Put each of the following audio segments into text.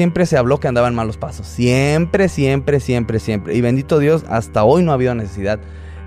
siempre se habló que andaba en malos pasos. Siempre, siempre, siempre, siempre. Y bendito Dios, hasta hoy no ha habido necesidad.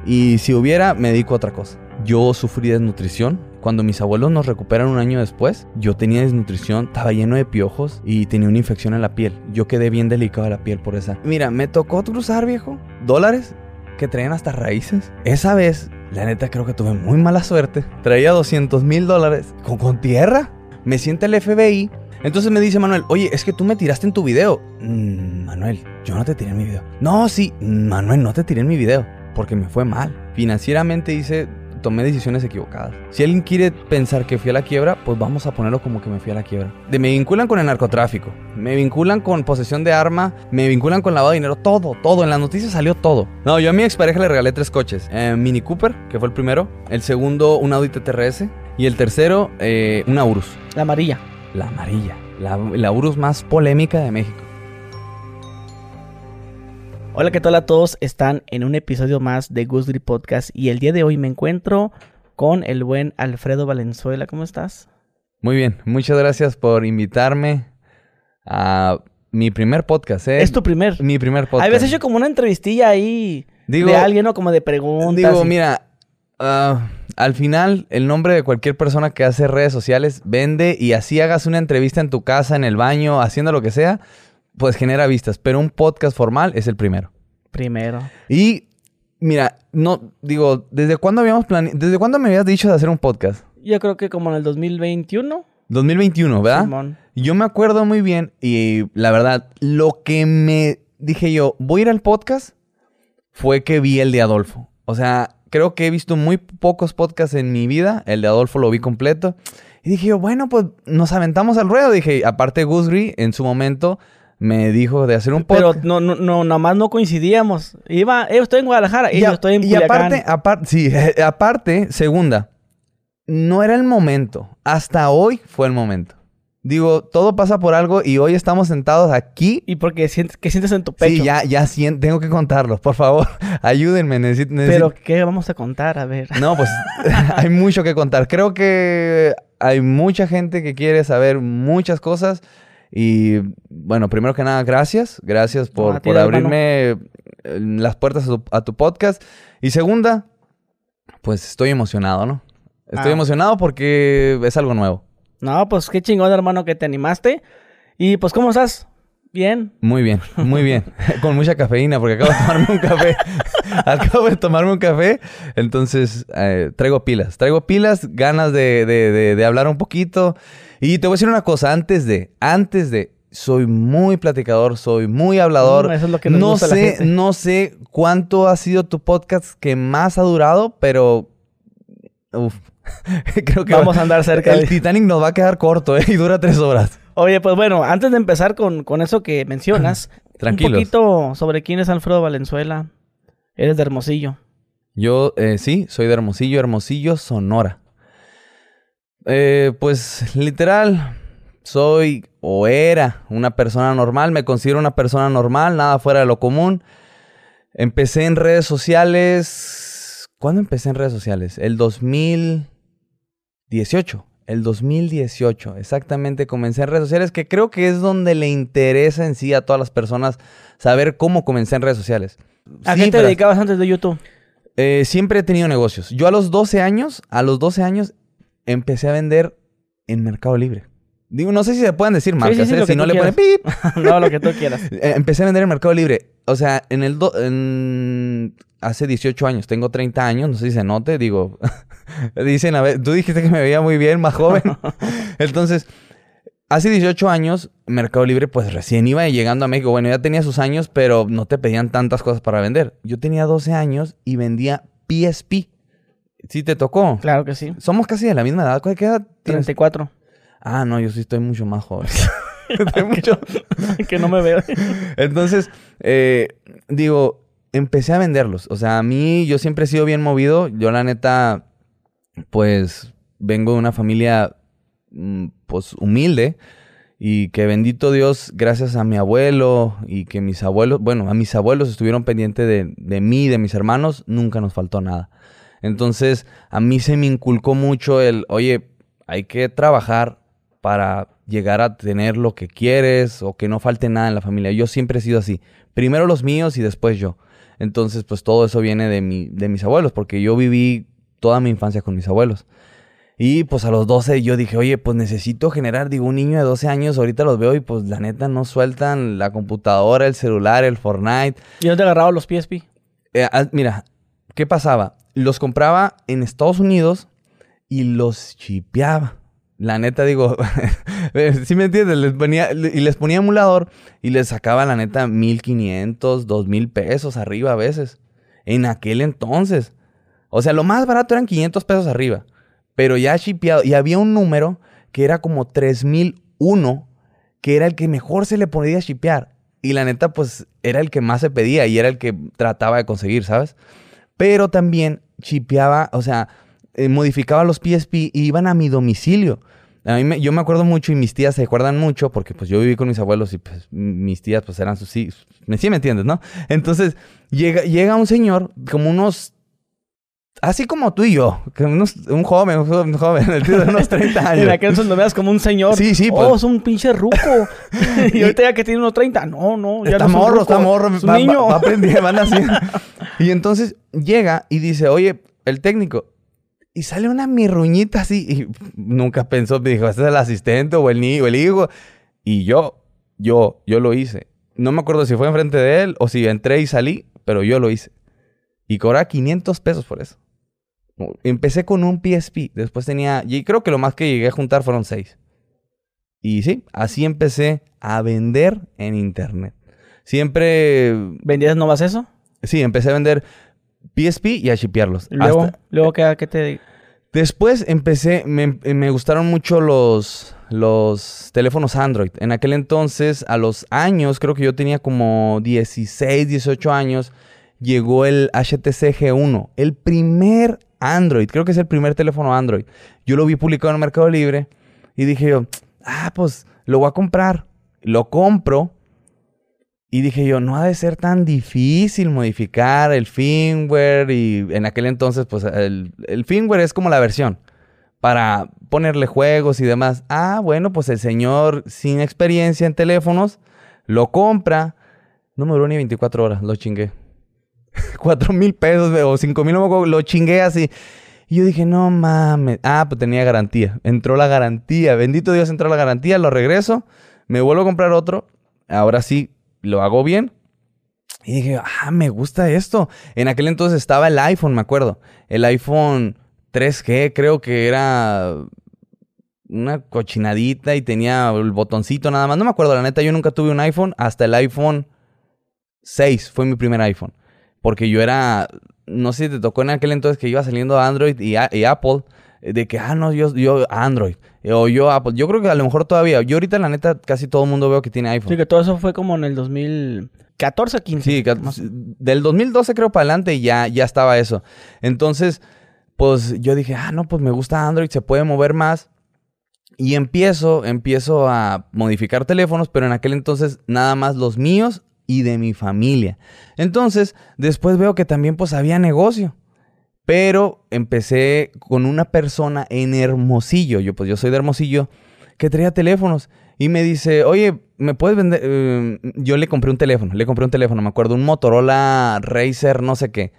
Y si hubiera, me dedico a otra cosa. Yo sufrí desnutrición. Cuando mis abuelos nos recuperan un año después, yo tenía desnutrición, estaba lleno de piojos y tenía una infección en la piel. Yo quedé bien delicado de la piel por esa. Mira, me tocó cruzar, viejo, dólares que traían hasta raíces. Esa vez, la neta, creo que tuve muy mala suerte. Traía 200 mil dólares con tierra. Me siente el FBI. Entonces me dice Manuel, oye, es que tú me tiraste en tu video. Mm, Manuel, yo no te tiré en mi video. No, sí, Manuel, no te tiré en mi video. Porque me fue mal. Financieramente hice tomé decisiones equivocadas. Si alguien quiere pensar que fui a la quiebra, pues vamos a ponerlo como que me fui a la quiebra. De, me vinculan con el narcotráfico, me vinculan con posesión de arma, me vinculan con lavado de dinero, todo, todo. En las noticias salió todo. No, yo a mi expareja le regalé tres coches. Eh, Mini Cooper, que fue el primero. El segundo, un Audi TTRS. Y el tercero, eh, una Urus. La amarilla. La amarilla. La, la Urus más polémica de México. Hola, ¿qué tal a todos? Están en un episodio más de Goose Podcast y el día de hoy me encuentro con el buen Alfredo Valenzuela. ¿Cómo estás? Muy bien, muchas gracias por invitarme a mi primer podcast. ¿eh? Es tu primer. Mi primer podcast. Habías hecho como una entrevistilla ahí Digo- de alguien, ¿no? Como de preguntas. Digo, y- mira, ah, al final el nombre de cualquier persona que hace redes sociales vende y así hagas una entrevista en tu casa, en el baño, haciendo lo que sea, pues genera vistas. Pero un podcast formal es el primero. Primero. Y mira, no, digo, ¿desde cuándo habíamos planeado? ¿Desde cuándo me habías dicho de hacer un podcast? Yo creo que como en el 2021. 2021, ¿verdad? Simón. Yo me acuerdo muy bien y la verdad, lo que me dije yo, voy a ir al podcast, fue que vi el de Adolfo. O sea, creo que he visto muy pocos podcasts en mi vida. El de Adolfo lo vi completo. Y dije yo, bueno, pues nos aventamos al ruedo. Dije, aparte Gusgri en su momento me dijo de hacer un Pero podcast. no, no, no, nada más no coincidíamos. Iba, eh, estoy en Guadalajara y, a- yo estoy en y Culiacán. aparte, aparte, sí, eh, aparte, segunda, no era el momento. Hasta hoy fue el momento. Digo, todo pasa por algo y hoy estamos sentados aquí. Y porque sientes, que sientes en tu pecho. Sí, ya, ya sien- tengo que contarlo. Por favor, ayúdenme. Pero ¿qué vamos a contar? A ver. No, pues hay mucho que contar. Creo que hay mucha gente que quiere saber muchas cosas. Y bueno, primero que nada, gracias. Gracias por, por abrirme eh, las puertas a tu, a tu podcast. Y segunda, pues estoy emocionado, ¿no? Estoy Ah. emocionado porque es algo nuevo. No, pues qué chingón, hermano, que te animaste. Y pues, ¿cómo estás? Bien. Muy bien, muy bien. Con mucha cafeína, porque acabo de tomarme un café. acabo de tomarme un café. Entonces, eh, traigo pilas. Traigo pilas, ganas de, de- de- de hablar un poquito. Y te voy a decir una cosa, antes de, antes de, soy muy platicador, soy muy hablador. Mm, eso es lo que nos no gusta a la sé, gente. no sé cuánto ha sido tu podcast que más ha durado, pero uf, creo que Vamos a andar cerca el de... Titanic nos va a quedar corto, ¿eh? Y dura tres horas. Oye, pues bueno, antes de empezar con, con eso que mencionas, Tranquilos. un poquito sobre quién es Alfredo Valenzuela. Eres de Hermosillo. Yo, eh, sí, soy de Hermosillo, Hermosillo, Sonora. Eh, pues literal, soy o era una persona normal, me considero una persona normal, nada fuera de lo común. Empecé en redes sociales. ¿Cuándo empecé en redes sociales? El 2018. El 2018, exactamente, comencé en redes sociales, que creo que es donde le interesa en sí a todas las personas saber cómo comencé en redes sociales. ¿A qué te dedicabas antes de YouTube? eh, siempre he tenido negocios. Yo a los 12 años, a los 12 años, empecé a vender en Mercado Libre. Digo, no sé si se pueden decir marcas, sí, ¿eh? si no le ponen pip. no, lo que tú quieras. Eh, empecé a vender en Mercado Libre. O sea, en el... do- en- hace 18 años, tengo 30 años, no sé si se note, digo... dicen, a ver, tú dijiste que me veía muy bien, más joven. Entonces, hace 18 años, Mercado Libre pues recién iba llegando a México. Bueno, ya tenía sus años, pero no te pedían tantas cosas para vender. Yo tenía 12 años y vendía PSP. ¿Sí te tocó? Claro que sí. Somos casi de la misma edad. ¿Cuál- ¿Qué edad tienes? 34. Ah, no, yo sí estoy mucho más joven. Estoy mucho- que no me veo. Entonces, eh, digo, empecé a venderlos. O sea, a mí yo siempre he sido bien movido. Yo la neta, pues, vengo de una familia, mm, pues, humilde. Y que bendito Dios, gracias a mi abuelo y que mis abuelos, bueno, a mis abuelos estuvieron pendientes de, de mí, de mis hermanos, nunca nos faltó nada. Entonces, a mí se me inculcó mucho el, oye, hay que trabajar, para llegar a tener lo que quieres o que no falte nada en la familia. Yo siempre he sido así. Primero los míos y después yo. Entonces, pues todo eso viene de, mi, de mis abuelos, porque yo viví toda mi infancia con mis abuelos. Y pues a los 12 yo dije, oye, pues necesito generar, digo, un niño de 12 años, ahorita los veo y pues la neta no sueltan la computadora, el celular, el Fortnite. ¿Y no te agarraba los PSP? Eh, ah, mira, ¿qué pasaba? Los compraba en Estados Unidos y los chipeaba. La neta, digo, si me entiendes? Les ponía, y les ponía emulador y les sacaba, la neta, 1500, 2000 pesos arriba a veces. En aquel entonces. O sea, lo más barato eran 500 pesos arriba. Pero ya chipeado. Y había un número que era como 3001, que era el que mejor se le podía chipear. Y la neta, pues era el que más se pedía y era el que trataba de conseguir, ¿sabes? Pero también chipeaba, o sea, eh, modificaba los PSP y iban a mi domicilio. A mí me, yo me acuerdo mucho y mis tías se acuerdan mucho porque pues yo viví con mis abuelos y pues mis tías pues eran sus hijos. Sí me entiendes, ¿no? Entonces llega, llega un señor como unos Así como tú y yo, que un joven, un joven, el tío de unos 30 años. en aquel entonces lo veas como un señor. Sí, sí. Pues. Oh, es un pinche ruco. y ahorita ya que tiene unos 30, no, no. Ya está no morro, está morro. Es un niño. Va, aprendiendo, van así. y entonces llega y dice, oye, el técnico. Y sale una mirruñita así. Y nunca pensó, me dijo, ¿este es el asistente o el niño o el hijo? Y yo, yo, yo lo hice. No me acuerdo si fue enfrente de él o si entré y salí, pero yo lo hice. Y cobraba 500 pesos por eso. Empecé con un PSP, después tenía, y creo que lo más que llegué a juntar fueron 6. Y sí, así empecé a vender en internet. Siempre... ¿Vendías nomás eso? Sí, empecé a vender PSP y a shipearlos. Luego, luego ¿qué, ¿qué, te...? Después empecé, me, me, gustaron mucho los, los teléfonos Android. En aquel entonces, a los años, creo que yo tenía como 16, 18 años, llegó el HTC G1, el primer Android, creo que es el primer teléfono Android. Yo lo vi publicado en el Mercado Libre y dije yo, ah, pues lo voy a comprar. Lo compro y dije yo, no ha de ser tan difícil modificar el firmware y en aquel entonces pues el, firmware es como la versión para ponerle juegos y demás. Ah, bueno, pues el señor sin experiencia en teléfonos lo compra. No me duró ni 24 horas, lo chingué. Cuatro mil pesos o cinco mil, no lo chingué así. Y yo dije, no mames. Ah, pues tenía garantía. Entró la garantía. Bendito Dios, entró la garantía. Lo regreso. Me vuelvo a comprar otro. Ahora sí, lo hago bien. Y dije, ah, me gusta esto. En aquel entonces estaba el iPhone, me acuerdo. El iPhone 3G, creo que era una cochinadita y tenía el botoncito nada más. No me acuerdo, la neta, yo nunca tuve un iPhone hasta el iPhone 6 fue mi primer iPhone. Porque yo era, no sé si te tocó en aquel entonces que iba saliendo Android y, Apple, eh, de que, ah, no, yo, yo Android, o yo Apple. Yo creo que a lo mejor todavía, yo ahorita la neta casi todo el mundo veo que tiene iPhone. Sí, que todo eso fue como en el 2014 15. Sí, del 2012 creo para adelante ya, ya estaba eso. Entonces, pues yo dije, ah, no, pues me gusta Android, se puede mover más. Y empiezo, empiezo a modificar teléfonos, pero en aquel entonces nada más los míos y de mi familia. Entonces, después veo que también pues había negocio. Pero empecé con una persona en Hermosillo, yo pues yo soy de Hermosillo, que traía teléfonos y me dice, oye, ¿me puedes vender? Eh, yo le compré un teléfono, le compré un teléfono, me acuerdo, un Motorola Racer, no sé qué.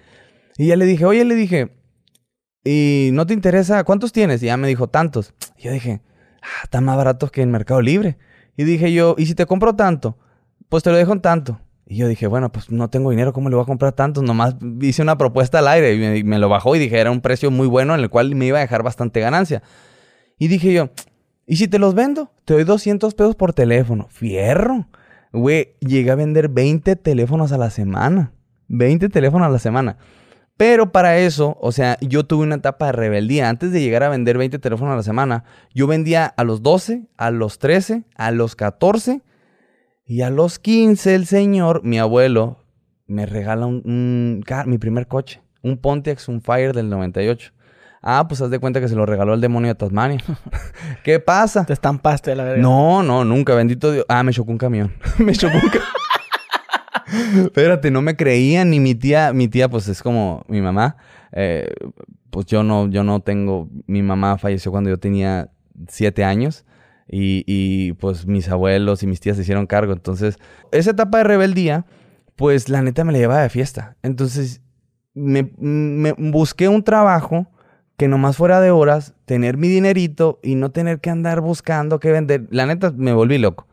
Y ya le dije, oye, le dije, ¿y no te interesa? ¿Cuántos tienes? Y ya me dijo, tantos. Y yo dije, ah, están más baratos que en Mercado Libre. Y dije yo, ¿y si te compro tanto? pues te lo dejo en tanto. Y yo dije, bueno, pues no tengo dinero, ¿cómo le voy a comprar tanto? Nomás hice una propuesta al aire y me, lo bajó y dije, era un precio muy bueno en el cual me iba a dejar bastante ganancia. Y dije yo, ¿y si te los vendo? Te doy 200 pesos por teléfono. Fierro. Güey, llegué a vender 20 teléfonos a la semana. 20 teléfonos a la semana. Pero para eso, o sea, yo tuve una etapa de rebeldía. Antes de llegar a vender 20 teléfonos a la semana, yo vendía a los 12, a los 13, a los 14 y a los 15 el señor, mi abuelo, me regala un, mi primer coche, un Pontiac Fire del 98. Ah, pues haz de cuenta que se lo regaló el demonio de Tasmania. ¿Qué pasa? Te estampaste a la verga. No, no, nunca, bendito Dios. Ah, me chocó un camión. me chocó un camión. Espérate, no me creían ni mi tía, mi tía pues es como mi mamá. Eh, pues yo no, yo no tengo, mi mamá falleció cuando yo tenía siete años. Y, y, pues mis abuelos y mis tías se hicieron cargo. Entonces, esa etapa de rebeldía, pues la neta me la llevaba de fiesta. Entonces, me, me busqué un trabajo que nomás fuera de horas, tener mi dinerito y no tener que andar buscando qué vender. La neta, me volví loco.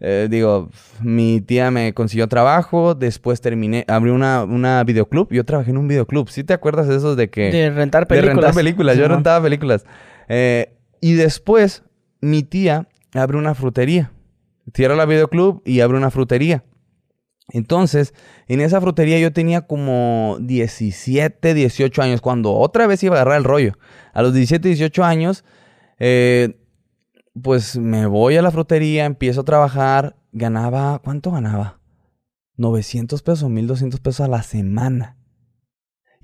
Eh, digo, mi tía me consiguió trabajo, después terminé, abrí una, una videoclub, yo trabajé en un videoclub. ¿Sí te acuerdas de esos de que... De rentar películas. De rentar películas, yo rentaba películas. Eh, y después, mi tía abrió una frutería. Cierra la videoclub y abre una frutería. Entonces, en esa frutería yo tenía como 17, 18 años, cuando otra vez iba a agarrar el rollo. A los 17, 18 años, eh, pues me voy a la frutería, empiezo a trabajar, ganaba, ¿cuánto ganaba? 900 pesos, 1200 pesos a la semana.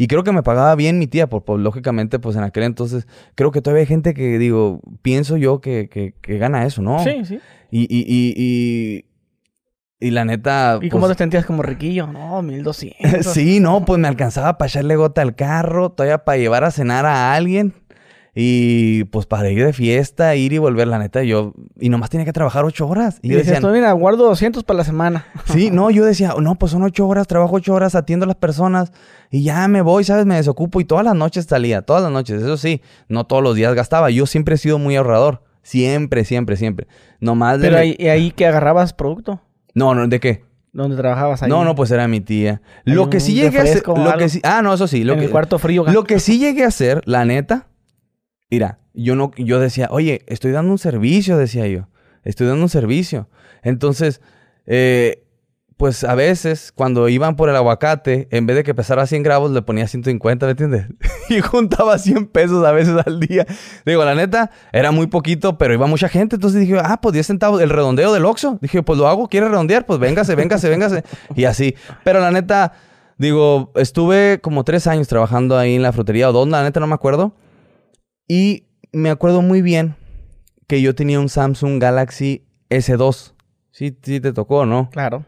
Y creo que me pagaba bien mi tía, por, lógicamente, pues en aquel entonces, creo que todavía hay gente que, digo, pienso yo que, que, gana eso, ¿no? Sí, sí. Y, y, y, y, la neta... ¿Y cómo pues te sentías como riquillo? No, 1200. sí, no, pues me alcanzaba para echarle gota al carro, todavía para llevar a cenar a alguien. Y pues para ir de fiesta, ir y volver, la neta, yo... Y nomás tenía que trabajar ocho horas. Y, y yo mira, guardo 200 para la semana. Sí, no, yo decía, no, pues son ocho horas, trabajo ocho horas, atiendo a las personas y ya me voy, ¿sabes? Me desocupo y todas las noches salía, todas las noches. Eso sí, no todos los días gastaba. Yo siempre he sido muy ahorrador. Siempre, siempre, siempre. Nomás Pero ahí, ahí que agarrabas producto. No, no, ¿de qué? ¿Dónde trabajabas ahí? No, no, pues era mi tía. Lo que sí llegué a hacer. Lo que sí, ah, no, eso sí. Lo en que, el cuarto frío. Lo que sí llegué a hacer, la neta, Mira, yo no, yo decía, oye, estoy dando un servicio, decía yo. Estoy dando un servicio. Entonces, eh, pues a veces, cuando iban por el aguacate, en vez de que pesara 100 gramos, le ponía 150, ¿me entiendes? y juntaba 100 pesos a veces al día. Digo, la neta, era muy poquito, pero iba mucha gente. Entonces dije, ah, pues 10 centavos, el redondeo del Oxxo. Dije, pues lo hago, ¿quiere redondear? Pues véngase, véngase, véngase. y así. Pero la neta, digo, estuve como tres años trabajando ahí en la frutería, o dos, la neta no me acuerdo. Y me acuerdo muy bien que yo tenía un Samsung Galaxy S2. Sí, sí te tocó, ¿no? Claro.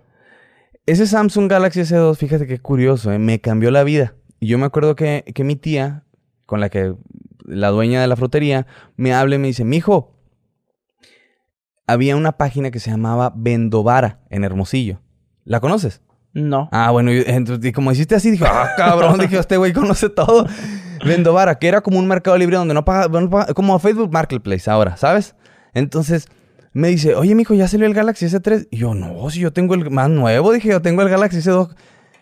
Ese Samsung Galaxy S2, fíjate qué curioso, ¿eh? me cambió la vida. Y yo me acuerdo que, que mi tía, con la que, la dueña de la frutería, me habla y me dice, mijo, había una página que se llamaba Vendovara en Hermosillo. ¿La conoces? No. Ah, bueno, y, como hiciste así, dije, ah, cabrón, dije, este güey conoce todo. Vendovara, que era como un mercado libre donde no paga, como Facebook Marketplace ahora, ¿sabes? Entonces me dice, oye, mijo, ya salió el Galaxy S3. Y yo, no, si yo tengo el más nuevo, dije, yo tengo el Galaxy S2.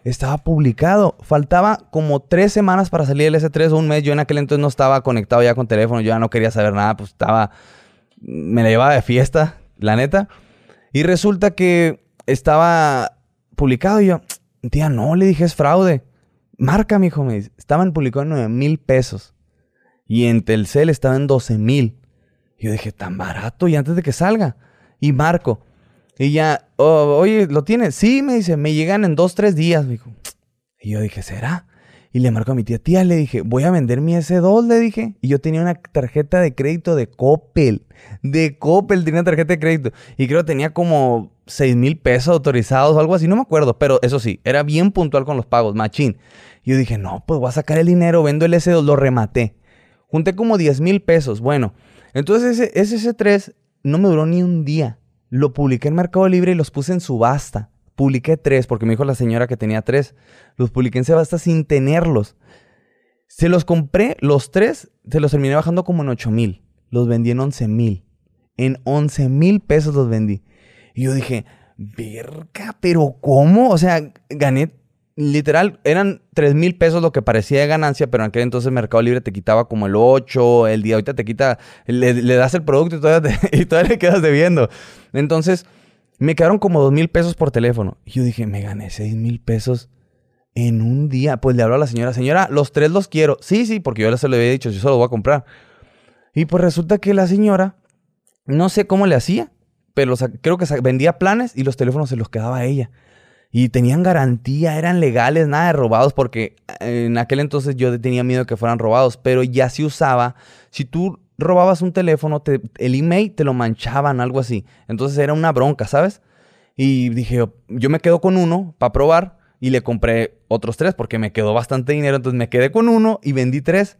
Estaba publicado. Faltaba como tres semanas para salir el S3 o un mes. Yo en aquel entonces no estaba conectado ya con teléfono, yo ya no quería saber nada, pues estaba. Me la llevaba de fiesta, la neta. Y resulta que estaba publicado y yo, tía, no, le dije, es fraude. Marca, mijo, me dice. Estaban publicados en 9 mil pesos. Y en Telcel estaba en 12 mil. Yo dije, tan barato. Y antes de que salga. Y marco. Y ya, oh, oye, ¿lo tienes? Sí, me dice, me llegan en dos, tres días. Y yo dije, ¿será? Y le marco a mi tía, tía, le dije, voy a vender mi S2, le dije. Y yo tenía una tarjeta de crédito de Coppel. De Coppel tenía tarjeta de crédito. Y creo que tenía como 6 mil pesos autorizados o algo así, no me acuerdo. Pero eso sí, era bien puntual con los pagos, machín. Yo dije, no, pues voy a sacar el dinero, vendo el S2, lo rematé. Junté como 10 mil pesos. Bueno, entonces ese, ese S3 no me duró ni un día. Lo publiqué en Mercado Libre y los puse en subasta. Publiqué tres, porque me dijo la señora que tenía tres. Los publiqué en subasta sin tenerlos. Se los compré, los tres, se los terminé bajando como en 8 mil. Los vendí en 11 mil. En 11 mil pesos los vendí. Y yo dije, verga, pero ¿cómo? O sea, gané literal, eran 3 mil pesos lo que parecía de ganancia, pero en aquel entonces Mercado Libre te quitaba como el 8, el día, ahorita te quita, le, das el producto y todavía, y todavía le quedas debiendo. Entonces, me quedaron como 2 mil pesos por teléfono. Y yo dije, me gané 6 mil pesos en un día. Pues le habló a la señora, señora, los tres los quiero. Sí, sí, porque yo ya se lo había dicho, yo solo voy a comprar. Y pues resulta que la señora, no sé cómo le hacía, pero creo que vendía planes y los teléfonos se los quedaba a ella. Y tenían garantía, eran legales, nada de robados, porque eh, en aquel entonces yo tenía miedo de que fueran robados, pero ya se usaba. Si tú robabas un teléfono, el email te lo manchaban, algo así. Entonces era una bronca, ¿sabes? Y dije, yo me quedo con uno para probar y le compré otros tres porque me quedó bastante dinero. Entonces me quedé con uno y vendí tres.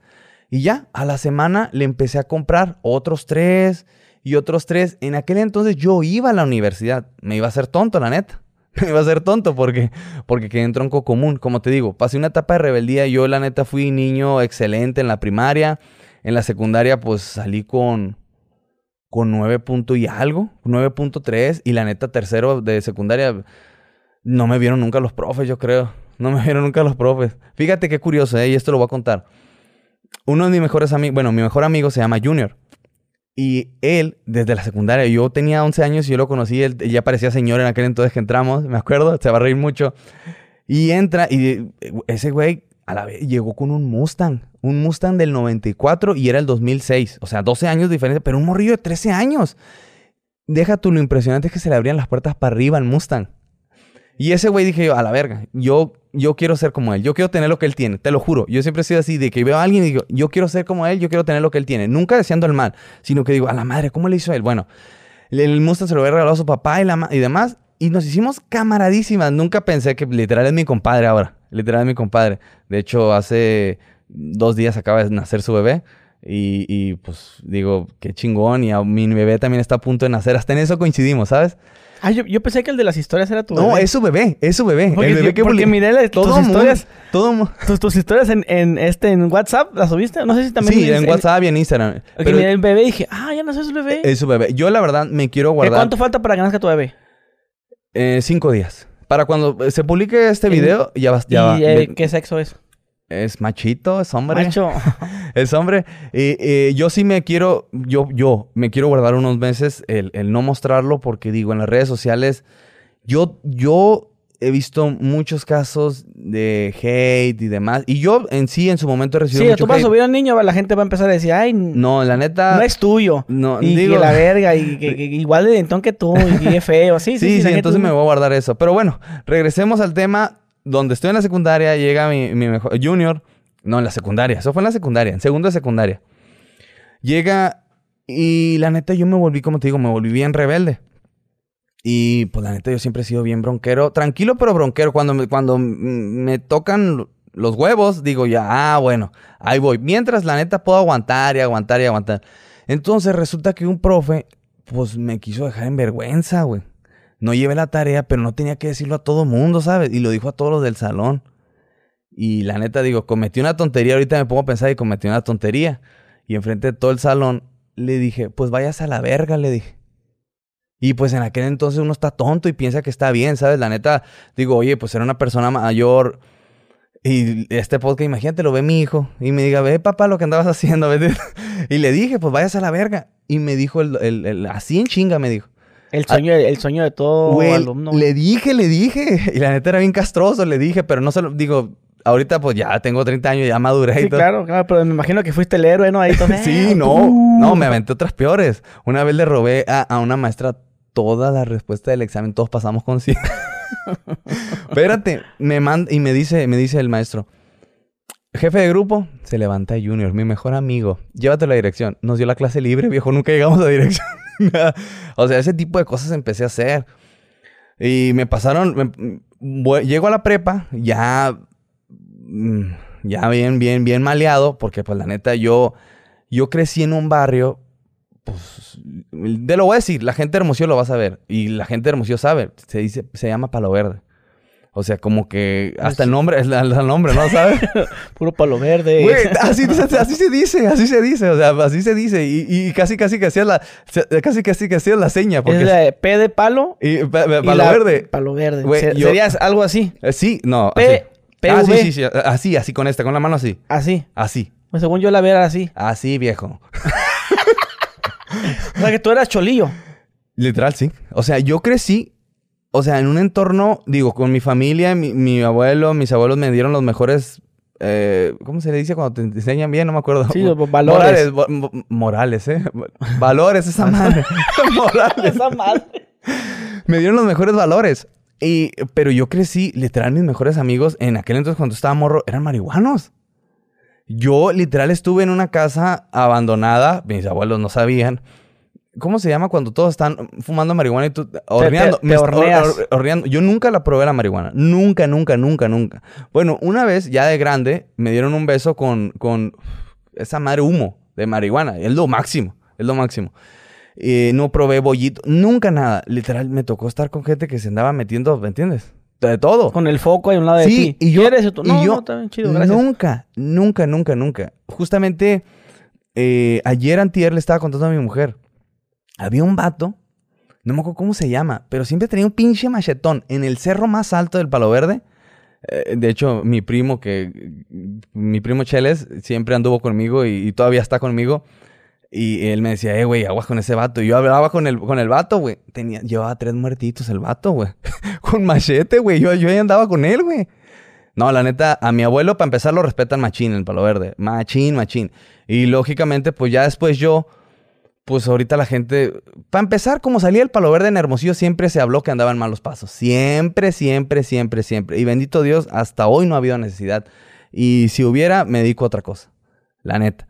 Y ya, a la semana le empecé a comprar otros tres y otros tres. En aquel entonces yo iba a la universidad. Me iba a hacer tonto, la neta. Iba a hacer tonto porque, porque quedé en tronco común. Como te digo, pasé una etapa de rebeldía. Yo, la neta, fui niño excelente en la primaria. En la secundaria, pues salí con, con 9 punto y algo, 9.3. Y la neta, tercero de secundaria, no me vieron nunca los profes, yo creo. No me vieron nunca los profes. Fíjate qué curioso, ¿eh? y esto lo voy a contar. Uno de mis mejores amigos, bueno, mi mejor amigo se llama Junior. Y él, desde la secundaria, yo tenía 11 años y yo lo conocí, él, ya parecía señor en aquel entonces que entramos, me acuerdo, se va a reír mucho. Y entra, y ese güey a la vez llegó con un Mustang, un Mustang del 94 y era el 2006, o sea, 12 años de diferencia, pero un morrillo de 13 años. Deja tú lo impresionante es que se le abrían las puertas para arriba al Mustang. Y ese güey dije yo, a la verga, yo, yo quiero ser como él, yo quiero tener lo que él tiene, te lo juro. Yo siempre he sido así, de que veo a alguien y digo, yo quiero ser como él, yo quiero tener lo que él tiene. Nunca deseando el mal, sino que digo, a la madre, ¿cómo le hizo él? Bueno, el Mustang se lo había regalado a su papá y, demás, y nos hicimos camaradísimas. Nunca pensé que literal es mi compadre ahora, literal es mi compadre. De hecho, hace dos días acaba de nacer su bebé. Y, y, pues digo, qué chingón. Y a mi bebé también está a punto de nacer. Hasta en eso coincidimos, ¿sabes? Ah, yo, yo, pensé que el de las historias era tu bebé. No, es su bebé, es su bebé. Porque, el bebé que porque miré tus historias. Todo tus, tus, historias en, en, este, en WhatsApp, ¿las subiste? No sé si también. Sí, en WhatsApp y en Instagram. Porque miré el bebé y dije, ah, ya nació su bebé. Es su bebé. Yo, la verdad, me quiero guardar. ¿Cuánto falta para que nazca tu bebé? Eh, cinco días. Para cuando se publique este video, ya va. Ya ¿Y eh, qué sexo es? Es machito, es hombre. Macho. es hombre. Y yo sí me quiero, yo, yo me quiero guardar unos meses el, el no mostrarlo porque digo, en las redes sociales yo, yo he visto muchos casos de hate y demás. Y yo en sí, en su momento he recibido sí, tú vas a subir a un niño, la gente va a empezar a decir, ay, no, la neta. No es tuyo. No, y digo... que la verga, y que, igual de dentón que tú, y es feo. Sí, sí, sí. sí, entonces me voy a guardar eso. Pero bueno, regresemos al tema donde estoy en la secundaria, llega mi, mi mejor. Junior. No, en la secundaria. Eso fue en la secundaria, en segundo de secundaria. Llega y la neta yo me volví, como te digo, me volví bien rebelde. Y pues la neta yo siempre he sido bien bronquero, tranquilo pero bronquero. Cuando me, cuando me tocan los huevos, digo ya, ah, bueno, ahí voy. Mientras la neta puedo aguantar y aguantar y aguantar. Entonces resulta que un profe, pues me quiso dejar en vergüenza, güey. No llevé la tarea, pero no tenía que decirlo a todo mundo, ¿sabes? Y lo dijo a todos los del salón. Y la neta digo, cometí una tontería, ahorita me pongo a pensar y cometí una tontería. Y enfrente de todo el salón le dije, pues vayas a la verga, le dije. Y pues en aquel entonces uno está tonto y piensa que está bien, ¿sabes? La neta, digo, oye, pues era una persona mayor. Y este podcast, imagínate, lo ve mi hijo. Y me diga, ve papá lo que andabas haciendo. y le dije, pues vayas a la verga. Y me dijo, el, el, así en chinga me dijo. El sueño, el sueño de todo alumno. Le dije, le dije. Y la neta era bien castroso, le dije, pero no se lo digo. Ahorita pues ya tengo 30 años, ya maduré sí, claro, claro, pero me imagino que fuiste el héroe, ¿no? Ahí sí, no, no, me aventé otras peores. Una vez le robé a, a una maestra toda la respuesta del examen, todos pasamos con 100. Espérate, me manda y me dice, me dice el maestro, jefe de grupo, se levanta Junior, mi mejor amigo, llévate la dirección. Nos dio la clase libre, viejo, nunca llegamos a dirección. o sea, ese tipo de cosas empecé a hacer. Y me pasaron, llego a la prepa, ya, mm, ya bien, bien, bien maleado, porque pues la neta yo, yo crecí en un barrio pues, de lo voy a decir, la gente de Hermosillo lo va a saber. Y la gente de Hermosillo sabe. Se dice, se llama Palo Verde. O sea, como que hasta el nombre, el nombre, ¿no? ¿Sabes? Puro palo verde. así, así, se dice, así se dice, o sea, así se dice. Y, casi, casi que hacías la, casi, casi que hacías la seña. Porque es la P de palo. Y palo verde. Palo verde. ¿Serías algo así? Eh, sí, no. P, así. Ah, sí, sí, sí. Así, así con esta, con la mano así. Así. Así. Pues según yo la veo así. Así, viejo. o sea, que tú eras cholillo. Literal, sí. O sea, yo crecí, o sea, en un entorno, digo, con mi familia, mi, abuelo, mis abuelos me dieron los mejores eh, ¿cómo se le dice cuando te enseñan bien? No me acuerdo. Sí, valores. Morales, morales ¿eh? Valores, esa madre. morales. Esa madre. Me dieron los mejores valores. Y, pero yo crecí, literal, mis mejores amigos en aquel entonces cuando estaba morro eran marihuanos. Yo literal estuve en una casa abandonada, mis abuelos no sabían. ¿Cómo se llama cuando todos están fumando marihuana y tú horneando? horneando. Yo nunca la probé la marihuana. Nunca, nunca, nunca, nunca. Bueno, una vez ya de grande me dieron un beso con, con esa madre humo de marihuana. Es lo máximo. Es lo máximo. eh, no probé bollito, nunca nada. Literal, me tocó estar con gente que se andaba metiendo, ¿me entiendes? De todo. Con el foco ahí a un lado de Sí, ti. y yo- ¿Quieres? tú? y No, yo no, está bien chido, gracias. Nunca, nunca, nunca, nunca. Justamente eh, ayer antier le estaba contando a mi mujer. Había un vato, no me acuerdo cómo se llama, pero siempre tenía un pinche machetón en el cerro más alto del Palo Verde. Eh, de hecho, mi primo, que mi primo Cheles, siempre anduvo conmigo y, y todavía está conmigo. Y él me decía, eh, güey, aguas con ese vato. Y yo hablaba con el, con el vato, güey. Tenía, llevaba tres muertitos el vato, güey. con machete, güey. Yo, yo ahí andaba con él, güey. No, la neta, a mi abuelo, para empezar, lo respetan machín en el Palo Verde. Machín, machín. Y lógicamente, pues ya después yo, pues ahorita la gente, para empezar, como salía el Palo Verde en Hermosillo, siempre se habló que andaban malos pasos. Siempre, siempre, siempre, siempre. Y bendito Dios, hasta hoy no ha habido necesidad. Y si hubiera, me dedico a otra cosa. La neta.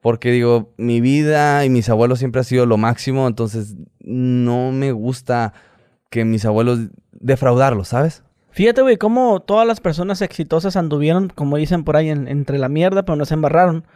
Porque digo, mi vida y mis abuelos siempre ha sido lo máximo, entonces no me gusta que mis abuelos defraudarlos, ¿sabes? Fíjate, güey, cómo todas las personas exitosas anduvieron, como dicen por ahí, en- entre la mierda, pero no se embarraron.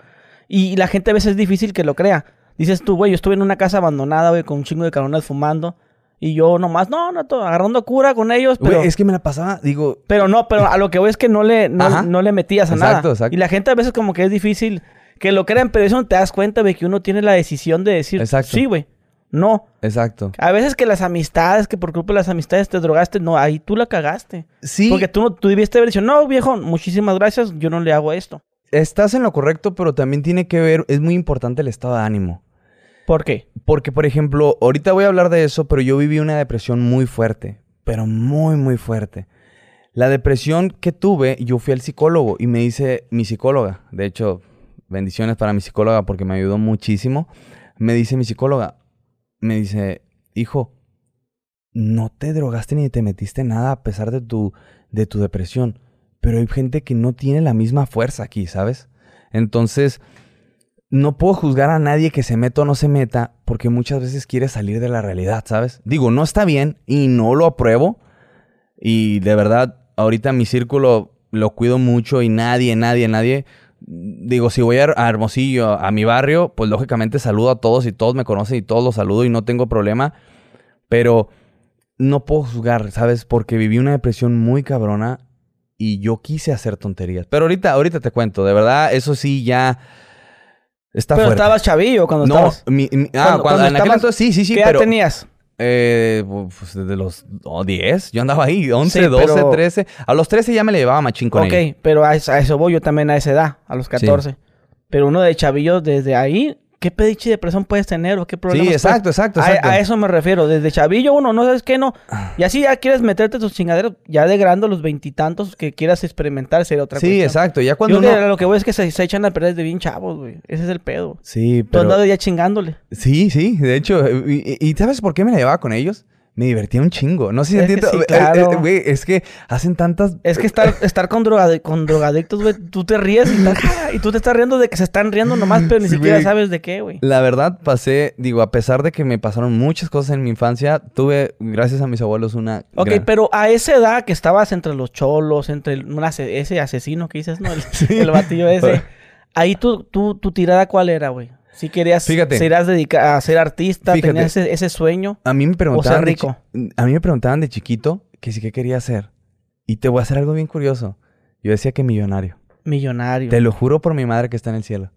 Y la gente a veces es difícil que lo crea. Dices tú, güey, yo estuve en una casa abandonada, güey, con un chingo de cabrones fumando. Y yo nomás, no, no, todo, agarrando cura con ellos, pero... Güey, es que me la pasaba, digo, Pero no, pero a lo que voy es que no le, no, no le metías a Exacto, nada. exacto. Y la gente a veces como que es difícil que lo crean, pero eso no te das cuenta de que uno tiene la decisión de decir, Exacto. sí, güey, no. exacto. A veces que las amistades, que por culpa de las amistades te drogaste, no, ahí tú la cagaste. Sí, Porque tú, no, tú debiste haber dicho, no, viejo, muchísimas gracias, yo no le hago esto. estás en lo correcto, pero también tiene que ver, es muy importante el estado de ánimo. ¿Por qué? Porque, por ejemplo, ahorita voy a hablar de eso, pero yo viví una depresión muy fuerte, pero muy, muy fuerte. La depresión que tuve, yo fui al psicólogo y me dice mi psicóloga, de hecho, bendiciones para mi psicóloga porque me ayudó muchísimo. Me dice mi psicóloga, me dice, hijo, no te drogaste ni te metiste nada a pesar de tu, de tu depresión, pero hay gente que no tiene la misma fuerza aquí, ¿sabes? Entonces, no puedo juzgar a nadie que se meta o no se meta porque muchas veces quiere salir de la realidad, ¿sabes? Digo, no está bien y no lo apruebo. Y de verdad, ahorita mi círculo lo cuido mucho y nadie, nadie, nadie. Digo, si voy a Hermosillo, a mi barrio, pues lógicamente saludo a todos y todos me conocen y todos los saludo y no tengo problema. Pero no puedo juzgar, ¿sabes? Porque viví una depresión muy cabrona y yo quise hacer tonterías. Pero ahorita, ahorita te cuento, de verdad, eso sí ya está pero fuerte. estabas chavillo cuando no, estabas... mi- mi- ah, cuando- cuando, cuando en aquel estabas- entonces sí, sí, sí, ¿Qué edad pero tenías? eh, pues desde los oh, 10, yo andaba ahí, 11, Sí, 12, pero- 13. A los 13 ya me le llevaba machín con Ok, ellos. pero a eso, a eso voy yo también a esa edad, a los 14. Pero uno de chavillo desde ahí, ¿qué pediche de depresión puedes tener o qué problemas? Sí, puedes- exacto, exacto, A- exacto. A, eso me refiero. Desde chavillo uno, no sabes qué, no. Y así ya quieres meterte tus chingaderos, ya de grande los veintitantos que quieras experimentar sería otra sí, cuestión. exacto, ya Yo cuando que uno... lo que voy es que se, se echan a perder de bien chavos, güey. Ese es el pedo. Sí, Tú pero... andado ya chingándole. Sí, sí, de hecho. Y ¿sabes por qué me la llevaba con ellos? Me divertía un chingo. No sé si entiendo. sí, eh, claro. eh, Güey, es que hacen tantas... Es que estar, estar con, drogade- con drogadictos, güey, tú te ríes y, estás- y tú te estás riendo de que se están riendo nomás, pero ni Sí, siquiera güey. sabes de qué, güey. La verdad, pasé, digo, a pesar de que me pasaron muchas cosas en mi infancia, tuve, gracias a mis abuelos, una... Ok, gran- pero a esa edad que estabas entre los cholos, entre el- ese asesino que dices, ¿no? El, el batillo ese. Ahí tu, tu, tu tirada, ¿cuál era, güey? Si querías, Fíjate. dedica a ser artista, Fíjate. tenías ese, ese sueño. A mí me preguntaban... ser de rico. a mí me preguntaban de chiquito que sí que quería hacer. Y te voy a hacer algo bien curioso. Yo decía que millonario. Millonario. Te lo juro por mi madre que está en el cielo.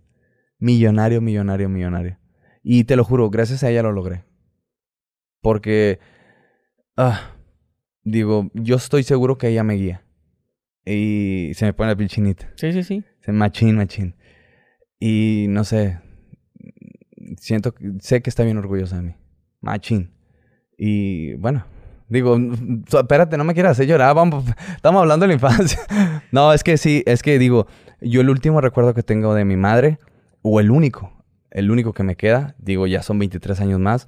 Millonario, millonario, millonario. Y te lo juro, gracias a ella lo logré. Porque, ah, digo, yo estoy seguro que ella me guía. Y se me pone la piel chinita. Sí, sí, sí. Se machín, machín. Y no sé, siento, sé que está bien orgullosa de mí. Machín. Y bueno, digo, espérate, no me quieras hacer llorar, vamos, estamos hablando de la infancia. No, es que sí, es que digo, yo el último recuerdo que tengo de mi madre, o el único, el único que me queda, digo, ya son 23 años más,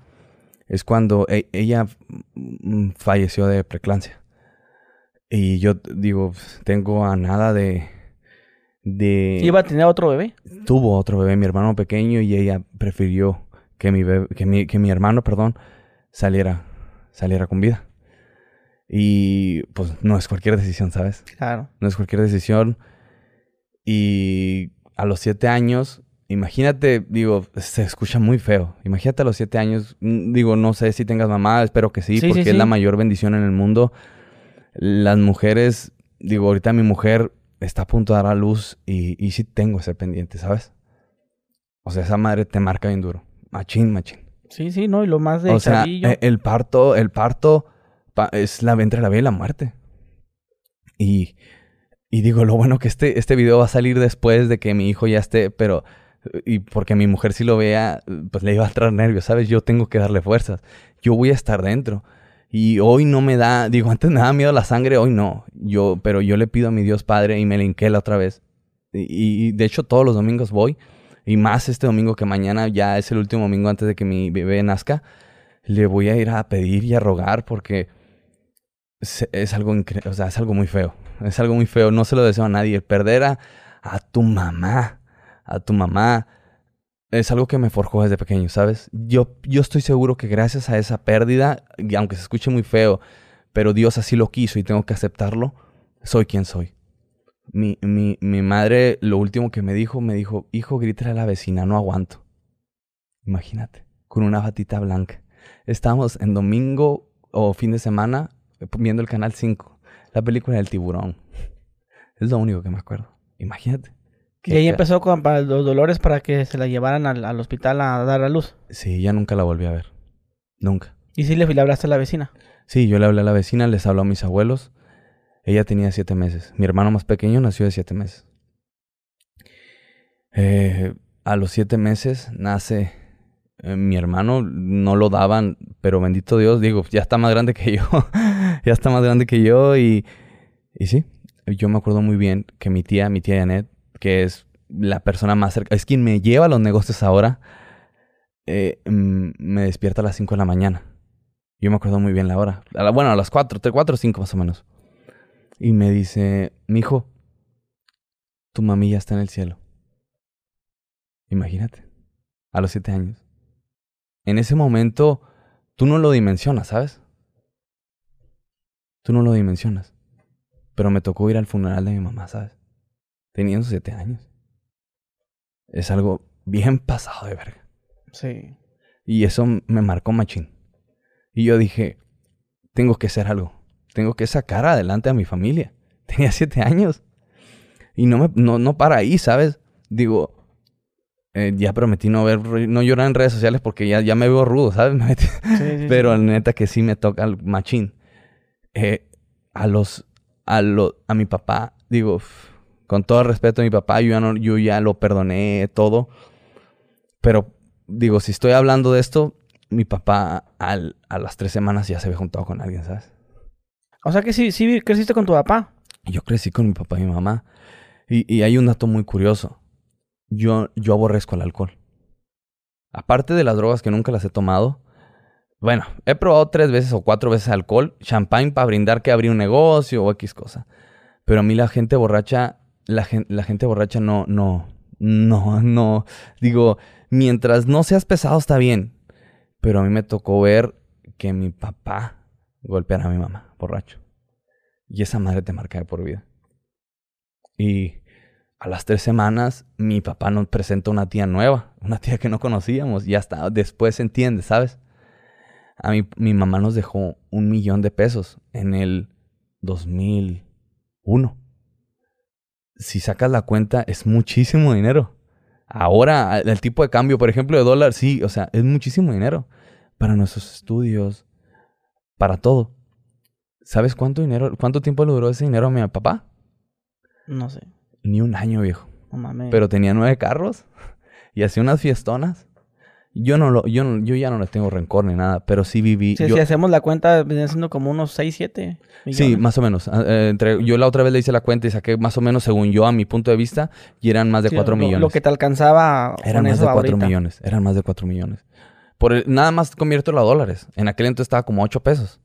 es cuando e- ella mm, falleció de preclancia. Y yo digo, tengo a nada de... de Iba a tener otro bebé. tuvo otro bebé, mi hermano pequeño, y ella prefirió que mi, bebé- que mi, que mi hermano, perdón, saliera, saliera con vida. Y pues no es cualquier decisión, ¿sabes? Claro. No es cualquier decisión. Y a los siete años imagínate, digo, se escucha muy feo. Imagínate a los siete años, mm, digo, no sé si tengas mamá, espero que sí, Sí, porque sí, es la mayor bendición en el mundo. Las mujeres, digo, ahorita mi mujer está a punto de dar a luz y, y sí tengo ese pendiente, ¿sabes? O sea, esa madre te marca bien duro. Machín, machín. Sí, sí, ¿no? Y lo más de o sea, e- el parto, el parto pa- es la entre la vida y la muerte. Y, y digo, lo bueno que este, este video va a salir después de que mi hijo ya esté, pero y porque mi mujer si lo vea, pues le iba a entrar nervios, ¿sabes? Yo tengo que darle fuerzas. Yo voy a estar dentro. Y hoy no me da, digo, antes me daba miedo la sangre, hoy no. Yo, pero yo le pido a mi Dios Padre y me le la otra vez. Y, de hecho todos los domingos voy. Y más este domingo que mañana ya es el último domingo antes de que mi bebé nazca. Le voy a ir a pedir y a rogar porque es, es algo o sea, es algo muy feo. Es algo muy feo. No se lo deseo a nadie. Perder a, a tu mamá, a tu mamá, es algo que me forjó desde pequeño, ¿sabes? Yo, yo estoy seguro que gracias a esa pérdida, aunque se escuche muy feo, pero Dios así lo quiso y tengo que aceptarlo, soy quien soy. Mi, mi, mi madre, lo último que me dijo, me dijo, hijo, grítale a la vecina, no aguanto. Imagínate, con una batita blanca. Estábamos en domingo o fin de semana eh, viendo el canal 5, la película del tiburón. Es lo único que me acuerdo. Imagínate. Y ahí empezó con para los dolores para que se la llevaran al, al hospital a dar a luz. Sí, ya nunca la volví a ver. Nunca. Y sí le, le hablaste a la vecina. Sí, yo le hablé a la vecina, les habló a mis abuelos. Ella tenía siete meses. Mi hermano más pequeño nació de siete meses. Eh, a los siete meses nace eh, mi hermano. No lo daban, pero bendito Dios, digo, ya está más grande que yo. ya está más grande que yo y, y sí, yo me acuerdo muy bien que mi tía, mi tía Janet, que es la persona más cerca, es quien me lleva a los negocios ahora, eh, me despierta a las 5 de la mañana. Yo me acuerdo muy bien la hora. A la- bueno, a las 4, 4 o 5 más o menos. Y me dice, mi hijo, tu mami ya está en el cielo. Imagínate, a los 7 años. En ese momento, tú no lo dimensionas, ¿sabes? Tú no lo dimensionas. Pero me tocó ir al funeral de mi mamá, ¿sabes? Teniendo 7 años. Es algo bien pasado de verga. Sí. Y eso me marcó machín. Y yo dije, tengo que hacer algo. Tengo que sacar adelante a mi familia. Tenía siete años. Y no, me, no, no para ahí, ¿sabes? Digo, eh, ya prometí no ver, no llorar en redes sociales porque ya, ya me veo rudo, ¿sabes? Sí, sí. Pero neta que sí me toca el machín. Eh, a los, a lo, a mi papá, digo, con todo el respeto a mi papá, yo ya, no, yo ya lo perdoné todo. Pero digo, si estoy hablando de esto, mi papá al- a las tres semanas ya se había juntado con alguien, ¿sabes? O sea que sí, sí creciste con tu papá. Yo crecí con mi papá y mi mamá. Y, y hay un dato muy curioso. Yo, yo aborrezco el alcohol. Aparte de las drogas que nunca las he tomado. Bueno, he probado tres veces o cuatro veces alcohol. Champagne para brindar que abrí un negocio o X cosa. Pero a mí la gente borracha, la, gen- la gente borracha no, no, no, no. Digo, mientras no seas pesado está bien. Pero a mí me tocó ver que mi papá golpeara a mi mamá, borracho. Y esa madre te marca por vida. Y a las tres semanas, mi papá nos presenta una tía nueva, una tía que no conocíamos. Y hasta después se entiende, ¿sabes? A mí, mi mamá nos dejó un millón de pesos en el 2001. Si sacas la cuenta, es muchísimo dinero. Ahora, el tipo de cambio, por ejemplo, de dólar, sí, o sea, es muchísimo dinero. Para nuestros estudios, para todo. ¿Sabes cuánto dinero, cuánto tiempo le duró ese dinero a mi papá? No sé. Ni un año, viejo. No mames. Pero tenía nueve carros y hacía unas fiestonas. Yo no lo, yo, no- yo ya no le tengo rencor ni nada, pero sí viví. Si, yo- si hacemos la cuenta, vienen siendo como unos 6, 7 millones. sí, más o menos. Ah, eh, entre, yo la otra vez le hice la cuenta y saqué más o menos, según yo, a mi punto de vista, y eran más de Sí, 4 lo- millones. Lo que te alcanzaba Eran más de 4 ahorita. millones. Eran más de 4 millones. Por el- nada más conviértelo a dólares. En aquel entonces estaba como 8 pesos.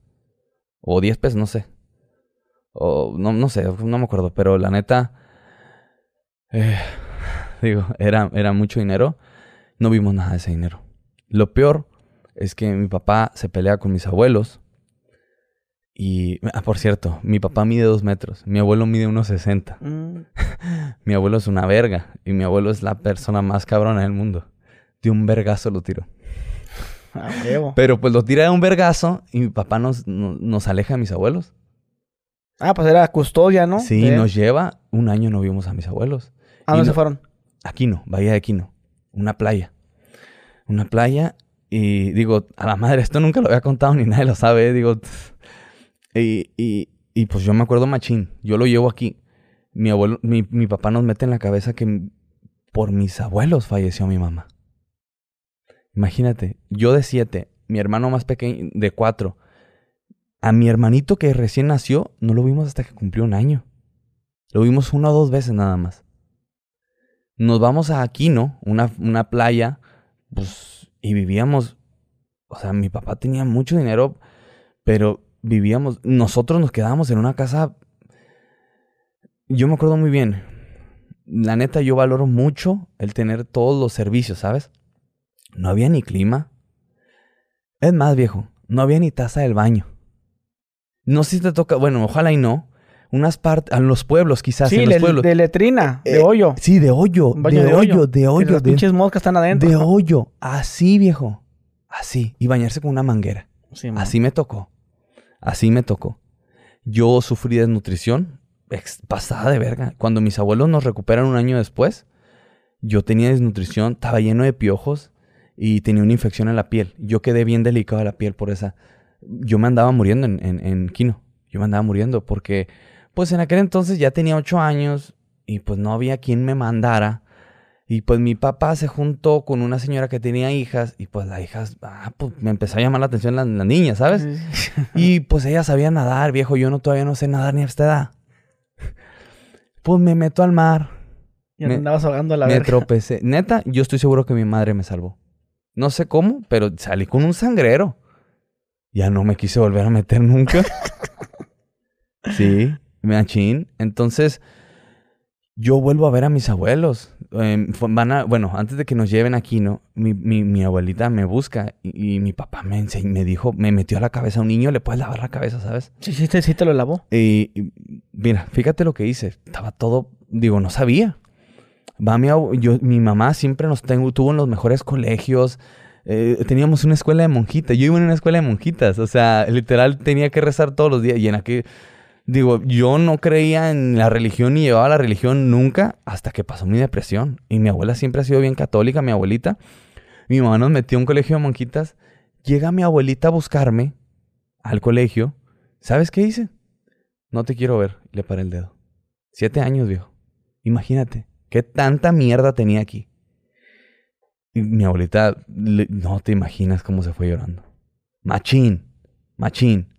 O 10 pesos, no sé. O no, no sé, no me acuerdo. Pero la neta. eh, digo, era, era mucho dinero. No vimos nada de ese dinero. Lo peor es que mi papá se pelea con mis abuelos. Y, ah, por cierto, mi papá mide dos metros, mi abuelo mide unos 60. Mm. Mi abuelo es una verga y mi abuelo es la persona más cabrona del mundo. De un vergazo lo huevo. Pero pues lo tira de un vergazo y mi papá nos, no- nos aleja de mis abuelos. Ah, pues era custodia, ¿no? Sí, nos lleva. Un año no vimos a mis abuelos. ¿A dónde no- se fueron? Aquino, Bahía de Aquino. Una playa. Una playa. Y digo, a la madre, esto nunca lo había contado ni nadie lo sabe. Digo, y, y, y, pues yo me acuerdo machín. Yo lo llevo aquí. Mi abuelo, mi, mi papá nos mete en la cabeza que por mis abuelos falleció mi mamá. Imagínate, yo de siete, mi hermano más pequeño de cuatro. A mi hermanito que recién nació, no lo vimos hasta que cumplió un año. Lo vimos una o dos veces nada más. Nos vamos a Aquino, una, una playa, pues, y vivíamos. O sea, mi papá tenía mucho dinero, pero vivíamos. Nosotros nos quedábamos en una casa. Yo me acuerdo muy bien. La neta, yo valoro mucho el tener todos los servicios, ¿sabes? No había ni clima. Es más, viejo, no había ni taza del baño. No sé si te toca, bueno, ojalá y no. Unas partes, en los pueblos quizás, Sí, en los de, pueblos. de letrina, de Eh, hoyo. Sí, de hoyo, de, de hoyo, de hoyo, las de, pinches moscas están adentro. de hoyo. Así, viejo. Así. Y bañarse con una manguera. Sí, man. Así me tocó. Así me tocó. Yo sufrí desnutrición ex- pasada de verga. Cuando mis abuelos nos recuperan un año después, yo tenía desnutrición, estaba lleno de piojos y tenía una infección en la piel. Yo quedé bien delicado de la piel por esa. Yo me andaba muriendo en, en, en Quino. Yo me andaba muriendo porque, pues en aquel entonces ya tenía ocho años y pues no había quien me mandara. Y pues mi papá se juntó con una señora que tenía hijas y pues las hijas, ah, pues me empezó a llamar la atención la, la niña, ¿sabes? Y pues ella sabía nadar, viejo. Yo no todavía no sé nadar ni a esta edad. Pues me meto al mar. Te Me- andabas ahogando a la me verga. tropecé. Neta, yo estoy seguro que mi madre me salvó. No sé cómo, pero salí con un sangrero. Ya no me quise volver a meter nunca. sí, machín. Entonces, yo vuelvo a ver a mis abuelos. Em, van a, bueno, antes de que nos lleven aquí, ¿no? Mi, mi, mi abuelita me busca y, y mi papá me, ense- me dijo, me metió a la cabeza a un niño, le puedes lavar la cabeza, ¿sabes? Sí, sí, sí te lo lavó. Y, y, mira, fíjate lo que hice. Estaba todo, digo, no sabía. Va mi, yo, mi mamá siempre nos tengo, tuvo en los mejores colegios. eh, teníamos una escuela de monjitas. Yo iba en una escuela de monjitas. O sea, literal tenía que rezar todos los días. Y en aquel, digo, yo no creía en la religión ni llevaba la religión nunca hasta que pasó mi depresión. Y mi abuela siempre ha sido bien católica, mi abuelita. Mi mamá nos metió a un colegio de monjitas. Llega mi abuelita a buscarme al colegio. ¿Sabes qué hice? No te quiero ver. Le paré el dedo. Siete años, viejo. Imagínate. ¿Qué tanta mierda tenía aquí? Y mi abuelita, no te imaginas cómo se fue llorando. Machín. Machín.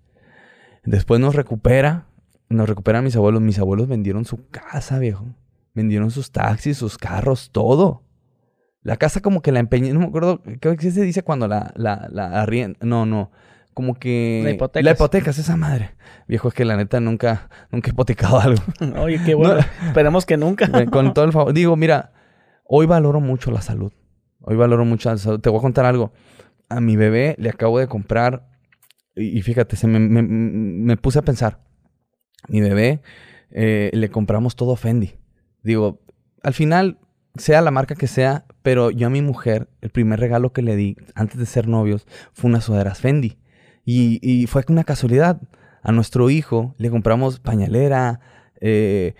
Después nos recupera. Nos recuperan mis abuelos. Mis abuelos vendieron su casa, viejo. Vendieron sus taxis, sus carros, todo. La casa como que la empeñé. No me acuerdo. ¿Qué qué se dice cuando la, la, la arrien- No, no. Como que... La hipotecas. La hipotecas, esa madre. Viejo, es que la neta nunca, nunca he hipotecado algo. Oye, qué bueno. Esperemos que nunca. Con todo el favor. Digo, mira, hoy valoro mucho la salud. Hoy valoro mucho la salud. Te voy a contar algo. A mi bebé le acabo de comprar. Y, y fíjate, se me, me- me puse a pensar. Mi bebé eh, le compramos todo Fendi. Digo, al final, sea la marca que sea, pero yo a mi mujer, el primer regalo que le di antes de ser novios fue unas sudaderas Fendi. Y, y fue una casualidad. A nuestro hijo le compramos pañalera, eh,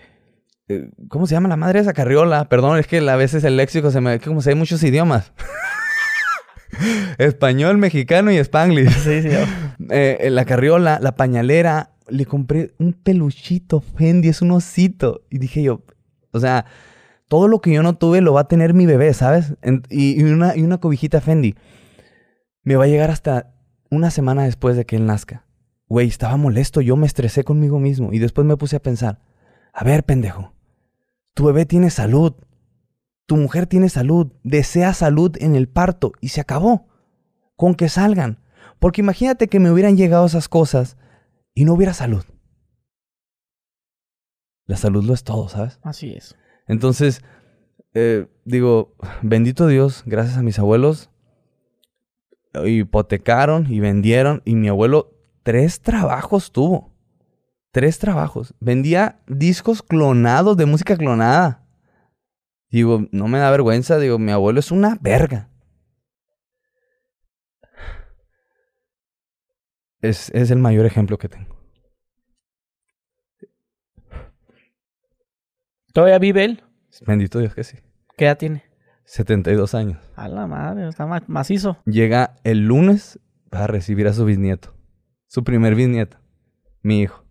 eh, ¿Cómo se llama la madre esa carriola? Perdón, es que a veces el léxico se me... como sé muchos idiomas. Español, mexicano y spanglish. Sí, sí. Eh, la carriola, la pañalera. Le compré un peluchito Fendi, es un osito. Y dije yo, o sea, todo lo que yo no tuve lo va a tener mi bebé, ¿sabes? Y, y una, y una cobijita Fendi. Me va a llegar hasta una semana después de que él nazca. Güey, estaba molesto, yo me estresé conmigo mismo. Y después me puse a pensar, a ver, pendejo, tu bebé tiene salud. Tu mujer tiene salud. Desea salud en el parto. Y se acabó. Con que salgan. Porque imagínate que me hubieran llegado esas cosas y no hubiera salud. La salud lo es todo, ¿sabes? Así es. Entonces, eh, digo, bendito Dios, gracias a mis abuelos, hipotecaron y vendieron y mi abuelo tres trabajos tuvo. Tres trabajos. Vendía discos clonados de música clonada. Digo, no me da vergüenza. Digo, mi abuelo es una verga. Es, es el mayor ejemplo que tengo. ¿Todavía vive él? Bendito Dios que sí. ¿Qué edad tiene? 72 años. A la madre, está ma- macizo. Llega el lunes a recibir a su bisnieto. Su primer bisnieto. Mi hijo.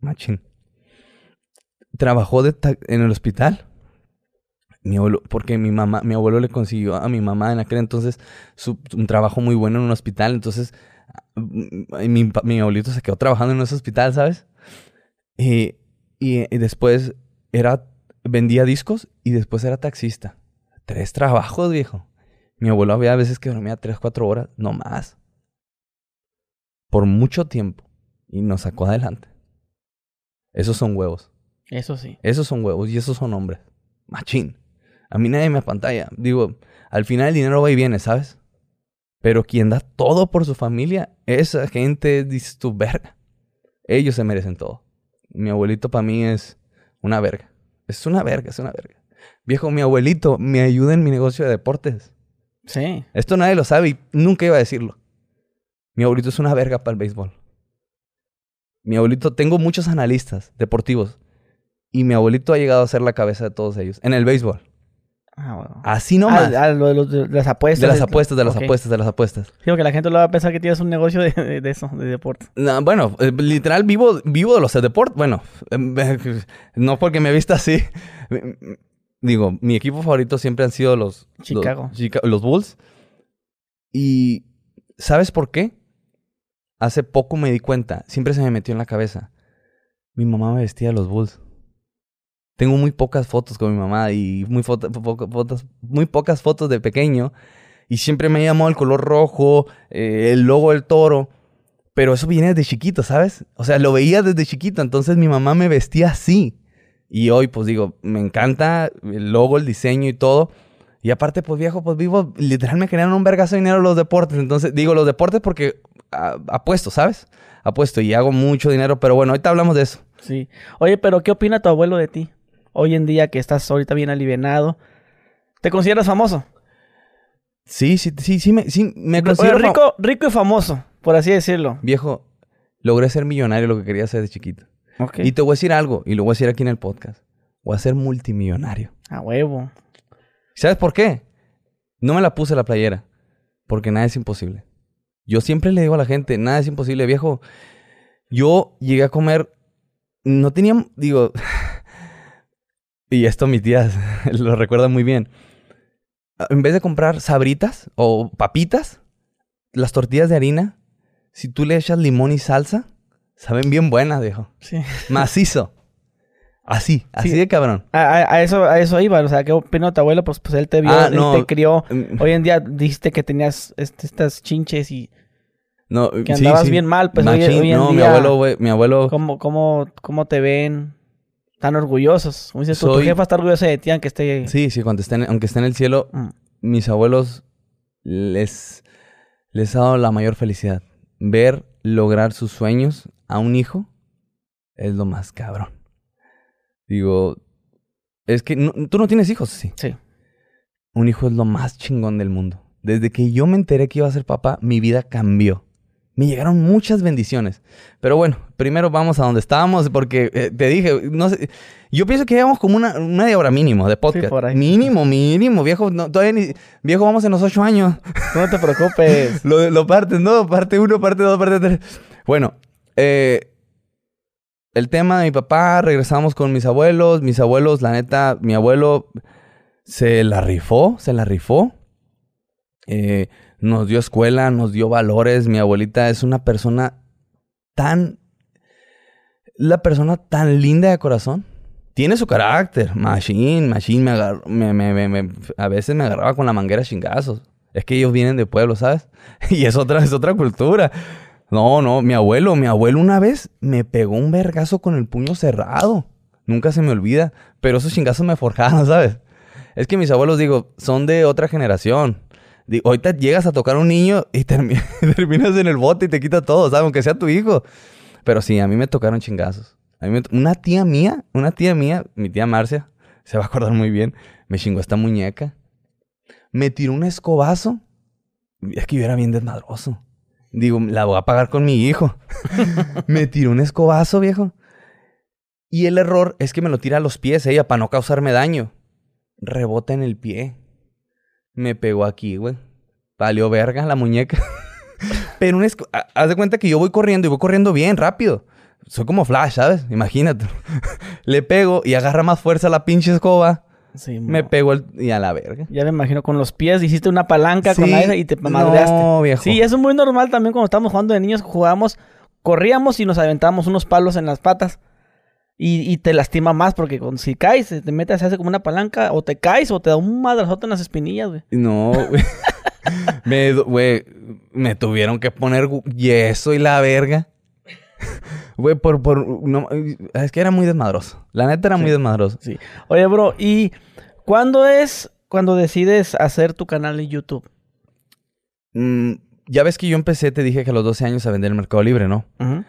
Machín. Trabajó de en el hospital. Mi abuelo, porque mi mamá, mi abuelo le consiguió a mi mamá en aquel entonces su- un trabajo muy bueno en un hospital. Entonces, mi, abuelito se quedó trabajando en ese hospital, ¿sabes? Y, y, y después era, vendía discos y después era taxista. Tres trabajos, viejo. Mi abuelo había veces que dormía tres, cuatro horas, no más. Por mucho tiempo. Y nos sacó adelante. Esos son huevos. Eso sí. Esos son huevos y esos son hombres. Machín. A mí nadie me apantalla. Digo, al final el dinero va y viene, ¿sabes? Pero quien da todo por su familia, esa gente, dices tu verga. Ellos se merecen todo. Mi abuelito para mí es una verga. Es una verga, es una verga. Viejo, mi abuelito me ayuda en mi negocio de deportes. Sí. Esto nadie lo sabe y nunca iba a decirlo. Mi abuelito es una verga para el béisbol. Mi abuelito, tengo muchos analistas deportivos y mi abuelito ha llegado a ser la cabeza de todos ellos en el béisbol. Ah, bueno. Así nomás. Ah, ah, lo de, las apuestas. de las apuestas, de las apuestas, de las apuestas. Sí, porque la gente lo va a pensar que tienes un negocio de, de- de eso, de deporte. No, bueno, eh, literal vivo, vivo de los deportes. Bueno, eh, no porque me vista así. Digo, mi equipo favorito siempre han sido los Chicago. Los, Chica- los Bulls. Y ¿sabes por qué? Hace poco me di cuenta, siempre se me metió en la cabeza. Mi mamá me vestía de los Bulls. Tengo muy pocas fotos con mi mamá y muy, foto- poco- fotos, muy pocas fotos de pequeño. Y siempre me llamó el color rojo, eh, el logo del toro. Pero eso viene desde chiquito, ¿sabes? O sea, lo veía desde chiquito. Entonces mi mamá me vestía así. Y hoy, pues digo, me encanta el logo, el diseño y todo. Y aparte, pues viejo, pues vivo, literal me crearon un vergazo de dinero los deportes. Entonces, digo los deportes porque ah, apuesto, ¿sabes? Apuesto y hago mucho dinero. Pero bueno, ahorita hablamos de eso. Sí. Oye, pero ¿qué opina tu abuelo de ti? Hoy en día que estás ahorita bien alivianado. ¿Te consideras famoso? Sí, sí, sí, sí, me, sí, me considero rico, rico y famoso, por así decirlo. Viejo, logré ser millonario lo que quería ser de chiquito. Ok. Y te voy a decir algo, y lo voy a decir aquí en el podcast. Voy a ser multimillonario. A huevo. ¿Sabes por qué? No me la puse la playera. Porque nada es imposible. Yo siempre le digo a la gente, nada es imposible, viejo. Yo llegué a comer, no tenía, digo, y esto mi tía lo recuerda muy bien. En vez de comprar sabritas o papitas, las tortillas de harina, si tú le echas limón y salsa, saben bien buenas, viejo. Sí. Macizo. Así, así Sí. de cabrón. A, a- a eso, a eso iba. O sea, ¿qué opina tu abuelo? Pues, pues él te vio, Ah, él te crió. Mm, Hoy en día dijiste que tenías este, estas chinches y No, que andabas sí. bien mal. Pues hoy, Machín, hoy en no, mi día, abuelo, güey, mi abuelo. ¿cómo, cómo, ¿cómo te ven? Tan orgullosos. Como dices tú, tu Soy- jefa está orgullosa de ti, aunque esté... Sí, sí, cuando esté en- aunque esté en el cielo, Mm. mis abuelos les, les ha dado la mayor felicidad. Ver lograr sus sueños a un hijo es lo más cabrón. Digo, es que no- tú no tienes hijos, sí. Sí. Un hijo es lo más chingón del mundo. Desde que yo me enteré que iba a ser papá, mi vida cambió. Me llegaron muchas bendiciones. Pero bueno, primero vamos a donde estábamos, porque eh, te dije, no sé, yo pienso que llevamos como una media hora mínimo de podcast. por ahí. Mínimo, mínimo, viejo, no, todavía ni, viejo, vamos en los ocho años. No te preocupes. lo, lo partes, ¿no? Parte uno, parte dos, parte tres. Bueno, eh, el tema de mi papá, regresamos con mis abuelos. Mis abuelos, la neta, mi abuelo se la rifó, se la rifó. Eh, nos dio escuela, nos dio valores. Mi abuelita es una persona tan... La persona tan linda de corazón. Tiene su carácter. Machine, machine. Me agar- me- me- me- me- a veces me agarraba con la manguera chingazos. Es que ellos vienen de pueblo, ¿sabes? Y es otra, es otra cultura. No, no, mi abuelo, mi abuelo una vez me pegó un vergazo con el puño cerrado. Nunca se me olvida. Pero esos chingazos me forjaron, ¿sabes? Es que mis abuelos, digo, son de otra generación. Ahorita llegas a tocar a un niño y termi- terminas en el bote y te quita todo, ¿sabes? Aunque sea tu hijo. Pero sí, a mí me tocaron chingazos. A mí una tía mía, una tía mía, mi tía Marcia, se va a acordar muy bien, me chingó esta muñeca. Me tiró un escobazo. Es que yo era bien desmadroso. Digo, la voy a pagar con mi hijo. me tiró un escobazo, viejo. Y el error es que me lo tira a los pies ella para no causarme daño. Rebota en el pie. Me pegó aquí, güey. Valió verga la muñeca. Pero un haz de cuenta que yo voy corriendo y voy corriendo bien, rápido. Soy como Flash, ¿sabes? Imagínate. Le pego y agarra más fuerza la pinche escoba. Sí, Me pegó el... y a la verga. Ya me imagino con los pies, hiciste una palanca con Sí. esa y te madreaste. No, viejo. Sí, eso es muy normal también cuando estábamos jugando de niños, jugábamos, corríamos y nos aventábamos unos palos en las patas. Y, y te lastima más porque con, si caes, se te metes, se hace como una palanca, o te caes o te da un madrazote en las espinillas, güey. No, güey. me, güey, me tuvieron que poner yeso y la verga. Güey, por, por, no, es que era muy desmadroso. La neta era muy desmadroso. Sí. Oye, bro, ¿y cuándo es cuando decides hacer tu canal en YouTube? Mm, ya ves que yo empecé, te dije que a los 12 años a vender en Mercado Libre, ¿no? Ujú.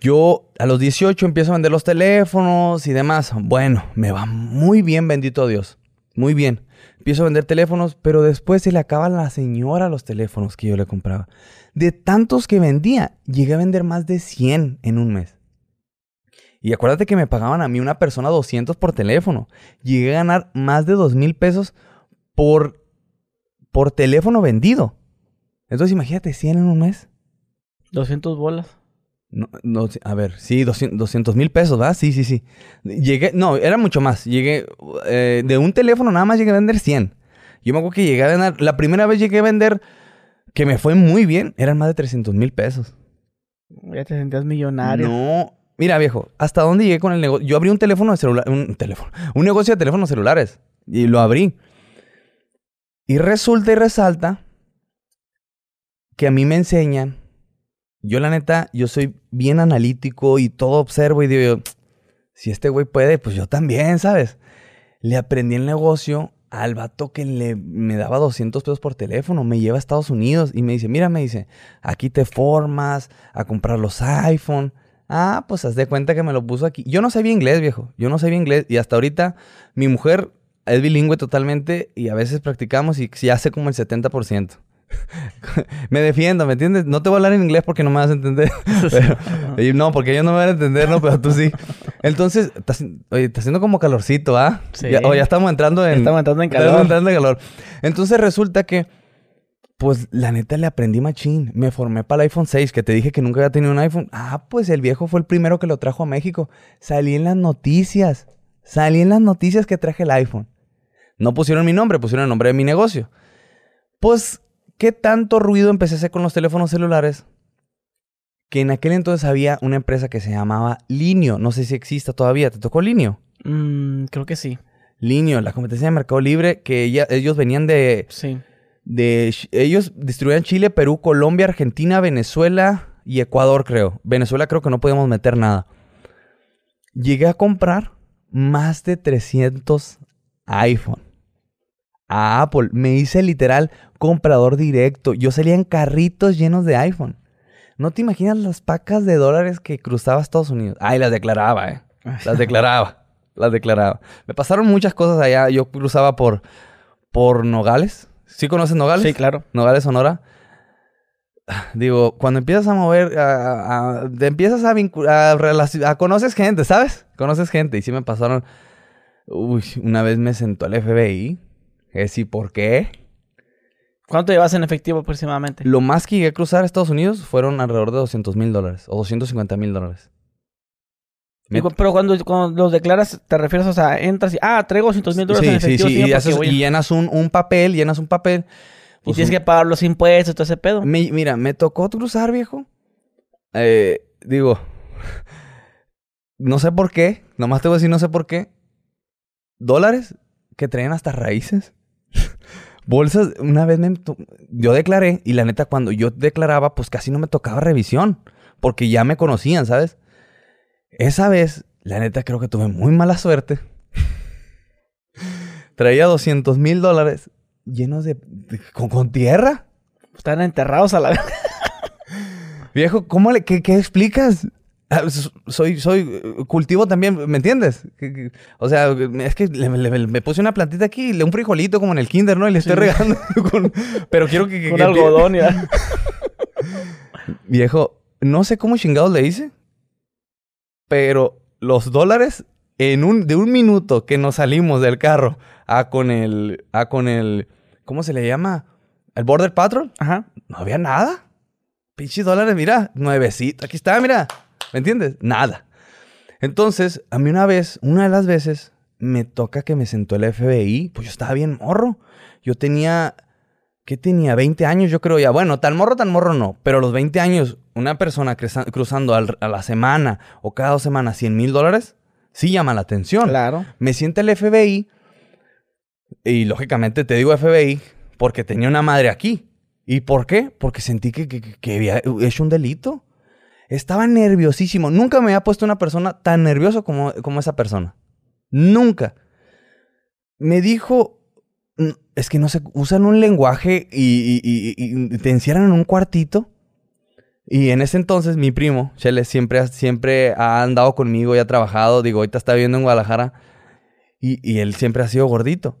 Yo a los 18 empiezo a vender los teléfonos y demás. Bueno, me va muy bien, bendito Dios. Muy bien. Empiezo a vender teléfonos, pero después se le acaba a la señora los teléfonos que yo le compraba. De tantos que vendía, llegué a vender más de 100 en un mes. Y acuérdate que me pagaban a mí una persona 200 por teléfono. Llegué a ganar más de 2 mil pesos por, por teléfono vendido. Entonces imagínate 100 en un mes. 200 bolas. No, no, a ver, sí, 200 mil pesos, ¿verdad? Sí, sí, sí. Llegué, no, era mucho más. Llegué, eh, de un teléfono nada más llegué a vender 100. Yo me acuerdo que llegué a vender, la primera vez llegué a vender, que me fue muy bien, eran más de 300 mil pesos. Ya te sentías millonario. No, mira viejo, ¿hasta dónde llegué con el negocio? Yo abrí un teléfono de celular, un teléfono, un negocio de teléfonos celulares y lo abrí. Y resulta y resalta que a mí me enseñan, yo la neta, yo soy bien analítico y todo observo y digo, yo, si este güey puede, pues yo también, ¿sabes? Le aprendí el negocio al vato que le, me daba 200 pesos por teléfono, me lleva a Estados Unidos y me dice, mira, me dice, aquí te formas a comprar los iPhone. Ah, pues haz de cuenta que me lo puso aquí. Yo no sabía inglés, viejo. Yo no sabía inglés. Y hasta ahorita mi mujer es bilingüe totalmente y a veces practicamos y ya sé como el 70%. me defiendo, ¿me entiendes? No te voy a hablar en inglés porque no me vas a entender. Pero- y no, porque ellos no me van a entender, no, pero tú sí. Entonces, está, haci- oye, está haciendo como calorcito, ¿ah? Sí. Ya, o ya estamos entrando en... Estamos entrando en Estamos calor. entrando en calor. Entonces resulta que, pues la neta le aprendí machín. Me formé para el iPhone 6, que te dije que nunca había tenido un iPhone. Ah, pues el viejo fue el primero que lo trajo a México. Salí en las noticias. Salí en las noticias que traje el iPhone. No pusieron mi nombre, pusieron el nombre de mi negocio. Pues, ¿qué tanto ruido empecé a hacer con los teléfonos celulares? Que en aquel entonces había una empresa que se llamaba Linio. No sé si exista todavía. ¿Te tocó Linio? Mm, creo que sí. Linio, la competencia de Mercado Libre, que ella- ellos venían de, Sí. de... Ellos distribuían Chile, Perú, Colombia, Argentina, Venezuela y Ecuador, creo. Venezuela creo que no podíamos meter nada. Llegué a comprar más de 300 iPhone. A Apple. Me hice literal comprador directo. Yo salía en carritos llenos de iPhone. No te imaginas las pacas de dólares que cruzaba Estados Unidos. Ay, las declaraba, eh. Las declaraba. las declaraba. Me pasaron muchas cosas allá. Yo cruzaba por, por Nogales. ¿Sí conoces Nogales? Sí, claro. Nogales, Sonora. Digo, cuando empiezas a mover, a, a- te empiezas a vincular, a conoces gente, ¿sabes? Conoces gente. Y sí me pasaron. Uy, una vez me sentó el FBI. Que sí, ¿por qué? ¿Cuánto llevas en efectivo aproximadamente? Lo más que llegué a cruzar a Estados Unidos fueron alrededor de 200 mil dólares o 250 mil dólares. Pero cuando, cuando los declaras, te refieres, o sea, entras y, ah, traigo 200 mil dólares en Sí, sí, efectivo. sí. señor, Y, haces- y llenas un, un papel, llenas un papel. y pues, tienes un- que pagar los impuestos y todo ese pedo. Me- mira, me tocó cruzar, viejo. Eh, digo, no sé por qué, nomás te voy a decir no sé por qué. Dólares que traían hasta raíces. Bolsas, una vez me... Yo declaré y la neta cuando yo declaraba pues casi no me tocaba revisión. Porque ya me conocían, ¿sabes? Esa vez, la neta creo que tuve muy mala suerte. Traía 200 mil dólares llenos de, de- con, con tierra. Están enterrados a la vez. Viejo, ¿cómo le, qué, qué explicas? Ah, s- Soy, soy, eh, cultivo también, ¿me entiendes? O sea, es que le- le- me puse una plantita aquí, un frijolito como en el kinder, ¿no? Y le estoy regando con... Pero quiero que... que- Con que- algodón ya. Viejo, no sé cómo chingados le hice, pero los dólares en un, de un minuto que nos salimos del carro a con el, a con el, ¿cómo se le llama? El Border Patrol, Ajá. no había nada. Pinches dólares, mira, nuevecito, aquí está, mira, ¿me entiendes? Nada. Entonces, a mí una vez, una de las veces, me toca que me sentó el FBI, pues yo estaba bien morro. Yo tenía, ¿qué tenía? 20 años, yo creo ya. Bueno, tan morro, tan morro no. Pero a los 20 años, una persona cruzando al- a la semana o cada dos semanas 100 mil dólares, sí llama la atención. Claro. Me sienta el FBI y lógicamente te digo FBI porque tenía una madre aquí. ¿Y por qué? Porque sentí que, que- que había hecho un delito. Estaba nerviosísimo. Nunca me había puesto una persona tan nervioso como, como esa persona. Nunca. Me dijo, "Mm, es que no sé, usan un lenguaje y, te encierran en un cuartito. Y en ese entonces mi primo, Chele, siempre, siempre ha andado conmigo y ha trabajado. Digo, ahorita está viviendo en Guadalajara. Y él siempre ha sido gordito.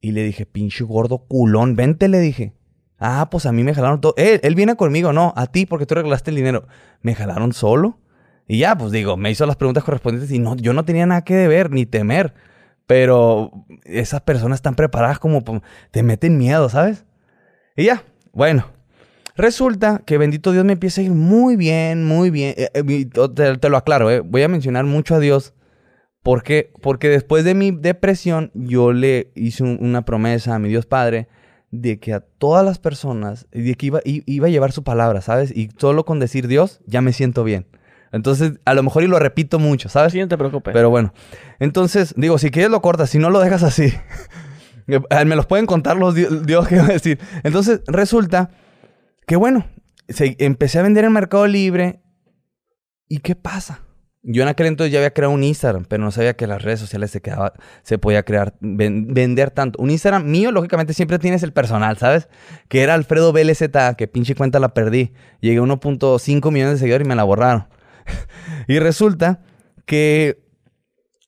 Y le dije, pinche gordo culón, vente, le dije. Ah, pues a mí me jalaron todo. Él, él viene conmigo, no, a ti, porque tú regalaste el dinero. Me jalaron solo. Y ya, pues digo, me hizo las preguntas correspondientes y no, yo no tenía nada que deber ni temer. Pero esas personas están preparadas como pa- te meten miedo, ¿sabes? Y ya, bueno. Resulta que bendito Dios me empieza a ir muy bien, muy bien. Eh, eh, te, lo aclaro, eh. voy a mencionar mucho a Dios. ¿Por qué? Porque después de mi depresión, yo le hice un- una promesa a mi Dios Padre de que a todas las personas, de que iba, iba a llevar su palabra, ¿sabes? Y solo con decir Dios, ya me siento bien. Entonces, a lo mejor y lo repito mucho, ¿sabes? Sí, no te preocupes. Pero bueno, entonces, digo, si quieres lo cortas, si no lo dejas así. Eh, Me los pueden contar los di- Dios que va a decir. Entonces, resulta que bueno, se- empecé a vender en Mercado Libre. ¿Y qué pasa? Yo en aquel entonces ya había creado un Instagram, pero no sabía que las redes sociales se quedaba, se podía crear, ven- vender tanto. Un Instagram mío, lógicamente, siempre tienes el personal, ¿sabes? Que era Alfredo BLZ, que pinche cuenta la perdí. Llegué a 1.5 millones de seguidores y me la borraron. y resulta que,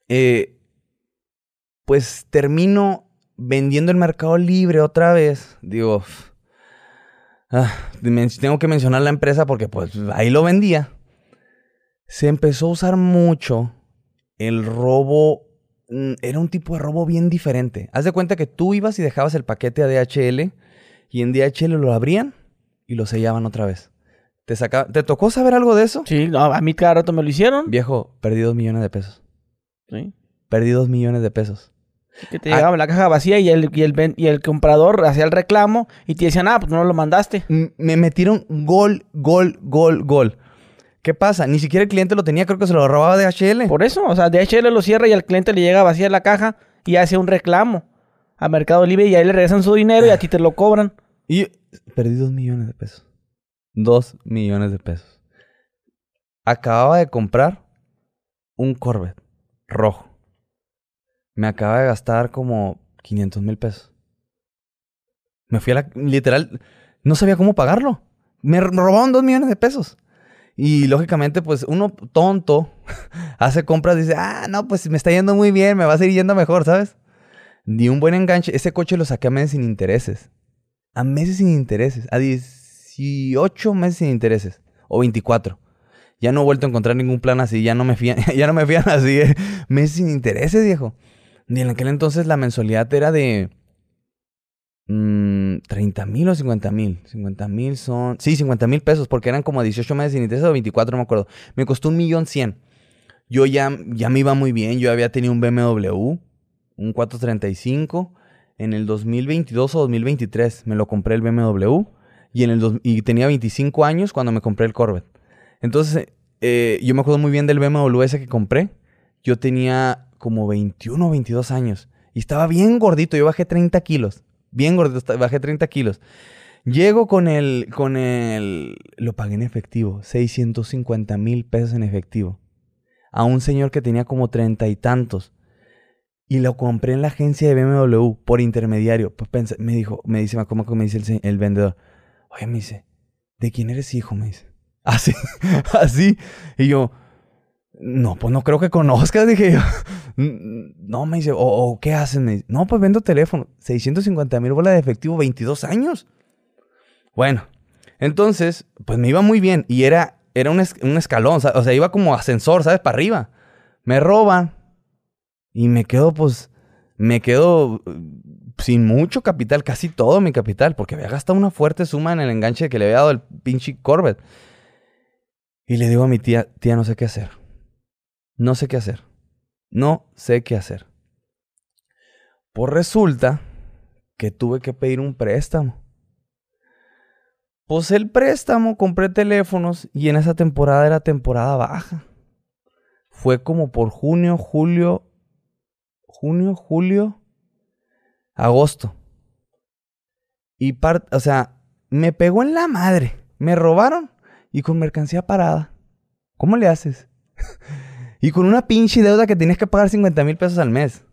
eh, pues termino vendiendo en Mercado Libre otra vez. Digo, ah, tengo que mencionar la empresa porque pues ahí lo vendía. Se empezó a usar mucho el robo. mm, Era un tipo de robo bien diferente. Haz de cuenta que tú ibas y dejabas el paquete a DHL y en DHL lo abrían y lo sellaban otra vez. ¿Te, saca- ¿Te tocó saber algo de eso? Sí, no, a mí cada rato me lo hicieron. Viejo, perdí dos millones de pesos. Sí. Perdí dos millones de pesos. Que te Ah. llegaba la caja vacía y el, y, el, y el comprador hacía el reclamo y te decían, ah, pues no lo mandaste. Me metieron gol, gol, gol, gol. ¿Qué pasa? Ni siquiera el cliente lo tenía, creo que se lo robaba de HL. Por eso, o sea, DHL lo cierra y al cliente le llega vacía la caja y hace un reclamo a Mercado Libre y ahí le regresan su dinero y a ti te lo cobran. Y perdí dos millones de pesos. Dos millones de pesos. Acababa de comprar un Corvette rojo. Me acaba de gastar como 500 mil pesos. Me fui a la... Literal, no sabía cómo pagarlo. Me robaron dos millones de pesos. Y lógicamente, pues uno tonto hace compras y dice, ah, no, pues me está yendo muy bien, me va a seguir yendo mejor, ¿sabes? Di un buen enganche. Ese coche lo saqué a meses sin intereses. A meses sin intereses. A 18 meses sin intereses. O 24. Ya no he vuelto a encontrar ningún plan así. Ya no me fían, ya no me fían así. eh. Meses sin intereses, viejo. Y en aquel entonces la mensualidad era de... mm, 30 mil o 50 mil. 50 mil son... Sí, 50 mil pesos. Porque eran como 18 meses sin intereses o 24, no me acuerdo. Me costó un millón cien. Yo ya, ya me iba muy bien. Yo había tenido un BMW. Un 435 en el 2022 o 2023 me lo compré el BMW y, en el y tenía 25 años cuando me compré el Corvette. Entonces, eh, yo me acuerdo muy bien del BMW ese que compré. Yo tenía como 21 o 22 años y estaba bien gordito. Yo bajé 30 kilos. Bien gordito, bajé 30 kilos. Llego con el, con el, lo pagué en efectivo, 650 mil pesos en efectivo. A un señor que tenía como treinta y tantos. Y lo compré en la agencia de BMW por intermediario. Pues pensé- me dijo, me dice, ¿cómo que me dice el, el vendedor? Oye, me dice, ¿de quién eres hijo? Me dice. Así, así. Y yo, no, pues no creo que conozcas, dije yo. No, me dice, ¿o, o qué haces? Me dice, no, pues vendo teléfono. 650 mil bolas de efectivo, 22 años. Bueno, entonces, pues me iba muy bien. Y era, era un, es- un escalón, o sea, iba como ascensor, ¿sabes? Para arriba. Me roban. Y me quedo, pues, me quedo eh, sin mucho capital, casi todo mi capital, porque había gastado una fuerte suma en el enganche que le había dado el pinche Corvette. Y le digo a mi tía, tía, no sé qué hacer. No sé qué hacer. No sé qué hacer. Pues resulta que tuve que pedir un préstamo. Pues el préstamo, compré teléfonos y en esa temporada era temporada baja. Fue como por junio, julio, junio, julio, agosto. Y o sea, me pegó en la madre. Me robaron y con mercancía parada. ¿Cómo le haces? y con una pinche deuda que tenías que pagar 50 mil pesos al mes.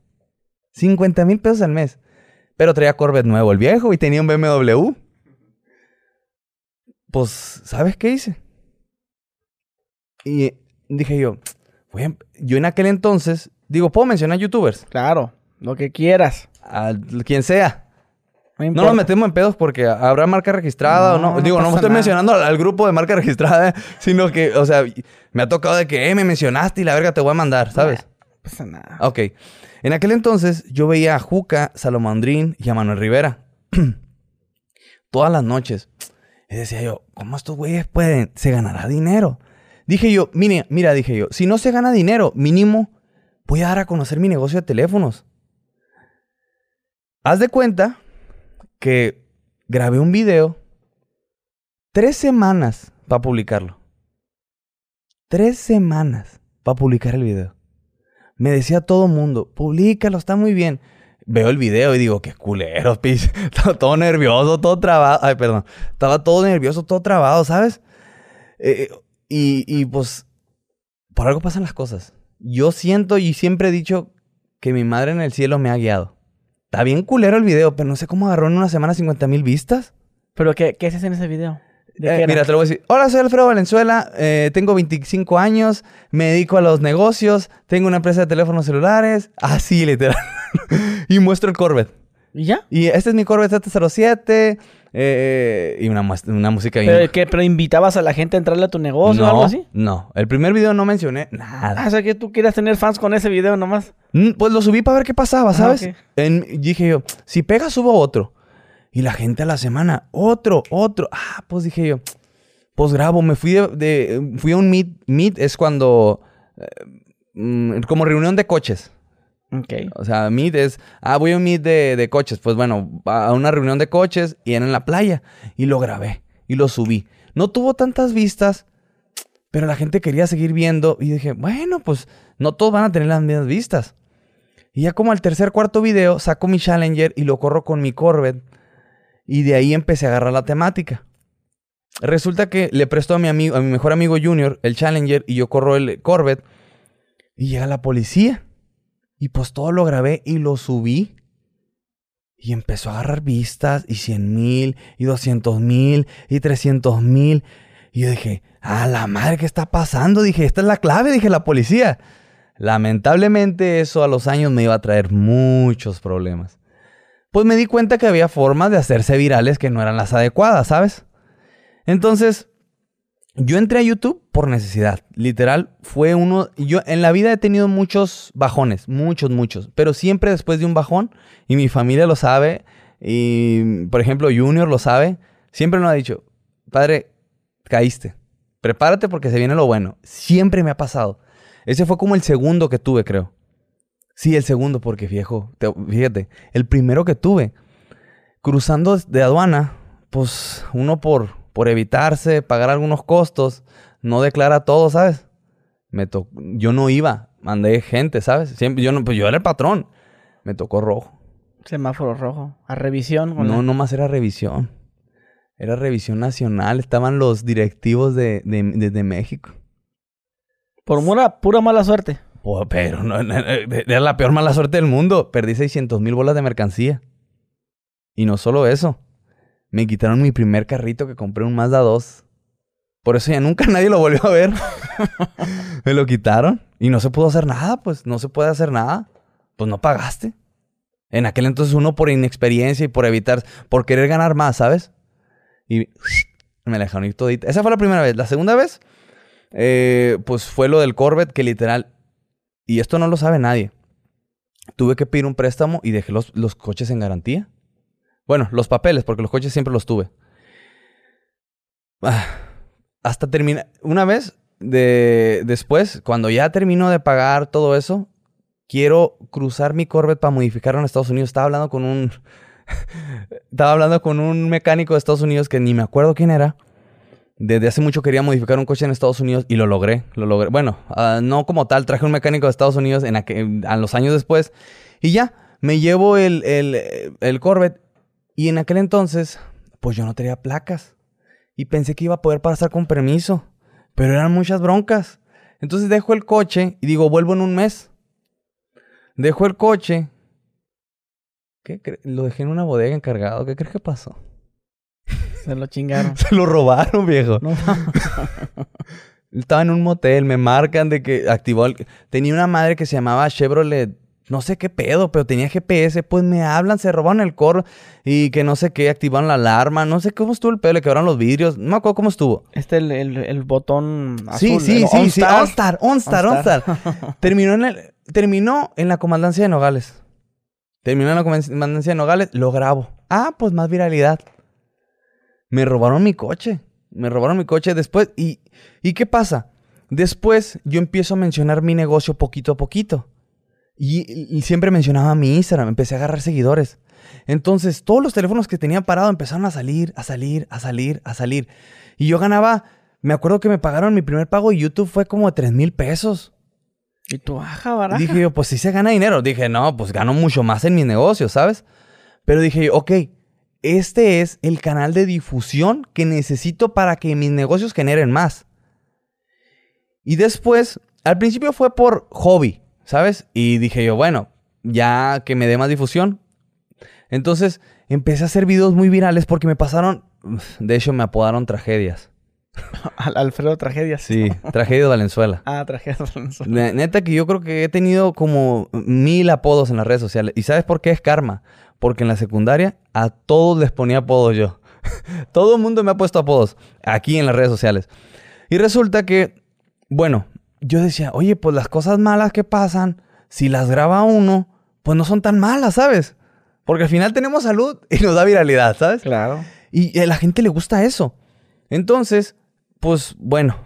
50 mil pesos al mes. Pero traía Corvette nuevo el viejo y tenía un BMW. Pues, ¿sabes qué hice? Y dije yo, a- yo en aquel entonces, digo, ¿puedo mencionar youtubers? Claro, lo que quieras. A quien sea. No, nos metemos en pedos porque habrá marca registrada o No, Digo, no pasa estoy nada. mencionando al, al grupo de marca registrada, sino que, o sea, me ha tocado de que, eh, me mencionaste y la verga te voy a mandar, ¿sabes? No pasa nada. Ok. En aquel entonces yo veía a Juca, Salomondrín y a Manuel Rivera. Todas las noches. Y decía yo, ¿cómo estos güeyes pueden? ¿Se ganará dinero? Dije yo, mire, mira, dije yo, si no se gana dinero, mínimo voy a dar a conocer mi negocio de teléfonos. Haz de cuenta que grabé un video tres semanas para publicarlo. Tres semanas para publicar el video. Me decía todo mundo, públicalo, está muy bien. Veo el video y digo, qué culero, pis. Estaba todo nervioso, todo trabado. Ay, perdón. Estaba todo nervioso, todo trabado, ¿sabes? Eh, y, y pues, por algo pasan las cosas. Yo siento y siempre he dicho que mi madre en el cielo me ha guiado. Está bien culero el video, pero no sé cómo agarró en una semana 50 mil vistas. ¿Pero qué, qué haces en ese video? ¿De Eh, mira, te lo voy a decir. Hola, soy Alfredo Valenzuela, eh, tengo 25 años, me dedico a los negocios, tengo una empresa de teléfonos celulares. Así, literal. y muestro el Corvette. ¿Y ya? Y este es mi Corvette 707. Eh, y una, una música ¿Pero, qué, ¿Pero invitabas a la gente a entrarle a tu negocio o algo no, así? no. El primer video no mencioné Ah, nada. o sea que tú quieras tener fans con ese video nomás. Mm, Pues lo subí para ver qué pasaba, Ah, ¿sabes? En- dije yo, si pega, subo otro. Y la gente a la semana, otro, otro. Ah, pues dije yo, pues grabo. Me fui de, de- fui a un meet. Meet es cuando, eh, mm, como reunión de coches. Ok. O sea, meet es, ah, voy a un meet de, de coches. Pues bueno, a una reunión de coches y era en la playa. Y lo grabé y lo subí. No tuvo tantas vistas, pero la gente quería seguir viendo. Y dije, bueno, pues no todos van a tener las mismas vistas. Y ya como al tercer, cuarto video, saco mi Challenger y lo corro con mi Corvette. Y de ahí empecé a agarrar la temática. Resulta que le presto a mi amigo, a mi mejor amigo Junior el Challenger y yo corro el Corvette. Y llega la policía. Y pues todo lo grabé y lo subí. Y empezó a agarrar vistas y 100 mil y 200 mil y 300 mil. Y yo dije, a la madre, ¿qué está pasando? Dije, esta es la clave, dije la policía. Lamentablemente eso a los años me iba a traer muchos problemas. Pues me di cuenta que había formas de hacerse virales que no eran las adecuadas, ¿sabes? Entonces, yo entré a YouTube por necesidad. Literal, fue uno. Yo en la vida he tenido muchos bajones, muchos, muchos. Pero siempre después de un bajón, y mi familia lo sabe, y por ejemplo, Junior lo sabe, siempre nos ha dicho: Padre, caíste. Prepárate porque se viene lo bueno. Siempre me ha pasado. Ese fue como el segundo que tuve, creo. Sí, el segundo, porque viejo, te- fíjate, el primero que tuve, cruzando de aduana, pues uno por, por evitarse, pagar algunos costos, no declara todo, ¿sabes? Me to- yo no iba, mandé gente, ¿sabes? Siempre, yo, no, pues yo era el patrón, me tocó rojo. Semáforo rojo. A revisión. No, no más era revisión. Era revisión nacional, estaban los directivos de, de, de- de México. Por pura, pura mala suerte. Pues, pero no, era la peor mala suerte del mundo. Perdí 600 mil bolas de mercancía. Y no solo eso. Me quitaron mi primer carrito que compré un Mazda 2. Por eso ya nunca nadie lo volvió a ver. me lo quitaron. Y no se pudo hacer nada, pues. No se puede hacer nada. Pues no pagaste. En aquel entonces uno por inexperiencia y por evitar, por querer ganar más, ¿sabes? Y me la dejaron ir todita. Esa fue la primera vez. La segunda vez, eh, pues fue lo del Corvette que literal, y esto no lo sabe nadie. Tuve que pedir un préstamo y dejé los, los coches en garantía. Bueno, los papeles, porque los coches siempre los tuve. Ah, hasta terminar. Una vez, de, después, cuando ya terminó de pagar todo eso, quiero cruzar mi Corvette para modificarlo en Estados Unidos. Estaba hablando con un. Estaba hablando con un mecánico de Estados Unidos que ni me acuerdo quién era. Desde hace mucho quería modificar un coche en Estados Unidos y lo logré. Lo logré. Bueno, uh, no como tal, traje un mecánico de Estados Unidos en a los años después. Y ya, me llevo el, el, el Corvette. Y en aquel entonces, pues yo no tenía placas. Y pensé que iba a poder pasar con permiso. Pero eran muchas broncas. Entonces dejo el coche y digo, vuelvo en un mes. Dejo el coche. ¿Qué lo dejé en una bodega encargado. ¿Qué crees que pasó? Se lo chingaron. Se lo robaron, viejo. No. Estaba en un motel, me marcan de que activó el... Tenía una madre que se llamaba Chevrolet, no sé qué pedo, pero tenía GPS, pues me hablan, se robaron el coro y que no sé qué, activaron la alarma, no sé cómo estuvo el pedo, le quebraron los vidrios, no me acuerdo cómo estuvo. Este el, el, el botón azul. Sí, sí, sí, sí, OnStar, OnStar, OnStar. terminó, en el, terminó en la comandancia de Nogales. Terminó en la comandancia de Nogales, lo grabo. Ah, pues más viralidad. Me robaron mi coche. Me robaron mi coche después. ¿Y, ¿y qué pasa? Después yo empiezo a mencionar mi negocio poquito a poquito. Y, y, siempre mencionaba mi Instagram. Empecé a agarrar seguidores. Entonces todos los teléfonos que tenía parado empezaron a salir, a salir, a salir, a salir. Y yo ganaba... Me acuerdo que me pagaron mi primer pago y YouTube fue como de 3 mil pesos. Y tú, baja, baraja. Dije yo, pues sí se gana dinero. Dije, no, pues gano mucho más en mis negocios, ¿sabes? Pero dije yo, ok, este es el canal de difusión que necesito para que mis negocios generen más. Y después, al principio fue por hobby, ¿sabes? Y dije yo, bueno, ya que me dé más difusión. Entonces empecé a hacer videos muy virales porque me pasaron, de hecho me apodaron tragedias. Alfredo Tragedias. Sí, Tragedia de Valenzuela. Ah, Tragedia de Valenzuela. Neta que yo creo que he tenido como mil apodos en las redes sociales. ¿Y sabes por qué es karma? Porque en la secundaria a todos les ponía apodos yo. Todo el mundo me ha puesto apodos aquí en las redes sociales. Y resulta que, bueno, yo decía, oye, pues las cosas malas que pasan, si las graba uno, pues no son tan malas, ¿sabes? Porque al final tenemos salud y nos da viralidad, ¿sabes? Claro. Y a la gente le gusta eso. Entonces, pues bueno,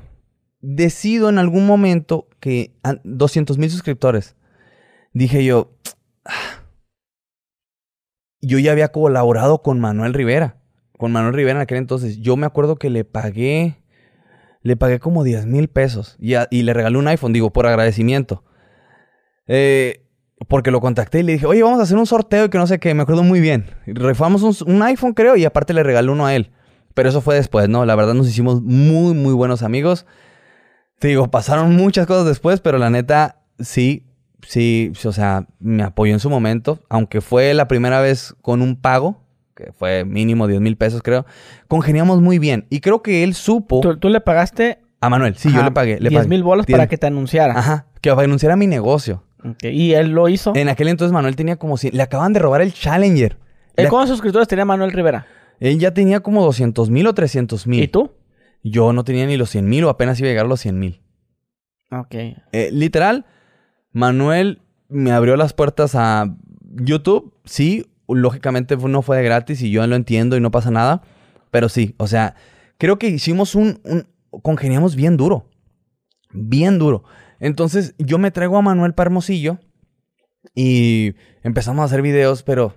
decido en algún momento que 200 mil suscriptores. Dije yo, yo ya había colaborado con Manuel Rivera. Con Manuel Rivera en aquel entonces. Yo me acuerdo que le pagué, le pagué como 10 mil pesos y, le regalé un iPhone, digo, por agradecimiento. Eh, porque lo contacté y le dije, oye, vamos a hacer un sorteo y que no sé qué, me acuerdo muy bien. Refamos un, un iPhone, creo, y aparte le regalé uno a él. Pero eso fue después, ¿no? La verdad nos hicimos muy, muy buenos amigos. Te digo, pasaron muchas cosas después, pero la neta, sí, sí, o sea, me apoyó en su momento. Aunque fue la primera vez con un pago, que fue mínimo 10 mil pesos, creo. Congeniamos muy bien. Y creo que él supo. ¿Tú, le pagaste? A Manuel, sí, yo le pagué. Le 10 mil bolas para que te anunciara. Ajá, que para anunciara mi negocio. ¿Y él lo hizo? En aquel entonces Manuel tenía como si... Le acaban de robar el Challenger. ¿Cuántos suscriptores tenía Manuel Rivera? Él ya tenía como 200 mil o 300 mil. ¿Y tú? Yo no tenía ni los 100 mil o apenas iba a llegar a los 100 mil. Ok. Eh, literal, Manuel me abrió las puertas a YouTube. Sí, lógicamente no fue de gratis y yo lo entiendo y no pasa nada. Pero sí, o sea, creo que hicimos un, un congeniamos bien duro. Bien duro. Entonces yo me traigo a Manuel para Hermosillo y empezamos a hacer videos, pero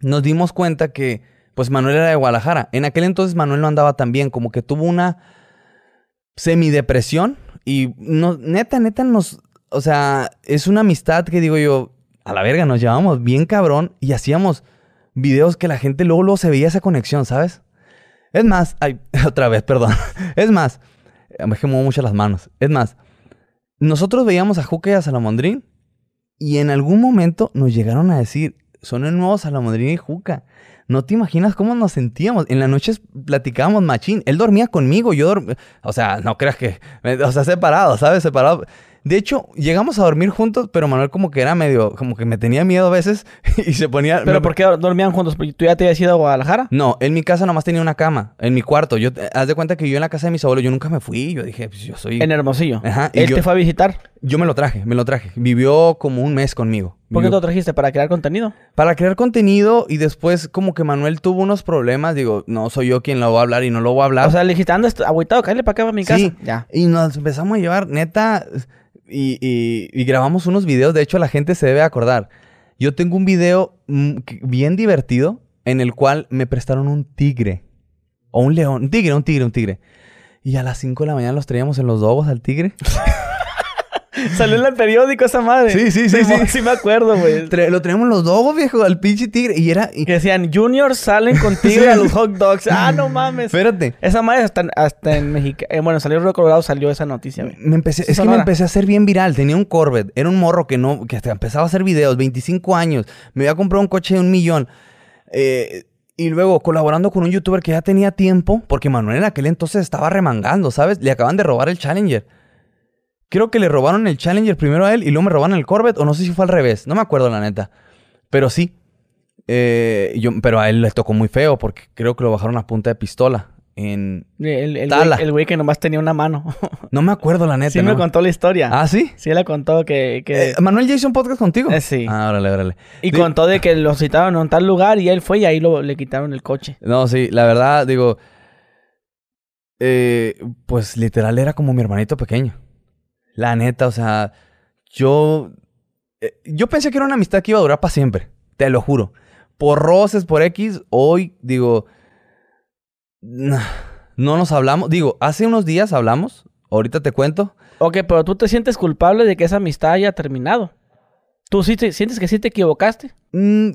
nos dimos cuenta que pues Manuel era de Guadalajara. En aquel entonces Manuel no andaba tan bien, como que tuvo una semidepresión y no, neta, neta nos, o sea, es una amistad que digo yo, a la verga, nos llevábamos bien cabrón y hacíamos videos que la gente luego, luego se veía esa conexión, ¿sabes? Es más, ay, otra vez, perdón. Es más, me quemó mucho las manos. Es más, nosotros veíamos a Juca y a Salamondrín y en algún momento nos llegaron a decir, son el nuevo Salamondrín y Juca. No te imaginas cómo nos sentíamos. En las noches platicábamos machín. Él dormía conmigo, yo dormía... O sea, no creas que... O sea, separado, ¿sabes? Separado. De hecho, llegamos a dormir juntos, pero Manuel como que era medio, como que me tenía miedo a veces y se ponía... ¿Pero me- por qué dormían juntos? ¿Porque tú ya te habías ido a Guadalajara? No, en mi casa nomás tenía una cama, en mi cuarto. Yo, haz de cuenta que yo en la casa de mis abuelos, yo nunca me fui. Yo dije, pues yo soy... En Hermosillo. Ajá, Él yo- te fue a visitar. Yo me lo traje, me lo traje. Vivió como un mes conmigo. ¿Por qué te lo trajiste? ¿Para crear contenido? Para crear contenido y después como que Manuel tuvo unos problemas. Digo, no soy yo quien lo va a hablar y no lo voy a hablar. O sea, le dijiste, anda, agüitado, cállate para acá, para mi Sí. casa. Ya. Y nos empezamos a llevar, neta, y, grabamos unos videos. De hecho, la gente se debe acordar. Yo tengo un video mm, bien divertido en el cual me prestaron un tigre. O un león. Un tigre, un tigre, un tigre. Y a las 5 de la mañana los traíamos en los dobos al tigre. Salió en el periódico esa madre. Sí, sí, sí, sí. Sí me acuerdo, güey. Lo en los dobos, viejo, al pinche tigre. Y era... y- Que decían, Junior salen contigo Sí. a los hot dogs. Ah, no mames. espérate. Esa madre hasta, hasta en México. eh, bueno, salió Río Colorado, salió esa noticia, güey. Me empecé, es que me empecé a hacer bien viral. Tenía un Corvette. Era un morro que no, que hasta empezaba a hacer videos, 25 años. Me había comprado un coche de un millón. Eh, y luego colaborando con un youtuber que ya tenía tiempo, porque Manuel en aquel entonces estaba remangando, ¿sabes? Le acaban de robar el Challenger. Creo que le robaron el Challenger primero a él y luego me robaron el Corvette, o no sé si fue al revés. No me acuerdo, la neta. Pero sí. Eh, yo, pero a él le tocó muy feo porque creo que lo bajaron a punta de pistola. En... El, el, Tala. güey, el güey que nomás tenía una mano. No me acuerdo, la neta. sí me contó la historia. Ah, ¿sí? Sí, le contó que... que... Eh, Manuel ya hizo un podcast contigo. Eh, sí. Ah, órale, órale. y Di- contó de que lo citaron en tal lugar y él fue y ahí lo, le quitaron el coche. No, sí, la verdad, digo. eh, pues literal era como mi hermanito pequeño. La neta, o sea, yo. eh, yo pensé que era una amistad que iba a durar para siempre. Te lo juro. Por roces, por X, hoy, digo. No nos hablamos. Digo, hace unos días hablamos. Ahorita te cuento. Ok, pero tú te sientes culpable de que esa amistad haya terminado. ¿Tú sí te, sientes que sí te equivocaste? Mm,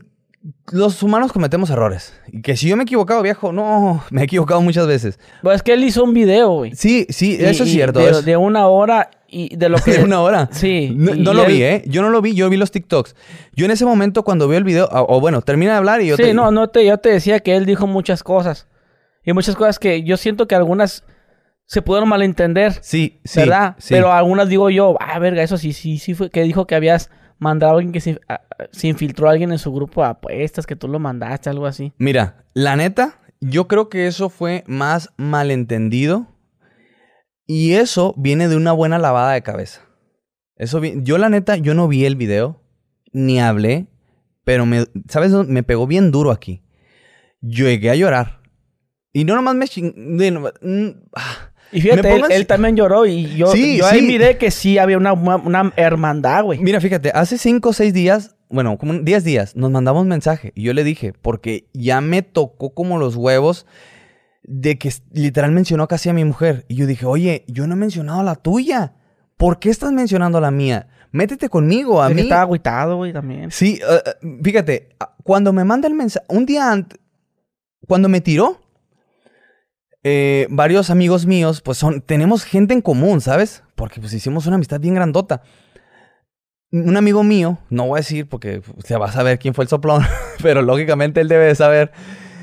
los humanos cometemos errores. Y que si yo me he equivocado, viejo, no, me he equivocado muchas veces. Pues es que él hizo un video, güey. Sí, sí, Y- eso es cierto. De, es- de una hora y de lo que... de una hora. Sí. No, lo él- vi, ¿eh? Yo no lo vi, yo vi los TikToks. Yo en ese momento cuando vi el video, o, o bueno, termina de hablar y yo sí, te... no, no te, yo te decía que él dijo muchas cosas. Y muchas cosas que yo siento que algunas se pudieron malentender, Sí, sí. ¿verdad? sí. Pero algunas digo yo, ah, verga, eso sí, sí, sí fue que dijo que habías mandado a alguien que se, se infiltró a alguien en su grupo de apuestas, que tú lo mandaste, algo así. Mira, la neta, yo creo que eso fue más malentendido. Y eso viene de una buena lavada de cabeza. Eso vi- Yo la neta, yo no vi el video, ni hablé, pero me, ¿sabes? Me pegó bien duro aquí. Yo llegué a llorar. Y no nomás me ching... mm, ah. Y fíjate, él, también lloró y yo, Sí, yo ahí sí. miré que sí había una, una, hermandad, güey. Mira, fíjate, hace cinco o seis días, bueno, como un- 10 días, nos mandamos mensaje. Y yo le dije, porque ya me tocó como los huevos de que literal mencionó casi a mi mujer. Y yo dije, oye, yo no he mencionado a la tuya. ¿Por qué estás mencionando a la mía? Métete conmigo, a que mí. estaba agüitado, güey, también. Sí, eh, eh, fíjate, cuando me manda el mensaje, un día antes, cuando me tiró, eh, varios amigos míos, pues son, tenemos gente en común, ¿sabes? Porque pues hicimos una amistad bien grandota. Un amigo mío, no voy a decir porque se va a saber quién fue el soplón, pero lógicamente él debe de saber,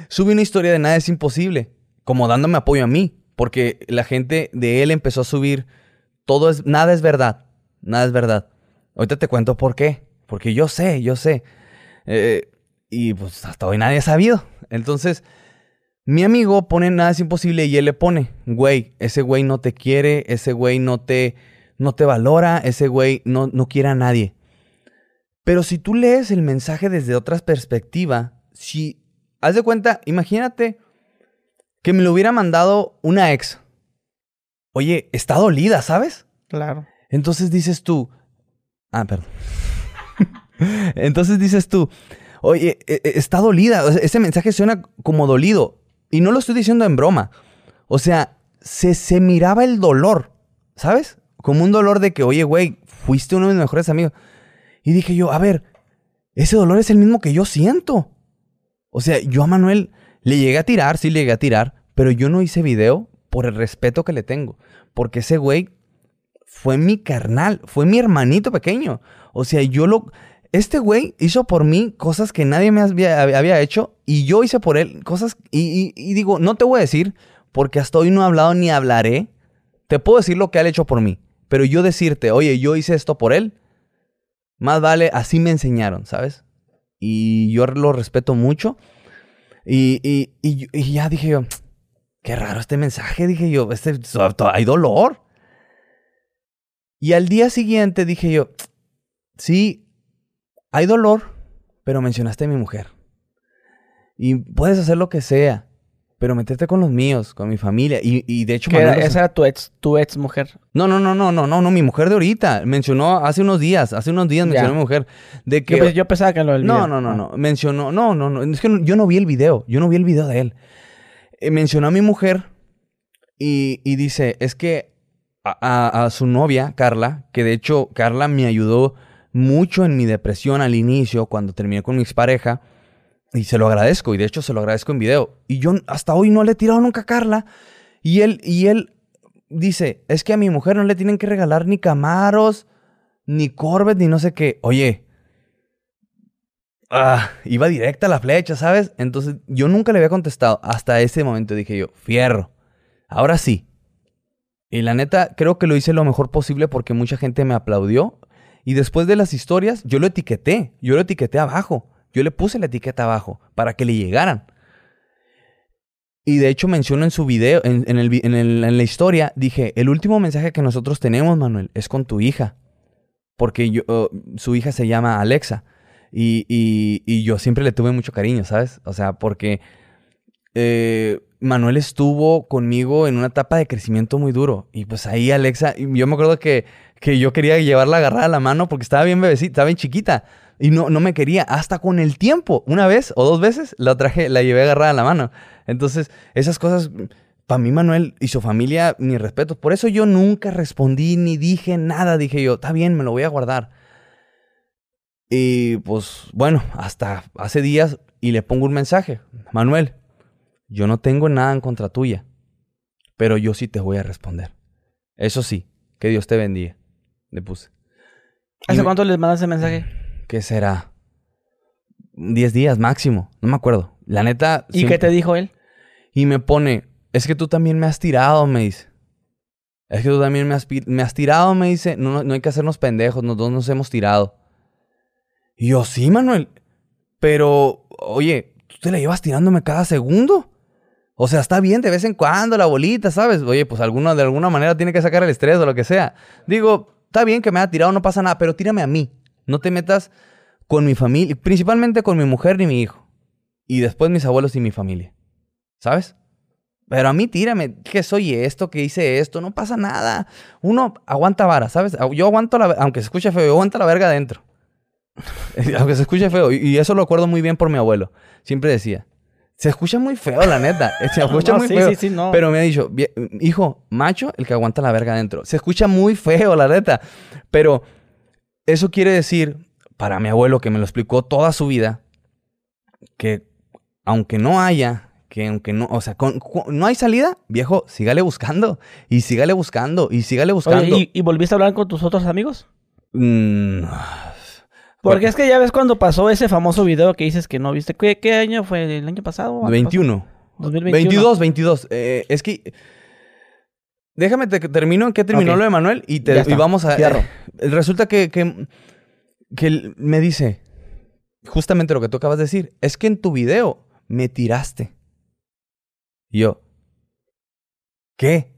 sube una historia de nada es imposible, como dándome apoyo a mí, porque la gente de él empezó a subir, todo es, nada es verdad, nada es verdad. Ahorita te cuento por qué, porque yo sé, yo sé. Eh, y pues hasta hoy nadie ha sabido. Entonces, mi amigo pone nada es imposible y él le pone, güey, ese güey no te quiere, ese güey no te, no te valora, ese güey no, no quiere a nadie. Pero si tú lees el mensaje desde otra perspectiva, si, haz de cuenta, imagínate que me lo hubiera mandado una ex. Oye, está dolida, ¿sabes? Claro. Entonces dices tú, ah, perdón. Entonces dices tú, oye, e- e- está dolida. Ese mensaje suena como dolido. Y no lo estoy diciendo en broma. O sea, se, se miraba el dolor, ¿sabes? Como un dolor de que, oye, güey, fuiste uno de mis mejores amigos. Y dije yo, a ver, ese dolor es el mismo que yo siento. O sea, yo a Manuel le llegué a tirar, sí le llegué a tirar, pero yo no hice video por el respeto que le tengo. Porque ese güey fue mi carnal, fue mi hermanito pequeño. O sea, yo lo... Este güey hizo por mí cosas que nadie me había, hecho y yo hice por él cosas... Y, y digo, no te voy a decir porque hasta hoy no he hablado ni hablaré. Te puedo decir lo que él ha hecho por mí. Pero yo decirte, oye, yo hice esto por él, más vale, así me enseñaron, ¿sabes? Y yo lo respeto mucho. Y, y, y, ya dije yo, qué raro este mensaje, dije yo, este, hay dolor. Y al día siguiente dije yo, sí, hay dolor, pero mencionaste a mi mujer. Y puedes hacer lo que sea, pero meterte con los míos, con mi familia. Y, y de hecho... esa era tu ex, tu ex mujer. No, no, no, no, no, no, no, mi mujer de ahorita. Mencionó hace unos días, hace unos días mencionó a mi mujer. De que, yo, pensaba que lo del No, no, no, no. Mencionó, no, no, no. Es que yo no vi el video. Yo no vi el video de él. Eh, mencionó a mi mujer y, y dice, es que a, a, su novia, Carla, que de hecho Carla me ayudó mucho en mi depresión al inicio, cuando terminé con mi expareja y se lo agradezco, y de hecho se lo agradezco en video. Y yo hasta hoy no le he tirado nunca a Carla. Y él, y él dice, es que a mi mujer no le tienen que regalar ni Camaros, ni Corvette, ni no sé qué. Oye, ah, iba directa a la flecha, ¿sabes? Entonces yo nunca le había contestado. Hasta ese momento dije yo, fierro. Ahora sí. Y la neta, creo que lo hice lo mejor posible porque mucha gente me aplaudió. Y después de las historias, yo lo etiqueté. Yo lo etiqueté abajo. Yo le puse la etiqueta abajo para que le llegaran. Y de hecho menciono en su video, en, la historia, dije, el último mensaje que nosotros tenemos, Manuel, es con tu hija. Porque yo, oh, su hija se llama Alexa. Y, yo siempre le tuve mucho cariño, ¿sabes? O sea, porque eh, Manuel estuvo conmigo en una etapa de crecimiento muy duro. Y pues ahí Alexa, yo me acuerdo que, que yo quería llevarla agarrada a la mano porque estaba bien bebecita, estaba bien chiquita. Y no, no me quería. Hasta con el tiempo, una vez o dos veces, la traje, la llevé agarrada a la mano. Entonces, esas cosas, para mí, Manuel y su familia, mi respeto. Por eso yo nunca respondí ni dije nada. Dije yo, está bien, me lo voy a guardar. Y pues, bueno, hasta hace días y le pongo un mensaje. Manuel, yo no tengo nada en contra tuya, pero yo sí te voy a responder. Eso sí, que Dios te bendiga. Le puse. ¿Hace cuánto les mandas ese mensaje? ¿qué será? 10 días máximo, no me acuerdo. La neta. ¿Y qué te dijo él? Y me pone, es que tú también me has tirado, me dice. Es que tú también me has, me has tirado, me dice. No, no, hay que hacernos pendejos, nosotros nos hemos tirado. Y yo, sí, Manuel. Pero, oye, tú te la llevas tirándome cada segundo. O sea, está bien de vez en cuando la bolita, ¿sabes? Oye, pues alguna, de alguna manera tiene que sacar el estrés o lo que sea. Digo, está bien que me haya tirado, no pasa nada, pero tírame a mí. No te metas con mi familia, principalmente con mi mujer ni mi hijo. Y después mis abuelos y mi familia. ¿Sabes? Pero a mí tírame, que soy esto, que hice esto, no pasa nada. Uno aguanta vara, ¿sabes? Yo aguanto la, aunque se escuche feo, yo aguanto la verga adentro. aunque se escuche feo. Y eso lo acuerdo muy bien por mi abuelo. Siempre decía, se escucha muy feo, la neta. Se escucha muy feo. Sí, sí, no. Pero me ha dicho, hijo, macho, el que aguanta la verga adentro. Se escucha muy feo, la neta. Pero eso quiere decir, para mi abuelo que me lo explicó toda su vida, que aunque no haya, que aunque no, o sea, no hay salida, viejo, sígale buscando, y sígale buscando, y sígale buscando. ¿y, volviste a hablar con tus otros amigos? Mm, Porque es que ya ves cuando pasó ese famoso video que dices que no viste. ¿Qué, año fue? ¿El año pasado? 21. 2021. 22, 22. es que Déjame te termino en qué terminó lo de Manuel y, te, vamos a. Eh, resulta que, que, que me dice justamente lo que tú acabas de decir. Es que en tu video me tiraste. Y yo, ¿qué?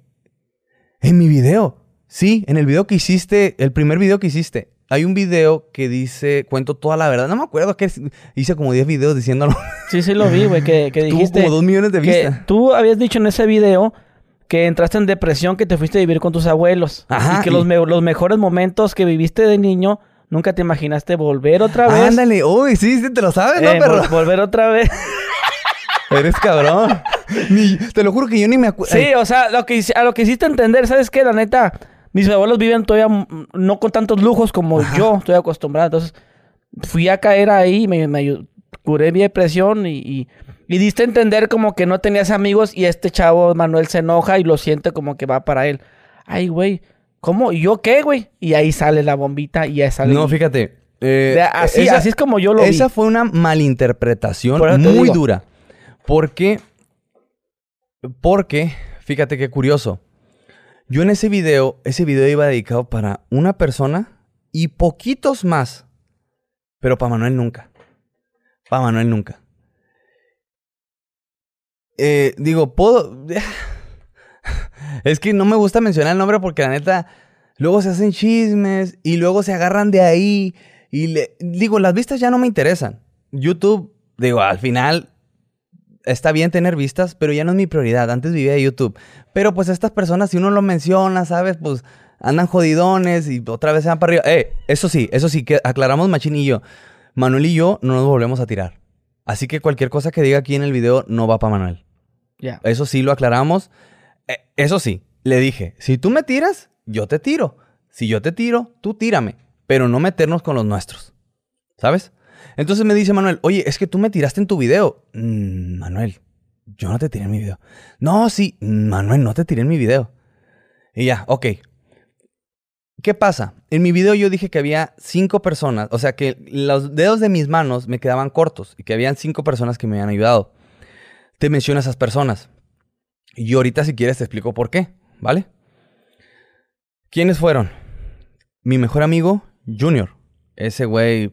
En mi video. Sí, en el video que hiciste, el primer video que hiciste. Hay un video que dice, cuento toda la verdad. No me acuerdo que hice como 10 videos diciéndolo. Sí, sí lo vi, güey, que, que dijiste. Tuvo como 2 millones de vistas. Tú habías dicho en ese video que entraste en depresión, que te fuiste a vivir con tus abuelos. Ajá, y que Los, los mejores momentos que viviste de niño, nunca te imaginaste volver otra vez. Ándale, uy, sí, sí, te lo sabes, ¿no, eh, perro? volver otra vez. Eres cabrón. te lo juro que yo ni me acuerdo. Sí, o sea, lo que, a lo que hiciste entender, ¿sabes qué? La neta, mis abuelos viven todavía no con tantos lujos como yo estoy acostumbrado. Entonces, fui a caer ahí, me, me curé mi depresión y y diste a entender como que no tenías amigos y este chavo Manuel se enoja y lo siente como que va para él. Ay, güey, ¿cómo? ¿Y yo qué, güey? Y ahí sale la bombita y ahí sale. No, fíjate. eh, así, esa- así es como yo lo vi. Esa fue una malinterpretación muy dura. Porque, porque, fíjate qué curioso. Yo en ese video, ese video iba dedicado para una persona y poquitos más. Pero para Manuel nunca. Para Manuel nunca. Eh, digo, puedo... es que no me gusta mencionar el nombre porque la neta... Luego se hacen chismes y luego se agarran de ahí. Y le, digo, las vistas ya no me interesan. YouTube, digo, al final está bien tener vistas, pero ya no es mi prioridad. Antes vivía de YouTube. Pero pues estas personas, si uno lo menciona, ¿sabes? Pues andan jodidones y otra vez se van para arriba. Eh, eso sí, eso sí, que aclaramos Machín y yo. Manuel y yo no nos volvemos a tirar. Así que cualquier cosa que diga aquí en el video no va para Manuel. Ya. Eso sí lo aclaramos. Eh, eso sí, le dije, si tú me tiras, yo te tiro. Si yo te tiro, tú tírame. Pero no meternos con los nuestros. ¿Sabes? Entonces me dice Manuel, oye, es que tú me tiraste en tu video. "Mm, Manuel, yo no te tiré en mi video. No, sí, Manuel, no te tiré en mi video. Y ya, ok. ¿Qué pasa? En mi video yo dije que había cinco personas, o sea que los dedos de mis manos me quedaban cortos y que habían cinco personas que me habían ayudado. Te menciono a esas personas. Y ahorita si quieres te explico por qué, ¿vale? ¿Quiénes fueron? Mi mejor amigo, Junior. Ese güey,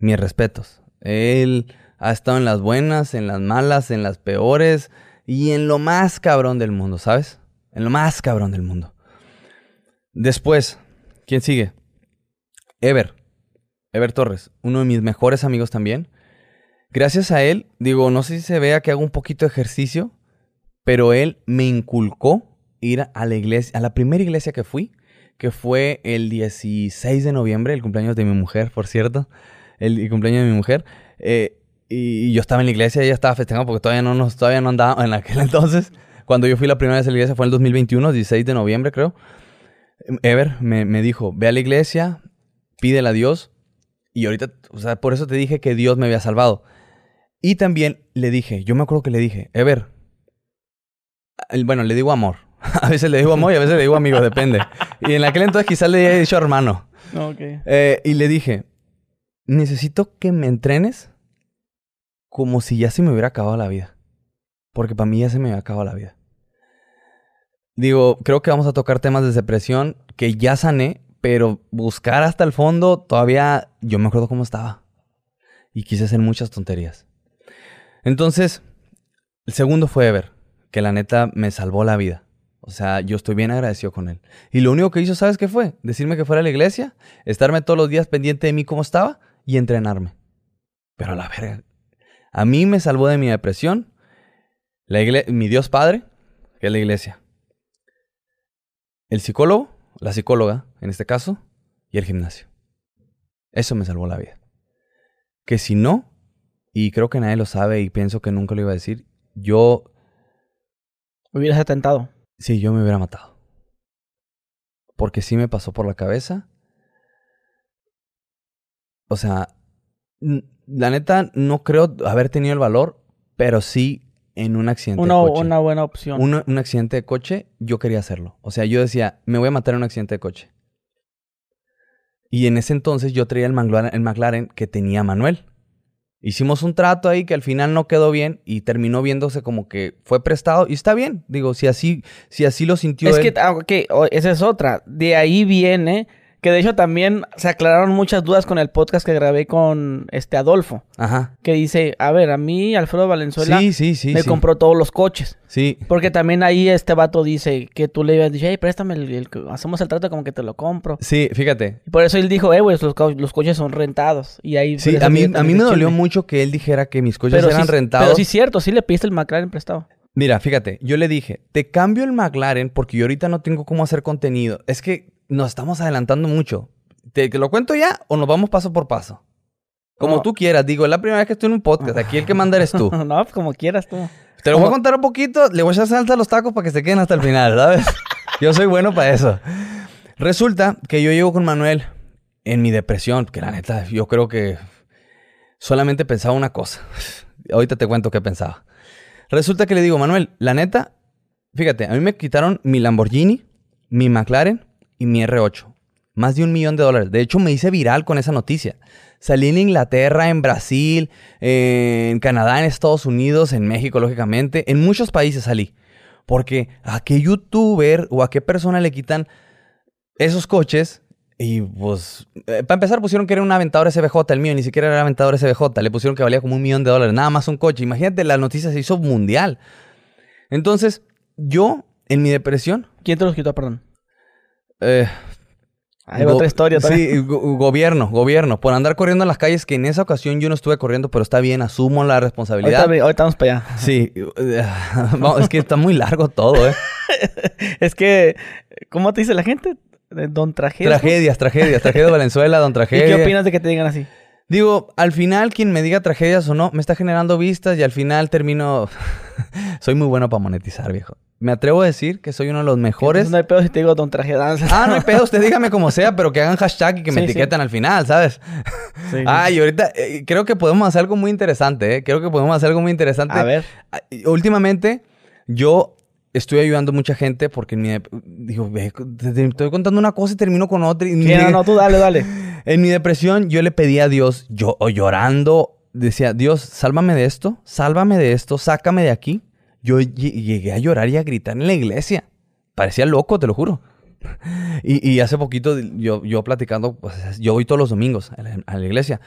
mis respetos. Él ha estado en las buenas, en las malas, en las peores y en lo más cabrón del mundo, ¿sabes? En lo más cabrón del mundo. Después, ¿quién sigue? Ever. Ever Torres, uno de mis mejores amigos también. Gracias a él, digo, no sé si se vea que hago un poquito de ejercicio, pero él me inculcó ir a la iglesia, a la primera iglesia que fui, que fue el 16 de noviembre, el cumpleaños de mi mujer, por cierto, el, cumpleaños de mi mujer. eh, y, yo estaba en la iglesia, ella estaba festejando porque todavía no, nos, todavía no andaba en aquel entonces. Cuando yo fui la primera vez a la iglesia fue en el 2021, 16 de noviembre creo. Ever me, me dijo, ve a la iglesia, pídele a Dios. Y ahorita, o sea, por eso te dije que Dios me había salvado. Y también le dije, yo me acuerdo que le dije, Ever, bueno, le digo amor. A veces le digo amor y a veces le digo amigo, depende. Y en aquel entonces quizás le había dicho hermano. Ok. Eh, y le dije, necesito que me entrenes como si ya se me hubiera acabado la vida. Porque para mí ya se me había acabado la vida. Digo, creo que vamos a tocar temas de depresión que ya sané, pero buscar hasta el fondo todavía yo me acuerdo cómo estaba. Y quise hacer muchas tonterías. Entonces, el segundo fue Ever, que la neta me salvó la vida. O sea, yo estoy bien agradecido con él. Y lo único que hizo, ¿sabes qué fue? Decirme que fuera a la iglesia, estarme todos los días pendiente de mí cómo estaba y entrenarme. Pero a la verga. A mí me salvó de mi depresión la mi Dios Padre, que es la iglesia. El psicólogo, la psicóloga, en este caso, y el gimnasio. Eso me salvó la vida. Que si no, y creo que nadie lo sabe y pienso que nunca lo iba a decir, yo, Hubieras atentado. sí, yo me hubiera matado. Porque sí me pasó por la cabeza. O sea, la neta no creo haber tenido el valor, pero sí en un accidente Una, de coche. una buena opción. Un, un accidente de coche, yo quería hacerlo. O sea, yo decía, me voy a matar en un accidente de coche. Y en ese entonces yo traía el McLaren, el McLaren que tenía Manuel. Hicimos un trato ahí que al final no quedó bien y terminó viéndose como que fue prestado y está bien. Digo, si así, si así lo sintió Es él. que, ah, esa es otra. De ahí viene que de hecho también se aclararon muchas dudas con el podcast que grabé con este Adolfo. Ajá. Que dice, a ver, a mí Alfredo Valenzuela Sí, sí, sí. me compró todos los coches. Sí. Porque también ahí este vato dice que tú le habías dicho, hey, préstame el, el- hacemos el trato como que te lo compro. Sí, fíjate. Y por eso él dijo, eh, güey, los, co- los coches son rentados. Y ahí... Sí, a mí, a mí me dolió mucho que él dijera que mis coches Pero eran rentados. Pero sí es cierto, sí le pediste el McLaren prestado. Mira, fíjate, yo le dije, te cambio el McLaren porque yo ahorita no tengo cómo hacer contenido. Es que nos estamos adelantando mucho. ¿Te, lo cuento ya o nos vamos paso por paso? Como No. tú quieras. Digo, es la primera vez que estoy en un podcast. Aquí el que manda eres tú. no, pues como quieras tú. Te lo voy a contar un poquito. Le voy a echar salsa a los tacos para que se queden hasta el final, ¿sabes? yo soy bueno para eso. Resulta que yo llego con Manuel en mi depresión, que la neta, yo creo que solamente pensaba una cosa. Ahorita te cuento qué pensaba. Resulta que le digo, Manuel, la neta, fíjate, a mí me quitaron mi Lamborghini, mi McLaren y mi R8. Más de un millón de dólares. De hecho, me hice viral con esa noticia. Salí en Inglaterra, en Brasil, en Canadá, en Estados Unidos, en México, lógicamente. En muchos países salí. Porque a qué youtuber o a qué persona le quitan esos coches y pues, eh, para empezar, pusieron que era un Aventador SBJ, el mío, ni siquiera era Aventador SBJ. Le pusieron que valía como un millón de dólares, nada más un coche. Imagínate, la noticia se hizo mundial. Entonces, yo, en mi depresión. ¿Quién te los quitó, perdón? Eh, Hay otra historia también. Sí, go- gobierno, gobierno. Por andar corriendo en las calles, que en esa ocasión yo no estuve corriendo, pero está bien, asumo la responsabilidad. Ahorita, ahorita vamos para allá. Sí, vamos, es que está muy largo todo, ¿eh? Es que, ¿cómo te dice la gente? De Don Tragedia. Tragedias, tragedias, tragedia de Valenzuela, don ¿Y tragedia. qué opinas de que te digan así? Digo, al final quien me diga tragedias o no, me está generando vistas y al final termino... soy muy bueno para monetizar, viejo. Me atrevo a decir que soy uno de los mejores. Entonces, no hay pedo si te digo Don Tragedia. Ah, no hay pedo, usted dígame como sea, pero que hagan hashtag y que me Sí, sí. etiqueten al final, ¿sabes? Sí, sí. Ah, y ahorita eh, creo que podemos hacer algo muy interesante, ¿eh? Creo que podemos hacer algo muy interesante. A ver. Últimamente, yo estoy ayudando a mucha gente porque en mi digo, ve, te, te estoy contando una cosa y termino con otra. y Sí, no, no, tú dale, dale. En mi depresión, yo le pedí a Dios, yo llorando, decía, Dios, sálvame de esto, sálvame de esto, sácame de aquí. Yo lle- llegué a llorar y a gritar en la iglesia. Parecía loco, te lo juro. Y, y hace poquito, yo, yo platicando, pues, yo voy todos los domingos a la, a la iglesia.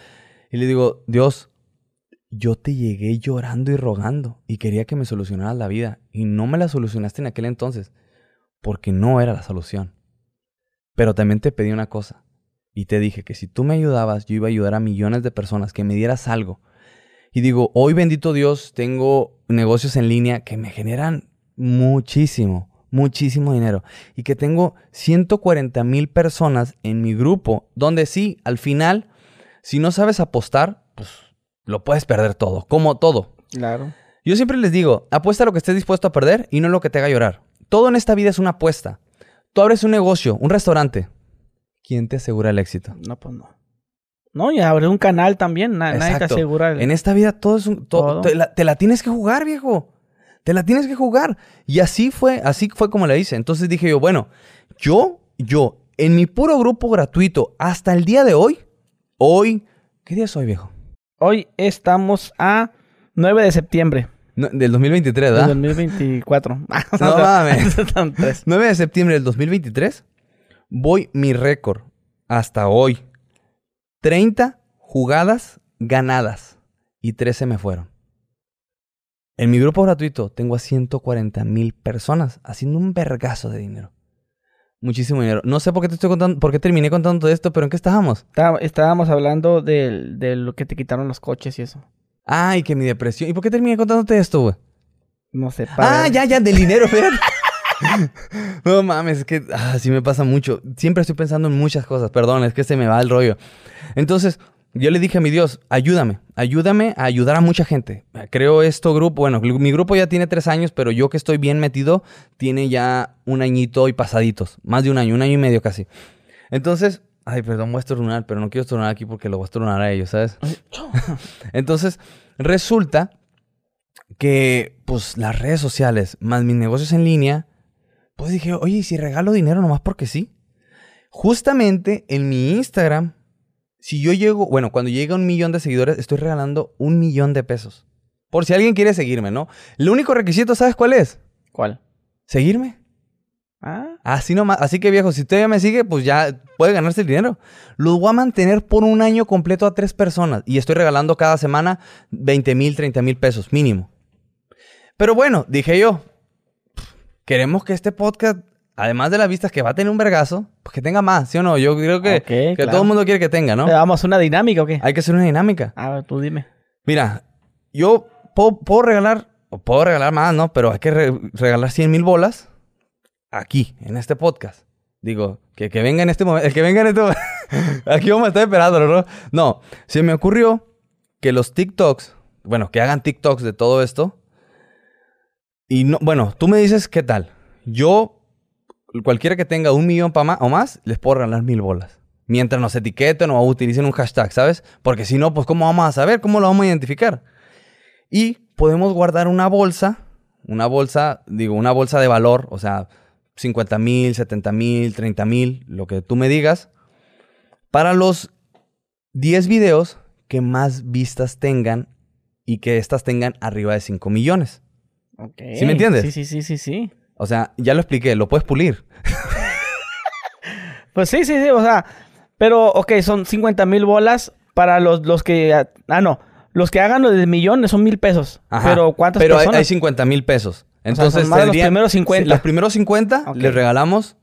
Y le digo, Dios, yo te llegué llorando y rogando y quería que me solucionaras la vida. Y no me la solucionaste en aquel entonces, porque no era la solución. Pero también te pedí una cosa. Y te dije que si tú me ayudabas, yo iba a ayudar a millones de personas, que me dieras algo. Y digo, hoy bendito Dios, tengo negocios en línea que me generan muchísimo, muchísimo dinero. Y que tengo 140 mil personas en mi grupo, donde sí, al final, si no sabes apostar, pues lo puedes perder todo, como todo. Claro. Yo siempre les digo, apuesta lo que estés dispuesto a perder y no lo que te haga llorar. Todo en esta vida es una apuesta. Tú abres un negocio, un restaurante. ¿Quién te asegura el éxito? No, pues no. No, y abrir un canal también. na- nadie te Exacto. asegura. el- En esta vida todo es un... to- Todo. Te, la, te la tienes que jugar, viejo. Te la tienes que jugar. Y así fue, así fue como le hice. Entonces dije yo, bueno, yo, yo, en mi puro grupo gratuito, hasta el día de hoy, hoy, ¿qué día es hoy, viejo? Hoy estamos a 9 de septiembre No, del 2023, del ¿verdad? 2024. No mames. Son tres. 9 de septiembre del 2023, voy mi récord hasta hoy. 30 jugadas ganadas y 13 me fueron. En mi grupo gratuito tengo a 140 mil personas haciendo un vergazo de dinero. Muchísimo dinero. No sé por qué te estoy contando, por qué terminé contando todo esto, pero ¿en qué estábamos? Está- Estábamos hablando de, lo que te quitaron los coches y eso. Ay, que mi depresión. ¿Y por qué terminé contándote esto, güey? No sé. Ah, ya, ya, del dinero, espérate. no mames, es que ah, sí me pasa mucho. Siempre estoy pensando en muchas cosas, perdón, es que se me va el rollo. Entonces, yo le dije a mi Dios, ayúdame, ayúdame a ayudar a mucha gente. Creo esto grupo, bueno, mi grupo ya tiene tres años, pero yo que estoy bien metido, tiene ya un añito y pasaditos, más de un año, un año y medio casi. Entonces, ay, perdón, voy a estornudar, pero no quiero estornudar aquí porque lo voy a estornudar a ellos, ¿sabes? Entonces, resulta que, pues, las redes sociales, más mis negocios en línea, pues dije, oye, ¿y si regalo dinero nomás porque sí? Justamente en mi Instagram, si yo llego, bueno, cuando llega un millón de seguidores, estoy regalando un millón de pesos. Por si alguien quiere seguirme, ¿no? El único requisito, ¿sabes cuál es? ¿Cuál? Seguirme. Ah, Así nomás. Así que viejo, si usted ya me sigue, pues ya puede ganarse el dinero. Los voy a mantener por un año completo a tres personas. Y estoy regalando cada semana 20 mil, 30 mil pesos mínimo. Pero bueno, dije yo, queremos que este podcast, además de las vistas que va a tener un vergazo, pues que tenga más, ¿sí o no? Yo creo que, que claro. todo el mundo quiere que tenga, ¿no? ¿Le damos una dinámica o qué? Hay que hacer una dinámica. A ver, tú dime. Mira, yo puedo, puedo regalar, o puedo regalar más, ¿no? Pero hay que re- regalar 100 mil bolas aquí, en este podcast. Digo, que, que venga en este momento, el que venga en este momento. aquí vamos a estar esperándolo, ¿no? No, se me ocurrió que los TikToks, bueno, que hagan TikToks de todo esto. Y no, bueno, tú me dices qué tal. Yo, cualquiera que tenga un millón ma- o más, les puedo regalar mil bolas. Mientras nos etiqueten o utilicen un hashtag, ¿sabes? Porque si no, pues ¿cómo vamos a saber? ¿Cómo lo vamos a identificar? Y podemos guardar una bolsa, una bolsa, digo, una bolsa de valor, o sea, 50 mil, 70 mil, 30 mil, lo que tú me digas, para los 10 videos que más vistas tengan y que estas tengan arriba de 5 millones. Ok. ¿Sí me entiendes? Sí, sí, sí, sí, sí. O sea, ya lo expliqué, lo puedes pulir. Pues sí, sí, sí, o sea, pero, ok, son 50 mil bolas para los, los que, ah, no, los que hagan lo del millón son mil pesos. Ajá. Pero ¿cuántas Pero hay, personas? hay 50 mil pesos. sea, Entonces, son más de los primeros 50. sí, Los primeros 50 Ok. les regalamos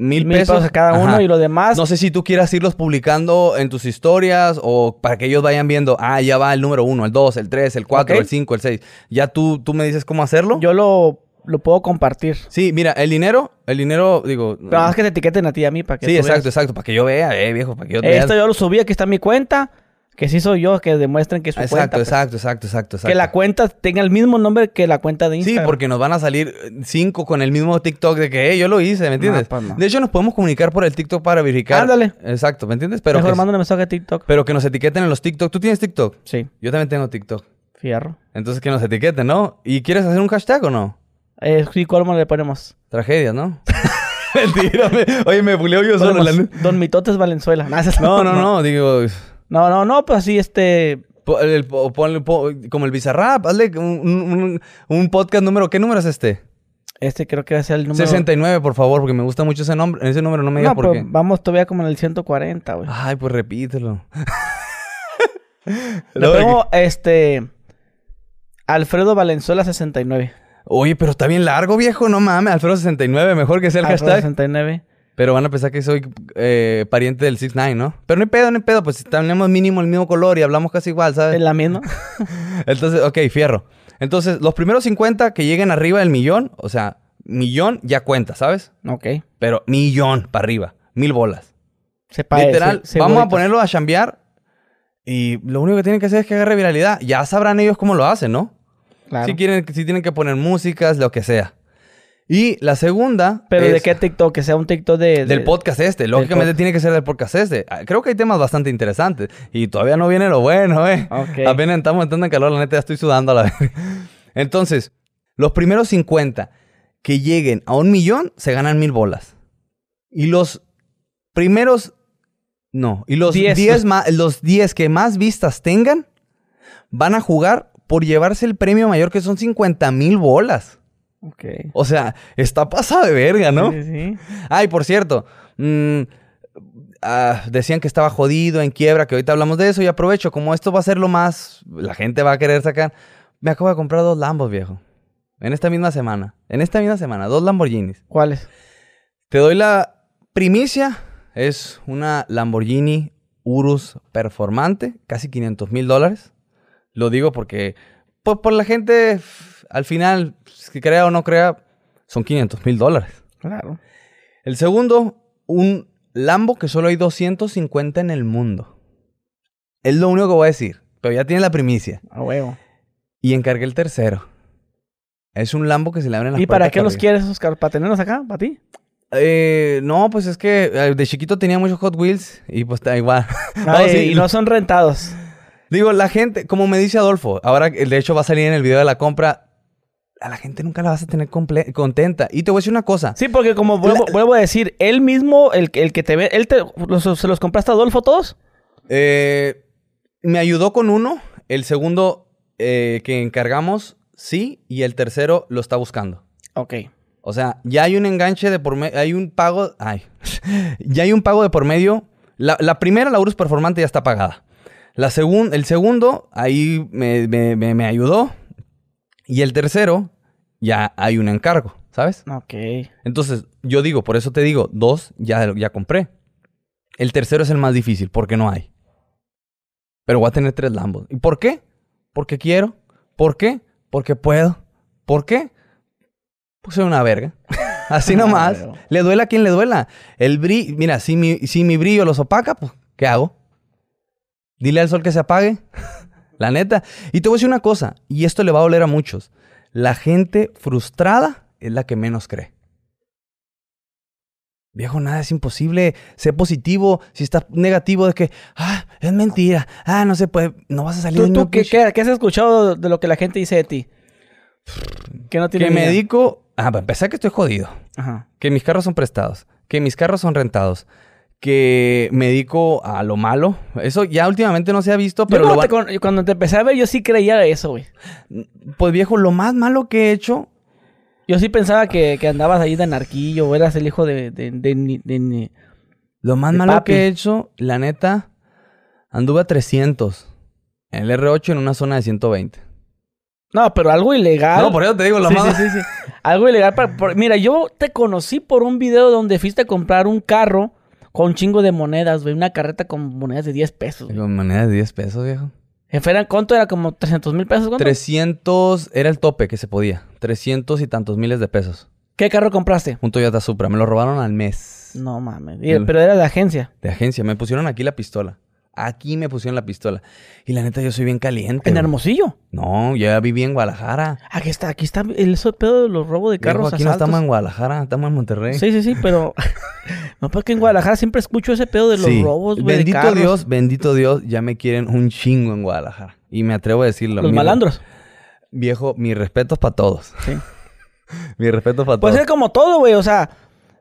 mil, Mil pesos. a cada uno Ajá. y lo demás. No sé si tú quieras irlos publicando en tus historias o para que ellos vayan viendo, ah, ya va el número uno, el dos, el tres, el cuatro, el cinco, el seis. Ya tú, tú me dices cómo hacerlo. Yo lo, lo puedo compartir. Sí, mira, el dinero, el dinero, digo. Pero nada más que te etiqueten a ti y a mí para que sí, exacto, veas. exacto. Para que yo vea, eh, viejo, para que yo vea. Esto yo lo subí, aquí está mi cuenta. Que sí soy yo, que demuestren que es su exacto, cuenta. pues. exacto, exacto, exacto, exacto. Que la cuenta tenga el mismo nombre que la cuenta de Sí, Instagram. porque nos van a salir eh, cinco con el mismo TikTok de que, yo lo hice, ¿me entiendes? pues no. De hecho, nos podemos comunicar por el TikTok para verificar. Ándale. Exacto, ¿me entiendes? Pero Mejor que, manda un mensaje a TikTok. pero que nos etiqueten en los TikTok. ¿Tú tienes TikTok? Sí, Yo también tengo TikTok. fierro. Entonces que nos etiqueten, ¿no? ¿Y quieres hacer un hashtag o no? Eh, sí, ¿cómo le ponemos? Tragedia, ¿no? Mentira, me- oye, me buleo yo solo. la. Don Mitotes Valenzuela. No, no, no, digo... No, no, no, pues así, este... ponle po- como el Bizarrap, hazle un, un- un podcast número... ¿Qué número es este? Este creo que va a ser el número... 69, por favor, porque me gusta mucho ese nombre. Ese número no me digas No, por pero qué. vamos todavía como en el 140, güey. Ay, pues repítelo. Luego, este... Alfredo Valenzuela 69. Oye, pero está bien largo, viejo. No mames, Alfredo 69, mejor que sea el Alfredo hashtag. 69. Pero van a pensar que soy eh, pariente del 6ix9ine, ¿no? Pero no hay pedo, no hay pedo. Pues si tenemos mínimo el mismo color y hablamos casi igual, ¿sabes? Es la misma. Entonces, ok, fierro. Entonces, los primeros 50 que lleguen arriba del millón, o sea, millón ya cuenta, ¿sabes? ok. Pero millón para arriba, mil bolas. Se parece. Literal, se- vamos a ponerlo a chambear y lo único que tienen que hacer es que agarre viralidad. Ya sabrán ellos cómo lo hacen, ¿no? Claro. Si quieren, si tienen que poner músicas, lo que sea. Y la segunda. Pero es ¿de qué TikTok? Que sea un TikTok de... Del de- podcast este. Lógicamente tiene que ser del podcast este. Ah, Creo que hay temas bastante interesantes. Y todavía no viene lo bueno, ¿eh? Apenas estamos entrando en calor, la neta, ya estoy sudando a la vez. Entonces, los primeros 50 que lleguen a un millón se ganan mil bolas. Y los primeros. No. Y los Diez. 10 ma- los 10 que más vistas tengan van a jugar por llevarse el premio mayor que son 50 mil bolas. Ok. O sea, está pasada de verga, ¿no? Sí, sí. Ay, por cierto. mm, ah, decían que estaba jodido, en quiebra, que ahorita hablamos de eso y aprovecho. Como esto va a ser lo más. La gente va a querer sacar. Me acabo de comprar dos Lambos, viejo. En esta misma semana. En esta misma semana, dos Lamborghinis. ¿Cuáles? Te doy la primicia. Es una Lamborghini Urus Performante, casi 500 mil dólares. Lo digo porque, por, por la gente, al final, si crea o no crea, son 500 mil dólares. Claro. El segundo, un Lambo que solo hay 250 en el mundo. Es lo único que voy a decir, pero ya tiene la primicia. A huevo. Y encargué el tercero. Es un Lambo que se le abren las ¿Y para qué los arriba. quieres, Oscar? ¿Para tenerlos acá? ¿Para ti? Eh, no, pues es que eh, de chiquito tenía muchos Hot Wheels y pues está igual. No, sí, y no son rentados. Digo, la gente, como me dice Adolfo, ahora de hecho va a salir en el video de la compra, a la gente nunca la vas a tener contenta. Y te voy a decir una cosa. Sí, porque como vuelvo, La- vuelvo a decir, él mismo, el, que- el que te ve, él te, los- ¿se los compraste a Adolfo todos? Eh, me ayudó con uno, el segundo eh, que encargamos, sí, y el tercero lo está buscando. Ok. O sea, ya hay un enganche de por medio, hay un pago, ay, ya hay un pago de por medio. La, la primera, la Urus Performante, ya está pagada. La segun- el segundo, ahí me, me- me- me ayudó. Y el tercero, ya hay un encargo, ¿sabes? Ok. Entonces, yo digo, por eso te digo, dos ya, ya compré. El tercero es el más difícil, porque no hay. Pero voy a tener tres Lambos. ¿Y por qué? Porque quiero. ¿Por qué? Porque puedo. ¿Por qué? Pues soy una verga. Así nomás. Claro. Le duela a quien le duela. El brillo, mira, si mi, si mi brillo los opaca, pues, ¿qué hago? Dile al sol que se apague. La neta. Y te voy a decir una cosa, y esto le va a doler a muchos. La gente frustrada es la que menos cree. Viejo, nada es imposible. Sé positivo. Si estás negativo de que, ah, es mentira. Ah, no se puede. No vas a salir ¿Tú, de tú qué, qué- qué has escuchado de lo que la gente dice de ti? Que no tiene Que me dedico. Ah, para empezar que estoy jodido. Ajá. que mis carros son prestados, que mis carros son rentados, que me dedico a lo malo. Eso ya últimamente no se ha visto, pero Yo lo cuando, va- te cuando te empecé a ver, yo sí creía eso, güey. pues viejo, lo más malo que he hecho, Yo sí pensaba que, que andabas ahí de anarquillo o eras el hijo de... de, lo más malo papi. que he hecho, la neta, anduve a 300 en el R8 en una zona de 120. No, pero algo ilegal. No, por eso te digo, lo sí, más... sí, sí, sí. Algo ilegal. para- por- Mira, yo te conocí por un video donde fuiste a comprar un carro con un chingo de monedas, güey. Una carreta con monedas de 10 pesos. güey. Con moneda de 10 pesos, viejo. Jefe, ¿era- ¿Cuánto era? ¿Como 300 mil pesos? ¿Cuánto? 300 era el tope que se podía. 300 y tantos miles de pesos. ¿Qué carro compraste? Un Toyota Supra. Me lo robaron al mes. No mames. Pero era de agencia. De agencia. Me pusieron aquí la pistola. Aquí me pusieron la pistola. Y la neta, yo soy bien caliente. En güey. Hermosillo. No, yo ya viví en Guadalajara. Aquí está, aquí está el pedo de los robos de carros. aquí no estamos en Guadalajara, estamos en Monterrey. Sí, sí, sí, pero. no, porque en Guadalajara siempre escucho ese pedo de los Sí. robos, güey. de Bendito carros. Dios, bendito Dios, ya me quieren un chingo en Guadalajara. Y me atrevo a decirlo. Los malandros. Viejo, mis respetos para todos. Sí. mis respetos para Puede todos. ser como todo, güey. O sea,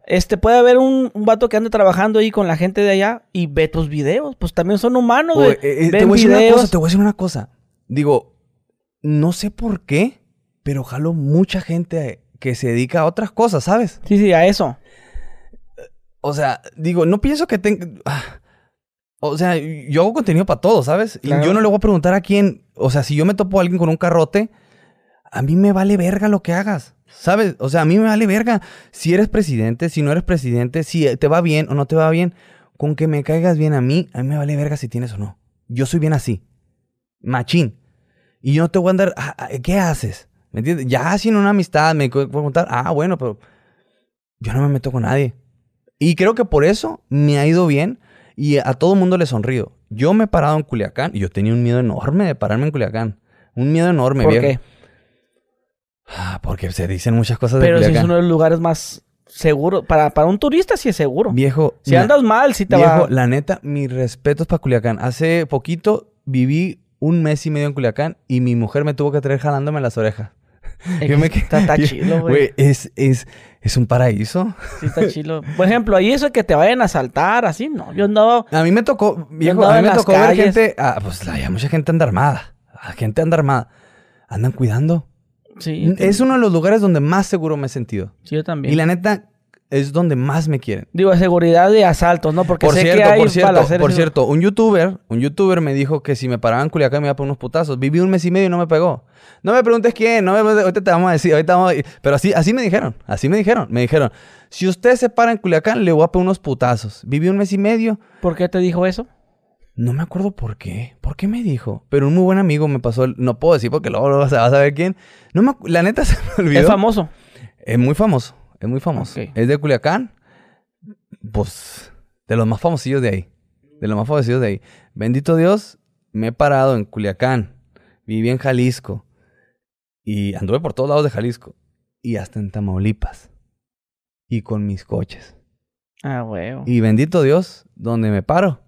este puede haber un, un vato que ande trabajando ahí con la gente de allá y ve tus videos. Pues también son humanos, güey. eh, eh, te voy a decir una cosa, te voy a decir una cosa. Digo, no sé por qué, pero jalo mucha gente que se dedica a otras cosas, ¿sabes? Sí, sí, a eso. O sea, digo, no pienso que tenga... ah, O sea, yo hago contenido para todos, ¿sabes? Claro. Y yo no le voy a preguntar a quién... O sea, si yo me topo a alguien con un carrote, a mí me vale verga lo que hagas, ¿sabes? O sea, a mí me vale verga si eres presidente, si no eres presidente, si te va bien o no te va bien. Con que me caigas bien a mí, a mí me vale verga si tienes o no. Yo soy bien así. Machín. Y yo no te voy a andar... ah, ah, ¿Qué haces? ¿Me entiendes? Ya sin una amistad me puedo preguntar, ah, bueno, pero yo no me meto con nadie. Y creo que por eso me ha ido bien y a todo mundo le sonrío. Yo me he parado en Culiacán y yo tenía un miedo enorme de pararme en Culiacán. Un miedo enorme, ¿Por viejo. qué? Ah, porque se dicen muchas cosas de Pero si es uno de los lugares más seguros. Para, para un turista sí es seguro. Viejo, Si la- andas mal, sí te viejo, va... la neta, mis respetos para Culiacán. Hace poquito viví un mes y medio en Culiacán y mi mujer me tuvo que traer jalándome las orejas. Es Yo me quedé- está, está chilo, güey. Es, es, es un paraíso. Sí, está chilo. Por ejemplo, ahí eso que te vayan a asaltar, así, no. Yo andaba... A mí me tocó, viejo, a mí me tocó ver calles. gente, ah, pues hay mucha gente anda armada. La gente anda armada. Andan cuidando. Sí, Es uno de los lugares donde más seguro me he sentido. sí, yo también. Y la neta, es donde más me quieren. Digo, seguridad de asaltos, ¿no? Porque Por sé cierto, que hay por cierto, por cierto, un youtuber, un youtuber me dijo que si me paraban en Culiacán me iba a poner unos putazos. Viví un mes y medio y no me pegó. No me preguntes quién, no me ahorita te vamos a decir, ahorita vamos a- Pero así, así me dijeron, así me dijeron, me dijeron, si usted se para en Culiacán, le voy a poner unos putazos. Viví un mes y medio, ¿Por qué te dijo eso? No me acuerdo por qué, por qué me dijo, pero un muy buen amigo me pasó, el- no puedo decir porque luego, luego se va a saber quién. No me, la neta se me olvidó. Es famoso. Es muy famoso, es muy famoso. Es de Culiacán, pues de los más famosillos de ahí. De los más famosillos de ahí. Bendito Dios, me he parado en Culiacán, viví en Jalisco y anduve por todos lados de Jalisco y hasta en Tamaulipas y con mis coches. Ah, huevo. Y bendito Dios, donde me paro,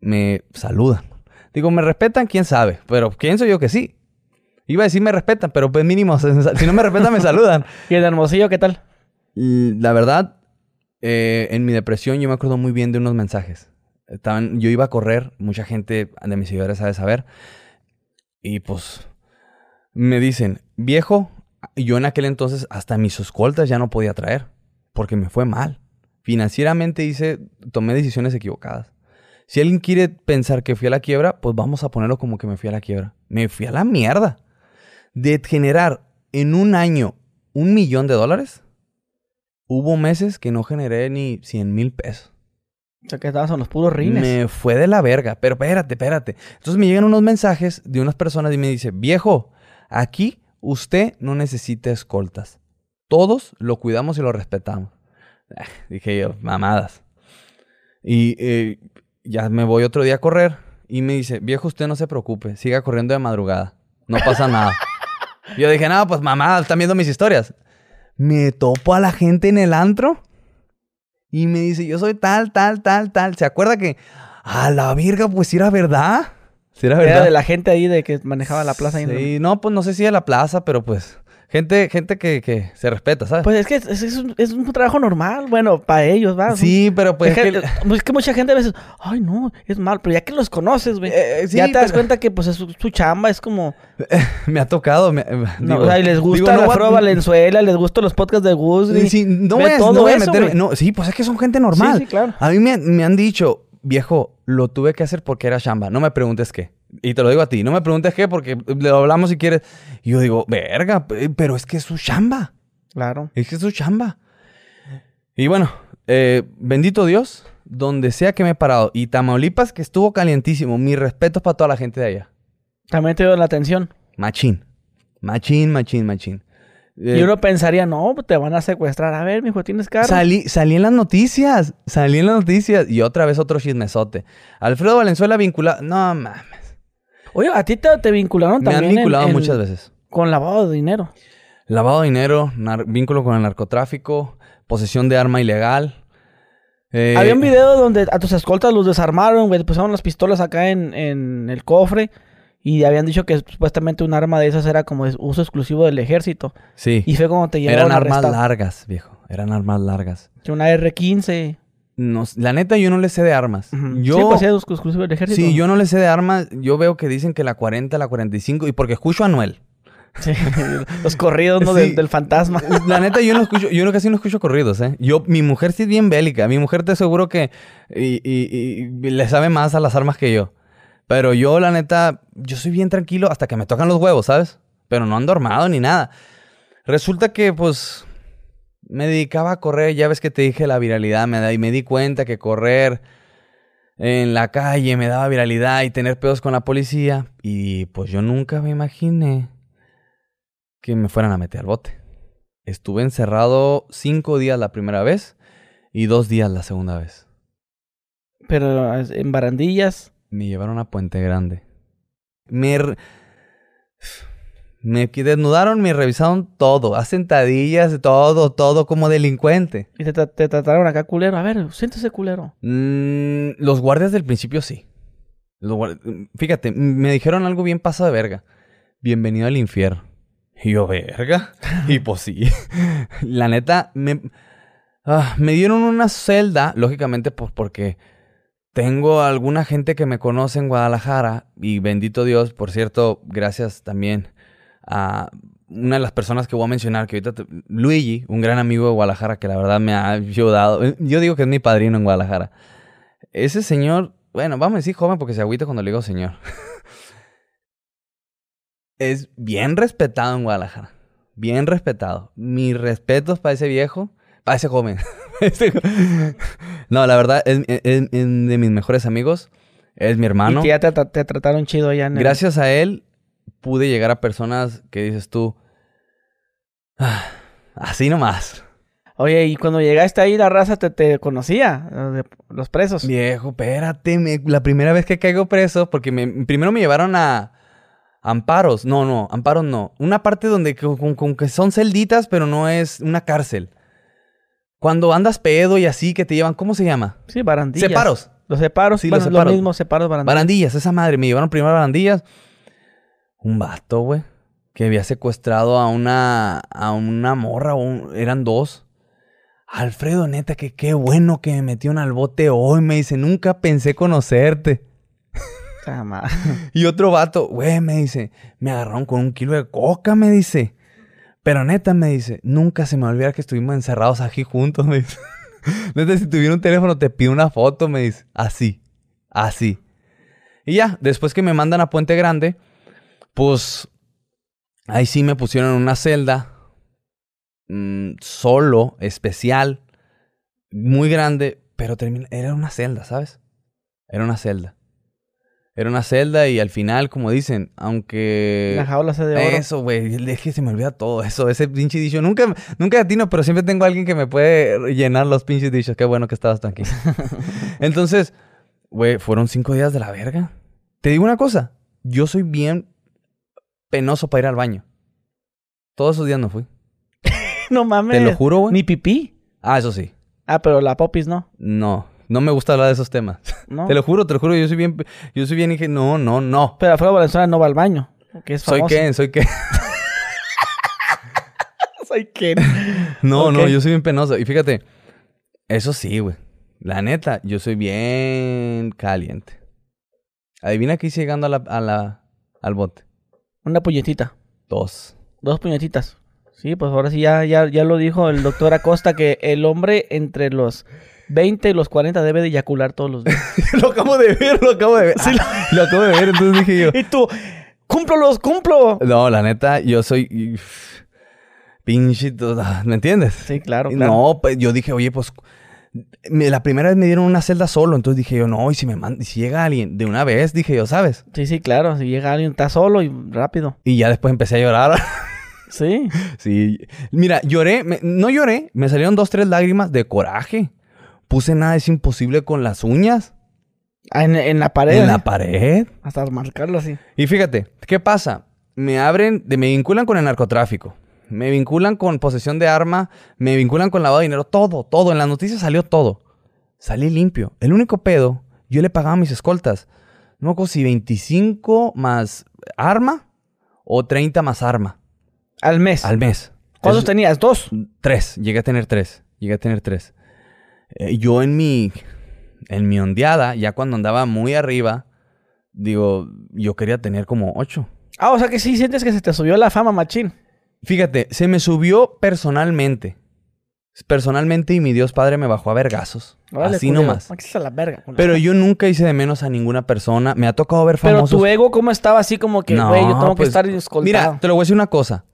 me saludan. Digo, me respetan, quién sabe, pero pienso yo que sí. Iba a decir me respetan, pero pues mínimo, si no me respetan, me saludan. ¿Y el Hermosillo qué tal? Y La verdad, eh, en mi depresión yo me acuerdo muy bien de unos mensajes. Estaban, yo iba a correr, mucha gente de mis seguidores sabe saber. Y pues me dicen, viejo, yo en aquel entonces hasta mis escoltas ya no podía traer, porque me fue mal. Financieramente hice, tomé decisiones equivocadas. Si alguien quiere pensar que fui a la quiebra, pues vamos a ponerlo como que me fui a la quiebra. Me fui a la mierda. De generar en un año un millón de dólares, hubo meses que no generé ni 100 mil pesos. O sea, que estabas en los puros rines. Me fue de la verga. Pero espérate, espérate. Entonces me llegan unos mensajes de unas personas y me dice, viejo, aquí usted no necesita escoltas. Todos lo cuidamos y lo respetamos. Dije yo, mamadas. Y eh, ya me voy otro día a correr y me dice, viejo, usted no se preocupe, siga corriendo de madrugada. No pasa nada. yo dije, no, pues mamadas, están viendo mis historias. Me topo a la gente en el antro y me dice, yo soy tal, tal, tal, tal. ¿Se acuerda que a la virga, pues si era verdad? Si era verdad. Era de la gente ahí de que manejaba la plaza. ahí no, pues no sé si de la plaza, pero pues Gente, gente que, que se respeta, ¿sabes? Pues es que es, es un, es un trabajo normal, bueno, para ellos, ¿va? sí, pero pues... es, que, es que- es que mucha gente a veces, ay, no, es mal, pero ya que los conoces, güey, Eh, sí, ya te das cuenta que pues es su, su chamba, es como, me ha tocado. me- no, digo- o sea, y les gusta digo, la no Valenzuela, les gustan los podcasts de Gus, güey. Sí, no todo no voy a meterme. No, sí, pues es que son gente normal. Sí, sí, claro. A mí me, me han dicho, viejo, lo tuve que hacer porque era chamba. No me preguntes qué. Y te lo digo a ti. No me preguntes qué porque lo hablamos si quieres. Y yo digo, verga, pe- pero es que es su chamba. Claro. Es que es su chamba. Y bueno, eh, bendito Dios, donde sea que me he parado. Y Tamaulipas, que estuvo calientísimo. Mis respetos para toda la gente de allá. También te dio la atención. Machín. Machín, machín, machín. y Eh, uno pensaría, no, te van a secuestrar. A ver, mijo, ¿tienes carro? Salí, salí en las noticias. Salí en las noticias. Y otra vez otro chismesote. Alfredo Valenzuela vinculado. No mames. Oye, a ti te, te vincularon Me también han en- vinculado en- muchas veces. con lavado de dinero. Lavado de dinero, vínculo con el narcotráfico, posesión de arma ilegal. Eh, Había un video donde a tus escoltas los desarmaron, güey, pusieron las pistolas acá en, en el cofre y habían dicho que supuestamente un arma de esas era como de uso exclusivo del ejército. Sí. Y fue como te llevaron Eran armas arrestado. largas, viejo. Eran armas largas. Una R-15. No, la neta, yo no le sé de armas. Yo, Sí, pues sí, es exclusivo del ejército. sí, yo no le sé de armas. Yo veo que dicen que la 40, la 45. Y porque escucho a Anuel. Sí, Los corridos, ¿no? Sí. Del, del fantasma. La neta, yo no escucho, yo casi no escucho corridos, ¿eh? Yo, mi mujer sí es bien bélica. Mi mujer te aseguro que y, y- y le sabe más a las armas que yo. Pero yo, la neta, yo soy bien tranquilo hasta que me tocan los huevos, ¿sabes? Pero no ando armado ni nada. Resulta que, pues, me dedicaba a correr. Ya ves que te dije la viralidad, me da, y me di cuenta que correr en la calle me daba viralidad y tener pedos con la policía. Y pues yo nunca me imaginé que me fueran a meter al bote. Estuve encerrado cinco días la primera vez y dos días la segunda vez. Pero en barandillas. Me llevaron a Puente Grande. Me, me desnudaron, me revisaron todo. A sentadillas, todo, todo como delincuente. Y te, tra- te trataron acá culero. A ver, siéntese culero. Mm, los guardias del principio sí. Los Fíjate, me dijeron algo bien pasado de verga. Bienvenido al infierno. Y yo, verga. y pues sí. La neta, me, ah, me dieron una celda, lógicamente, pues porque tengo alguna gente que me conoce en Guadalajara. Y bendito Dios, por cierto, gracias también a una de las personas que voy a mencionar, que ahorita, te- Luigi, un gran amigo de Guadalajara que la verdad me ha ayudado. Yo digo que es mi padrino en Guadalajara. Ese señor, bueno, vamos a decir joven porque se agüita cuando le digo señor. es bien respetado en Guadalajara. Bien respetado. Mis respetos para ese viejo, para ese joven. Jo- no, la verdad, es, es- es de mis mejores amigos. Es mi hermano. Y que ya te, tra- te trataron chido allá en el- Gracias a él pude llegar a personas que dices tú, "Ah, así nomás. Oye, y cuando llegaste ahí, la raza te, te conocía, los de- los presos. Viejo, espérate, me- la primera vez que caigo preso, porque me- primero me llevaron a amparos, no, no, amparos no, una parte donde con, que son celditas, pero no es una cárcel. Cuando andas pedo y así que te llevan, ¿cómo se llama? Sí, barandillas. Separos. Los separos, Sí, los separos. lo mismo, separos, barandillas. Barandillas, esa madre. Me llevaron primero a barandillas. Un vato, güey. Que había secuestrado a una. a una morra. un- eran dos. Alfredo, neta, que qué bueno que me metieron al bote hoy. Me dice, nunca pensé conocerte. Ah, Y otro vato, güey, me dice, me agarraron con un kilo de coca, me dice. Pero neta, me dice, nunca se me olvida que estuvimos encerrados aquí juntos, me dice. Neta, si tuviera un teléfono, te pido una foto, me dice. Así, así. Y ya, después que me mandan a Puente Grande, pues ahí sí me pusieron en una celda mm, solo, especial, muy grande, pero termina, era una celda, ¿sabes? Era una celda. Era una celda y al final, como dicen, aunque... La jaula se de oro. Eso, güey. Es que se me olvida todo eso. Ese pinche dicho. Nunca, nunca atino, pero siempre tengo a alguien que me puede llenar los pinches dichos. Qué bueno que estabas tú aquí. Entonces, güey, fueron cinco días de la verga. Te digo una cosa. Yo soy bien penoso para ir al baño. Todos esos días no fui. No mames. Te lo juro, güey. Ni pipí. Ah, eso sí. Ah, pero la popis no. No. No me gusta hablar de esos temas. No. Te lo juro, te lo juro. Yo soy bien... Yo soy bien... Dije, no, no, no. Pero Alfredo Valenzuela no va al baño. Que es ¿Soy qué? ¿Soy qué? Ay, qué. No, no, yo soy bien penoso. Y fíjate, eso sí, güey. La neta, yo soy bien caliente. Adivina qué hice llegando a la, a la, al bote. Una puñetita. Dos. Dos puñetitas. Sí, pues ahora sí ya, ya, ya lo dijo el doctor Acosta que el hombre entre los 20 y los 40 debe de eyacular todos los días. lo acabo de ver, lo acabo de ver. Ah, lo acabo de ver, entonces dije yo. y tú, ¡cúmplolos, cumplo! No, la neta, yo soy. Pinche. ¿Me entiendes? Sí, claro, claro. No, pues yo dije, oye, pues. La primera vez me dieron una celda solo, entonces dije yo, no, y si me manda, si llega alguien de una vez, dije yo, ¿sabes? Sí, sí, claro. Si llega alguien, está solo y rápido. Y ya después empecé a llorar. Sí. sí. Mira, lloré, me- no lloré, me salieron dos, tres lágrimas de coraje. Puse nada es imposible con las uñas Ah, En, en la pared. en ¿eh? la pared. Hasta marcarlo así. Y fíjate, ¿qué pasa? Me abren, de- me vinculan con el narcotráfico, me vinculan con posesión de arma, me vinculan con lavado de dinero, todo, todo. En las noticias salió todo. Salí limpio. El único pedo, yo le pagaba a mis escoltas. No me acuerdo si 25 más arma o 30 más arma Al mes. al mes. ¿Cuántos tenías? ¿Dos? Tres, llegué a tener tres. Llegué a tener tres. Eh, yo en mi, en mi ondeada, ya cuando andaba muy arriba, digo, yo quería tener como ocho. Ah, o sea que sí sientes que se te subió la fama, machín. Fíjate, se me subió personalmente. Personalmente y mi Dios Padre me bajó a vergazos. Órale, así culero. nomás. Está la verga. Pero yo nunca hice de menos a ninguna persona. Me ha tocado ver Pero famosos. tu ego, ¿cómo estaba así como que, No, güey, yo tengo que pues, estar escoltado? Mira, te lo voy a decir una cosa.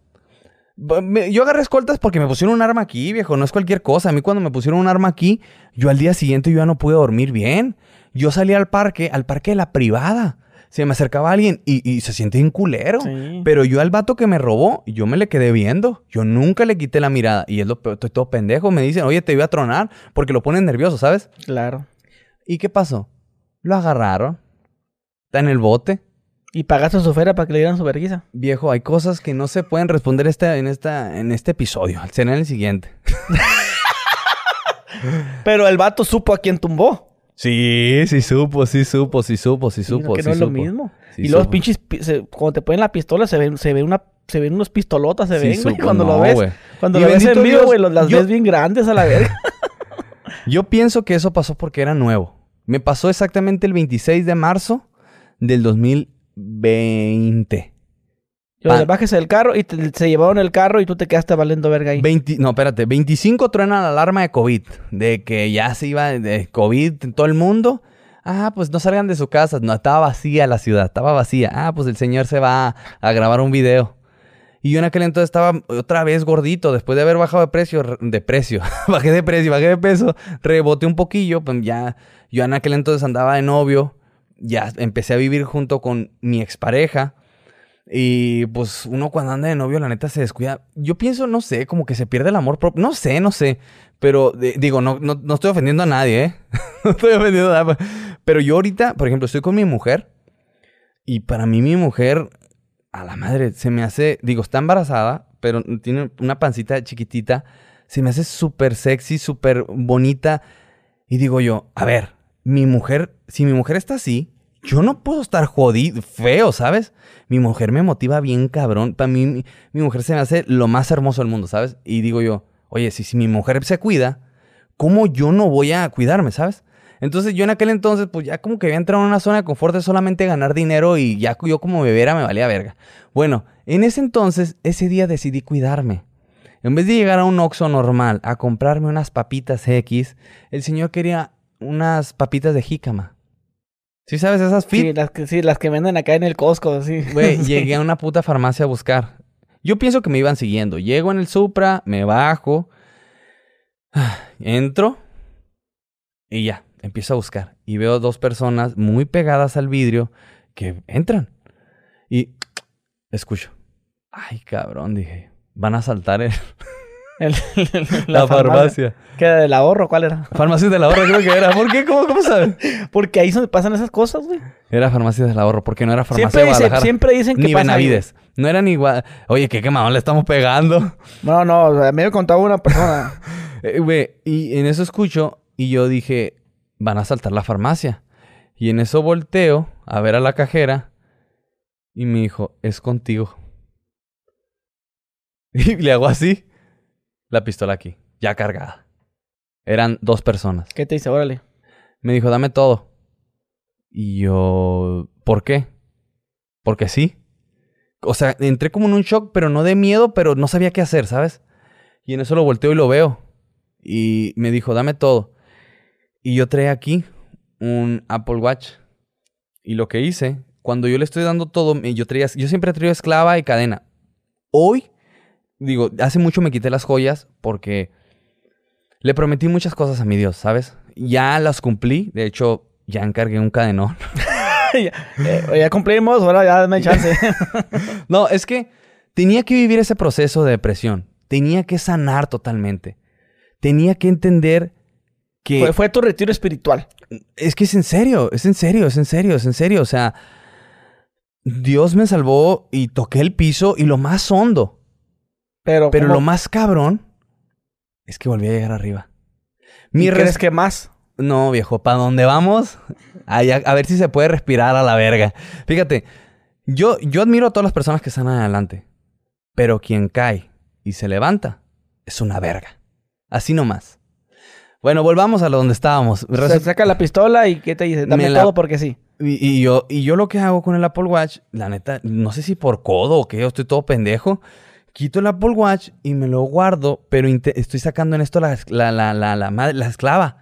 Yo agarré escoltas porque me pusieron un arma aquí, viejo. No es cualquier cosa. A mí cuando me pusieron un arma aquí, yo al día siguiente yo ya no pude dormir bien. Yo salí al parque, al parque de la privada. Se me acercaba alguien y, y se siente un culero. Sí. Pero yo al vato que me robó, yo me le quedé viendo. Yo nunca le quité la mirada. Y es lo peor, estoy todo pendejo. Me dicen, oye, te iba a tronar porque lo ponen nervioso, ¿sabes? Claro. ¿Y qué pasó? Lo agarraron. Está en el bote. Y pagaste su feria para que le dieran su vergüenza. Viejo, hay cosas que no se pueden responder esta, en, esta, en este episodio. Será en el siguiente. Pero el vato supo a quién tumbó. Sí, sí supo, sí supo, sí supo, sí Sí, supo. que sí no es lo mismo. Sí y los pinches, se- cuando te ponen la pistola, se ven, se ve una, se ven unos pistolotas, se Sí ven, güey, cuando no, lo ves. Cuando Y lo ves en vivo, güey, los- las yo- ves bien grandes a la verga. Yo pienso que eso pasó porque era nuevo. Me pasó exactamente el 26 de marzo del 2020. Pa- le bajes el carro y te- se llevaron el carro y tú te quedaste valiendo verga ahí. 20 no, espérate. 25 truena la alarma de COVID. De que ya se iba de COVID en todo el mundo. Ah, pues no salgan de su casa. No, estaba vacía la ciudad. Estaba vacía. Ah, pues el señor se va a, a grabar un video. Y yo en aquel entonces estaba otra vez gordito. Después de haber bajado de precio. re- De precio. bajé de precio, bajé de peso. Reboté un poquillo. Pues ya. Yo en aquel entonces andaba de novio. Ya empecé a vivir junto con mi expareja. Y pues uno cuando anda de novio, la neta se descuida. Yo pienso, no sé, como que se pierde el amor propio. No sé, no sé. Pero digo, no, no, no estoy ofendiendo a nadie, ¿eh? no estoy ofendiendo a nadie. Pero yo ahorita, por ejemplo, estoy con mi mujer. Y para mí mi mujer, a la madre, se me hace, digo, está embarazada, pero tiene una pancita chiquitita. Se me hace súper sexy, súper bonita. Y digo yo, a ver, mi mujer, si mi mujer está así, yo no puedo estar jodido, feo, ¿sabes? Mi mujer me motiva bien cabrón. Para mí, mi, mujer se me hace lo más hermoso del mundo, ¿sabes? Y digo yo, oye, si, si mi mujer se cuida, ¿cómo yo no voy a cuidarme, ¿sabes? Entonces yo en aquel entonces, pues ya como que había entrado en una zona de confort de solamente ganar dinero y ya yo como bebiera me valía verga. Bueno, en ese entonces, ese día decidí cuidarme. En vez de llegar a un Oxxo normal a comprarme unas papitas X, el señor quería unas papitas de jícama. ¿Sí sabes esas fit? Sí las, que, sí, las que venden acá en el Costco, sí. Güey, llegué a una puta farmacia a buscar. Yo pienso que me iban siguiendo. Llego en el Supra, me bajo, entro y ya, empiezo a buscar. Y veo dos personas muy pegadas al vidrio que entran. Y escucho. Ay, cabrón, dije. Van a saltar el- El- la, farmacia. ¿Qué era del ahorro? ¿Cuál era? Farmacia del ahorro creo que era. ¿Por qué? ¿Cómo, cómo sabes? Porque ahí es donde pasan esas cosas, güey. Era farmacia del ahorro, porque no era farmacia Siempre, de dice- siempre dicen que Ni pasa ahí, Benavides. No era ni igual. Oye, qué quemadón le estamos pegando. No, no, a mí me contaba una persona. Eh, Güey, y en eso escucho y yo dije, van a saltar la farmacia. Y en eso volteo a ver a la cajera y me dijo, es contigo. Y le hago así. La pistola aquí, ya cargada. Eran dos personas. ¿Qué te dice? Órale. Me dijo, dame todo. Y yo, ¿por qué? Porque sí. O sea, entré como en un shock, pero no de miedo, pero no sabía qué hacer, ¿sabes? Y en eso lo volteo y lo veo. Y me dijo, dame todo. Y yo traía aquí un Apple Watch. Y lo que hice, cuando yo le estoy dando todo, yo, traía, yo siempre he traído esclava y cadena. Hoy, digo, hace mucho me quité las joyas porque le prometí muchas cosas a mi Dios, ¿sabes? Ya las cumplí. De hecho, ya encargué un cadenón. ya, eh, ya cumplimos, ahora ya dame chance. No, es que tenía que vivir ese proceso de depresión. Tenía que sanar totalmente. Tenía que entender que... fue, fue tu retiro espiritual. Es que es en serio, es en serio, es en serio, es en serio. O sea, Dios me salvó y toqué el piso y lo más hondo. Pero, Pero ¿cómo- lo más cabrón es que volví a llegar arriba. Mi ¿y res- crees que más? No, viejo, ¿para dónde vamos? Allá- a ver si se puede respirar a la verga. Fíjate, yo, yo admiro a todas las personas que están adelante. Pero quien cae y se levanta es una verga. Así nomás. Bueno, volvamos a lo donde estábamos. Se saca la pistola y ¿qué te dice? Dame Me la- todo porque sí. y, y yo, y yo lo que hago con el Apple Watch, la neta, no sé si por codo o qué, yo estoy todo pendejo. Quito el Apple Watch y me lo guardo, pero estoy sacando en esto la, la, la, la, la, madre- la esclava.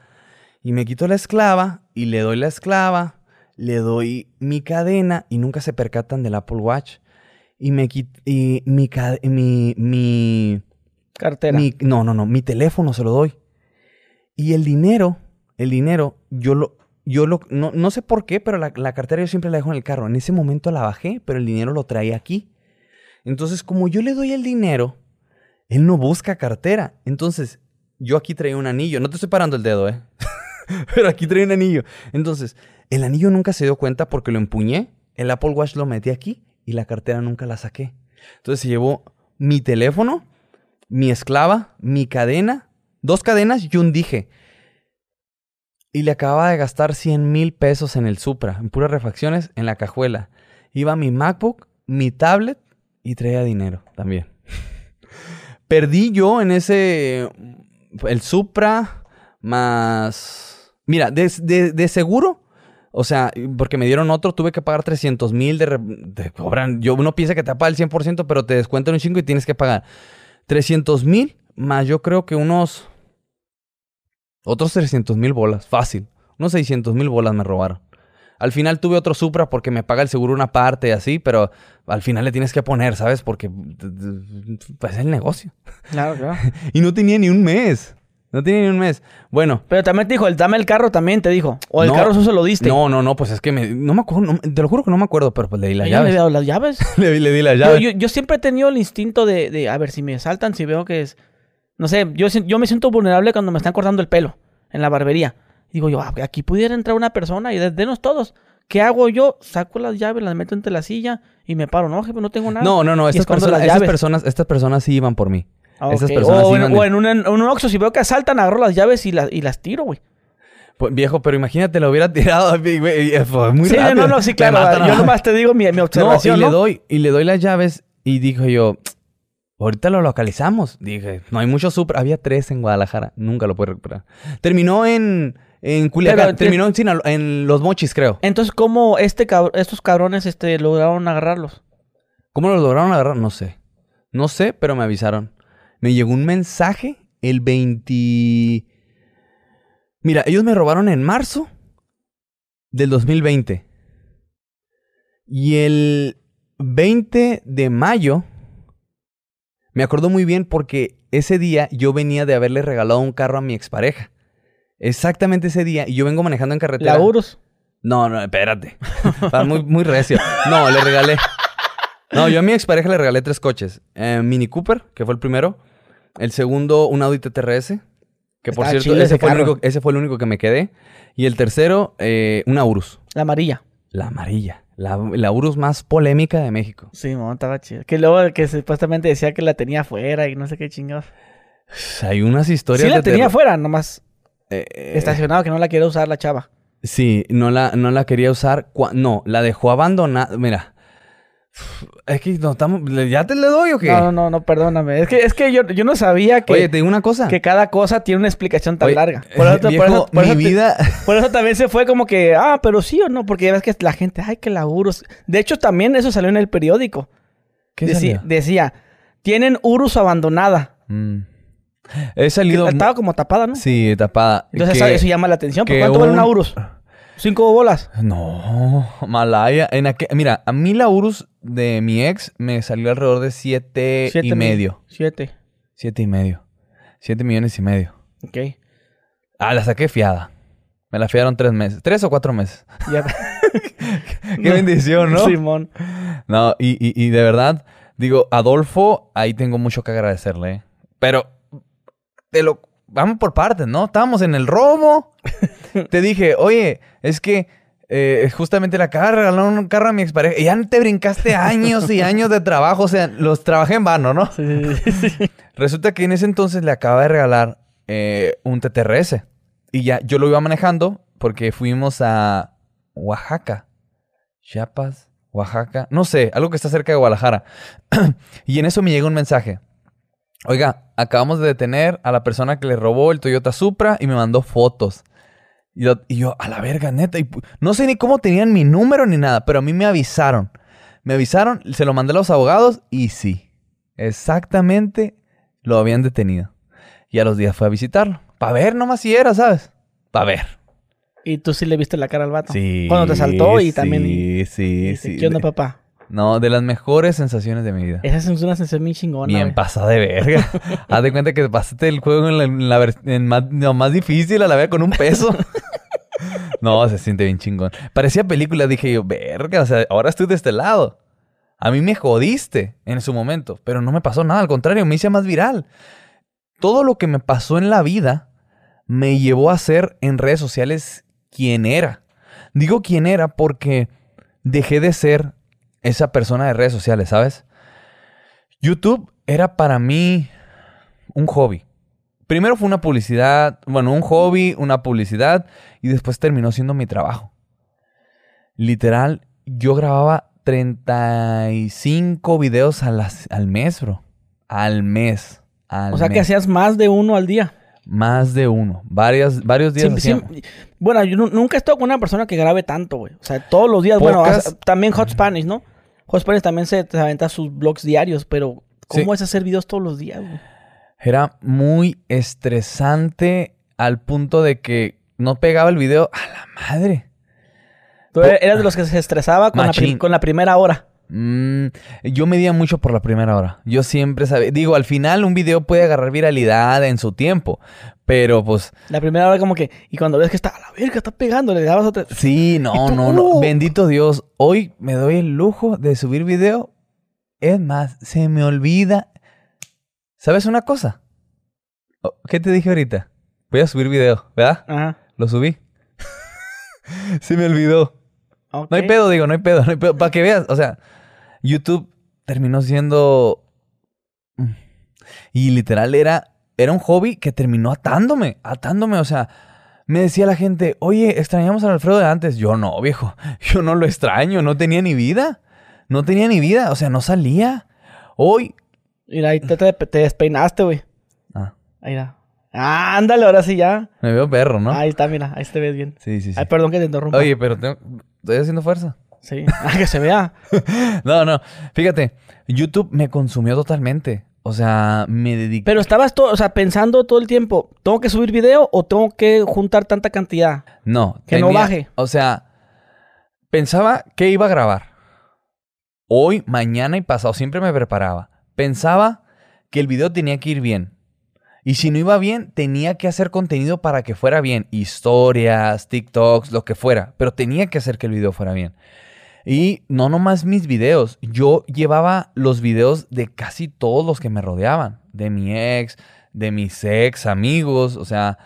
Y me quito la esclava y le doy la esclava, le doy mi cadena y nunca se percatan del Apple Watch. Y me quit- y mi, mi, mi, Cartera. mi- no, no, no, mi teléfono se lo doy. Y el dinero, el dinero, yo lo, yo lo, no, no sé por qué, pero la, la cartera yo siempre la dejo en el carro. En ese momento la bajé, pero el dinero lo traía aquí. Entonces, como yo le doy el dinero, él no busca cartera. Entonces, yo aquí traía un anillo. No te estoy parando el dedo, ¿eh? pero aquí traía un anillo. Entonces, el anillo nunca se dio cuenta porque lo empuñé. El Apple Watch lo metí aquí y la cartera nunca la saqué. Entonces se llevó mi teléfono, mi esclava, mi cadena, dos cadenas y un dije. Y le acababa de gastar 100 mil pesos en el Supra, en puras refacciones, en la cajuela. Iba mi MacBook, mi tablet y traía dinero también. Perdí yo en ese. El Supra más. Mira, de, de- de seguro. O sea, porque me dieron otro, tuve que pagar 300 mil de, de cobran. Yo uno piensa que te paga el 100%, pero te descuentan un 5 y tienes que pagar 300 mil más yo creo que unos otros 300 mil bolas, fácil. Unos 600 mil bolas me robaron. Al final tuve otro Supra porque me paga el seguro una parte y así, pero al final le tienes que poner, ¿sabes? Porque pues, es el negocio. Claro, claro. Y no tenía ni un mes. No tenía ni un mes. Bueno, Pero también te dijo, el dame el carro también te dijo. O el No. carro eso se lo diste. no, no, no, pues es que me, no me acuerdo, no- te lo juro que no me acuerdo, pero pues le di las Ella le llaves. dado las llaves. Le, le di las llaves. yo, yo siempre he tenido el instinto de, de, a ver, si me saltan, si veo que es... No sé, yo, yo me siento vulnerable cuando me están cortando el pelo en la barbería. Digo yo, ah, aquí pudiera entrar una persona y de- denos todos. ¿Qué hago yo? Saco las llaves, las meto entre la silla y me paro. No, jefe, no tengo nada. No, no, no, estas personas, estas personas, estas personas sí iban por mí. Ah, esas personas o, sí en, o en un, en un Oxxo, si veo que asaltan, agarro las llaves y, las y las tiro, güey. Pues, viejo, pero imagínate, lo hubiera tirado, güey, muy Sí, rápido. no, no, sí, claro. matan Yo nomás te digo mi, mi No, y observación, le doy, y le doy las llaves y dijo yo, ahorita lo localizamos. Dije, no hay mucho Supra. Había tres en Guadalajara. Nunca lo pude recuperar. Terminó en, en Culiacán. Pero, terminó en, Los Mochis, creo. Entonces, ¿cómo este cab- estos cabrones este, lograron agarrarlos? ¿Cómo lo lograron agarrar? No sé. No sé, pero me avisaron. Me llegó un mensaje el 20... Mira, ellos me robaron en marzo del 2020. Y el 20 de mayo, me acuerdo muy bien porque ese día yo venía de haberle regalado un carro a mi expareja. Exactamente ese día. Y yo vengo manejando en carretera. La Urus. No, no, espérate. Estaba muy, muy recio. No, le regalé. No, yo a mi expareja le regalé tres coches. Eh, Mini Cooper, que fue el primero. El segundo, un Audi TTRS. Que por Está cierto, ese ese fue, el único, ese fue el único que me quedé. Y el tercero, eh, una Urus. La amarilla. La amarilla. La, la Urus más polémica de México. Sí, mo, estaba chido. Que luego que supuestamente decía que la tenía afuera y no sé qué chingados. Hay unas historias Sí la de tenía afuera, nomás Eh, eh, estacionado que no la quería usar la chava. Sí, no la, no la quería usar. cua- No, la dejó abandonada. Mira, Es que no estamos. ¿Ya te le doy o qué? No, no, no, perdóname. Es que, es que yo, yo no sabía que, Oye, te digo una cosa. que cada cosa tiene una explicación tan Oye, larga. eh, Por eso, por viejo, eso- por mi eso te- vida. por eso también se fue como que, ah, pero sí o no, porque ya ves que la gente, ay, que la Urus. De hecho, también eso salió en el periódico. ¿Qué Decía, salió? decía, tienen Urus abandonada. Mm. He salido. estaba como tapada, ¿no? Sí, tapada. Entonces Que- eso llama la atención. ¿Por cuánto vale una un- Urus? ¿Cinco bolas? No, Malaya. En aquel- Mira, a mí la Urus de mi ex me salió alrededor de siete, Siete y medio. Siete. Siete y medio. Siete millones y medio. Ok. Ah, la saqué fiada. Me la fiaron tres meses. Tres o cuatro meses. Ya. Qué bendición, ¿no? Simón. No, y, y- y de verdad, digo, Adolfo, ahí tengo mucho que agradecerle. ¿eh? Pero, te lo, vamos por partes, ¿no? Estábamos en el robo. te dije, oye, es que eh, justamente le acaba de regalar un carro a mi expareja. Y ya te brincaste años y años de trabajo. O sea, los trabajé en vano, ¿no? Sí, sí, sí, sí. Resulta que en ese entonces le acaba de regalar eh, un TTRS. Y ya yo lo iba manejando porque fuimos a Oaxaca. Chiapas, Oaxaca. No sé, algo que está cerca de Guadalajara. y en eso me llega un mensaje. Oiga, acabamos de detener a la persona que le robó el Toyota Supra y me mandó fotos. Y yo, y yo, a la verga, neta. y no sé ni cómo tenían mi número ni nada, pero a mí me avisaron. Me avisaron, se lo mandé a los abogados y sí, exactamente lo habían detenido. Y a los días fue a visitarlo. Para ver nomás si era, ¿sabes? Para ver. Y tú sí le viste la cara al vato. Sí. Cuando te saltó y también... Sí, sí, sí. ¿Qué onda, papá? No, de las mejores sensaciones de mi vida. Esa es una sensación bien chingona, Bien güey. pasada de verga. Haz de cuenta que pasaste el juego en la, en la vers- en más, no, más difícil a la vez con un peso. no, se siente bien chingón. Parecía película, dije yo, verga, o sea, ahora estoy de este lado. A mí me jodiste en su momento, pero no me pasó nada, al contrario, me hice más viral. Todo lo que me pasó en la vida me llevó a ser en redes sociales quien era. Digo quién era porque dejé de ser esa persona de redes sociales, ¿sabes? YouTube era para mí un hobby. Primero fue una publicidad, bueno, un hobby, una publicidad, y después terminó siendo mi trabajo. Literal, yo grababa 35 videos a las- al mes, bro. Al mes. Al O sea que hacías más de uno al día. Más de uno. Varias, varios días hacíamos. siempre- bueno, yo nu- nunca he estado con una persona que grabe tanto, güey. O sea, todos los días. Bueno, Pocas- también Hot Spanish, ¿no? Hot Spanish también se aventa sus blogs diarios, pero ¿cómo Sí. es hacer videos todos los días, güey? Era muy estresante al punto de que no pegaba el video a la madre. Tú eras de los que se estresaba la, con la primera hora. Mm, yo medía mucho por la primera hora. Yo siempre sabía. Digo, al final un video puede agarrar viralidad en su tiempo. Pero pues, La primera hora como que... Y cuando ves que está a la verga, está pegando, le dabas otra... sí, ¿Y no, tú? no, no. Uh. Bendito Dios. Hoy me doy el lujo de subir video. Es más, se me olvida. ¿Sabes una cosa? Oh, ¿Qué te dije ahorita? Voy a subir video, ¿verdad? Ajá. Lo subí. se me olvidó. No hay pedo, digo, no hay pedo, no hay pedo. Para que veas, o sea, YouTube terminó siendo. mm, Y literal era, era un hobby que terminó atándome, atándome, o sea. Me decía la gente, oye, extrañamos al Alfredo de antes. Yo no, viejo. Yo no lo extraño. No tenía ni vida. No tenía ni vida. O sea, no salía. Hoy. Mira, ahí te, te, te despeinaste, güey. Ah, Ahí está. Ah, ándale, ahora sí ya. me veo perro, ¿no? Ahí está, mira, ahí te ves bien. Sí, sí, sí. Ay, perdón que te interrumpa. Oye, pero tengo- estoy haciendo fuerza. Sí. Ah, que se vea. No, no. Fíjate, YouTube me consumió totalmente. O sea, me dediqué. Pero estabas todo, o sea, pensando todo el tiempo, ¿tengo que subir video o tengo que juntar tanta cantidad? No. Que no baje. O sea, pensaba que iba a grabar. Hoy, mañana y pasado. Siempre me preparaba. Pensaba que el video tenía que ir bien. Y si no iba bien, tenía que hacer contenido para que fuera bien. Historias, TikToks, lo que fuera. Pero tenía que hacer que el video fuera bien. Y no nomás mis videos. Yo llevaba los videos de casi todos los que me rodeaban. De mi ex, de mis ex amigos. O sea...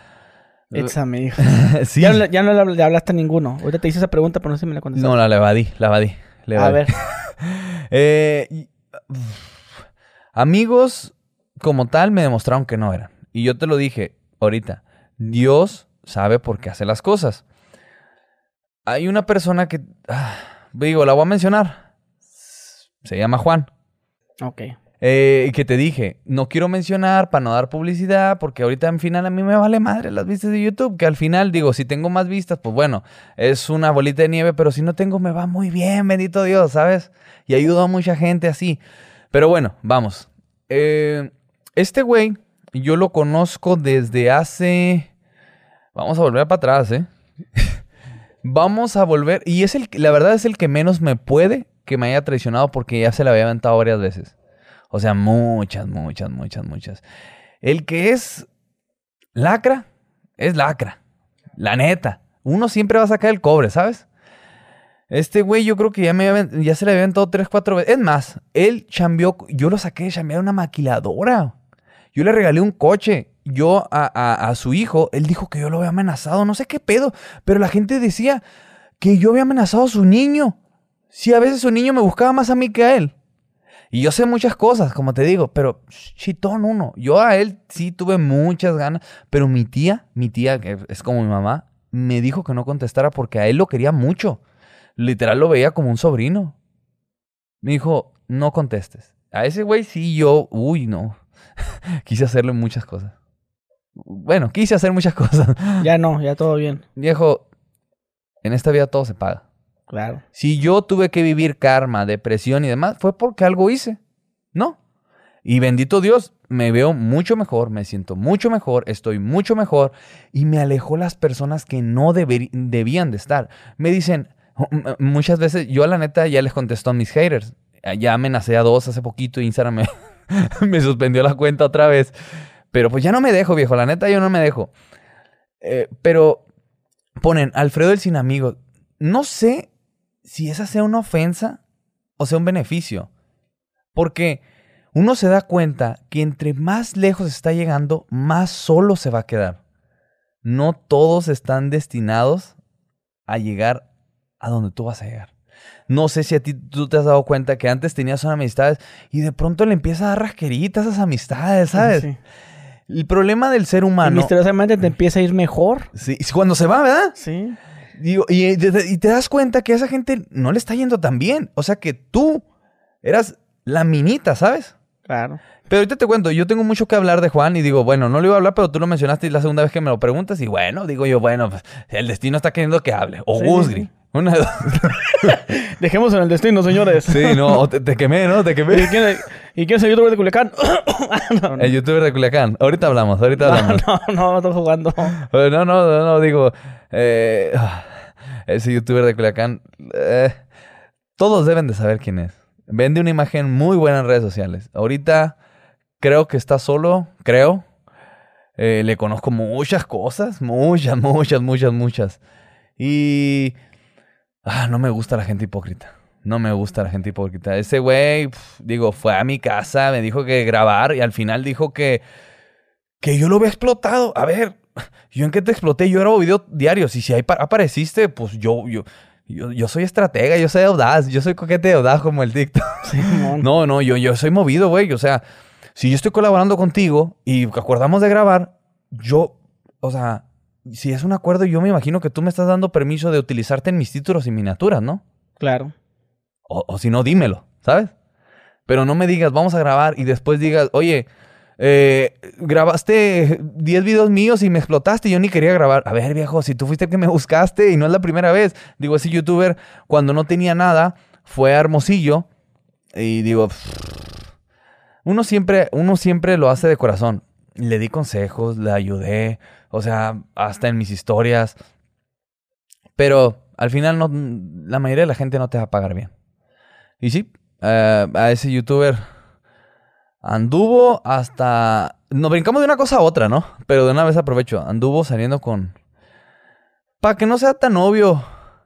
It's amigo. sí. Ya, ya no le hablaste a ninguno. Ahorita te hice esa pregunta, pero no sé si me la contestaste. No, la, la evadí, la evadí. a ver. Eh, amigos como tal me demostraron que no eran. Y yo te lo dije ahorita. Dios sabe por qué hace las cosas. Hay una persona que... ah, digo, la voy a mencionar. Se llama Juan. Ok. Eh, que te dije, no quiero mencionar para no dar publicidad, porque ahorita en final a mí me vale madre las vistas de YouTube, que al final digo, si tengo más vistas, pues bueno, es una bolita de nieve, pero si no tengo, me va muy bien, bendito Dios, ¿sabes? Y ayudo a mucha gente así. Pero bueno, vamos. Eh, este güey, yo lo conozco desde hace... Vamos a volver para atrás, ¿eh? Vamos a volver... Y es el, la verdad es el que menos me puede que me haya traicionado porque ya se la había aventado varias veces. O sea, muchas, muchas, muchas, muchas. El que es lacra, es lacra. La neta. Uno siempre va a sacar el cobre, ¿sabes? Este güey yo creo que ya, me, ya se le había aventado tres, cuatro veces. Es más, él chambeó, yo lo saqué de chambear una maquiladora. Yo le regalé un coche. Yo a, a, su hijo, él dijo que yo lo había amenazado. No sé qué pedo. Pero la gente decía que yo había amenazado a su niño. Si a veces su niño me buscaba más a mí que a él. Y yo sé muchas cosas, como te digo, pero chitón uno. Yo a él sí tuve muchas ganas, pero mi tía, mi tía, que es como mi mamá, me dijo que no contestara porque a él lo quería mucho. Literal lo veía como un sobrino. Me dijo, no contestes. A ese güey sí yo, uy, no. quise hacerle muchas cosas. Bueno, quise hacer muchas cosas. Ya no, ya todo bien. Viejo, en esta vida todo se paga. Claro. Si yo tuve que vivir karma, depresión y demás, fue porque algo hice. ¿No? Y bendito Dios, me veo mucho mejor, me siento mucho mejor, estoy mucho mejor y me alejó las personas que no debían de estar. Me dicen, muchas veces, yo a la neta ya les contesto a mis haters. Ya amenacé a dos hace poquito y Instagram me, me suspendió la cuenta otra vez. Pero pues ya no me dejo, viejo, la neta yo no me dejo. Eh, pero ponen, Alfredo el sin amigos. No sé si esa sea una ofensa o sea un beneficio. Porque uno se da cuenta que entre más lejos está llegando, más solo se va a quedar. No todos están destinados a llegar a donde tú vas a llegar. No sé si a ti tú te has dado cuenta que antes tenías unas amistades y de pronto le empiezas a dar rasqueritas a esas amistades, ¿sabes? El problema del ser humano. Y misteriosamente te empieza a ir mejor. Sí, cuando se va, ¿verdad? Sí y, te das cuenta que a esa gente no le está yendo tan bien. O sea que tú eras la minita, ¿sabes? Claro. Pero ahorita te cuento, yo tengo mucho que hablar de Juan y digo, bueno, no le iba a hablar, pero tú lo mencionaste y la segunda vez que me lo preguntas y bueno, digo yo, bueno, pues, el destino está queriendo que hable. O Gusgri. Una de dos. Dejemos en el destino, señores. Sí, no, te, quemé, ¿no? Te quemé. ¿Y quién, ¿Y quién es el youtuber de Culiacán? El youtuber de Culiacán. Ahorita hablamos, ahorita hablamos. No, no, no, estoy jugando. No, no, no, no, digo, eh, ese youtuber de Culiacán, eh, todos deben de saber quién es. Vende una imagen muy buena en redes sociales. Ahorita creo que está solo, creo. Eh, le conozco muchas cosas, muchas, muchas, muchas, muchas. Y ah, no me gusta la gente hipócrita. No me gusta la gente hipócrita. Ese güey, digo, fue a mi casa, me dijo que grabar y al final dijo que, que yo lo había explotado. A ver, ¿yo en qué te exploté? Yo grabo video diarios y si ahí apareciste, pues yo, yo, yo, soy estratega, yo soy audaz, yo soy coquete de audaz como el TikTok. no, no, yo, yo soy movido, güey. O sea, si yo estoy colaborando contigo y acordamos de grabar, yo, o sea, si es un acuerdo, yo me imagino que tú me estás dando permiso de utilizarte en mis títulos y miniaturas, ¿no? Claro. O, o si no, dímelo, ¿sabes? Pero no me digas, vamos a grabar y después digas, oye, eh, grabaste 10 videos míos y me explotaste y yo ni quería grabar. A ver, viejo, si tú fuiste el que me buscaste y no es la primera vez. Digo, ese youtuber, cuando no tenía nada, fue a Hermosillo y digo, uno siempre, uno siempre lo hace de corazón. Le di consejos, le ayudé, o sea, hasta en mis historias. Pero al final no, la mayoría de la gente no te va a pagar bien. Y sí, eh, a ese youtuber Anduvo hasta... Nos brincamos de una cosa a otra, ¿no? Pero de una vez aprovecho. Anduvo saliendo con... Para que no sea tan obvio.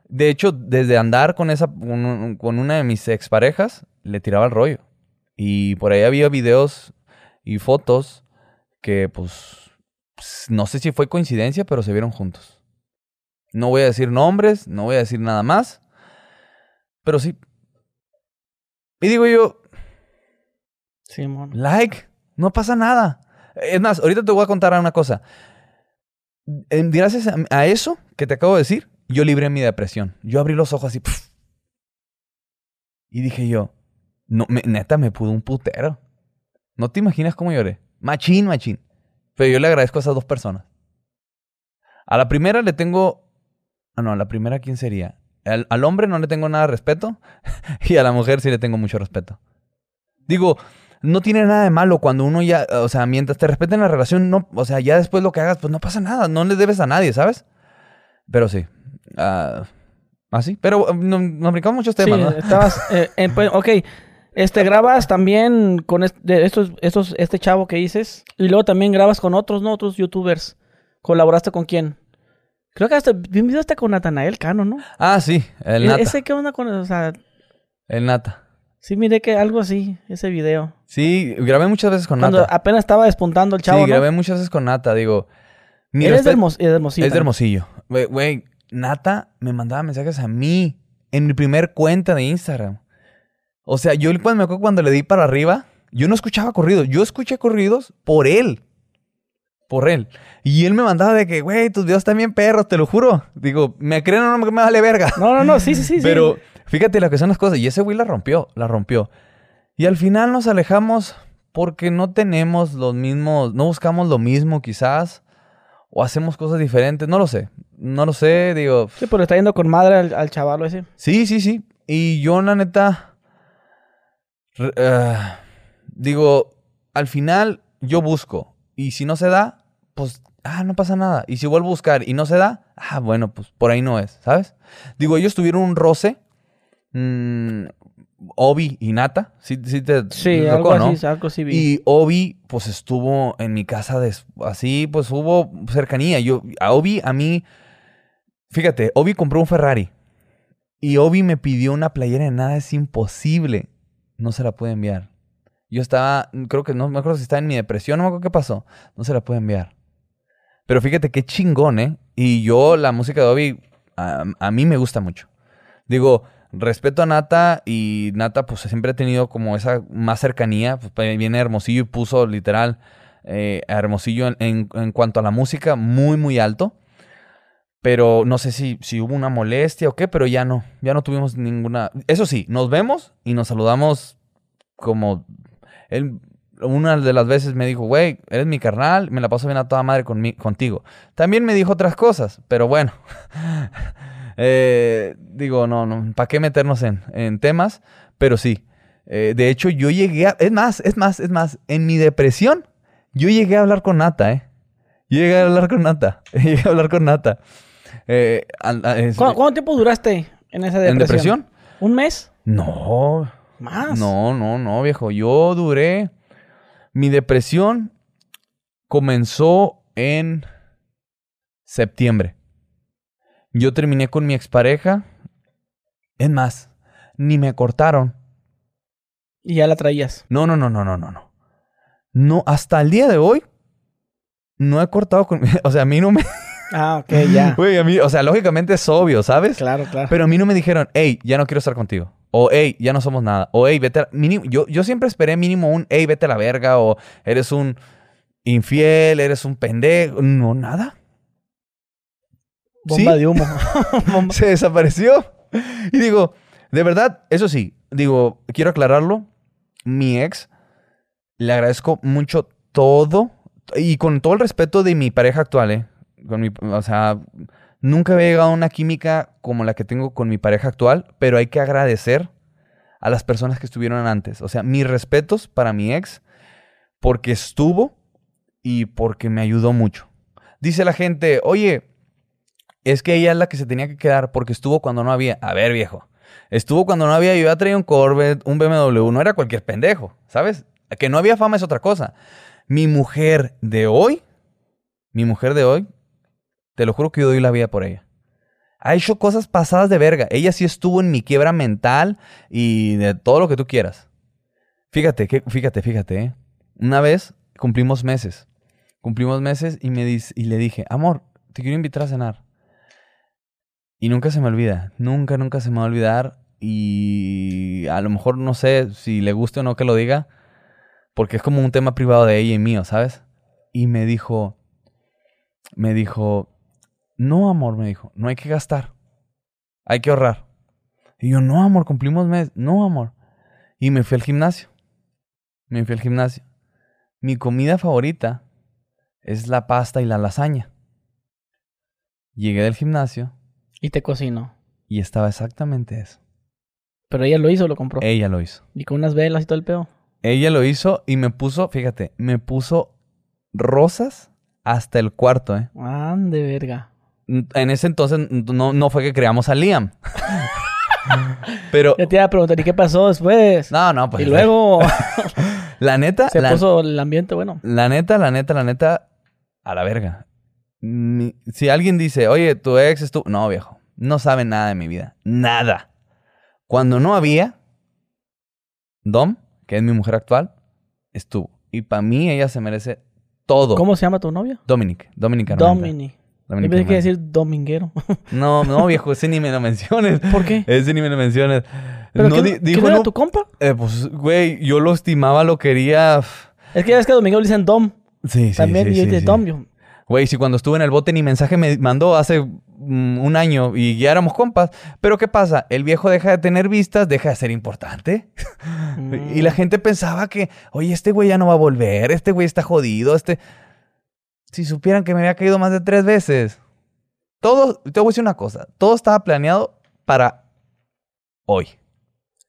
De hecho, desde andar con esa... Con una de mis exparejas, le tiraba el rollo. Y por ahí había videos y fotos que, pues... No sé si fue coincidencia, pero se vieron juntos. No voy a decir nombres, no voy a decir nada más. Pero sí. Y digo yo, Like, no pasa nada. Es más, ahorita te voy a contar una cosa. Gracias a, eso que te acabo de decir, yo libré mi depresión. Yo abrí los ojos así. Y dije yo, No, me- neta, me pudo un putero. No te imaginas cómo lloré. Machín, machín. Pero yo le agradezco a esas dos personas. A la primera le tengo. Ah, no, a la primera, ¿quién sería? Al, al hombre no le tengo nada de respeto. y a la mujer sí le tengo mucho respeto. Digo, no tiene nada de malo cuando uno ya. O sea, mientras te respeten la relación, no. O sea, ya después lo que hagas, pues no pasa nada. No le debes a nadie, ¿sabes? Pero sí. Ah, ¿Ah, sí? Pero uh, no- nos brincamos muchos temas, sí, ¿no? estabas... eh, en- pues, ok, este, grabas también con est- de estos, estos, este chavo que dices. Y luego también grabas con otros, ¿no? Otros youtubers. ¿Colaboraste con quién? Creo que hasta vi un video hasta con Natanael Cano, ¿no? Ah, sí, el E- nata. ¿Ese qué onda con...? O sea, El nata. sí miré que algo así, ese video. Sí, grabé muchas veces con Cuando nata. apenas estaba despuntando el chavo, sí, ¿no? grabé muchas veces con nata. Digo, mi Él es de, Hermos- es de Hermosillo. Es de. Hermosillo. Güey, Nata me mandaba mensajes a mí en mi primer cuenta de Instagram. O sea, yo cuando me acuerdo cuando le di para arriba, yo no escuchaba corridos. Yo escuché corridos por él. Por él. Y él me mandaba de que, güey, tus videos están bien perros, te lo juro. Digo, me creen o no me vale verga. No, no, no, sí, sí, sí. Pero fíjate lo que son las cosas. Y ese güey la rompió, la rompió. Y al final nos alejamos porque no tenemos los mismos, no buscamos lo mismo quizás. O hacemos cosas diferentes, no lo sé. No lo sé, digo. Sí, pero le está yendo con madre al, al chavalo ese. Sí, sí, sí. Y yo, la neta. Eh, digo, al final yo busco. Y si no se da, pues, ah, no pasa nada. Y si vuelvo a buscar y no se da, ah, bueno, pues por ahí no es, ¿sabes? Digo, ellos tuvieron un roce. mm, Obi y Nata. Sí, sí te Sí, algo así, algo así vi. Y Obi, pues estuvo en mi casa así, pues hubo cercanía. Yo, a Obi, a mí, fíjate, Obi compró un Ferrari. Y Obi me pidió una playera de nada, es imposible. No se la puede enviar. Yo estaba, creo que no me acuerdo si estaba en mi depresión, no me acuerdo qué pasó. No se la puede enviar. Pero fíjate qué chingón, ¿eh? Y yo, la música de Obi, a, a mí me gusta mucho. Digo, respeto a Nata y Nata pues siempre ha tenido como esa más cercanía. Pues, viene Hermosillo y puso literal eh, a Hermosillo en- en cuanto a la música muy, muy alto. Pero no sé si, si hubo una molestia o qué, pero ya no, ya no tuvimos ninguna... Eso sí, nos vemos y nos saludamos como... Él, una de las veces me dijo, güey, eres mi carnal, me la paso bien a toda madre conmi- contigo. También me dijo otras cosas, pero bueno. Eh, digo, no, no, ¿para qué meternos en, en temas? Pero sí. Eh, de hecho, yo llegué a... Es más, es más, es más. En mi depresión, yo llegué a hablar con Nata, ¿eh? Llegué a hablar con Nata. Llegué a hablar con Nata. Eh, al- a- es- ¿Cu- ¿Cuánto tiempo duraste en esa depresión? ¿En depresión? ¿Un mes? No, ¿Más? no, no, no, viejo. Yo duré. Mi depresión comenzó en septiembre. Yo terminé con mi expareja. Es más, ni me cortaron. Y ya la traías. No, no, no, no, no, no, no. No, hasta el día de hoy no he cortado con. O sea, a mí no me. Ah, ok, ya. Güey, a mí, o sea, lógicamente es obvio, ¿sabes? claro, claro. Pero a mí no me dijeron, hey, ya no quiero estar contigo. O, hey, ya no somos nada. O, hey, vete a... Mínimo, yo, yo siempre esperé mínimo un, hey, vete a la verga. O, eres un infiel, eres un pendejo. No, nada. Bomba ¿Sí? de humo. Bomba- Se desapareció. Y digo, de verdad, eso sí, digo, quiero aclararlo. Mi ex, le agradezco mucho todo. Y con todo el respeto de mi pareja actual, ¿eh? Con mi, o sea, nunca había llegado a una química como la que tengo con mi pareja actual, pero hay que agradecer a las personas que estuvieron antes. O sea, mis respetos para mi ex, porque estuvo y porque me ayudó mucho. Dice la gente, oye, es que ella es la que se tenía que quedar porque estuvo cuando no había. A ver, viejo. Estuvo cuando no había. Yo ya traía un Corvette, un BMW. No era cualquier pendejo, ¿sabes? Que no había fama es otra cosa. Mi mujer de hoy, mi mujer de hoy, te lo juro que yo doy la vida por ella. Ha hecho cosas pasadas de verga. Ella sí estuvo en mi quiebra mental y de todo lo que tú quieras. Fíjate, fíjate, fíjate. ¿eh? Una vez cumplimos meses. Cumplimos meses y, me y le dije, amor, te quiero invitar a cenar. Y nunca se me olvida. Nunca, nunca se me va a olvidar. Y a lo mejor no sé si le guste o no que lo diga. Porque es como un tema privado de ella y mío, ¿sabes? Y me dijo, me dijo, no, amor, me dijo, no hay que gastar. Hay que ahorrar. Y yo, no, amor, cumplimos mes. No, amor. Y me fui al gimnasio. Me fui al gimnasio. Mi comida favorita es la pasta y la lasaña. Llegué del gimnasio Y te cocinó. y estaba exactamente eso. Pero ella lo hizo o lo compró. Ella lo hizo. Y con unas velas y todo el peo. Ella lo hizo y me puso, fíjate, me puso rosas hasta el cuarto, ¿eh? Ande, verga. En ese entonces no, no fue que creamos a Liam. Pero, Ya te iba a preguntar, ¿y qué pasó después? no, no, pues. y luego La neta, se la, puso el ambiente bueno. la neta, la neta, la neta, a la verga. Mi- si alguien dice, oye, tu ex es tu. No, viejo. No sabe nada de mi vida. Nada. Cuando no había, Dom, que es mi mujer actual, estuvo. Y para mí ella se merece todo. ¿Cómo se llama tu novia? Dominic. Dominic Armenta. Domini. Yo pensé que decir dominguero. No, no, viejo, ese ni me lo menciones. ¿Por qué? Ese ni me lo menciones. ¿Pero no, era no, tu compa? eh, pues, güey, yo lo estimaba, lo quería. Es que ya ves que a Domingo le dicen Dom. Sí, sí, También, sí, y yo sí. Dom. Yo, Güey, si cuando estuve en el bote ni mensaje me mandó hace mm, un año y ya éramos compas. Pero ¿qué pasa? El viejo deja de tener vistas, deja de ser importante. mm, Y la gente pensaba que, oye, este güey ya no va a volver, este güey está jodido, este... Si supieran que me había caído más de tres veces. Todo, te voy a decir una cosa, todo estaba planeado para hoy.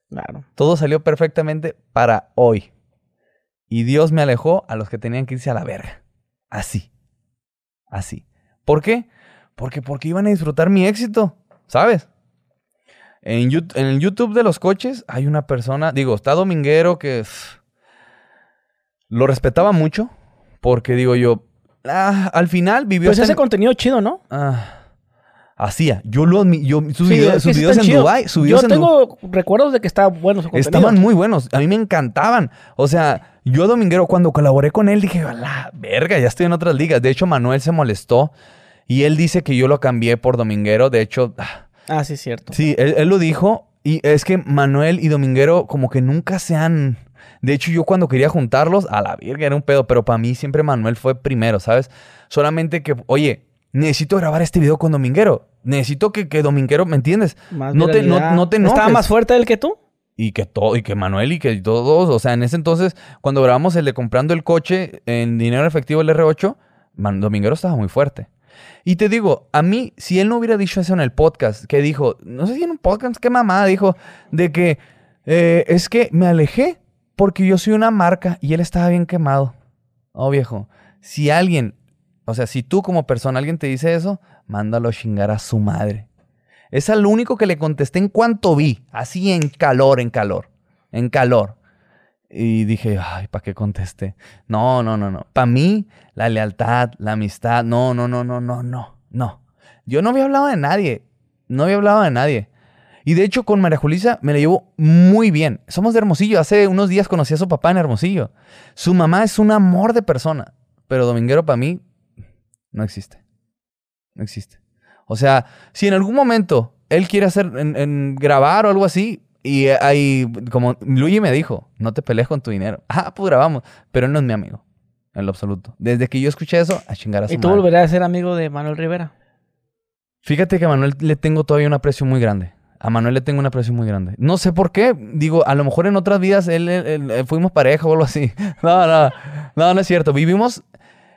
Claro. Todo salió perfectamente para hoy. Y Dios me alejó a los que tenían que irse a la verga. Así. Así. ¿Por qué? Porque, porque iban a disfrutar mi éxito, ¿sabes? En, Yout- en el YouTube de los coches hay una persona, digo, está Dominguero que pff, lo respetaba mucho porque digo yo, ah, al final vivió Pues ese en- contenido chido, ¿no? ah, hacía. Yo lo yo sus, Sí, videos, sus videos en. Dubai, sus Yo videos en Du- tengo recuerdos de que está bueno su contenido. Estaban muy buenos. A mí me encantaban. O sea, yo Dominguero, cuando colaboré con él, dije, a la verga, ya estoy en otras ligas. De hecho, Manuel se molestó y él dice que yo lo cambié por Dominguero. De hecho, ah, Ah, sí, cierto. sí, él, él lo dijo. Y es que Manuel y Dominguero como que nunca se han... De hecho, yo cuando quería juntarlos, a la verga, era un pedo. Pero para mí siempre Manuel fue primero, ¿sabes? Solamente que, oye, necesito grabar este video con Dominguero. Necesito que, que Dominguero, ¿me entiendes? Más No te- no- te ¿Estaba enojes. más fuerte él que tú? Y que todo, y que Manuel y que todos, o sea, en ese entonces, cuando grabamos el de comprando el coche en dinero efectivo el R8, Man- Dominguero estaba muy fuerte. Y te digo, a mí, si él no hubiera dicho eso en el podcast, que dijo, no sé si en un podcast, qué mamá, dijo, de que eh, es que me alejé porque yo soy una marca y él estaba bien quemado. Oh, viejo, si alguien, o sea, si tú como persona, alguien te dice eso, mándalo a chingar a su madre. Es al único que le contesté en cuanto vi, así en calor, en calor, en calor. Y dije, ay, ¿para qué contesté? No, no, no, no. Para mí, la lealtad, la amistad, no, no, no, no, no, no, no. Yo no había hablado de nadie, no había hablado de nadie. Y de hecho, con María Julisa me la llevo muy bien. Somos de Hermosillo. Hace unos días conocí a su papá en Hermosillo. Su mamá es un amor de persona. Pero Dominguero para mí no existe. No existe. O sea, si en algún momento él quiere hacer, en, en grabar o algo así, y ahí, como Luigi me dijo, no te pelees con tu dinero. Ah, pues grabamos. Pero él no es mi amigo. En lo absoluto. Desde que yo escuché eso, a chingar a su Y tú madre. volverás a ser amigo de Manuel Rivera. Fíjate que a Manuel le tengo todavía un aprecio muy grande. A Manuel le tengo un aprecio muy grande. No sé por qué. Digo, a lo mejor en otras vidas él, él- él- él- fuimos pareja o algo así. No, no. No, no es cierto. Vivimos...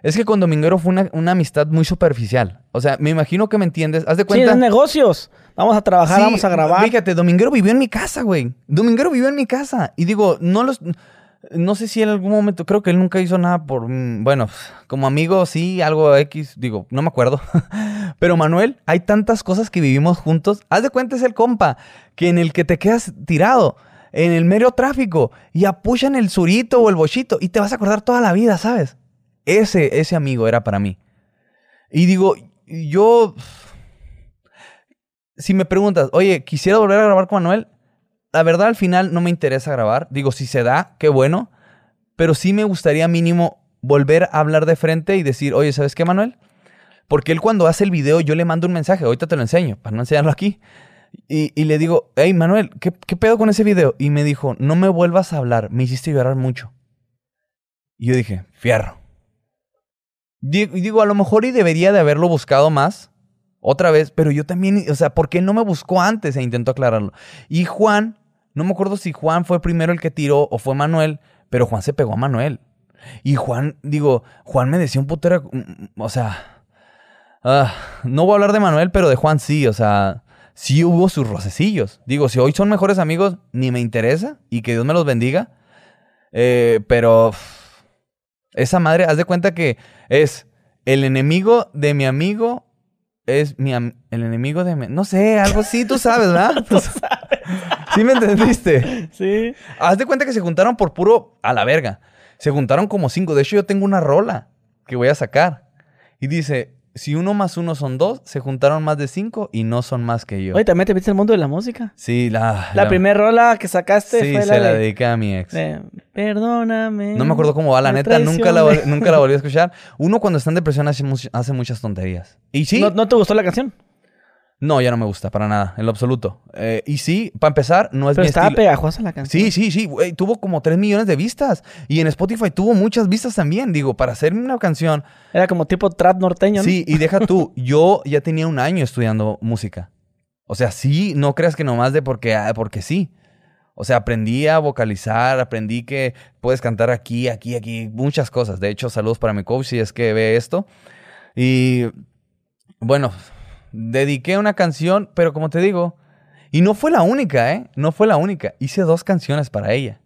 Es que con Dominguero fue una, una amistad muy superficial. O sea, me imagino que me entiendes. Haz de Sí, cuenta... es negocios. Vamos a trabajar, Sí, vamos a grabar. Fíjate, Dominguero vivió en mi casa, güey. Dominguero vivió en mi casa. Y digo, no los. No sé si en algún momento, creo que él nunca hizo nada por. mm, Bueno, como amigo, sí, algo X, digo, no me acuerdo. Pero Manuel, hay tantas cosas que vivimos juntos. Haz de cuenta, es el compa, que en el que te quedas tirado, en el medio tráfico, y apuchan el surito o el bochito, y te vas a acordar toda la vida, ¿sabes? Ese, ese amigo era para mí. Y digo, yo si me preguntas, oye, quisiera volver a grabar con Manuel, la verdad al final no me interesa grabar. Digo, si se da, qué bueno. Pero sí me gustaría mínimo volver a hablar de frente y decir, oye, ¿sabes qué, Manuel? Porque él cuando hace el video yo le mando un mensaje, ahorita te lo enseño, para no enseñarlo aquí. Y, le digo, hey, Manuel, ¿qué, ¿qué pedo con ese video? Y me dijo, no me vuelvas a hablar, me hiciste llorar mucho. Y yo dije, fierro. Digo, a lo mejor y debería de haberlo buscado más, otra vez, pero yo también, o sea, ¿por qué no me buscó antes e intentó aclararlo? Y Juan No me acuerdo si Juan fue primero el que tiró o fue Manuel, pero Juan se pegó a Manuel. Y Juan, digo, Juan me decía un putero, mm, mm, o sea, ah, no voy a hablar de Manuel, pero de Juan sí, o sea, sí hubo sus rocecillos. Digo, si hoy son mejores amigos, ni me interesa y que Dios me los bendiga. Eh, pero esa madre, haz de cuenta que es el enemigo de mi amigo es mi el enemigo de mi... No sé, algo así, tú sabes, ¿verdad? tú sabes. ¿Sí me entendiste? Sí. Haz de cuenta que se juntaron por puro a la verga. Se juntaron como cinco. De hecho, yo tengo una rola que voy a sacar. Y dice, si uno más uno son dos, se juntaron más de cinco y no son más que yo. Oye, ¿también te viste el mundo de la música? Sí, la... La, primera rola que sacaste sí, fue se la la de... dediqué a mi ex. de, Perdóname. No me acuerdo cómo va, la neta, nunca la, vol- traicioné". nunca la volví a escuchar. Uno cuando está en depresión hace, hace muchas tonterías. Y sí, ¿No, no, ¿No te gustó la canción? Ya no me gusta para nada, en lo absoluto. Eh, y sí, para empezar, no es Pero mi estaba estilo. pegajosa la canción. Sí, sí, sí, güey, tuvo como 3 millones de vistas. Y en Spotify tuvo muchas vistas también. Digo, para hacer una canción. Era como tipo trap norteño, ¿no? Sí, y deja tú, yo ya tenía un año estudiando música. O sea, sí, no creas que nomás de porque, ah, porque sí. O sea, aprendí a vocalizar, aprendí que puedes cantar aquí, aquí, aquí, muchas cosas. De hecho, saludos para mi coach si es que ve esto. Y bueno, dediqué una canción, pero como te digo, y no fue la única, ¿eh? No fue la única. Hice dos canciones para ella.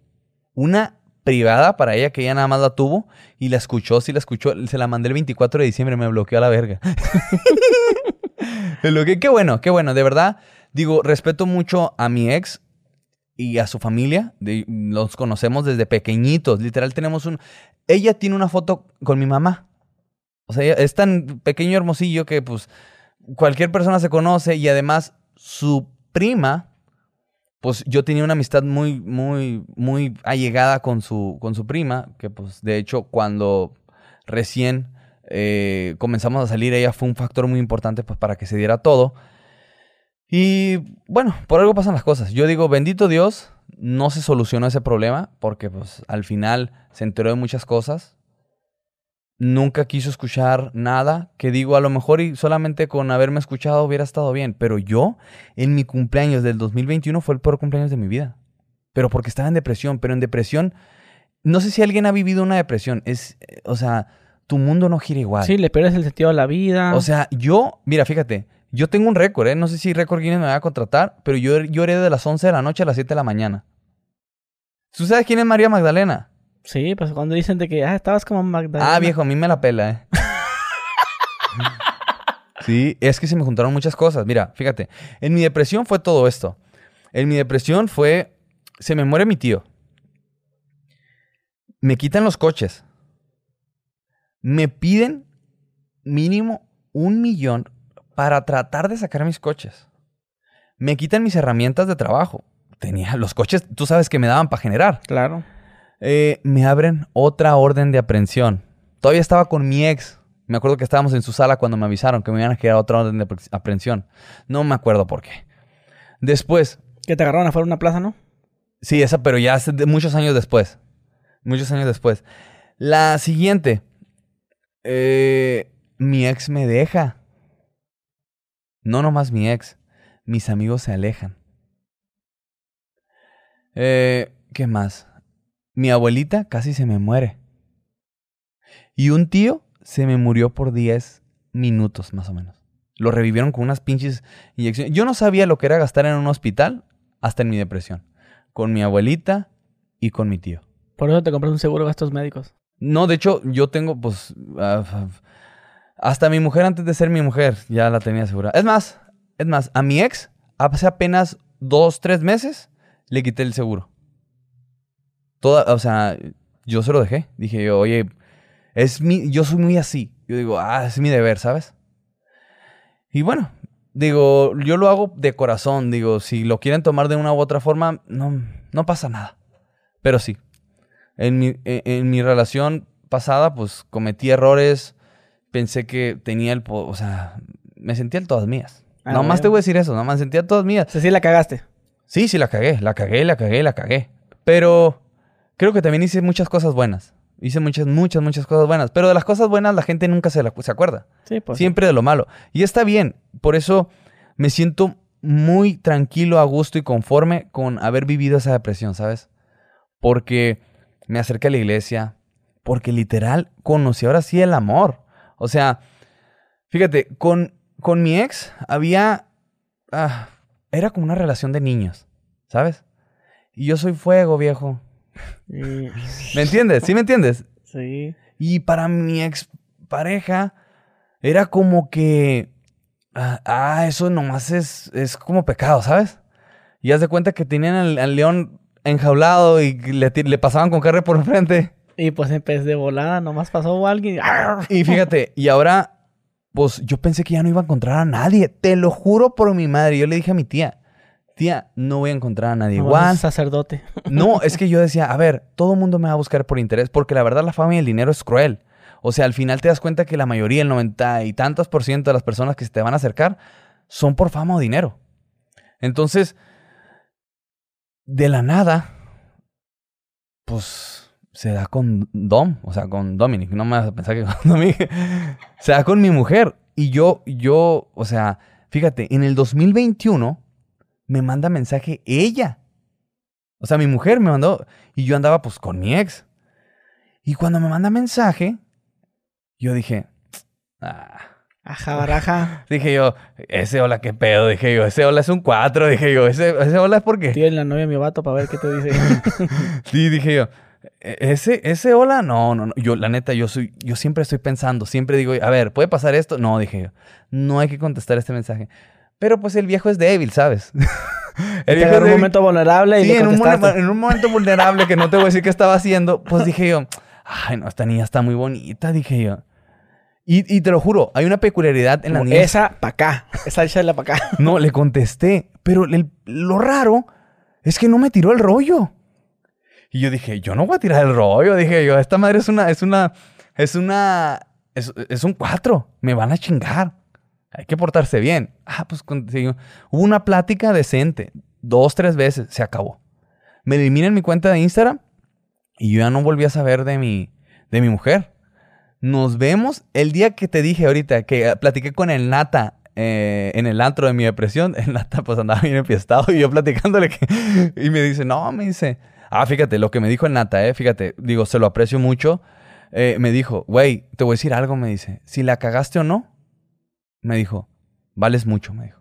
Una privada para ella que ella nada más la tuvo y la escuchó, sí la escuchó. Se la mandé el 24 de diciembre, me bloqueó a la verga. Me bloqueé. Qué bueno, qué bueno, de verdad. Digo, respeto mucho a mi ex y a su familia. los conocemos desde pequeñitos. Literal, tenemos un. Ella tiene una foto con mi mamá. O sea, es tan pequeño hermosillo que, pues, cualquier persona se conoce y además su prima. Pues yo tenía una amistad muy, muy, muy allegada con su, con su prima, que pues de hecho cuando recién eh, comenzamos a salir, ella fue un factor muy importante pues, para que se diera todo. Y bueno, por algo pasan las cosas. Yo digo, bendito Dios, no se solucionó ese problema porque pues al final se enteró de muchas cosas. Nunca quiso escuchar nada que digo, a lo mejor y solamente con haberme escuchado hubiera estado bien, pero yo en mi cumpleaños del 2021 fue el peor cumpleaños de mi vida. Pero porque estaba en depresión, pero en depresión, no sé si alguien ha vivido una depresión, es, o sea, tu mundo no gira igual. Sí, le pierdes el sentido a la vida. O sea, yo, mira, fíjate, yo tengo un récord, ¿eh? No sé si Récord Guinness me va a contratar, pero yo lloré de las 11 de la noche a las 7 de la mañana. ¿Tú sabes quién es María Magdalena? Sí, pues cuando dicen de que ah, estabas como Magdalena. Ah, viejo, a mí me la pela, ¿eh? sí, es que se me juntaron muchas cosas. Mira, fíjate, en mi depresión fue todo esto. En mi depresión fue, se me muere mi tío. Me quitan los coches. Me piden mínimo un millón para tratar de sacar mis coches. Me quitan mis herramientas de trabajo. Tenía los coches, tú sabes que me daban para generar. Claro. Eh, me abren otra orden de aprehensión. Todavía estaba con mi ex. Me acuerdo que estábamos en su sala cuando me avisaron que me iban a quedar otra orden de apre- aprehensión. No me acuerdo por qué. Después, Que te agarraron afuera de una plaza, ¿no? sí, esa, pero ya hace muchos años después. Muchos años después. La siguiente. Eh, mi ex me deja. No nomás mi ex. Mis amigos se alejan. Eh, ¿Qué más? Mi abuelita casi se me muere. Y un tío se me murió por 10 minutos más o menos. Lo revivieron con unas pinches inyecciones. Yo no sabía lo que era gastar en un hospital hasta en mi depresión. Con mi abuelita y con mi tío. Por eso te compras un seguro de gastos médicos. No, de hecho, yo tengo, pues, hasta mi mujer antes de ser mi mujer, ya la tenía segura. Es más, es más, a mi ex, hace apenas dos, tres meses, le quité el seguro. Toda, o sea, yo se lo dejé. Dije yo, oye, es mi, yo soy muy así. Yo digo, ah, es mi deber, ¿sabes? Y bueno, digo, yo lo hago de corazón. Digo, si lo quieren tomar de una u otra forma, no, no pasa nada. Pero sí, en mi, en, en mi relación pasada, pues cometí errores. Pensé que tenía el... O sea, me sentía en todas mías. Ah, Nomás bueno. te voy a decir eso, nomás me sentía en todas mías. O sea, sí la cagaste. Sí, sí, la cagué, la cagué, la cagué, la cagué. Pero creo que también hice muchas cosas buenas. Hice muchas, muchas, muchas cosas buenas. Pero de las cosas buenas la gente nunca se, la- se acuerda. Sí, pues. Siempre de lo malo. Y está bien. Por eso me siento muy tranquilo, a gusto y conforme con haber vivido esa depresión, ¿sabes? Porque me acerqué a la iglesia, porque literal conocí ahora sí el amor. O sea, fíjate, con, con mi ex había... ah, era como una relación de niños, ¿sabes? Y yo soy fuego, viejo. Y- ¿Me entiendes? ¿Sí me entiendes? Sí. Y para mi ex pareja era como que, ah, ah, eso nomás es, es como pecado, ¿sabes? Y haz de cuenta que tenían al, al león enjaulado y le, le pasaban con carne por enfrente. Y pues en vez de volada, nomás pasó alguien. Y fíjate, y ahora, pues yo pensé que ya no iba a encontrar a nadie. Te lo juro por mi madre. Yo le dije a mi tía, tía, no voy a encontrar a nadie. Nomás Igual, un sacerdote. No, es que yo decía, a ver, todo el mundo me va a buscar por interés, porque la verdad la fama y el dinero es cruel. O sea, al final te das cuenta que la mayoría, el 90 y tantos por ciento de las personas que se te van a acercar son por fama o dinero. Entonces, de la nada, pues se da con Dom, o sea, con Dominic. No me vas a pensar que con Dominic. Se da con mi mujer. Y yo, yo, o sea, fíjate, en el 2021 me manda mensaje ella. O sea, mi mujer me mandó y yo andaba pues con mi ex. Y cuando me manda mensaje, yo dije, ah. Ajá, baraja. Dije yo, ese hola, qué pedo. Dije yo, ese hola es un 4. Dije yo, ese, ese hola es porque. Tío, la novia mi vato para ver qué te dice. Sí, dije yo, "E- ese, ese hola, no, no, no. Yo, la neta, yo soy, yo siempre estoy pensando, siempre digo, a ver, ¿puede pasar esto? No, dije yo, no hay que contestar este mensaje. Pero pues el viejo es débil, ¿sabes? Te viejo es un momento vulnerable y Sí, le en un, en un momento vulnerable que no te voy a decir qué estaba haciendo, pues dije yo, ay, no, esta niña está muy bonita, dije yo. Y, y te lo juro, hay una peculiaridad en la niña. Esa pa' acá. Esa échala pa' acá. No, le contesté, pero el- lo raro es que no me tiró el rollo. Y yo dije, yo no voy a tirar el rollo, dije yo, esta madre es una, es una, es una, es, es un cuatro, me van a chingar. Hay que portarse bien. Ah, pues. Hubo una plática decente, dos, tres veces, se acabó. Me eliminan mi cuenta de Instagram y yo ya no volví a saber de mi, de mi mujer. Nos vemos el día que te dije ahorita que platiqué con el Nata eh, en el antro de mi depresión. El Nata pues andaba bien enfiestado y yo platicándole. Y me dice, no, me dice... Ah, fíjate, lo que me dijo el Nata, eh, fíjate, digo, se lo aprecio mucho. Eh, me dijo, güey, te voy a decir algo, me dice. Si la cagaste o no, me dijo, vales mucho, me dijo.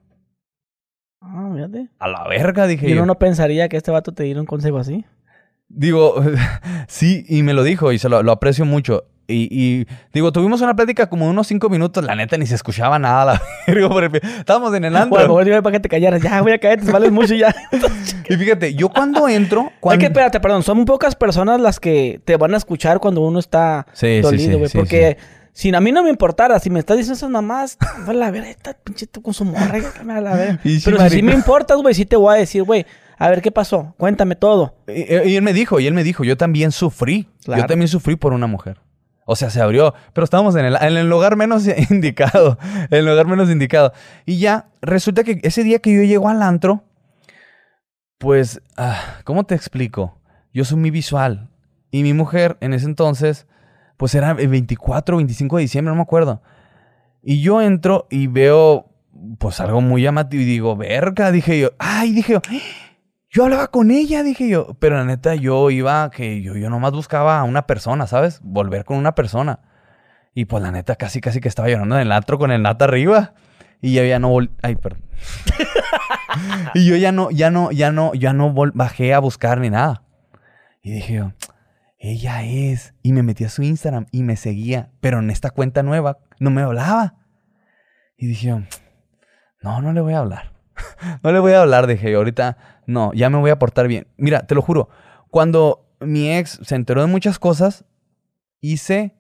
Ah, fíjate. A la verga, dije Y yo. uno no pensaría que este vato te diera un consejo así. Digo, sí, y me lo dijo y se lo, lo aprecio mucho. Y, y, digo, tuvimos una plática como de unos cinco minutos, la neta ni se escuchaba nada, la verga, por el- Estábamos en el antro. Bueno, dime para que te callaras. Ya, voy a caer, te vales mucho ya. Y fíjate, yo cuando entro, Es cuando... que espérate, perdón. Son pocas personas las que te van a escuchar cuando uno está Sí, sí, dolido, sí, güey. sí, porque si a mí no me importara, si me estás diciendo esas mamás, a la ver, esta pinche tú con su morra, a la ver. Y sí, Pero si sí me importas, güey, sí te voy a decir, güey, a ver qué pasó. Cuéntame todo. Y, y él me dijo, y él me dijo, yo también sufrí. Claro. Yo también sufrí por una mujer. O sea, se abrió, pero estábamos en el, en el lugar menos indicado. En el lugar menos indicado. Y ya, resulta que ese día que yo llego al antro, pues, ah, ¿cómo te explico? Yo soy muy visual. Y mi mujer, en ese entonces, pues era el 24 o 25 de diciembre, no me acuerdo. Y yo entro y veo, pues algo muy llamativo. Y digo, verga, dije yo. Ay, dije yo. Yo hablaba con ella, dije yo. Pero la neta, yo iba, que yo, yo nomás buscaba a una persona, ¿sabes? Volver con una persona. Y pues la neta, casi, casi que estaba llorando en el antro con el nata arriba. Y yo ya no vol... Ay, perdón. y yo ya no, ya no, ya no, ya no bajé a buscar ni nada. Y dije yo, ella es. Y me metí a su Instagram y me seguía. Pero en esta cuenta nueva no me hablaba. Y dije no, no le voy a hablar. no le voy a hablar, dije. Ahorita, no, ya me voy a portar bien. Mira, te lo juro. Cuando mi ex se enteró de muchas cosas, hice...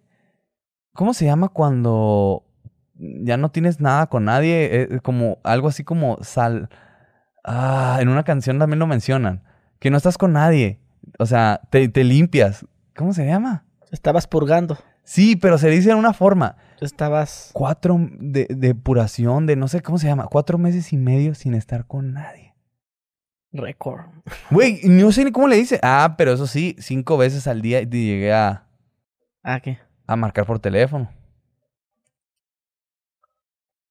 ¿Cómo se llama cuando ya no tienes nada con nadie? Eh, como algo así como sal... Ah, en una canción también lo mencionan. Que no estás con nadie. O sea, te, te limpias. ¿Cómo se llama? Estabas purgando. Sí, pero se dice de una forma. Estabas. Cuatro de, de depuración, de no sé cómo se llama. Cuatro meses y medio sin estar con nadie. Récord. Güey, no sé ni cómo le dice. Ah, pero eso sí, cinco veces al día llegué a, Ah, ¿qué? a marcar por teléfono.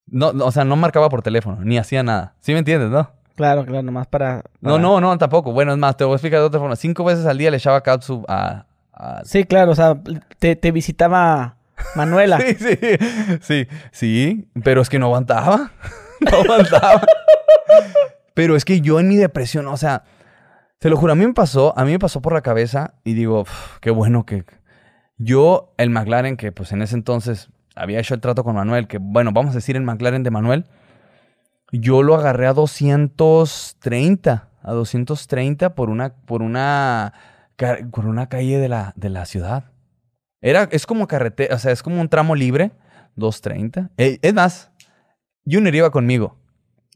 No, no, o sea, no marcaba por teléfono, ni hacía nada. ¿Sí me entiendes, no? Claro, claro, nomás para... No, para- no, no, tampoco. Bueno, es más, te voy a explicar de otra forma. Cinco veces al día le echaba katsu a... a- Sí, claro, o sea, te, te visitaba Manuela. Sí, sí, sí, sí, pero es que no aguantaba, no aguantaba. Pero es que yo en mi depresión, o sea, te lo juro, a mí me pasó, a mí me pasó por la cabeza y digo, "Uf, qué bueno que yo, el McLaren, que pues en ese entonces había hecho el trato con Manuel, que bueno, vamos a decir el McLaren de Manuel, yo lo agarré a 230, a 230 por una, por una, por una calle de la, de la ciudad. Era, es como carretera, o sea, es como un tramo libre, 230. Eh, es más, Junior iba conmigo.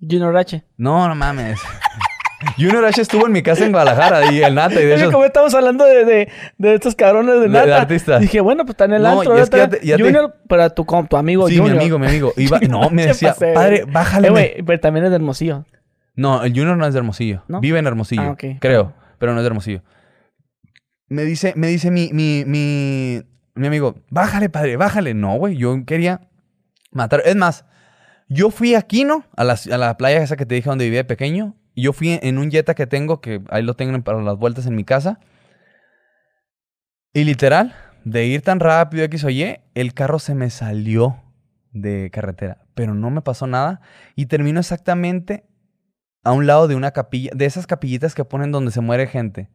Junior H. No, no mames. Junior H estuvo en mi casa en Guadalajara y el Nata y de hecho... como estamos hablando de, de, de estos cabrones de De- de nata. artistas. Dije, bueno, pues está en el No, antro. y es que otra ya vez. te- ya te- Junior, pero tu, tu amigo Sí, Junior. mi amigo, mi amigo. Iba, no, me decía, padre, bájale. Eh, güey, pero también es de Hermosillo. No, el Junior no es de Hermosillo. ¿No? Vive en Hermosillo. Ah, ok. Creo, pero no es de Hermosillo. Me dice, me dice mi, mi, mi, mi amigo, bájale, padre, bájale. No, güey, yo quería matar. Es más, yo fui a Quino, a la, a la playa esa que te dije donde vivía de pequeño. Y Yo fui en un Jetta que tengo, que ahí lo tengo para las vueltas en mi casa. Y literal, de ir tan rápido X o Y, el carro se me salió de carretera. Pero no me pasó nada. Y termino exactamente a un lado de una capilla, de esas capillitas que ponen donde se muere gente.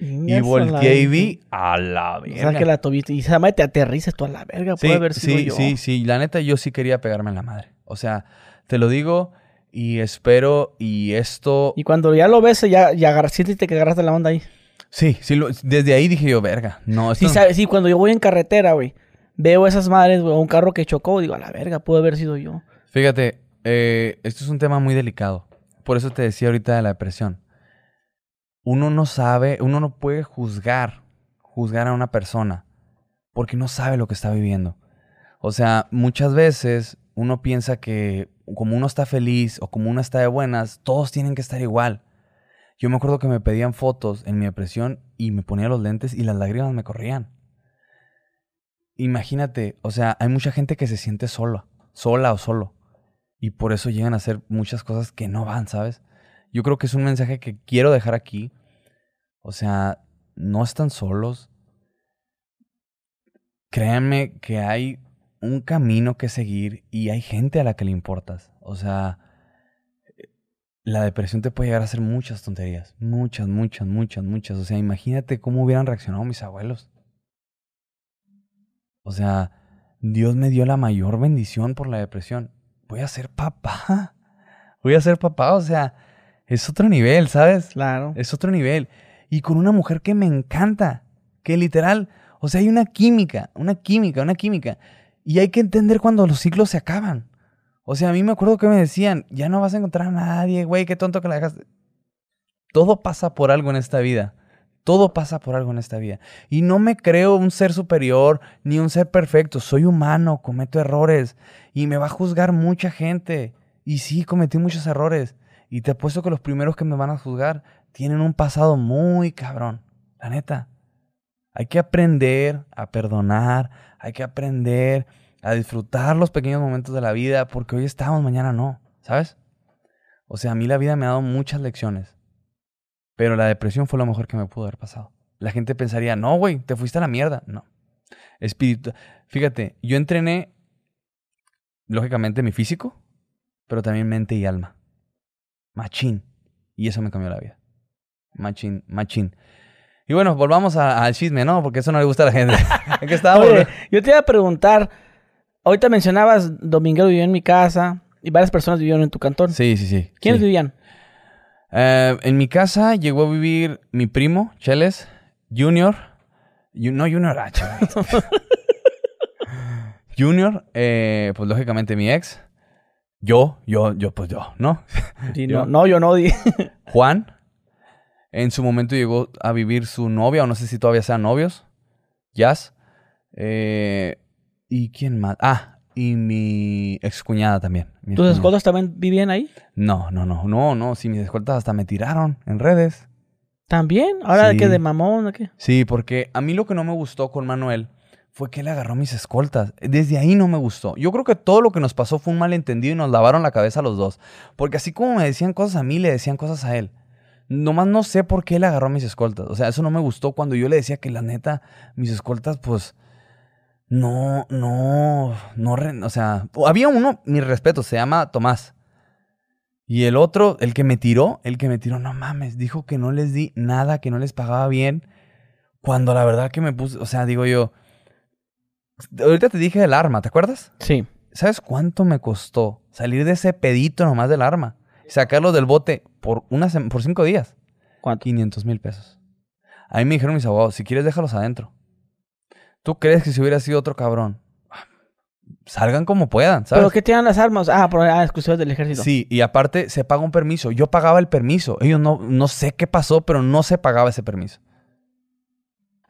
Y Eso, volteé y la- vi a la O verga. sea, que la tuviste. Y se llama te aterrices tú a la verga. Sí, Puede haber sido sí, yo. sí, sí. La neta, yo sí quería pegarme en la madre. O sea, te lo digo y espero y esto... Y cuando ya lo ves, ya, ya siéntete que agarraste la onda ahí. Sí, sí, lo- desde ahí dije yo, verga. No, esto Sí, sabes, sí, cuando yo voy en carretera, güey, veo esas madres, güey, un carro que chocó, digo, a la verga, pudo haber sido yo. Fíjate, eh, esto es un tema muy delicado. Por eso te decía ahorita de la depresión. Uno no sabe, uno no puede juzgar, juzgar a una persona porque no sabe lo que está viviendo. O sea, muchas veces uno piensa que como uno está feliz o como uno está de buenas, todos tienen que estar igual. Yo me acuerdo que me pedían fotos en mi depresión y me ponía los lentes y las lágrimas me corrían. Imagínate, o sea, hay mucha gente que se siente sola, sola o solo. Y por eso llegan a hacer muchas cosas que no van, ¿sabes? Yo creo que es un mensaje que quiero dejar aquí. O sea, no están solos. Créanme que hay un camino que seguir y hay gente a la que le importas. O sea, la depresión te puede llegar a hacer muchas tonterías. Muchas, muchas, muchas, muchas. O sea, imagínate cómo hubieran reaccionado mis abuelos. O sea, Dios me dio la mayor bendición por la depresión. Voy a ser papá. Voy a ser papá. O sea, es otro nivel, ¿sabes? Claro. Es otro nivel. Y con una mujer que me encanta. Que literal, o sea, hay una química, una química, una química. Y hay que entender cuando los ciclos se acaban. O sea, a mí me acuerdo que me decían, ya no vas a encontrar a nadie, güey, qué tonto que la dejaste. Todo pasa por algo en esta vida. Todo pasa por algo en esta vida. Y no me creo un ser superior ni un ser perfecto. Soy humano, cometo errores. Y me va a juzgar mucha gente. Y sí, cometí muchos errores. Y te apuesto que los primeros que me van a juzgar tienen un pasado muy cabrón. La neta. Hay que aprender a perdonar. Hay que aprender a disfrutar los pequeños momentos de la vida. Porque hoy estamos, mañana no. ¿Sabes? O sea, a mí la vida me ha dado muchas lecciones. Pero la depresión fue lo mejor que me pudo haber pasado. La gente pensaría, no, güey, te fuiste a la mierda. No. Espíritu. Fíjate, yo entrené, lógicamente, mi físico, pero también mente y alma. Machín. Y eso me cambió la vida. Machín, machín. Y bueno, volvamos a- al chisme, ¿no? Porque eso no le gusta a la gente. ¿En qué estábamos? Oye, yo te iba a preguntar, ahorita mencionabas, Dominguero vivió en mi casa y varias personas vivieron en tu cantón. Sí, sí, sí. ¿Quiénes sí. vivían? Eh, en mi casa llegó a vivir mi primo, Cheles, Junior. Ju- no, Junior H. junior, eh, pues lógicamente mi ex. Yo, yo, yo, pues yo, ¿no? Sí, Yo. no, no, yo no. di- Juan. En su momento llegó a vivir su novia, o no sé si todavía sean novios. Jazz. Eh, ¿Y quién más? Ah, y mi excuñada también. mi ¿Tus escoltas también vivían ahí? No, no, no, no, no. Si mis escoltas hasta me tiraron en redes. ¿También? ¿Ahora Sí. que de mamón o qué? Sí, porque a mí lo que no me gustó con Manuel fue que él agarró mis escoltas. Desde ahí no me gustó. Yo creo que todo lo que nos pasó fue un malentendido y nos lavaron la cabeza a los dos. Porque así como me decían cosas a mí, le decían cosas a él. Nomás no sé por qué él agarró mis escoltas. O sea, eso no me gustó cuando yo le decía que la neta, mis escoltas, pues, no, no, no, o sea, había uno, mi respeto, se llama Tomás. Y el otro, el que me tiró, el que me tiró, no mames, dijo que no les di nada, que no les pagaba bien. Cuando la verdad que me puse, o sea, digo yo, Ahorita te dije del arma, ¿te acuerdas? Sí. ¿Sabes cuánto me costó salir de ese pedito nomás del arma? Sacarlo del bote por, una por cinco días. ¿Cuánto? 500 mil pesos. A mí me dijeron mis abogados, si quieres déjalos adentro. ¿Tú crees que si hubiera sido otro cabrón? Salgan como puedan, ¿sabes? ¿Pero qué tienen las armas? Ah, por, ah, exclusivas del ejército. Sí, y aparte se paga un permiso. Yo pagaba el permiso. Ellos no, no sé qué pasó, pero no se pagaba ese permiso.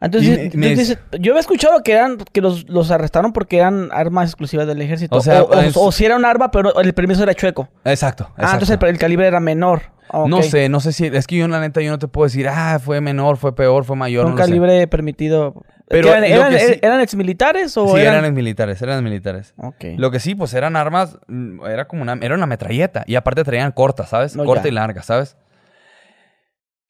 Entonces, yo había escuchado que eran que los, los, arrestaron porque eran armas exclusivas del ejército. O, sea, o, si era un arma, pero el permiso era chueco. Exacto. Ah, entonces el, calibre era menor. No sé, no sé si. Es que yo, la neta, yo no te puedo decir, ah, fue menor, fue peor, fue mayor. un calibre permitido. Pero eran, eran, eran, exmilitares o sí, eran... exmilitares, eran exmilitares. Okay. Lo que sí, pues eran armas, mm, era como una, era una metralleta. Y aparte traían cortas, ¿sabes? Corta y larga, ¿sabes?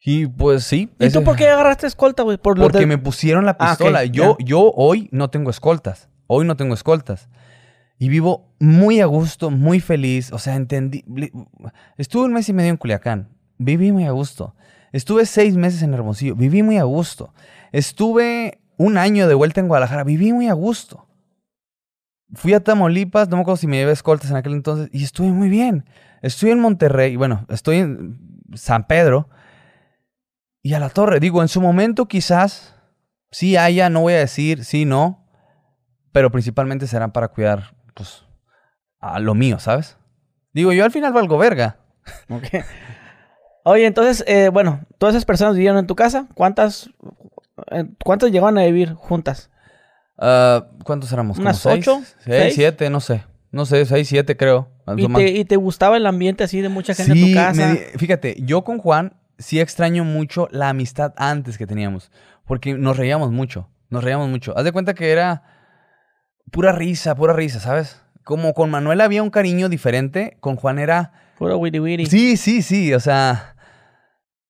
Y pues sí. ¿Y tú por qué agarraste escolta, güey? Por porque me pusieron la ah, pistola. yo, yo hoy no tengo escoltas. Hoy no tengo escoltas. Y vivo muy a gusto, muy feliz. O sea, entendí. Estuve un mes y medio en Culiacán. Viví muy a gusto. Estuve seis meses en Hermosillo. Viví muy a gusto. Estuve un año de vuelta en Guadalajara. Viví muy a gusto. Fui a Tamaulipas, no me acuerdo si me llevé escoltas en aquel entonces, y estuve muy bien. Estoy en Monterrey, bueno, estoy en San Pedro, y a la torre. Digo, en su momento quizás sí haya, no voy a decir sí, no, pero principalmente serán para cuidar, pues, a lo mío, ¿sabes? Digo, yo al final valgo verga. Oye, entonces, eh, bueno, todas esas personas vivieron en tu casa. ¿Cuántas, eh, cuántas llegaban a vivir juntas? Ah, ¿Cuántos éramos? ¿Unas ocho? Seis, siete, no sé. No sé, seis, siete creo. ¿Y te, ¿Y te, gustaba el ambiente así de mucha gente en tu casa? fíjate, yo con Juan sí extraño mucho la amistad antes que teníamos. Porque nos reíamos mucho. Nos reíamos mucho. Haz de cuenta que era pura risa, pura risa, ¿sabes? Como con Manuel había un cariño diferente, con Juan era. Puro witty witty. Sí, sí, sí. O sea.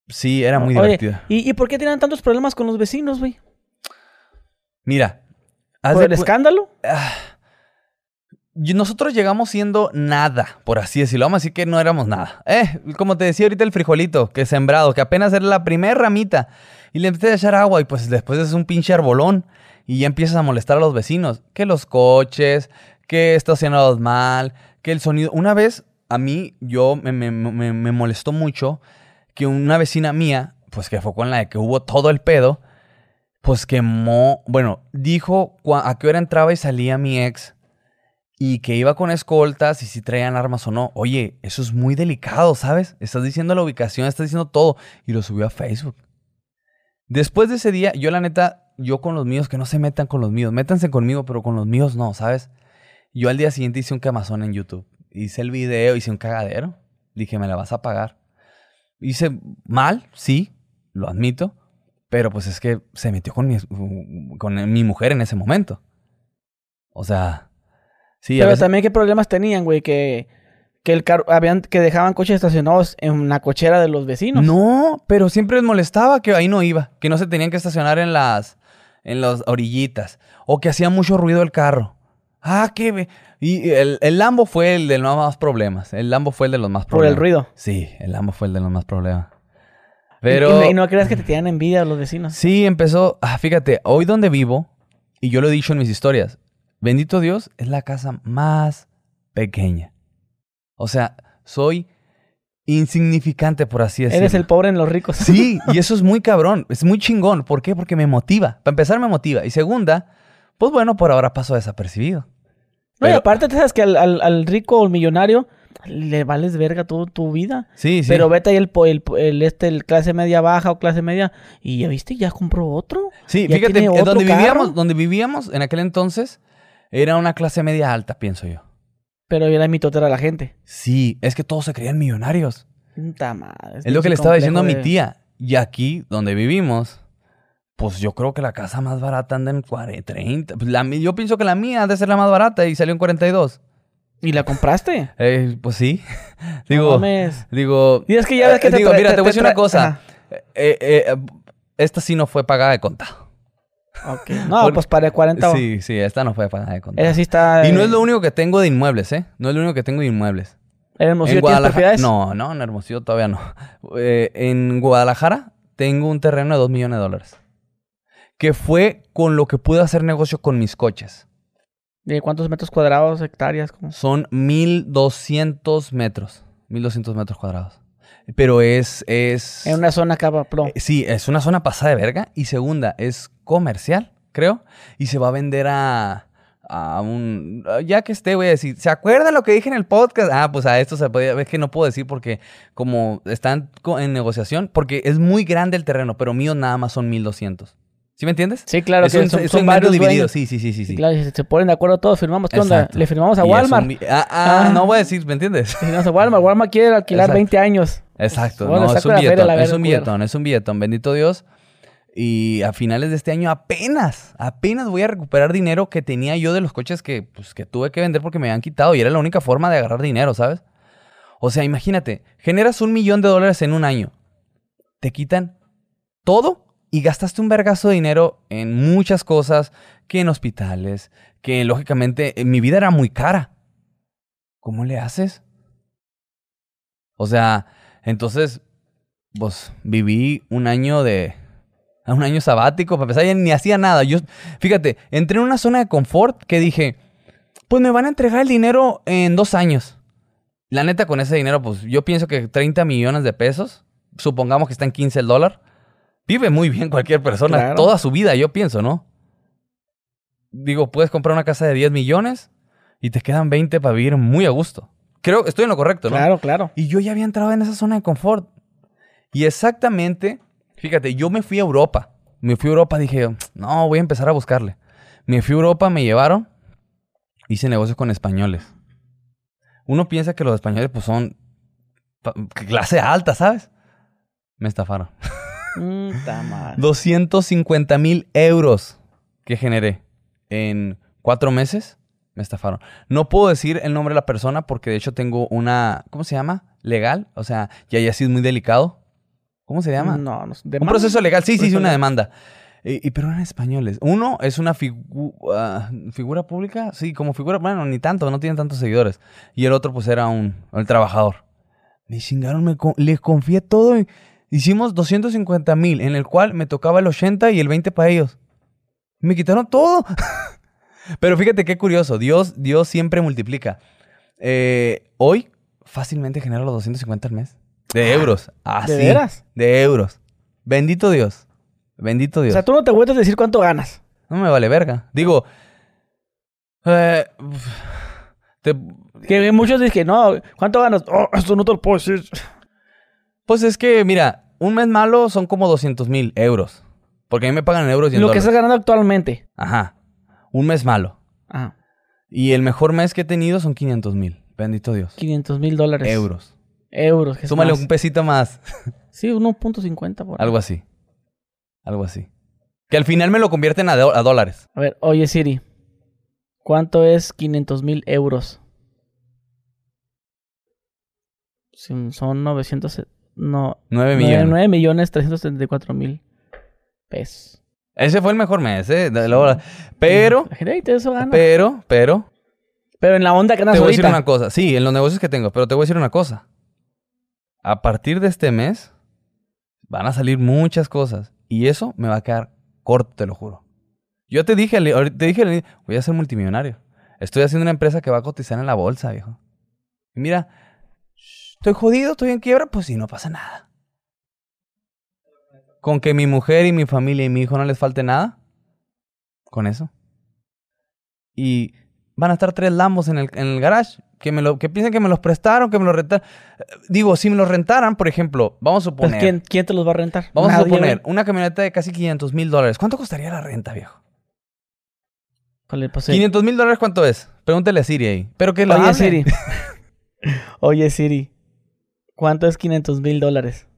Sí, era muy divertido. ¿y, ¿y, por qué tienen tantos problemas con los vecinos, güey? Mira. ¿Por el escándalo? Ah, nosotros llegamos siendo nada, por así decirlo. Vamos a decir que no éramos nada. Eh, como te decía ahorita el frijolito, que sembrado, que apenas era la primera ramita. Y le empecé a echar agua y pues después es un pinche arbolón. Y ya empiezas a molestar a los vecinos. Que los coches, que estacionados mal, que el sonido. Una vez a mí, yo me, me molestó mucho que una vecina mía, pues que fue con la de que hubo todo el pedo, pues quemó, bueno, dijo a qué hora entraba y salía mi ex y que iba con escoltas y si traían armas o no. Oye, eso es muy delicado, ¿sabes? Estás diciendo la ubicación, estás diciendo todo. Y lo subió a Facebook. Después de ese día, yo la neta, yo con los míos, que no se metan con los míos. Métanse conmigo, pero con los míos no, ¿sabes? Yo al día siguiente hice un camazón en YouTube. Hice el video, hice un cagadero. Dije, me la vas a pagar. Hice mal, sí, lo admito. Pero pues es que se metió con mi, con mi mujer en ese momento. O sea, pero también qué problemas tenían, güey, que, que, el habían, que dejaban coches estacionados en la cochera de los vecinos. No, pero siempre les molestaba que ahí no iba, que no se tenían que estacionar en las, en las orillitas, o que hacía mucho ruido el carro. Ah, qué... Y el, el, Lambo fue el de los más problemas. El Lambo fue el de los más problemas. ¿Por el ruido? Sí, el Lambo fue el de los más problemas. Pero... ¿Y, no creas que te tienen envidia los vecinos? Sí, empezó... Ah, fíjate, hoy donde vivo, y yo lo he dicho en mis historias, Bendito Dios, es la casa más pequeña. O sea, soy insignificante, por así decirlo. Eres el pobre en los ricos. Sí, y eso es muy cabrón, es muy chingón. ¿Por qué? Porque me motiva. Para empezar, me motiva. Y segunda, pues bueno, por ahora paso desapercibido. No, y aparte, te sabes que al, rico o millonario le vales verga toda tu vida. Sí, sí. Pero vete ahí el, el, este, el clase media baja o clase media y ya viste, ya compró otro. Sí, fíjate, donde vivíamos, donde vivíamos en aquel entonces, era una clase media alta, pienso yo. Pero era mitotera a la gente. Sí, es que todos se creían millonarios. Puta madre, es lo que le estaba diciendo a mi tía. Y aquí, donde vivimos, Pues yo creo que la casa más barata anda en 40, 30. Pues la, yo pienso que la mía ha de ser la más barata y salió en 42. ¿Y la compraste? Eh, pues sí. No digo, mames. digo. Y es que ya ves que eh, te digo, mira, te, te- voy a decir una cosa. Eh, esta sí no fue pagada de contado. Ok. No, pues para 40. Sí, sí, esta no fue de contado. Esa sí está. Y no es eh, lo único que tengo de inmuebles, ¿eh? No es lo único que tengo de inmuebles. ¿En Hermosillo en tienes Guadalajara. propiedades? No, no, en Hermosillo todavía no. Eh, en Guadalajara tengo un terreno de 2 millones de dólares. Que fue con lo que pude hacer negocio con mis coches. ¿De cuántos metros cuadrados, hectáreas? cómo? Son 1200 metros. 1200 metros cuadrados. Pero es. es En una zona acá, eh, Sí, es una zona pasada de verga. Y segunda, es comercial, creo. Y se va a vender a. A un. Ya que esté, voy a decir. ¿Se acuerdan lo que dije en el podcast? Ah, pues a esto se podía. Es que no puedo decir porque, como están en negociación, porque es muy grande el terreno, pero mío nada más son 1200. ¿Sí me entiendes? Sí, claro, es que un, son, es son un varios dividido. Sí, sí, sí, sí. Sí, claro, se ponen de acuerdo todos, firmamos. ¿Qué onda? Le firmamos a un Walmart. ah, ah, Ah. no voy a decir, ¿me entiendes? Le firmamos a Walmart. Walmart quiere alquilar Exacto. 20 años. Exacto, Bueno, no, es un feria, billetón, es un billetón, es un billetón, bendito Dios. Y a finales de este año apenas, apenas voy a recuperar dinero que tenía yo de los coches que, pues, que tuve que vender porque me habían quitado y era la única forma de agarrar dinero, ¿sabes? O sea, imagínate, generas un millón de dólares en un año, te quitan todo y gastaste un vergazo de dinero en muchas cosas, que en hospitales, que lógicamente eh, mi vida era muy cara. ¿Cómo le haces? O sea, entonces, pues viví un año de. Un año sabático, para empezar, ni hacía nada. Yo, fíjate, entré en una zona de confort que dije, pues me van a entregar el dinero en dos años. La neta, con ese dinero, pues yo pienso que 30 millones de pesos, supongamos que está en 15 el dólar, vive muy bien cualquier persona, Claro. toda su vida, yo pienso, ¿no? Digo, puedes comprar una casa de 10 millones y te quedan 20 para vivir muy a gusto. Creo que estoy en lo correcto, ¿no? Claro, claro. Y yo ya había entrado en esa zona de confort. Y exactamente, fíjate, yo me fui a Europa. Me fui a Europa, dije, no, voy a empezar a buscarle. Me fui a Europa, me llevaron, hice negocios con españoles. Uno piensa que los españoles pues son clase alta, ¿sabes? Me estafaron. Mm, ta madre. 250 mil euros que generé en cuatro meses. Me estafaron. No puedo decir el nombre de la persona porque de hecho tengo una, ¿cómo se llama? Legal. O sea, ya ya sí es muy delicado. ¿Cómo se llama? No, no. Un proceso legal. Sí, sí, sí, una demanda. Y, y- pero eran españoles. Uno es una figu- ah, figura pública. Sí, como figura, bueno, ni tanto, no tienen tantos seguidores. Y el otro pues era un, el trabajador. Me chingaron, me les confié todo. y hicimos 250 mil, en el cual me tocaba el 80 y el 20 para ellos. Me quitaron todo. pero fíjate qué curioso. Dios, Dios siempre multiplica. Eh, hoy fácilmente genero los 250 al mes. De euros. Así. ¿De veras? De euros. Bendito Dios. Bendito O Dios. sea, tú no te vuelves a decir cuánto ganas. No me vale verga. Digo. eh, te- Que muchos dicen, no, ¿cuánto ganas? Oh, esto no te lo puedo decir. Pues es que, mira, un mes malo son como 200 mil euros. Porque a mí me pagan en euros y en Lo que estás ganando actualmente. Ajá. Un mes malo. Ajá. Y el mejor mes que he tenido son 500 mil. Bendito Dios. 500 mil dólares. Euros. Euros. Súmale un pesito más. Sí, 1.50 por. Algo así. Algo así. Que al final me lo convierten a, a dólares. A ver, oye Siri. ¿Cuánto es 500 mil euros? Son 900... No, 9 9, millones. millones 374 mil pesos. Ese fue el mejor mes, ¿eh? Pero, La gente, "Ay, te eso gana. pero, pero, Pero en la onda que ganas Te voy a decir una cosa. Sí, en los negocios que tengo, pero te voy a decir una cosa. A partir de este mes van a salir muchas cosas y eso me va a quedar corto, te lo juro. Yo te dije, te dije, voy a ser multimillonario. Estoy haciendo una empresa que va a cotizar en la bolsa, viejo. Y mira, estoy jodido, estoy en quiebra, pues sí, no pasa nada. Con que mi mujer y mi familia y mi hijo no les falte nada, con eso. Y van a estar tres lambos en el, en el garage. Que, me lo, que piensen que me los prestaron, que me los rentaron. Digo, si me los rentaran, por ejemplo, vamos a Pues, suponer. ¿quién, quién te los va a rentar? Vamos a suponer una camioneta de casi 500 mil dólares. ¿Cuánto costaría la renta, viejo? Híjole, pues, sí. 500 mil dólares, ¿cuánto es? Pregúntale a Siri ahí. Pero que la Oye hable. Siri. Oye Siri. ¿Cuánto es 500 mil dólares?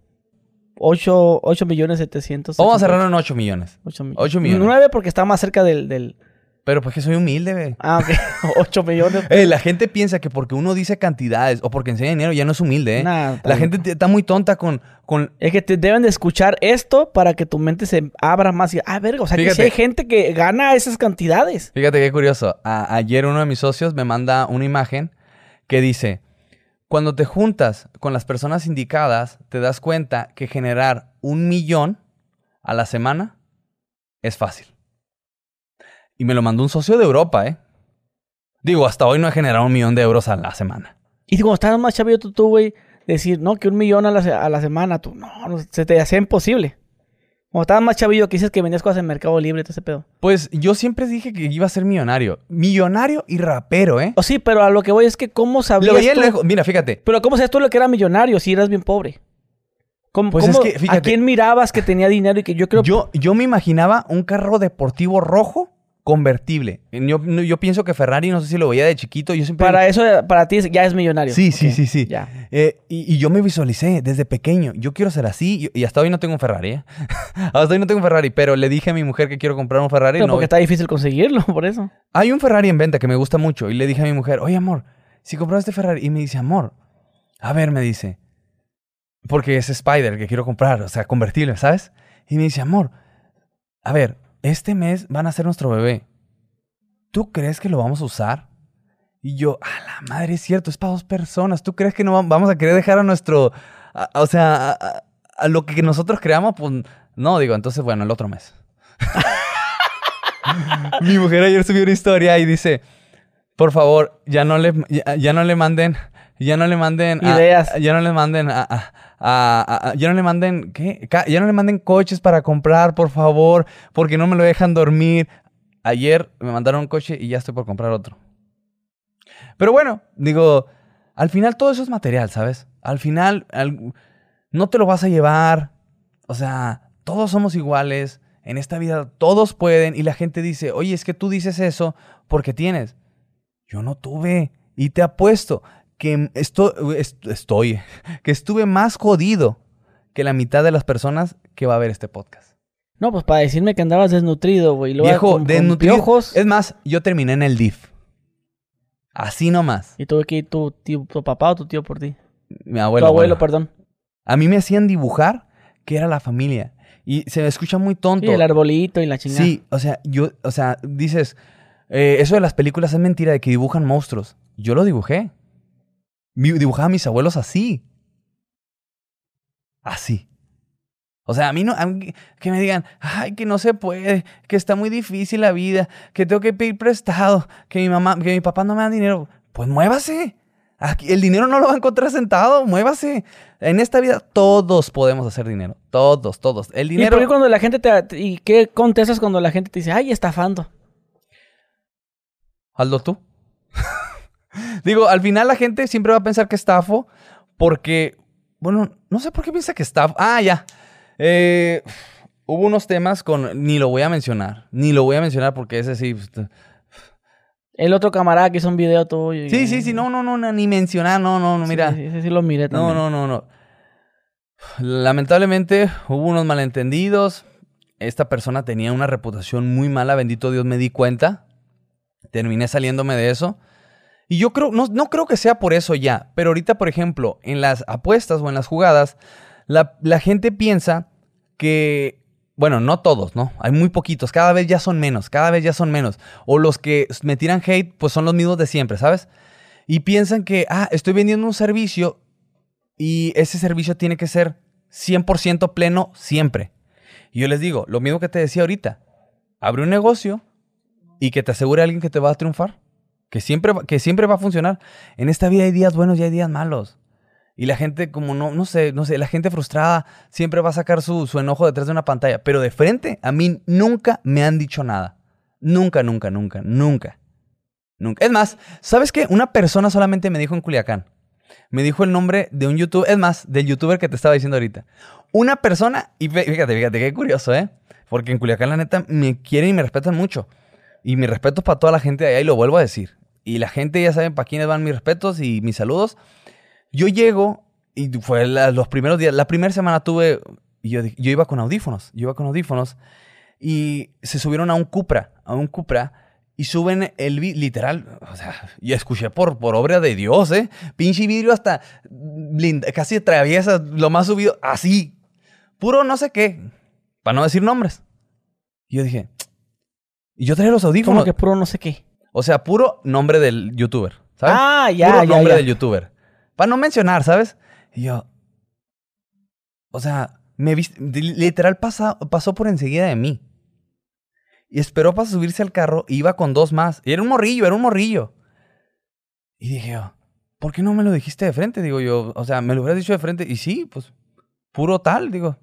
8, 8 millones 700. Vamos a cerrarlo en 8 millones. 8 millones. 8 millones. 9 porque está más cerca del... del... Pero porque soy humilde, güey. Ah, ok. 8 millones. Eh, la gente piensa que porque uno dice cantidades o porque enseña dinero ya no es humilde, ¿eh? Nah, la gente está muy tonta con... con Es que te deben de escuchar esto para que tu mente se abra más y... Ah, verga, o sea que Fíjate. sí hay gente que gana esas cantidades. Fíjate qué curioso. A- ayer uno de mis socios me manda una imagen que dice, cuando te juntas con las personas indicadas, te das cuenta que generar un millón a la semana es fácil. Y me lo mandó un socio de Europa, ¿eh? Digo, hasta hoy no he generado un millón de euros a la semana. Y cuando estabas más chavillo tú, güey, decir, no, que un millón a la, se- a la semana, tú, no, no, se te hacía imposible. Cuando estabas más chavillo que dices que vendías cosas en Mercado Libre todo ese pedo. Pues yo siempre dije que iba a ser millonario. Millonario y rapero, ¿eh? O sí, pero a lo que voy es que cómo sabías Lo veía tú- lejos. Mira, fíjate. Pero ¿cómo sabías tú lo que era millonario si eras bien pobre? ¿Cómo, Pues es que, fíjate. ¿A quién mirabas que tenía dinero y que yo creo... Yo, yo me imaginaba un carro deportivo rojo convertible. Yo, pienso que Ferrari, no sé si lo veía de chiquito, yo siempre... Para eso, para ti ya es millonario. Sí, sí, sí, sí. Ya. Eh, y, y yo me visualicé desde pequeño. Yo quiero ser así. Y, y hasta hoy no tengo un Ferrari, ¿eh? hasta hoy no tengo un Ferrari, pero le dije a mi mujer que quiero comprar un Ferrari. Pero no- porque está difícil conseguirlo, por eso. Hay un Ferrari en venta que me gusta mucho. Y le dije a mi mujer, oye, amor, si compras este Ferrari. Y me dice, amor, a ver, me dice, porque es Spider que quiero comprar, o sea, convertible, ¿sabes? Y me dice, amor, a ver, este mes van a ser nuestro bebé. ¿Tú crees que lo vamos a usar? Y yo, a la madre, es cierto, es para dos personas. ¿Tú crees que no va- vamos a querer dejar a nuestro, a- a- o sea, a, lo que nosotros creamos? Pues no, digo, entonces, bueno, el otro mes. Mi mujer ayer subió una historia y dice, por favor, ya no le, ya, ya no le manden, ya no le manden a- Ideas. ya no le manden a, ya no le manden, Ya no le manden coches para comprar, por favor, porque no me lo dejan dormir. Ayer me mandaron un coche y ya estoy por comprar otro. Pero bueno, digo, al final todo eso es material, ¿sabes? Al final al- no te lo vas a llevar. O sea, todos somos iguales. En esta vida todos pueden. Y la gente dice, oye, es que tú dices eso porque tienes. Yo no tuve. Y te apuesto que esto- est- estoy, que estuve más jodido que la mitad de las personas que va a ver este podcast. No, pues para decirme que andabas desnutrido, güey. Viejo, con- con desnutrido. piojos, Es más, yo terminé en el DIF. Así nomás. Y tuve que ir tu, tío, tu papá o tu tío por ti. Mi abuelo. tu abuelo, bueno. perdón. A mí me hacían dibujar que era la familia. Y se me escucha muy tonto. Y el arbolito y la chingada. Sí, o sea, yo, o sea, dices, eh, eso de las películas es mentira, de que dibujan monstruos. Yo lo dibujé. Dibujaba a mis abuelos así. Así. O sea, a mí no, a mí que me digan, ay, que no se puede, que está muy difícil la vida, que tengo que pedir prestado, que mi mamá, que mi papá no me da dinero. Pues muévase. Aquí, el dinero no lo va a encontrar sentado, muévase. En esta vida todos podemos hacer dinero. Todos, todos. El ¿Y dinero. qué cuando la gente te... ¿Y qué contestas cuando la gente te dice, ay, estafando? Hazlo tú. Digo, al final la gente siempre va a pensar que estafo porque, bueno, no sé por qué piensa que estafo. Ah, ya. Eh, hubo unos temas con, ni lo voy a mencionar, ni lo voy a mencionar porque ese sí. pues, El otro camarada que hizo un video tuyo. Sí, sí, sí, no, no, no, no, ni mencionar, no, no, no, mira. Sí, ese sí lo miré No, también. no, no, no. Lamentablemente hubo unos malentendidos. Esta persona tenía una reputación muy mala, bendito Dios me di cuenta. Terminé saliéndome de eso. Y yo creo, no, no creo que sea por eso ya, pero ahorita, por ejemplo, en las apuestas o en las jugadas, la, gente piensa que, bueno, no todos, ¿no? Hay muy poquitos, cada vez ya son menos, cada vez ya son menos. O los que me tiran hate, pues son los mismos de siempre, ¿sabes? Y piensan que, ah, estoy vendiendo un servicio y ese servicio tiene que ser 100% pleno siempre. Y yo les digo, lo mismo que te decía ahorita, abre un negocio y que te asegure alguien que te va a triunfar, que siempre, que siempre va a funcionar. En esta vida hay días buenos y hay días malos. Y la gente, como no, no sé, no sé, la gente frustrada siempre va a sacar su, su enojo detrás de una pantalla. Pero de frente, a mí nunca me han dicho nada. Nunca, nunca, nunca, nunca. Nunca. Es más, ¿sabes qué? Una persona solamente me dijo en Culiacán. Me dijo el nombre de un youtuber, es más, del youtuber que te estaba diciendo ahorita. Una persona, y fí- fíjate, fíjate, qué curioso, ¿eh? Porque en Culiacán, la neta, me quieren y me respetan mucho. Y mi respeto es para toda la gente de allá y lo vuelvo a decir. Y la gente ya saben para quiénes van mis respetos y mis saludos. Yo llego y fue la- los primeros días, la primera semana tuve yo, yo iba con audífonos, yo iba con audífonos y se subieron a un Cupra, a un Cupra y suben el literal, o sea, y escuché por, por obra de Dios, ¿eh? Pinche vidrio hasta blind- casi atraviesa lo más subido, así, puro no sé qué, para no decir nombres. Y yo dije, y yo traía los audífonos, Como que puro no sé qué. O sea, puro nombre del youtuber, ¿sabes? Ah, ya, puro ya, nombre ya. del youtuber. Para no mencionar, ¿sabes? Y yo. O sea, me vis- de- literal pasa- pasó por enseguida de mí. Y esperó para subirse al carro. e iba con dos más. Y era un morrillo, era un morrillo. Y dije yo, ¿por qué no me lo dijiste de frente? Digo yo, o sea, me lo hubieras dicho de frente. Y sí, pues, puro tal, digo.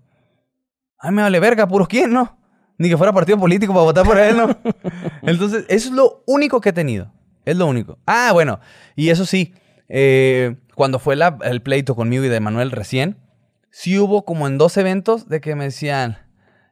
Ay, me vale verga, puro quién, ¿no? Ni que fuera partido político para votar por él, ¿no? Entonces, eso es lo único que he tenido. Es lo único. Ah, bueno. Y eso sí, eh, cuando fue la- el pleito conmigo y de Manuel recién, sí hubo como en dos eventos de que me decían,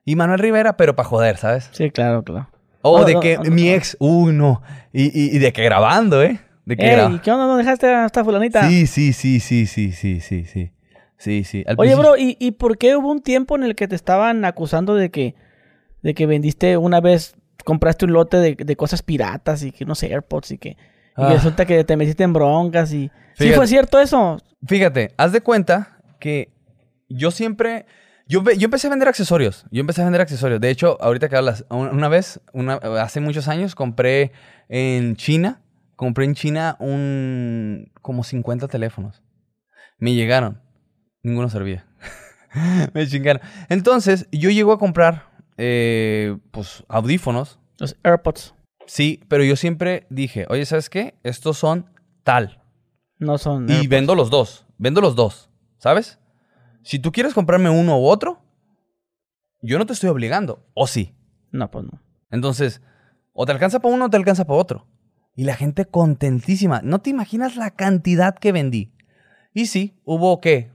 y Manuel Rivera, pero para joder, ¿sabes? Sí, claro, claro. O No, de no, que no, mi ex, uy, no. Y, y- y de que grabando, ¿eh? De que Ey, gra- ¿qué onda? ¿No dejaste a esta fulanita? Sí, sí, sí, sí, sí, sí, sí, sí. Sí, sí. Al Oye, principio- bro, ¿y, ¿y por qué hubo un tiempo en el que te estaban acusando de que, de que vendiste una vez, compraste un lote de, de cosas piratas y que, no sé, AirPods y que, y Ah. resulta que te metiste en broncas y... ¿Sí Fíjate. fue cierto eso? Fíjate, haz de cuenta que yo siempre. Yo, yo empecé a vender accesorios. Yo empecé a vender accesorios. De hecho, ahorita que hablas, un- una vez, una- hace muchos años, compré en China. Compré en China un. como 50 teléfonos. Me llegaron. Ninguno servía. Me chingaron. Entonces, yo llego a comprar. Eh, pues audífonos. Los AirPods Sí, pero yo siempre dije, oye, ¿sabes qué? Estos son tal. no son... Y AirPods. vendo los dos. Vendo los dos. ¿Sabes? Si tú quieres comprarme uno u otro, yo no te estoy obligando. O sí. No, pues no. Entonces, o te alcanza para uno o te alcanza para otro. Y la gente contentísima. No te imaginas la cantidad que vendí. Y sí, hubo, ¿qué?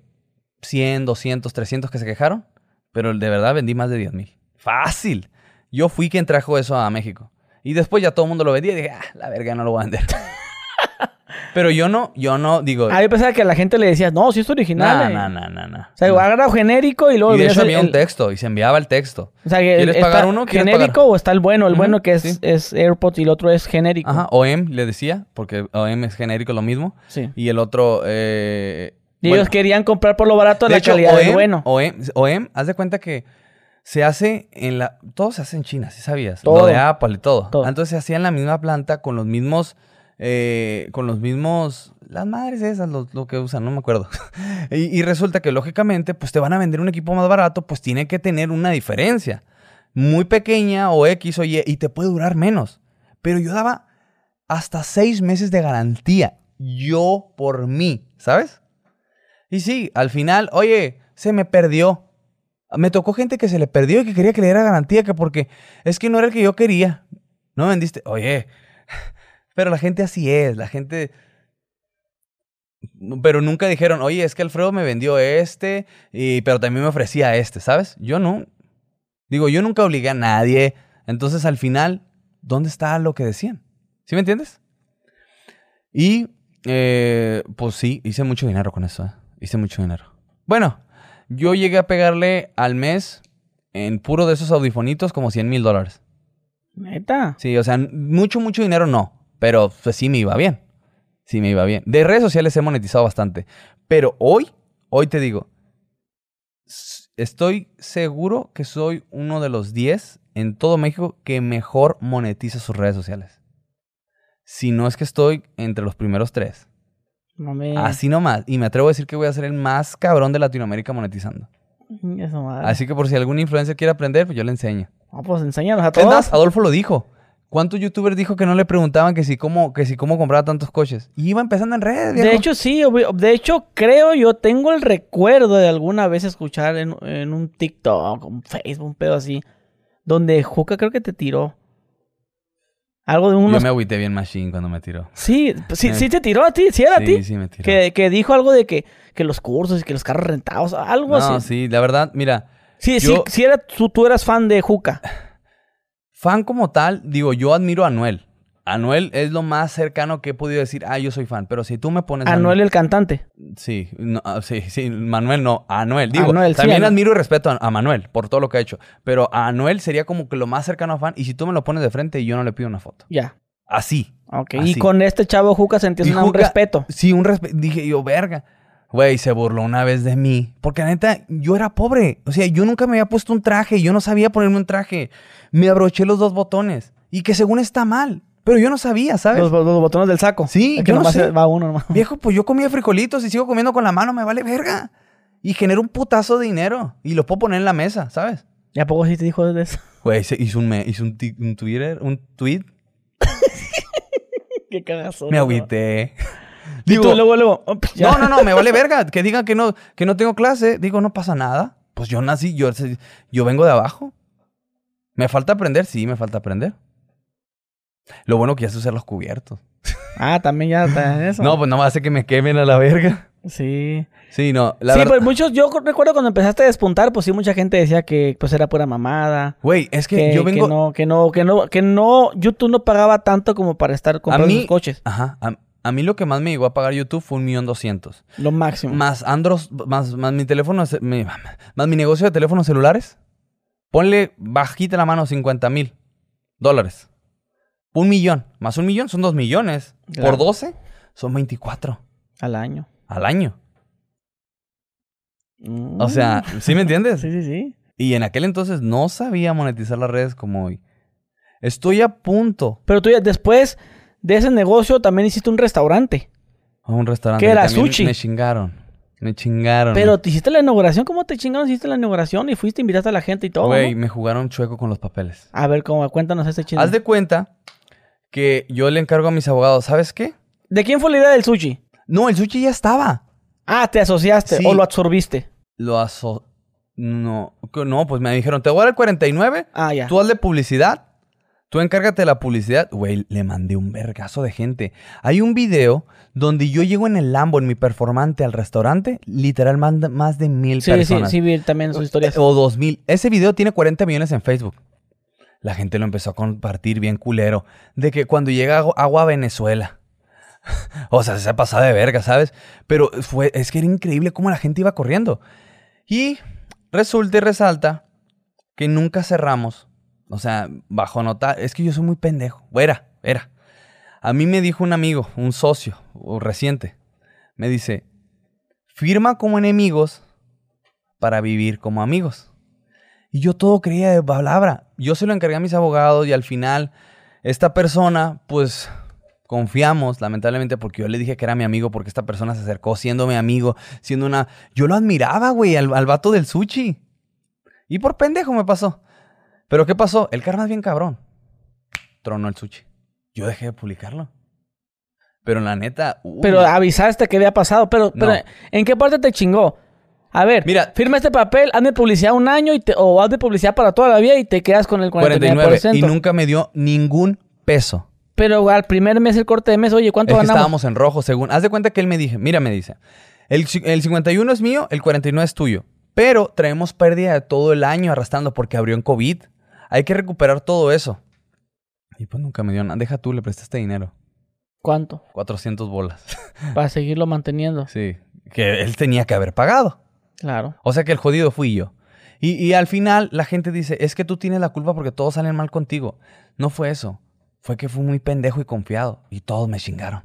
100, 200, 300 que se quejaron. Pero de verdad vendí más de 10 mil. Fácil. Yo fui quien trajo eso a México. Y después ya todo el mundo lo vendía y dije, ah, la verga, no lo voy a vender. pero yo no, yo no, digo... Ah, yo pensaba que a la gente le decías, no, si es original. No, eh". no, no, no, no. O sea, agarra genérico y luego... Y de hecho había un texto y se enviaba el texto. O sea, que ¿Quieres pagar uno? ¿Quieres genérico o está el bueno. El bueno que es, sí. es AirPods y el otro es genérico. Ajá, OEM le decía, porque OEM es genérico lo mismo. Sí. Y el otro... Eh, Y ellos querían comprar por lo barato de la calidad del bueno. OEM, OEM, haz de cuenta que se hace en la... Todo se hace en China, ¿sí sabías? Todo. Lo de Apple y todo. Todo. Entonces se hacía en la misma planta con los mismos... eh, con los mismos... Las madres esas, lo, lo que usan, no me acuerdo. y, y resulta que lógicamente, pues te van a vender un equipo más barato, pues tiene que tener una diferencia. Muy pequeña o X o Y y te puede durar menos. Pero yo daba hasta seis meses de garantía. Yo por mí, ¿sabes? Y sí, al final, oye, se me perdió. Me tocó gente que se le perdió y que quería que le diera garantía, que porque es que no era el que yo quería. No vendiste. Oye, pero la gente así es, la gente... Pero nunca dijeron, oye, es que Alfredo me vendió este, y, pero también me ofrecía este, ¿sabes? Yo no. Digo, yo nunca obligué a nadie. Entonces, al final, ¿dónde está lo que decían? ¿Sí me entiendes? Y, eh, pues sí, hice mucho dinero con eso. ¿eh? Hice mucho dinero. Bueno, yo llegué a pegarle al mes en puro de esos audifonitos como 100 mil dólares. Neta. Sí, o sea, mucho, mucho dinero no. Pero pues sí me iba bien. Sí me iba bien. De redes sociales he monetizado bastante. Pero hoy, hoy te digo, estoy seguro que soy uno de los 10 en todo México que mejor monetiza sus redes sociales. Si no es que estoy entre los primeros tres. Mami. Así nomás. Y me atrevo a decir que voy a ser el más cabrón de Latinoamérica monetizando. Eso, madre. Así que por si algún influencer quiere aprender, pues yo le enseño. No, pues enséñanos a Es todos. más, Adolfo lo dijo. ¿Cuántos youtubers dijo que no le preguntaban que si cómo, que si cómo compraba tantos coches? Y iba empezando en redes, De hecho, sí. De hecho, creo yo tengo el recuerdo de alguna vez escuchar en, en un TikTok, un Facebook, un pedo así, donde Juca creo que te tiró. Algo de Yo unos... me agüité bien machine cuando me tiró. Sí, sí, sí te tiró a ti, sí era a sí, ti. sí me tiró. Que, que dijo algo de que, que los cursos y que los carros rentados, algo no, así. sí, la verdad, mira, Sí, yo- sí, sí era, tú, tú eras fan de Juca. fan como tal, digo, yo admiro a Anuel. Anuel es lo más cercano que he podido decir, ah, yo soy fan. Pero si tú me pones... Anuel el cantante. Sí, no, ah, sí, sí, Manuel no, Anuel. Digo, Anuel, sí, también admiro y respeto a, a Manuel por todo lo que ha hecho. Pero a Anuel sería como que lo más cercano a fan. Y si tú me lo pones de frente, yo no le pido una foto. Ya. Así. Ok. Así. Y con este chavo Juca sentías un Juca- respeto. Sí, un respeto. Dije yo, verga. Güey, se burló una vez de mí. Porque la neta, yo era pobre. O sea, yo nunca me había puesto un traje. Yo no sabía ponerme un traje. Me abroché los dos botones. Y que según está mal. Pero yo no sabía, ¿sabes? Los, los botones del saco. Sí, que yo no nomás sé. va uno nomás. Viejo, pues yo comía frijolitos y sigo comiendo con la mano. Me vale verga. Y genero un putazo de dinero. Y lo puedo poner en la mesa, ¿sabes? ¿Y a poco sí te dijo de eso? Güey, hizo un, me- hizo un, Twitter, un tweet. Qué cagazo. Me agüité. Y tú luego, luego. oh, pues. No, no, no, me vale verga. Que digan que no, que no tengo clase. Digo, no pasa nada. Pues yo nací, yo, yo vengo de abajo. ¿Me falta aprender? Sí, me falta aprender. Lo bueno que ya sé usar los cubiertos. Ah, también ya está en eso. No, pues no hace que me quemen a la verga. Sí. Sí, no, la sí, verdad. pues muchos, yo recuerdo cuando empezaste a despuntar, pues sí, mucha gente decía que pues era pura mamada. Güey, es que, Que, yo vengo. que no, que no, que no, que no, YouTube no pagaba tanto como para estar comprando mí- sus coches. Ajá. A, a mí lo que más me llegó a pagar YouTube fue un millón doscientos. Lo máximo. Más Andros, más, más mi teléfono, mi- más mi negocio de teléfonos celulares. Ponle bajita la mano 50 mil dólares. Un millón. Más un millón son dos millones. Claro. Por 12 son 24 Al año. al año. Mm. O sea, ¿sí me entiendes? Sí, sí, sí. Y en aquel entonces no sabía monetizar las redes como hoy. Estoy a punto Pero tú ya después de ese negocio también hiciste un restaurante. a un restaurante. ¿Qué que era, sushi? Me chingaron. Me chingaron. Pero te hiciste la inauguración. ¿Cómo te chingaron? Hiciste la inauguración y fuiste, invitaste a la gente y todo. Güey, ¿no? me jugaron chueco con los papeles. A ver, cómo, cuéntanos ese chisme. Haz de cuenta que yo le encargo a mis abogados, ¿sabes qué? ¿De quién fue la idea del sushi? No, el sushi ya estaba. Ah, te asociaste Sí. o lo absorbiste. Lo aso... No, que- no, pues me dijeron, te voy a dar el 49, Ah, ya. tú hazle publicidad, tú encárgate de la publicidad. Güey, le mandé un vergazo de gente. Hay un video donde yo llego en el Lambo, en mi performante al restaurante, literal manda más de mil Sí, sí, personas. sí, vi también sus historias. O dos mil. Ese video tiene 40 millones en Facebook. La gente lo empezó a compartir bien culero. De que cuando llega agu- agua a Venezuela. o sea, se ha pasado de verga, ¿sabes? Pero fue, es que era increíble cómo la gente iba corriendo. Y resulta y resalta que nunca cerramos. O sea, bajo nota. Es que yo soy muy pendejo. Era, era. A mí me dijo un amigo, un socio reciente. Me dice, firma como enemigos para vivir como amigos. Y yo todo creía de palabra. Yo se lo encargué a mis abogados y al final esta persona, pues confiamos, lamentablemente, porque yo le dije que era mi amigo, porque esta persona se acercó siendo mi amigo, siendo una... Yo lo admiraba, güey, al, al vato del sushi. Y por pendejo me pasó. Pero ¿qué pasó? El karma es bien cabrón. Tronó el sushi. Yo dejé de publicarlo. Pero la neta... uy, Pero avisaste que había pasado. Pero, pero. ¿en qué parte te chingó? A ver, Mira. firma este papel, hazme publicidad un año y te, o hazme publicidad para toda la vida y te quedas con el 49%. 49 y nunca me dio ningún peso. Pero al primer mes, el corte de mes, oye, ¿cuánto Es que ganamos? estábamos en rojo, según. Haz de cuenta que él me dije, mira, me dice, el, el 51 es mío, el 49 es tuyo. Pero traemos pérdida de todo el año arrastrando porque abrió en COVID. Hay que recuperar todo eso. Y pues nunca me dio nada. Deja tú, le prestaste dinero. ¿Cuánto? 400 bolas. Para seguirlo manteniendo. sí. Que él tenía que haber pagado. Claro. O sea que el jodido fui yo. Y, y al final la gente dice, es que tú tienes la culpa porque todos salen mal contigo. No fue eso. Fue que fui muy pendejo y confiado. Y todos me chingaron.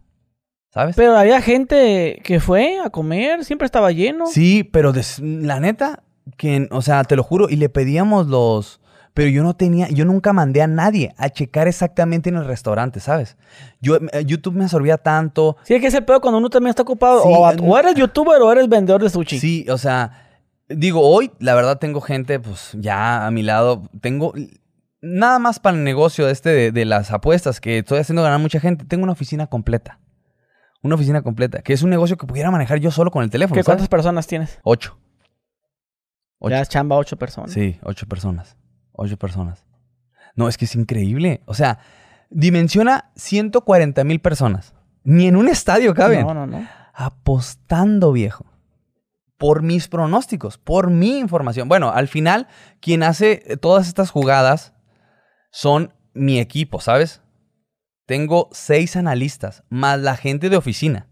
¿Sabes? Pero había gente que fue a comer, siempre estaba lleno. Sí, pero des- la neta, que, o sea, te lo juro, y le pedíamos los... Pero yo no tenía, yo nunca mandé a nadie a checar exactamente en el restaurante, ¿sabes? Yo, eh, YouTube me absorbía tanto. Sí, es que es el peor cuando uno también está ocupado. Sí, o, eh, o eres youtuber o eres vendedor de sushi. Sí, o sea, digo, hoy la verdad tengo gente, pues ya a mi lado, tengo nada más para el negocio este de, de las apuestas que estoy haciendo ganar mucha gente, tengo una oficina completa. Una oficina completa, que es un negocio que pudiera manejar yo solo con el teléfono. ¿Qué. ¿Cuántas personas tienes? Ocho. Ocho. Ya chamba ocho personas. Sí, ocho personas. Ocho personas. No, es que es increíble. O sea, dimensiona 140 mil personas. Ni en un estadio caben. No, no, no. Apostando, viejo. Por mis pronósticos, por mi información. Bueno, al final, quien hace todas estas jugadas son mi equipo, ¿sabes? tengo seis analistas, más la gente de oficina.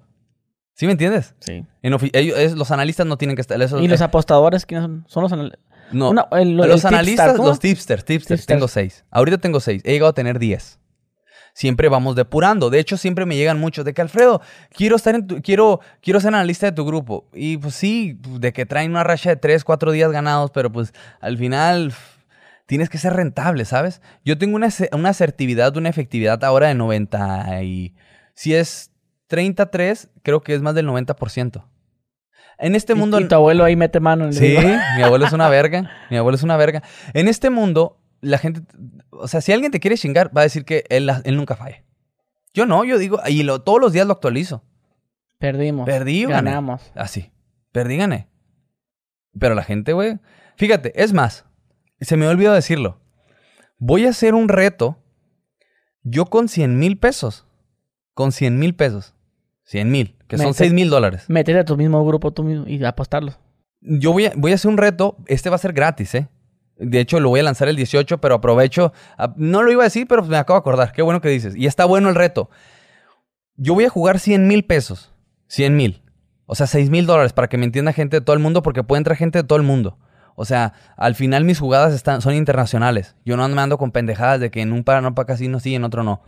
¿Sí me entiendes? Sí. En ellos- los analistas no tienen que estar. esos- ¿Y los eh, apostadores quiénes son? Son los analistas. No, Una- el- los tipster, analistas, ¿cómo? los tipsters, tipsters, tengo seis. Ahorita tengo seis. He llegado a tener diez. Siempre vamos depurando. De hecho, siempre me llegan muchos de que Alfredo, quiero estar en tu, quiero, quiero ser analista de tu grupo. Y pues sí, de que traen una racha de tres, cuatro días ganados, pero pues al final tienes que ser rentable, ¿sabes? Yo tengo una, una asertividad, una efectividad ahora de 90 y si es 33, creo que es más del 90%. En este mundo Y, tu abuelo ahí mete mano en el Sí, mi abuelo es una verga. Mi abuelo es una verga. En este mundo, la gente. O sea, si alguien te quiere chingar, va a decir que él, él nunca falla. Yo no, yo digo, y lo, todos los días lo actualizo. Perdimos. Perdí. Ganamos. Así. Perdí, gané. Pero la gente, güey. Fíjate, es más, se me olvidó decirlo. Voy a hacer un reto. Yo con 100 mil pesos. Con 100 mil pesos. 100 mil, que son Mete- 6 mil dólares. Meter a tu mismo grupo tú mismo y apostarlos. Yo voy a, voy a hacer un reto. Este va a ser gratis, ¿eh? De hecho, lo voy a lanzar el 18, pero aprovecho. a- no lo iba a decir, pero me acabo de acordar. Qué bueno que dices. Y está bueno el reto. Yo voy a jugar 100 mil pesos. 100 mil. O sea, 6 mil dólares para que me entienda gente de todo el mundo, porque puede entrar gente de todo el mundo. O sea, al final mis jugadas están, son internacionales. Yo no me ando con pendejadas de que en un par no para casino sí, en otro no.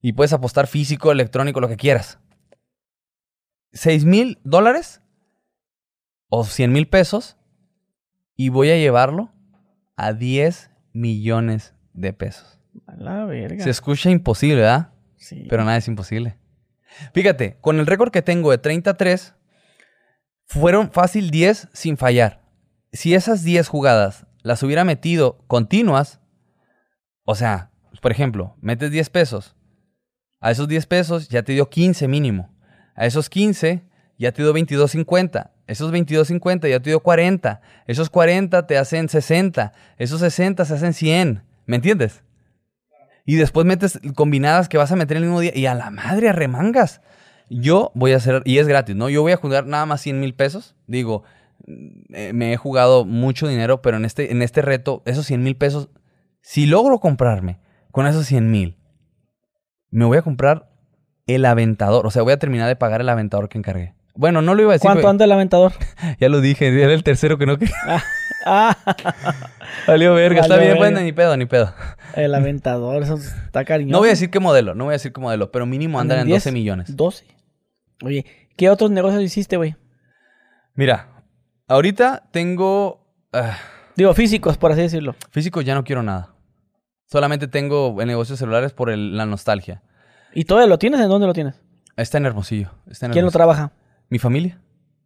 Y puedes apostar físico, electrónico, lo que quieras. 6 mil dólares o 100 mil pesos y voy a llevarlo a 10 millones de pesos. A la verga. Se escucha imposible, ¿verdad? Sí. Pero nada es imposible. Fíjate, con el récord que tengo de 33, fueron fácil 10 sin fallar. Si esas 10 jugadas las hubiera metido continuas, o sea, por ejemplo, metes 10 pesos. A esos 10 pesos ya te dio 15 mínimo. A esos 15 ya te dio 22.50. Esos 22.50 ya te dio 40. Esos 40 te hacen 60. Esos 60 se hacen 100. ¿Me entiendes? Y después metes combinadas que vas a meter el mismo día. Y a la madre, a remangas. Yo voy a hacer, y es gratis, ¿no? Yo voy a jugar nada más 100 mil pesos. Digo, eh, me he jugado mucho dinero, pero en este, en este reto, esos 100 mil pesos, si logro comprarme con esos 100 mil, me voy a comprar el aventador. O sea, voy a terminar de pagar el aventador que encargué. Bueno, no lo iba a decir. ¿Cuánto anda el aventador? Ya lo dije, era el tercero que no quería. ah, Valió verga. Está bien, verga. ni pedo, ni pedo. el aventador. Eso está cariñoso. No voy a decir qué modelo, no voy a decir qué modelo, pero mínimo andan en 10, 12 millones. 12. Oye, ¿qué otros negocios hiciste, güey? Mira, ahorita tengo... ah, Digo, físicos, por así decirlo. físico ya no quiero nada. Solamente tengo negocios celulares por el- la nostalgia. ¿Y todavía lo tienes? ¿En dónde lo tienes? Está en Hermosillo. Está en ¿Quién lo trabaja? Mi familia.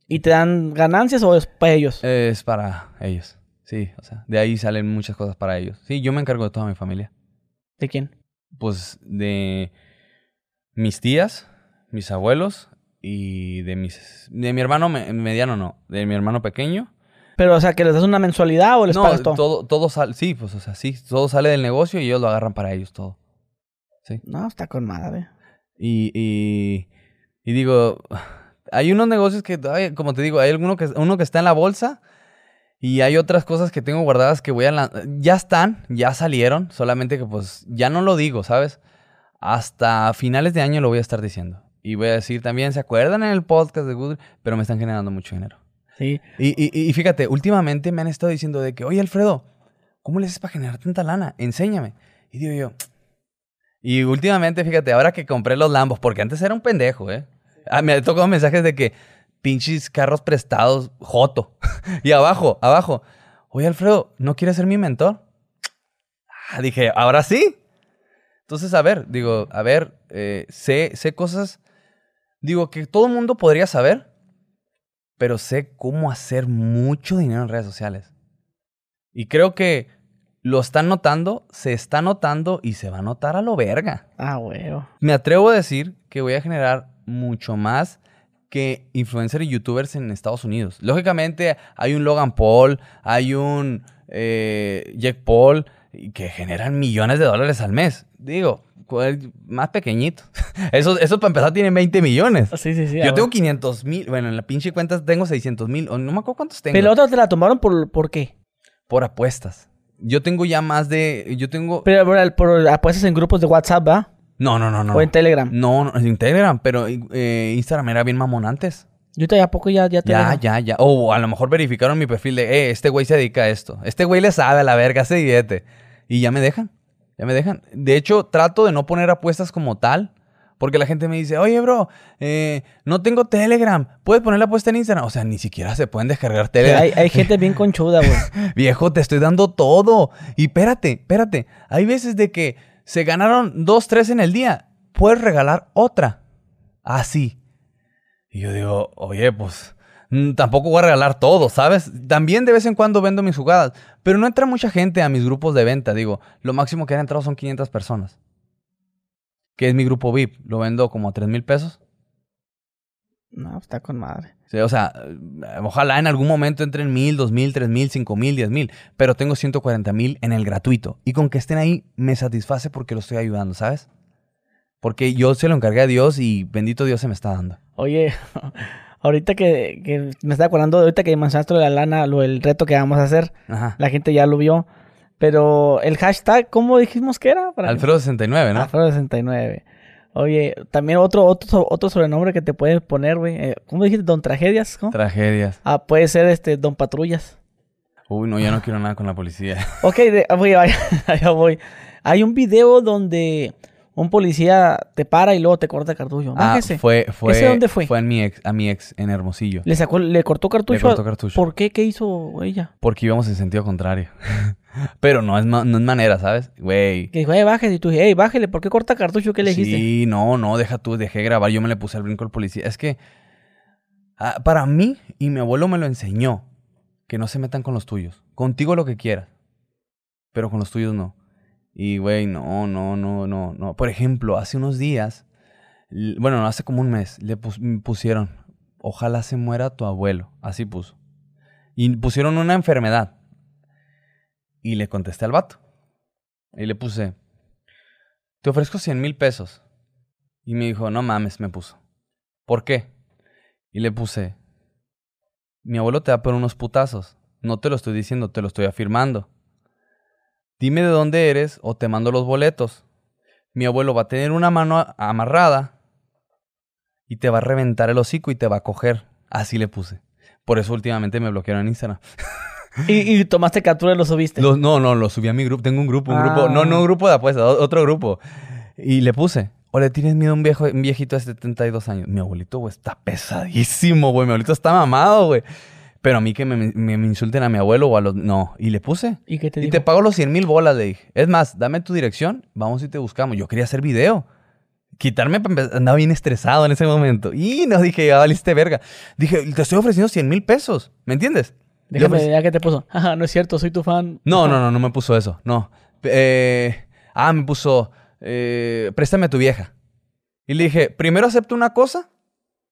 ¿Y te dan ganancias o es para ellos? Es para ellos. Sí, o sea, de ahí salen muchas cosas para ellos. Sí, yo me encargo de toda mi familia. ¿De quién? Pues de mis tías, mis abuelos y de mis... De mi hermano me- mediano no, de mi hermano pequeño Pero, o sea, que les das una mensualidad o les no, pagas todo. todo, todo sale, sí, pues, o sea, sí, todo sale del negocio y ellos lo agarran para ellos todo. Sí. No, está con madre. Y, y, y digo, hay unos negocios que, ay, como te digo, hay alguno que, uno que está en la bolsa y hay otras cosas que tengo guardadas que voy a lanzar. Ya están, ya salieron, solamente que pues ya no lo digo, ¿sabes? Hasta finales de año lo voy a estar diciendo. Y voy a decir también, ¿se acuerdan en el podcast de Google? Pero me están generando mucho dinero. Sí. Y, y- y fíjate, últimamente me han estado diciendo de que, oye Alfredo, ¿cómo le haces para generar tanta lana? Enséñame. Y digo yo, y últimamente, fíjate, ahora que compré los Lambos, porque antes era un pendejo, ¿eh? Ah, me tocado mensajes de que pinches carros prestados, joto. y abajo, abajo, oye Alfredo, ¿no quieres ser mi mentor? Ah, dije, ahora sí. Entonces, a ver, digo, a ver, eh, sé, sé cosas, digo, que todo el mundo podría saber, pero sé cómo hacer mucho dinero en redes sociales. Y creo que lo están notando, se está notando y se va a notar a lo verga. Ah, huevo. Me atrevo a decir que voy a generar mucho más que influencers y youtubers en Estados Unidos. Lógicamente hay un Logan Paul, hay un eh, Jack Paul que generan millones de dólares al mes. Digo, cuál- más pequeñito. Esos, esos para empezar tienen 20 millones. Sí, sí, sí. Yo tengo huevo. 500 mil, bueno, en la pinche cuenta tengo 600 mil, no me acuerdo cuántos tengo. Pero la otra te la tomaron por, ¿por qué? Por apuestas. Yo tengo ya más de, yo tengo, Pero por, por apuestas en grupos de WhatsApp, ¿va? No, no, no, no. O en Telegram. No, no, en Telegram, pero eh, Instagram era bien mamón antes. Yo te a poco ya, ya te Ya, ya, ya. O a lo mejor verificaron mi perfil de, eh, este güey se dedica a esto. Este güey le sabe a la verga, se divierte. Y ya me dejan. Ya me dejan. De hecho, trato de no poner apuestas como tal. Porque la gente me dice, oye, bro, eh, no tengo Telegram. ¿Puedes poner la apuesta en Instagram? O sea, ni siquiera se pueden descargar Telegram. Hay, hay gente bien conchuda, güey. Viejo, te estoy dando todo. Y espérate, espérate. Hay veces de que se ganaron dos, tres en el día. Puedes regalar otra. Así. y yo digo, oye, pues mm, tampoco voy a regalar todo, ¿sabes? También de vez en cuando vendo mis jugadas. Pero no entra mucha gente a mis grupos de venta. Digo, lo máximo que han entrado son 500 personas. Que es mi grupo VIP. Lo vendo como a 3 mil pesos. No, está con madre. Sí, o sea, ojalá en algún momento entren mil, dos mil, tres mil, cinco mil, diez mil, pero tengo 140 mil en el gratuito. Y con que estén ahí me satisface porque lo estoy ayudando, ¿sabes? Porque yo se lo encargué a Dios y bendito Dios se me está dando. Oye, ahorita que, que me está acordando, ahorita que mencionaste lo de la lana, lo del reto que vamos a hacer, Ajá. la gente ya lo vio. Pero el hashtag, ¿cómo dijimos que era? Para que- Alfredo69, ¿no? Alfredo69. Oye, también otro, otro, otro sobrenombre que te puedes poner, güey. Eh, ¿Cómo dijiste? ¿Don Tragedias? ¿Cómo? Tragedias. ah, puede ser este Don Patrullas. Uy, no, ya no quiero nada con la policía. Ok, de, ah, voy, vaya, allá voy. Hay un video donde un policía te para y luego te corta el cartucho. Ah, Bájese. fue, fue, ¿Ese dónde fue? Fue a mi ex, a mi ex en Hermosillo. Le sacó, le cortó cartucho. Le cortó cartucho. ¿Por qué? ¿Qué hizo ella? Porque íbamos en sentido contrario. Pero no es, ma- no es manera, ¿sabes? Güey. Que dijo, eh, bájese. Y tú dijiste, hey, bájele, ¿por qué corta cartucho? ¿Qué le dijiste? Sí, no, no, deja tú, dejé grabar, yo me le puse al brinco al policía. Es que ah, para mí, y mi abuelo me lo enseñó, que no se metan con los tuyos. Contigo lo que quieras, pero con los tuyos no. Y, güey, no, no, no, no, no. Por ejemplo, hace unos días, bueno, hace como un mes, le pus- pusieron, ojalá se muera tu abuelo. Así puso. Y pusieron una enfermedad. Y le contesté al vato. Y le puse, te ofrezco 100 mil pesos. Y me dijo, no mames, me puso. ¿Por qué? Y le puse, mi abuelo te va a poner unos putazos. No te lo estoy diciendo, te lo estoy afirmando. Dime de dónde eres o te mando los boletos. Mi abuelo va a tener una mano amarrada y te va a reventar el hocico y te va a coger. Así le puse. Por eso últimamente me bloquearon en Instagram. Y, y tomaste captura y lo subiste. No, no, lo subí a mi grupo. Tengo un grupo, un Ah. grupo. No, no un grupo de apuestas, otro grupo. Y le puse, o le tienes miedo a un, viejo, un viejito de 72 años. Mi abuelito, güey, está pesadísimo, güey. Mi abuelito está mamado, güey. Pero a mí que me, me- me insulten a mi abuelo o a los... No, y le puse. ¿Y qué te Y dijo? te pago los 100 mil bolas, le dije. Es más, dame tu dirección, vamos y te buscamos. Yo quería hacer video. Quitarme, andaba bien estresado en ese momento. Y no dije, ya valiste verga. Dije, te estoy ofreciendo 100 mil pesos. ¿Me entiendes? Déjame, ya que te puso. Ajá, no es cierto, soy tu fan. no, no, no, no me puso eso. No. Eh, ah, me puso, eh, préstame a tu vieja. Y le dije, primero acepto una cosa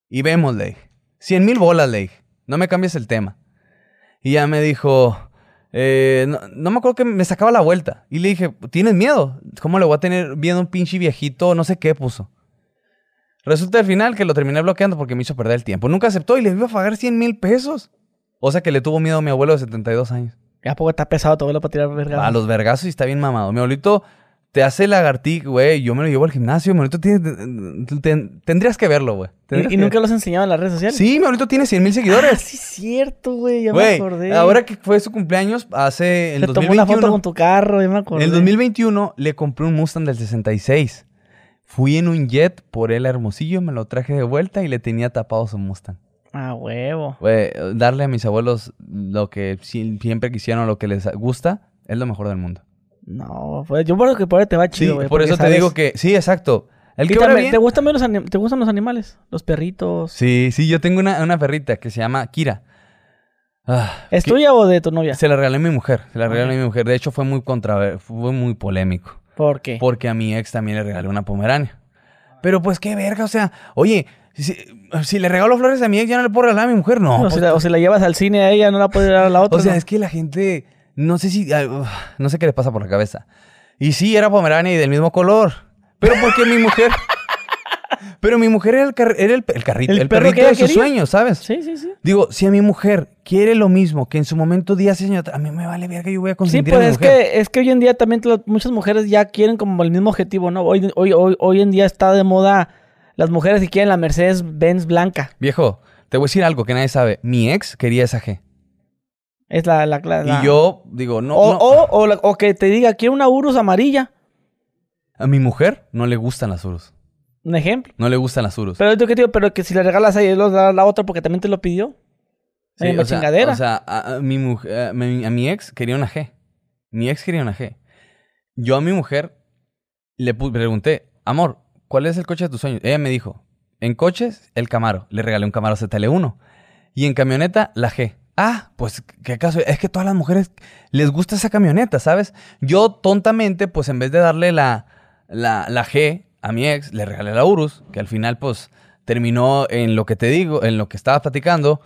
y vemos, le dije. 100 mil bolas, le dije. No me cambies el tema. Y ya me dijo, eh, no, no me acuerdo que me sacaba la vuelta. Y le dije, ¿tienes miedo? ¿Cómo le voy a tener miedo a un pinche viejito? No sé qué puso. Resulta al final que lo terminé bloqueando porque me hizo perder el tiempo. Nunca aceptó y le iba a pagar 100 mil pesos. O sea que le tuvo miedo a mi abuelo de 72 años. Ya poco está pesado tu abuelo para tirar verga. A los vergazos y está bien mamado. Mi abuelito te hace lagartija, güey. Yo me lo llevo al gimnasio. Mi abuelito tiene... ten- tendrías que verlo, güey. ¿Y, nunca los enseñaba en las redes sociales? Sí, mi abuelito tiene 100 mil Ah, seguidores. sí, es cierto, güey. Ya me acordé. ahora que fue su cumpleaños, hace el Te tomó una 2021. foto con tu carro, ya me acordé. En el 2021 le compré un Mustang del 66. Fui en un jet por el Hermosillo, me lo traje de vuelta y le tenía tapado su Mustang. Ah, huevo. Güey, darle a mis abuelos lo que si- siempre quisieron, lo que les gusta, es lo mejor del mundo. No, pues yo creo que por ahí te va Sí, chido, por eso te digo que... Sí, exacto. El que bien- ¿te, gustan los anim- ¿Te gustan los animales? Los perritos. Sí, sí, yo tengo una, una perrita que se llama Kira. Ah, ¿Es tuya o de tu novia? Se la regalé a mi mujer, se la regalé a mi mujer. De hecho, fue muy contra, fue muy polémico. ¿Por qué? Porque a mi ex también le regalé una pomerania. Pero pues qué verga, o sea, oye, si, si le regalo flores a mi ex, ya no le puedo regalar a mi mujer, no. o, pues, si la, o si la llevas al cine a ella, no la puedes dar a la otra. o sea, ¿no? es que la gente, no sé si, no sé qué les pasa por la cabeza. Y sí, era pomerania y del mismo color. Pero porque mi mujer, Pero mi mujer era el, car- era el, el carrito, El el, perro que perrito de sus sueños, ¿sabes? Sí, sí, sí. Digo, si a mi mujer quiere lo mismo que en su momento día sí, señor, a mí me vale ver que yo voy a Sí, consentir pues a mi es mujer. que, es que hoy en día también muchas mujeres ya quieren como el mismo objetivo, ¿no? Hoy, hoy, hoy, hoy en día está de moda las mujeres que quieren la Mercedes Benz blanca. Viejo, te voy a decir algo que nadie sabe. Mi ex quería esa G. Es la... la, la- la- Y yo digo, no, o, no. o, o, o que te diga, quiero una Urus amarilla. A mi mujer no le gustan las Urus. Un ejemplo. No le gustan las Urus. Pero yo que te digo, pero que si le regalas a ella, la, la otra porque también te lo pidió. Sí, la o sea, chingadera. o sea, a, a mi mujer, a, mi, a mi ex quería una G. Mi ex quería una G. Yo a mi mujer le pregunté, amor, ¿cuál es el coche de tus sueños? Ella me dijo, en coches, el Camaro. Le regalé un Camaro ZL1. Y en camioneta, la G. Ah, pues, ¿qué caso? Es que todas las mujeres les gusta esa camioneta, ¿sabes? Yo, tontamente, pues, en vez de darle la, la, la G a mi ex, le regalé la Urus, que al final, pues, terminó en lo que te digo, en lo que estaba platicando.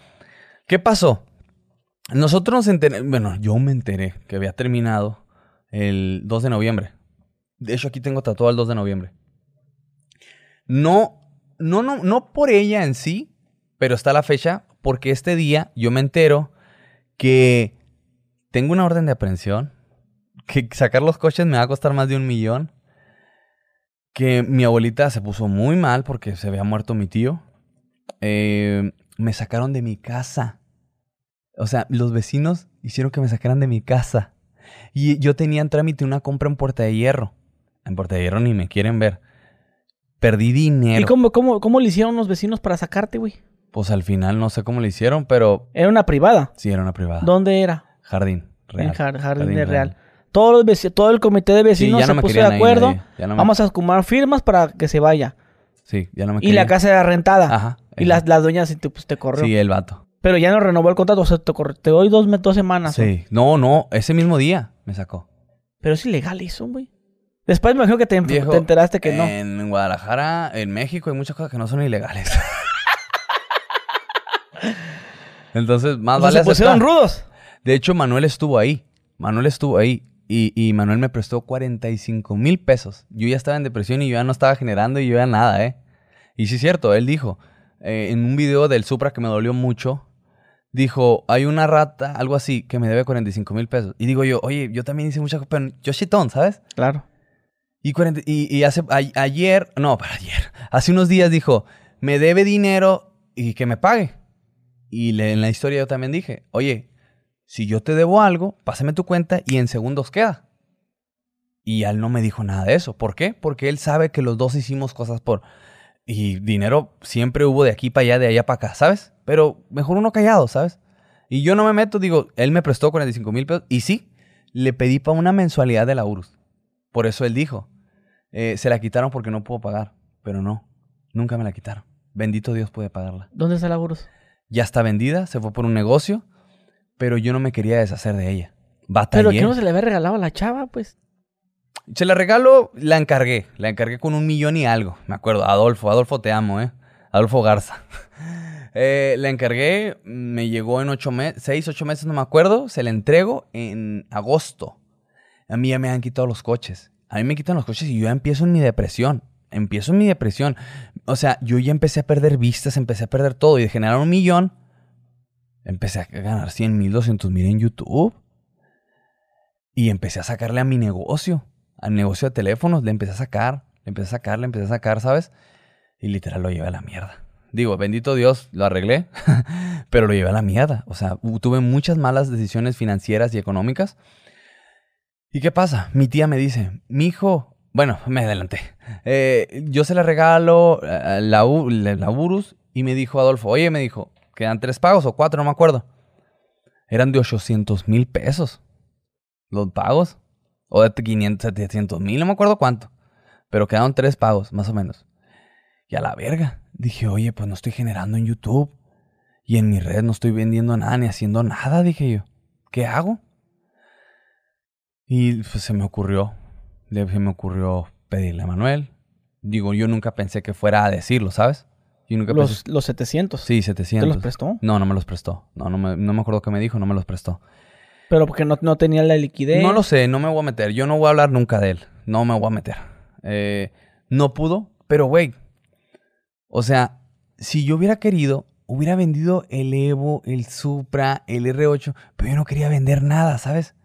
¿Qué pasó? Nosotros nos enteramos, bueno, yo me enteré que había terminado el 2 de noviembre. De hecho, aquí tengo tatuado el 2 de noviembre. No, no, no, no por ella en sí, pero está la fecha, porque este día yo me entero que tengo una orden de aprehensión, que sacar los coches me va a costar más de un millón, que mi abuelita se puso muy mal porque se había muerto mi tío. Eh, me sacaron de mi casa. O sea, los vecinos hicieron que me sacaran de mi casa. Y yo tenía en trámite una compra en Puerta de Hierro. En Puerta de Hierro ni me quieren ver. Perdí dinero. ¿Y cómo, cómo, cómo le hicieron los vecinos para sacarte, güey? Pues al final no sé cómo le hicieron, pero Era una privada. sí era una privada. ¿Dónde era? Jardín. Real. En Jar- Jardín, de Real. Todos los todo el comité de Sí, vecinos ya se no me puso querían de acuerdo. nadie. Ya no me- Vamos a acumular firmas para que se vaya. Sí, ya no me Y la querían. casa era rentada. Ajá. Y las, las dueñas te, pues, te corrió. Sí, el vato. Pero ya no renovó el contrato. O sea, te, corrió. te doy dos, dos semanas. Sí. No, no, ese mismo día me sacó. Pero es ilegal eso, güey. Después me imagino que te, Viejo, te enteraste que no. En Guadalajara, en México, hay muchas cosas que no son ilegales. Entonces, más O sea, vale se pusieron aceptar. rudos. De hecho, Manuel estuvo ahí. Manuel estuvo ahí. Y, y Manuel me prestó 45 mil pesos. Yo ya estaba en depresión y yo ya no estaba generando y yo ya nada, ¿eh? Y sí es cierto, él dijo, eh, en un video del Supra que me dolió mucho, dijo, hay una rata, algo así, que me debe 45 mil pesos. Y digo yo, oye, yo también hice muchas cosas, pero yo chitón, ¿sabes? Claro. Y, 40 y, y hace, ayer, no, para ayer, hace unos días dijo, me debe dinero y que me pague. Y en la historia yo también dije, oye, si yo te debo algo, pásame tu cuenta y en segundos queda. Y él no me dijo nada de eso. ¿Por qué? Porque él sabe que los dos hicimos cosas por... Y dinero siempre hubo de aquí para allá, de allá para acá, ¿sabes? Pero mejor uno callado, ¿sabes? Y yo no me meto, digo, él me prestó 45 mil pesos y sí, le pedí para una mensualidad de la URUS. Por eso él dijo, eh, se la quitaron porque no puedo pagar. Pero no, nunca me la quitaron. Bendito Dios puede pagarla. ¿Dónde está la Urus? Ya está vendida, se fue por un negocio, pero yo no me quería deshacer de ella. Batallé. Pero que no se le había regalado a la chava, pues. Se la regalo, la encargué. La encargué con un millón y algo. Me acuerdo. Adolfo, Adolfo te amo, ¿eh? Adolfo Garza. Eh, la encargué, me llegó en ocho meses, seis, ocho meses, no me acuerdo. Se la entrego en agosto. A mí ya me han quitado los coches. A mí me quitan los coches y yo ya empiezo en mi depresión. Empiezo en mi depresión. O sea, yo ya empecé a perder vistas, empecé a perder todo. Y de generar un millón, empecé a ganar 100 mil, 200 mil en YouTube. Y empecé a sacarle a mi negocio, al negocio de teléfonos. Le empecé a sacar, le empecé a sacar, le empecé a sacar, ¿sabes? Y literal lo llevé a la mierda. Digo, bendito Dios, lo arreglé, pero lo llevé a la mierda. O sea, tuve muchas malas decisiones financieras y económicas. ¿Y qué pasa? Mi tía me dice, mi hijo, bueno, me adelanté. Eh, yo se le regalo eh, la, la, la Urus y me dijo Adolfo, oye, me dijo, quedan tres pagos o cuatro, no me acuerdo. Eran de 800 mil pesos los pagos. O de 500, 700 mil, no me acuerdo cuánto. Pero quedaron tres pagos, más o menos. Y a la verga. Dije, oye, pues no estoy generando en YouTube. Y en mi red no estoy vendiendo nada ni haciendo nada, dije yo. ¿Qué hago? Y pues se me ocurrió. Se me ocurrió pedirle a Manuel. Digo, yo nunca pensé que fuera a decirlo, ¿sabes? Yo nunca Los, pensé. los 700. Sí, ¿Te 700. los prestó? No, no me los prestó. No, no me, no me acuerdo qué me dijo, no me los prestó. Pero porque no, no tenía la liquidez. No lo sé, no me voy a meter. Yo no voy a hablar nunca de él. No me voy a meter. Eh, no pudo, pero güey, O sea, si yo hubiera querido, hubiera vendido el Evo, el Supra, el R8, pero yo no quería vender nada, ¿sabes?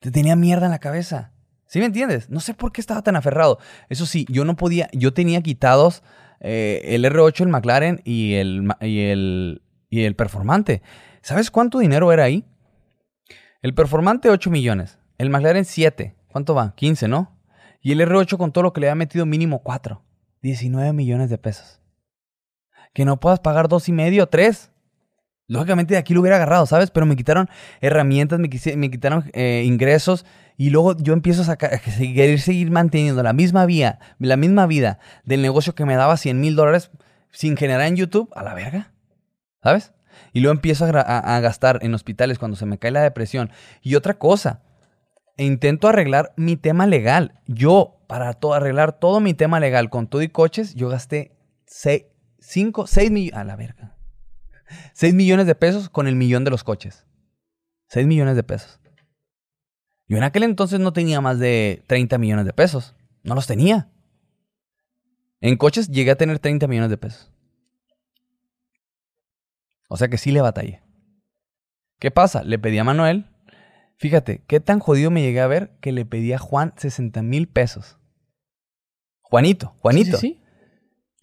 Te tenía mierda en la cabeza. ¿Sí me entiendes? No sé por qué estaba tan aferrado. Eso sí, yo no podía, yo tenía quitados eh, el R8, el McLaren y el, y el, y el Performante. ¿Sabes cuánto dinero era ahí? El Performante 8 millones, el McLaren 7. ¿Cuánto va? 15, ¿no? Y el R8 con todo lo que le había metido mínimo 4. 19 millones de pesos. Que no puedas pagar dos y medio, tres. Lógicamente de aquí lo hubiera agarrado, ¿sabes? Pero me quitaron herramientas, me, quitaron eh, ingresos y luego yo empiezo a, sacar, seguir, manteniendo la misma vía, la misma vida del negocio que me daba 100 mil dólares sin generar en YouTube, a la verga, ¿sabes? Y luego empiezo a, gastar en hospitales cuando se me cae la depresión. Y otra cosa, intento arreglar mi tema legal. Yo, para arreglar todo mi tema legal con todo y coches, yo gasté 6, 5, 6 millones, a la verga 6 millones de pesos con el millón de los coches. 6 millones de pesos. Yo en aquel entonces no tenía más de 30 millones de pesos. No los tenía. En coches llegué a tener 30 millones de pesos. O sea que sí le batallé. ¿Qué pasa? Le pedí a Manuel. Fíjate, qué tan jodido me llegué a ver que le pedí a Juan 60 mil pesos. Juanito, Juanito. sí.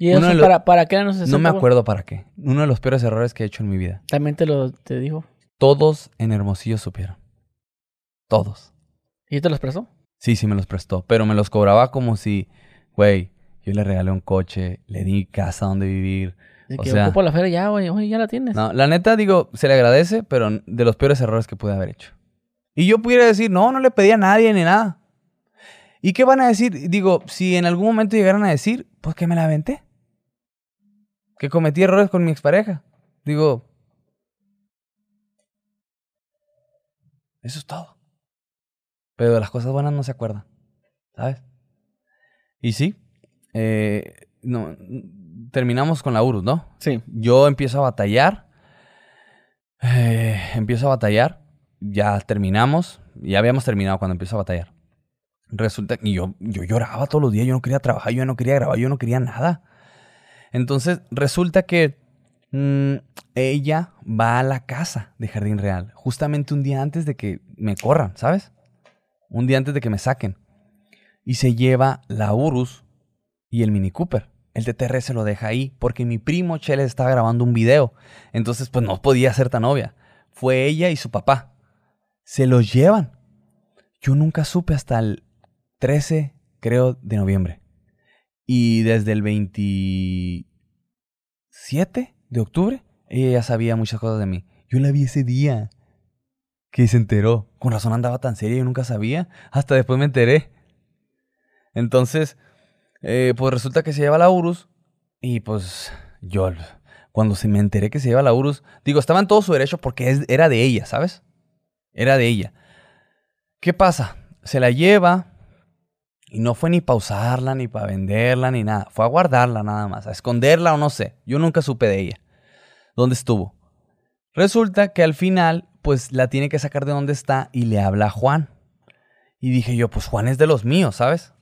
¿Y eso para, para qué no No me acuerdo para qué. Uno de los peores errores que he hecho en mi vida. ¿También te lo te dijo? Todos en Hermosillo supieron. Todos. ¿Y te los prestó? Sí, sí me los prestó. Pero me los cobraba como si, güey, yo le regalé un coche, le di casa donde vivir. De o que sea, ocupo la feria ya, güey, ya la tienes. No, la neta, digo, se le agradece, pero de los peores errores que pude haber hecho. Y yo pudiera decir, no, no le pedí a nadie ni nada. ¿Y qué van a decir? Digo, si en algún momento llegaran a decir, pues que me la aventé. Que cometí errores con mi expareja. Digo, eso es todo. Pero de las cosas buenas no se acuerdan, ¿sabes? Y sí, eh, no, terminamos con la URUS, ¿no? Sí. Yo empiezo a batallar. Eh, empiezo a batallar. Ya terminamos. Ya habíamos terminado cuando empiezo a batallar. Resulta que yo, yo lloraba todos los días, yo no quería trabajar, yo no quería grabar, yo no quería nada. Entonces resulta que mm, ella va a la casa de Jardín Real, justamente un día antes de que me corran, ¿sabes? Un día antes de que me saquen. Y se lleva la Urus y el Mini Cooper. El TTR se lo deja ahí porque mi primo Chele estaba grabando un video. Entonces, pues no podía ser tan obvia. Fue ella y su papá. Se los llevan. Yo nunca supe hasta el 13, creo, de noviembre. Y desde el 27 de octubre, ella ya sabía muchas cosas de mí. Yo la vi ese día que se enteró. Con razón andaba tan seria, yo nunca sabía. Hasta después me enteré. Entonces, eh, pues resulta que se lleva la Urus. Y pues yo, cuando se me enteré que se lleva la Urus, digo, estaba en todo su derecho porque era de ella, ¿sabes? Era de ella. ¿Qué pasa? Se la lleva, y no fue ni para usarla, ni para venderla, ni nada. Fue a guardarla nada más, a esconderla o no sé. Yo nunca supe de ella. ¿Dónde estuvo? Resulta que al final, pues la tiene que sacar de donde está y le habla a Juan. Y dije yo, pues Juan es de los míos, ¿sabes?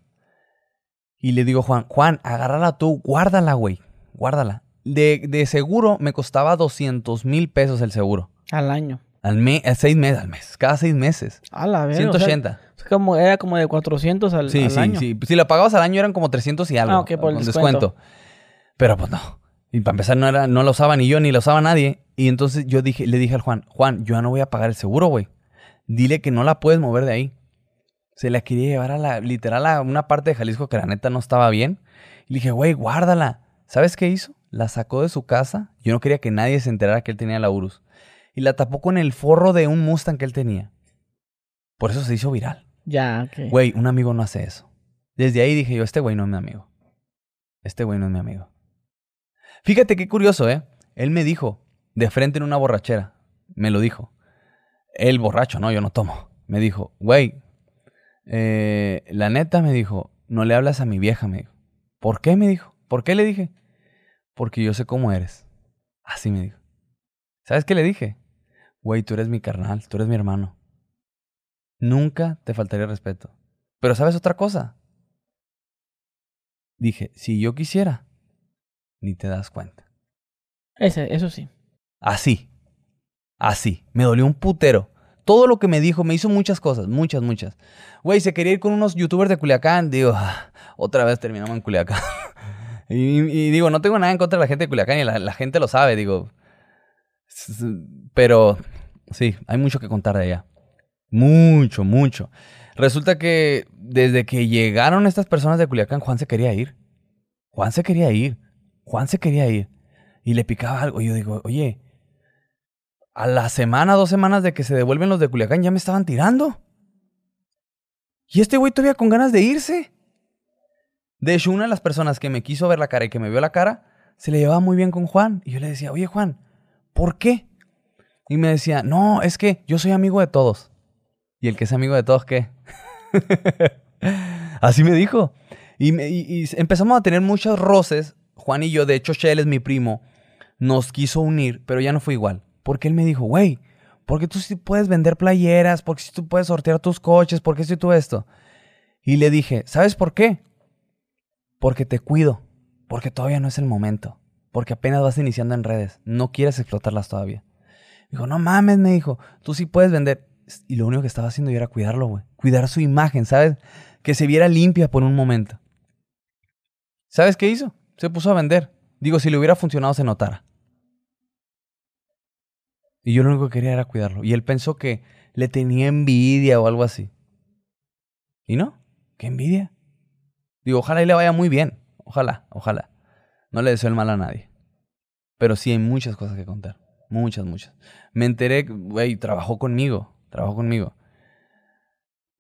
Y le digo, Juan, Juan, agárrala tú, guárdala, güey, guárdala. De, de seguro me costaba 200 mil pesos el seguro. Al año. Al mes, a seis meses, al mes, cada seis meses. A la vez. 180. Como, era como de 400 al, sí, sí, Sí, Si la pagabas al año eran como 300 y algo. Ah, ok, por el descuento. Pero pues no. Y para empezar, no, era, no lo usaba ni yo, ni lo usaba nadie. Y entonces yo dije, le dije al Juan, Juan, yo ya no voy a pagar el seguro, güey. Dile que no la puedes mover de ahí. Se la quería llevar a la, literal, a una parte de Jalisco que la neta no estaba bien. Y le dije, güey, guárdala. ¿Sabes qué hizo? La sacó de su casa. Yo no quería que nadie se enterara que él tenía la Urus. Y la tapó con el forro de un Mustang que él tenía. Por eso se hizo viral. Ya, ok. Güey, un amigo no hace eso. Desde ahí dije yo, este güey no es mi amigo. Este güey no es mi amigo. Fíjate qué curioso, ¿eh? Él me dijo, de frente en una borrachera, me lo dijo. Él borracho, ¿no? Yo no tomo. Me dijo, güey, eh, la neta me dijo, no le hablas a mi vieja, me dijo. ¿Por qué? Me dijo. ¿Por qué le dije? Porque yo sé cómo eres. Así me dijo. ¿Sabes qué le dije? Güey, tú eres mi carnal, tú eres mi hermano. Nunca te faltaría respeto. Pero ¿sabes otra cosa? Dije, si yo quisiera, ni te das cuenta. Ese, eso sí. Así. Así. Me dolió un putero. Todo lo que me dijo, me hizo muchas cosas, muchas, muchas. Güey, se quería ir con unos youtubers de Culiacán. Digo, ah, otra vez terminamos en Culiacán. y, y digo, no tengo nada en contra de la gente de Culiacán y la, la gente lo sabe, digo. Pero sí, hay mucho que contar de allá. Mucho, mucho. Resulta que desde que llegaron estas personas de Culiacán, Juan se quería ir. Juan se quería ir. Juan se quería ir. Y le picaba algo. Y yo digo, oye, a la semana, dos semanas de que se devuelven los de Culiacán, ya me estaban tirando. Y este güey todavía con ganas de irse. De hecho, una de las personas que me quiso ver la cara y que me vio la cara, se le llevaba muy bien con Juan. Y yo le decía, oye Juan, ¿por qué? Y me decía, no, es que yo soy amigo de todos. ¿Y el que es amigo de todos qué? Así me dijo. Y, empezamos a tener muchos roces, Juan y yo. De hecho, Shell es mi primo. Nos quiso unir, pero ya no fue igual. Porque él me dijo, güey, porque tú sí puedes vender playeras, porque si tú puedes sortear tus coches, porque si tú esto. Y le dije, ¿sabes por qué? Porque te cuido, porque todavía no es el momento, porque apenas vas iniciando en redes, no quieres explotarlas todavía. Dijo, no mames, me dijo, tú sí puedes vender. Y lo único que estaba haciendo yo era cuidarlo, güey. Cuidar su imagen, ¿sabes? Que se viera limpia por un momento. ¿Sabes qué hizo? Se puso a vender. Digo, si le hubiera funcionado, se notara. Y yo lo único que quería era cuidarlo. Y él pensó que le tenía envidia o algo así. ¿Y no? ¿Qué envidia? Digo, ojalá y le vaya muy bien. Ojalá, ojalá. No le deseo el mal a nadie. Pero sí hay muchas cosas que contar. Muchas, muchas. Me enteré, güey, trabajó conmigo. Trabajó conmigo.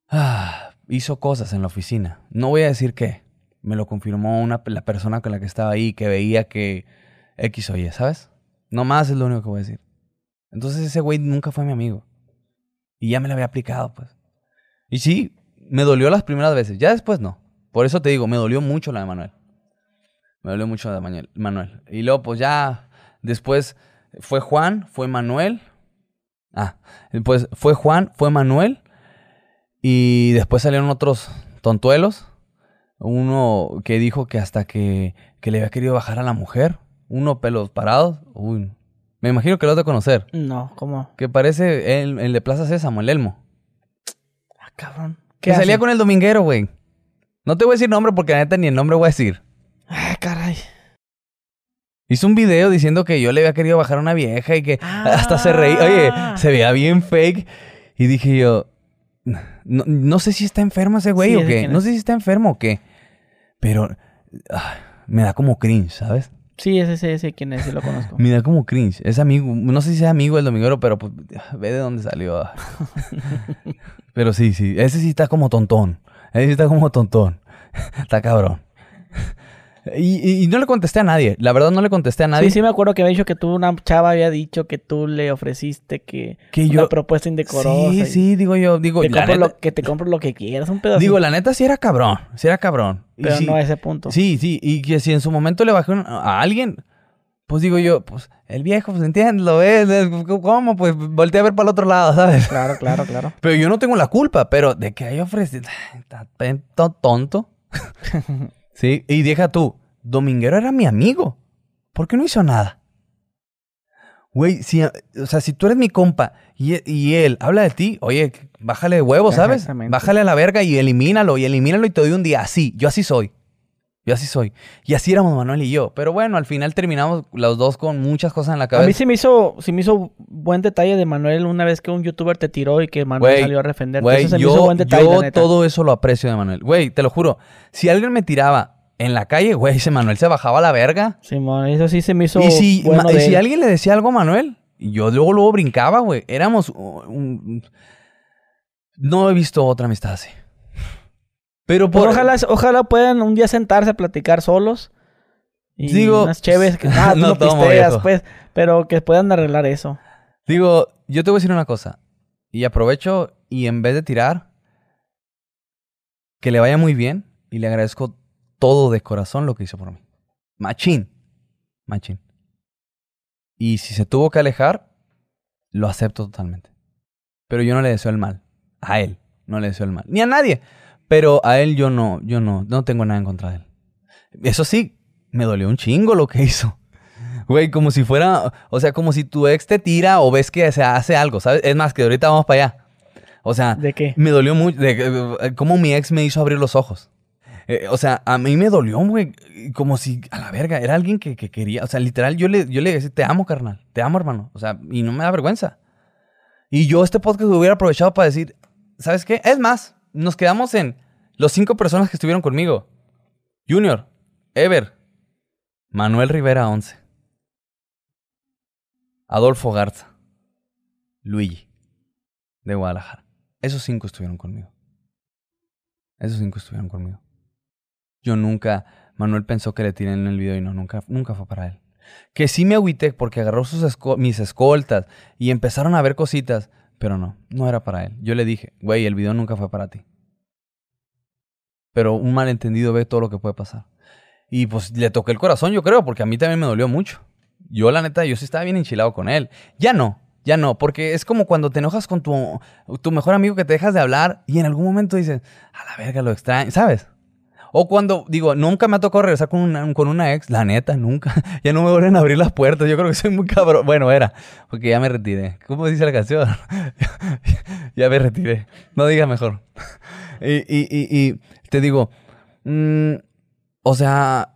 Ah, hizo cosas en la oficina. No voy a decir qué. Me lo confirmó una, la persona con la que estaba ahí, que veía que X o Y, ¿sabes? No más es lo único que voy a decir. Entonces ese güey nunca fue mi amigo. Y ya me lo había aplicado, pues. Y sí, me dolió las primeras veces. Ya después no. Por eso te digo, me dolió mucho la de Manuel. Me dolió mucho la de Manuel. Y luego, pues ya, después fue Juan, fue Manuel. Ah, pues fue Juan, fue Manuel. Y después salieron otros tontuelos. Uno que dijo que hasta que, que le había querido bajar a la mujer. Uno pelos parados. Uy, me imagino que lo has de conocer. No, ¿cómo? Que parece el, el de Plaza Sésamo, el Elmo. Ah, cabrón. Que salía con el dominguero, güey. No te voy a decir nombre porque la neta ni el nombre voy a decir. Ah, caray. Hizo un video diciendo que yo le había querido bajar a una vieja y que hasta se reía. Oye, Ah. se veía bien fake. Y dije yo, no, no sé si está enfermo ese güey Sí, o qué. No es. sé si está enfermo o qué. Pero ah, me da como cringe, ¿sabes? Sí, ese, ese, ese, quién es, sí lo conozco. Me da como cringe. Es amigo, no sé si sea amigo del dominguero, pero pues ve de dónde salió. pero sí, sí. Ese sí está como tontón. Ese sí está como tontón. está cabrón. Y, y- no le contesté a nadie. La verdad no le contesté a nadie. Sí, sí me acuerdo que había dicho que tú, una chava había dicho que tú le ofreciste que, Que una yo- propuesta indecorosa. Sí, sí, digo yo, digo, Te la neta, lo, que te compro lo que quieras, un pedazo. digo, la neta sí era cabrón, sí era cabrón. Pero sí, no a ese punto. Sí, sí, y que si en su momento le bajé a alguien, pues digo yo, pues el viejo, pues ves, es- ¿cómo? Pues volteé a ver para el otro lado, ¿sabes? Claro, claro, claro. Pero yo no tengo la culpa, pero de que haya ofrecido, tonto. sí, y deja tú, Dominguero era mi amigo, ¿por qué no hizo nada? Güey, si, o sea, si tú eres mi compa y, y él habla de ti, oye, bájale de huevos, ¿sabes? Bájale a la verga y elimínalo, y elimínalo y te doy un día así. Yo así soy. Yo así soy. Y así éramos Manuel y yo. Pero bueno, al final terminamos los dos con muchas cosas en la A cabeza. mí sí me hizo, sí me hizo buen detalle de Manuel una vez que un youtuber te tiró y que Manuel salió a defenderte. Güey, Eso se me yo, hizo buen detalle, yo neta. todo eso lo aprecio de Manuel. Güey, te lo juro. Si alguien me tiraba en la calle, güey, ese Manuel se bajaba a la verga. Simón, eso sí se me hizo Y si, bueno y de si él. alguien le decía algo a Manuel, yo luego, luego brincaba, güey. Éramos un- un- No he visto otra amistad así. Pero Pues por... ojalá, ojalá puedan un día sentarse a platicar solos. Y Digo, unas chéves que ah, no no, pisteas, pues, pero que puedan arreglar eso. Digo, yo te voy a decir una cosa. Y aprovecho y en vez de tirar, que le vaya muy bien y le agradezco todo de corazón lo que hizo por mí. Machín. Machín. Y si se tuvo que alejar, lo acepto totalmente. Pero yo no le deseo el mal. A él no le deseo el mal. Ni a nadie. Pero a él yo no, yo no, no tengo nada en contra de él. Eso sí, me dolió un chingo lo que hizo. Güey, como si fuera, o sea, como si tu ex te tira o ves que se hace algo, ¿sabes? Es más, que ahorita vamos para allá. O sea, ¿De qué? me dolió mucho, de, eh, cómo mi ex me hizo abrir los ojos. Eh, o sea, a mí me dolió, güey, como si, a la verga, era alguien que, que quería, o sea, literal, yo le, yo le decía, te amo, carnal, te amo, hermano. O sea, y no me da vergüenza. Y yo este podcast lo hubiera aprovechado para decir, ¿sabes qué? Es más, nos quedamos en los cinco personas que estuvieron conmigo. Junior, Ever, Manuel Rivera 11, Adolfo Garza, Luigi, de Guadalajara. Esos cinco estuvieron conmigo. Esos cinco estuvieron conmigo. Yo nunca, Manuel pensó que le tiré en el video y no, nunca, nunca fue para él. Que sí me agüité porque agarró sus mis escoltas y empezaron a ver cositas, pero no, no era para él. Yo le dije, güey, el video nunca fue para ti. Pero un malentendido ve todo lo que puede pasar. Y pues le toqué el corazón, yo creo, porque a mí también me dolió mucho. Yo, la neta, yo sí estaba bien enchilado con él. Ya no, ya no, porque es como cuando te enojas con tu, tu mejor amigo que te dejas de hablar y en algún momento dices, a la verga, lo extraño, ¿sabes? O cuando, digo, nunca me ha tocado regresar con una, con una ex, la neta, nunca. Ya no me vuelven a abrir las puertas, yo creo que soy muy cabrón. Bueno, era, porque ya me retiré. ¿Cómo dice la canción? ya me retiré. No diga mejor. y, y, y, y te digo, mm, o sea,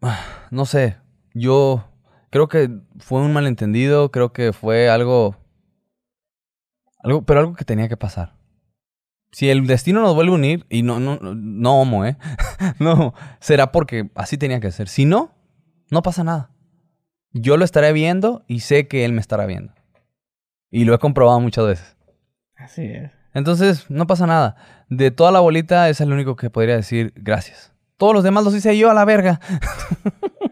no sé, yo creo que fue un malentendido, creo que fue algo, algo, pero algo que tenía que pasar. Si el destino nos vuelve a unir, y no, no, no homo, ¿eh? no, será porque así tenía que ser. Si no, no pasa nada. Yo lo estaré viendo y sé que él me estará viendo. Y lo he comprobado muchas veces. Así es. Entonces, no pasa nada. De toda la bolita es el único que podría decir gracias. Todos los demás los hice yo a la verga.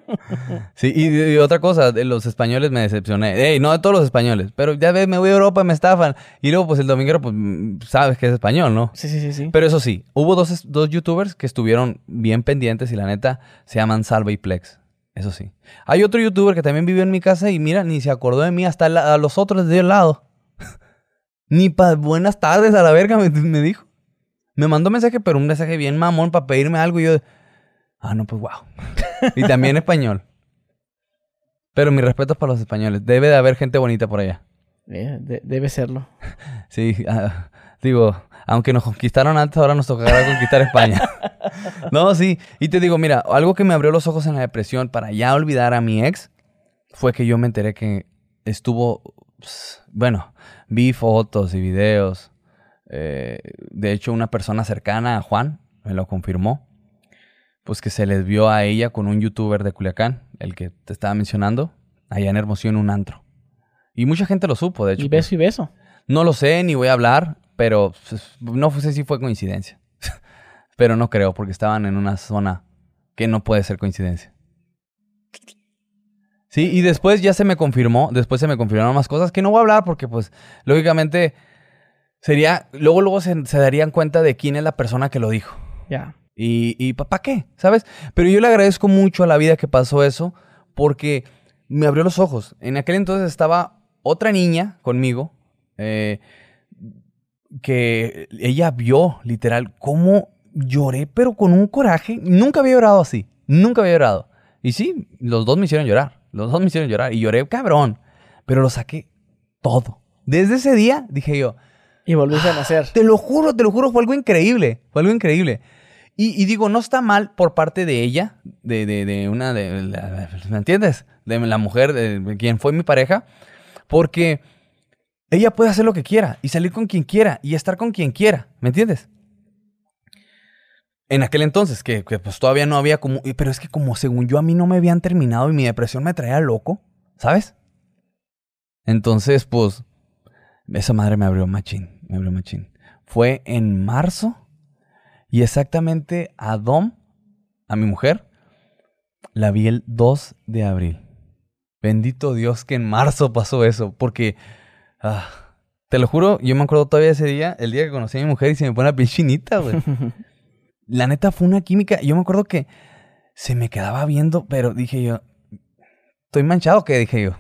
sí, y, y otra cosa, de los españoles me decepcioné. Ey, no de todos los españoles, pero ya ves, me voy a Europa, me estafan. Y luego, pues el dominguero, pues mm, sabes que es español, ¿no? Sí, sí, sí, sí. Pero eso sí, hubo dos, dos youtubers que estuvieron bien pendientes y la neta se llaman Salva y Plex. Eso sí. Hay otro youtuber que también vivió en mi casa y mira, ni se acordó de mí hasta la- a los otros de al lado. ni para buenas tardes a la verga me, me dijo. Me mandó mensaje, pero un mensaje bien mamón para pedirme algo y yo, ah, no, pues wow. y también español. Pero mi respeto es para los españoles. Debe de haber gente bonita por allá. De- debe serlo. Sí, ah, digo, aunque nos conquistaron antes, ahora nos tocará conquistar España. no, sí. Y te digo, mira, algo que me abrió los ojos en la depresión para ya olvidar a mi ex fue que yo me enteré que estuvo, ps, bueno, vi fotos y videos. eh, de hecho, una persona cercana a Juan me lo confirmó. Pues que se les vio a ella con un youtuber de Culiacán, el que te estaba mencionando, allá en Hermosillo en un antro. Y mucha gente lo supo, de hecho. Y pues. beso y beso. No lo sé, ni voy a hablar, pero pues, no sé si fue coincidencia. pero no creo, porque estaban en una zona que no puede ser coincidencia. Sí, y después ya se me confirmó, después se me confirmaron más cosas que no voy a hablar porque pues lógicamente sería, luego luego se, se darían cuenta de quién es la persona que lo dijo. Ya. Y, y ¿para qué? ¿Sabes? Pero yo le agradezco mucho a la vida que pasó eso porque me abrió los ojos. En aquel entonces estaba otra niña conmigo eh, que ella vio literal cómo lloré, pero con un coraje. Nunca había llorado así. Nunca había llorado. Y sí, los dos me hicieron llorar. Los dos me hicieron llorar. Y lloré cabrón. Pero lo saqué todo. Desde ese día dije yo, Y volviste a nacer. te lo juro, te lo juro, fue algo increíble. Fue algo increíble. Y, digo, no está mal por parte de ella, de, de, una de. ¿Me entiendes? De la mujer, de quien fue mi pareja. Porque ella puede hacer lo que quiera y salir con quien quiera y estar con quien quiera. ¿Me entiendes? En aquel entonces, que, que, pues todavía no había como. Pero es que como según yo a mí no me habían terminado y mi depresión me traía loco, ¿sabes? Entonces, pues. Esa madre me abrió machín. Me abrió machín. Fue en marzo. Y exactamente a Dom, a mi mujer, la vi el 2 de abril. Bendito Dios que en marzo pasó eso. Porque. ah, te lo juro, yo me acuerdo todavía ese día, el día que conocí a mi mujer y se me pone la piel chinita, güey. La neta fue una química. Yo me acuerdo que se me quedaba viendo, pero dije yo, estoy manchado, que dije yo.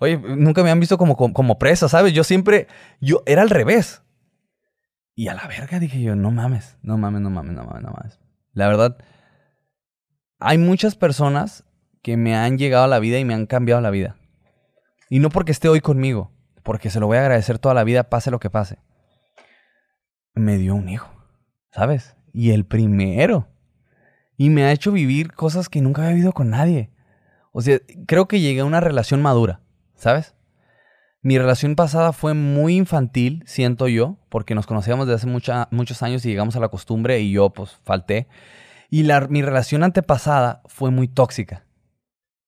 Oye, nunca me han visto como, como, como presa, ¿sabes? Yo siempre, yo era al revés. Y a la verga dije yo, no mames, no mames, no mames, no mames, no mames. La verdad, hay muchas personas que me han llegado a la vida y me han cambiado la vida. Y no porque esté hoy conmigo, porque se lo voy a agradecer toda la vida, pase lo que pase. Me dio un hijo, ¿sabes? Y el primero. Y me ha hecho vivir cosas que nunca había vivido con nadie. O sea, creo que llegué a una relación madura, ¿sabes? Mi relación pasada fue muy infantil, siento yo, porque nos conocíamos desde hace muchos años y llegamos a la costumbre y yo pues falté. Y la, mi relación antepasada fue muy tóxica.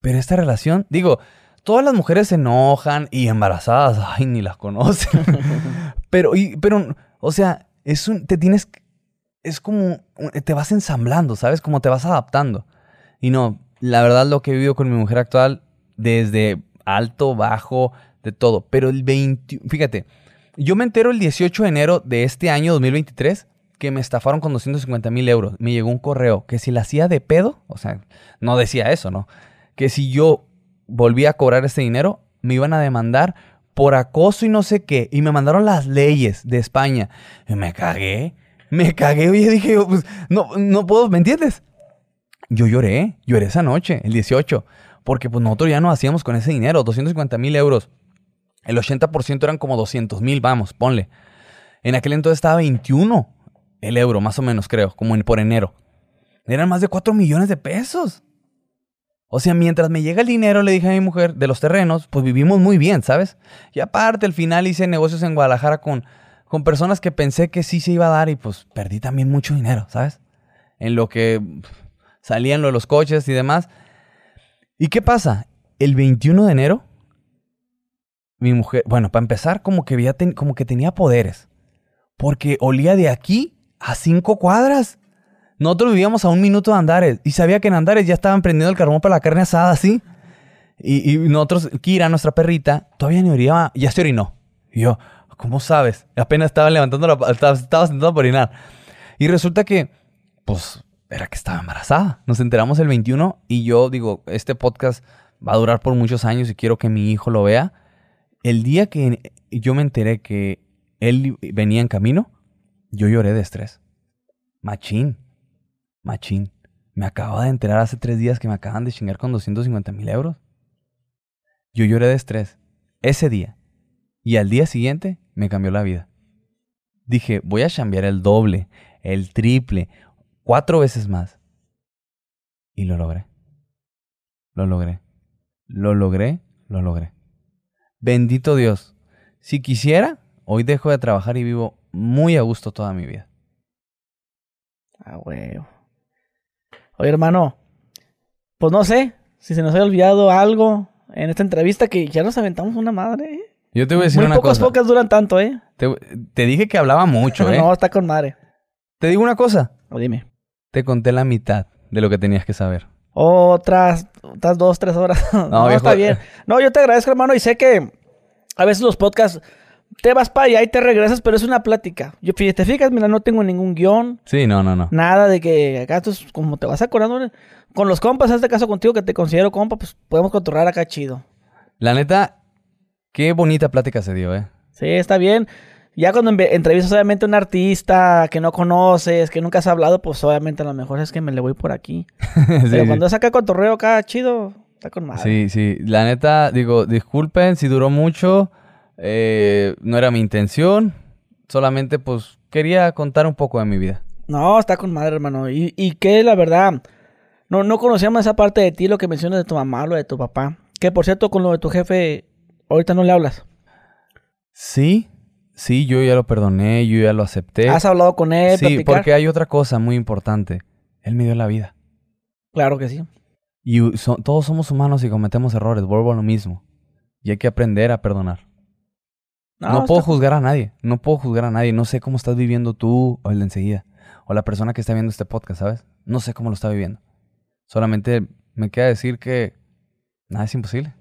Pero esta relación, digo, todas las mujeres se enojan y embarazadas, ay, ni las conocen. pero, pero, o sea, es un, te tienes, es como, te vas ensamblando, ¿sabes? Como te vas adaptando. Y no, la verdad lo que he vivido con mi mujer actual, desde alto, bajo, de todo. Pero el 20, fíjate, yo me entero el 18 de enero de este año 2023 que me estafaron con 250 mil euros. Me llegó un correo que si la hacía de pedo, o sea, no decía eso, ¿no? Que si yo volvía a cobrar ese dinero, me iban a demandar por acoso y no sé qué. Y me mandaron las leyes de España. Y me cagué. Me cagué. Oye, dije, pues, no, no puedo, ¿me entiendes? Yo lloré, lloré esa noche, el 18, porque pues nosotros ya no hacíamos con ese dinero, 250 mil euros. El 80% eran como 200 mil, vamos, ponle. En aquel entonces estaba 21 el euro, más o menos, creo, como por enero. Eran más de 4 millones de pesos. O sea, mientras me llega el dinero, le dije a mi mujer, de los terrenos, pues vivimos muy bien, ¿sabes? Y aparte, al final hice negocios en Guadalajara con, con personas que pensé que sí se iba a dar y pues perdí también mucho dinero, ¿sabes? En lo que salían los coches y demás. ¿Y qué pasa? El 21 de enero, mi mujer, bueno, para empezar, como que, había como que tenía poderes. Porque olía de aquí a cinco cuadras. Nosotros vivíamos a un minuto de Andares y sabía que en Andares ya estaban prendiendo el carbón para la carne asada, ¿sí? Y, y nosotros, Kira, nuestra perrita, todavía ni orinaba, ya se orinó. Y yo, ¿cómo sabes? Apenas estaba levantando la... Estaba, estaba sentado para orinar. Y resulta que, pues, era que estaba embarazada. Nos enteramos el 21 y yo digo, este podcast va a durar por muchos años y quiero que mi hijo lo vea. El día que yo me enteré que él venía en camino, yo lloré de estrés. Machín, machín. Me acababa de enterar hace tres días que me acaban de chingar con 250 mil euros. Yo lloré de estrés ese día. Y al día siguiente me cambió la vida. Dije, voy a cambiar el doble, el triple, cuatro veces más. Y lo logré. Lo logré. Lo logré, lo logré. Bendito Dios. Si quisiera, hoy dejo de trabajar y vivo muy a gusto toda mi vida. Ah, huevo. Oye, hermano, pues no sé si se nos ha olvidado algo en esta entrevista que ya nos aventamos una madre. ¿eh? Yo te voy a decir una pocas, cosa. pocas duran tanto, ¿eh? Te, te dije que hablaba mucho, ¿eh? no, está con madre. Te digo una cosa. O dime. Te conté la mitad de lo que tenías que saber. Otras, otras dos, tres horas. No, está bien. No, yo te agradezco, hermano, y sé que a veces los podcasts te vas para allá y te regresas, pero es una plática. Yo, te fijas, mira, no tengo ningún guion. Sí, no, no, no. Nada de que acá, tú, como te vas acordando, con los compas, en este caso contigo, que te considero compa, pues podemos controlar acá chido. La neta, qué bonita plática se dio, ¿eh? Sí, está bien. Ya cuando entrevistas obviamente a un artista que no conoces, que nunca has hablado, pues obviamente a lo mejor es que me le voy por aquí. Pero cuando es acá cotorreo acá chido, está con madre. Sí, sí. La neta, digo, disculpen si duró mucho. Eh, no era mi intención. Solamente pues quería contar un poco de mi vida. No, está con madre, hermano. Y, y que la verdad, no, no conocíamos esa parte de ti, lo que mencionas de tu mamá, lo de tu papá. Que por cierto, con lo de tu jefe, ahorita no le hablas. Sí, Sí, yo ya lo perdoné, yo ya lo acepté. ¿Has hablado con él? Sí, porque hay otra cosa muy importante. Él me dio la vida. Claro que sí. Y todos somos humanos y cometemos errores, vuelvo a lo mismo. Y hay que aprender a perdonar. No, puedo juzgar a nadie, no puedo juzgar a nadie. No sé cómo estás viviendo tú o el de enseguida. O la persona que está viendo este podcast, ¿sabes? No sé cómo lo está viviendo. Solamente me queda decir que nada es imposible.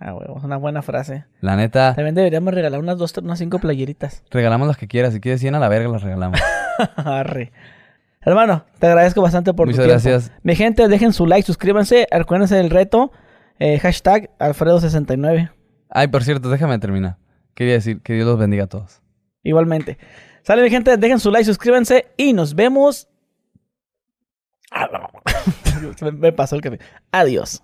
Ah, huevo, una buena frase. La neta. También deberíamos regalar unas dos, unas cinco playeritas. Regalamos las que quieras. Si quieres 100 a la verga, las regalamos. Arre. Hermano, te agradezco bastante por Muchas tu tiempo. gracias. Mi gente, dejen su like, suscríbanse, acuérdense del reto. Eh, hashtag Alfredo69. Ay, por cierto, déjame terminar. Quería decir que Dios los bendiga a todos. Igualmente. Sale mi gente, dejen su like, suscríbanse y nos vemos me pasó el café. Adiós.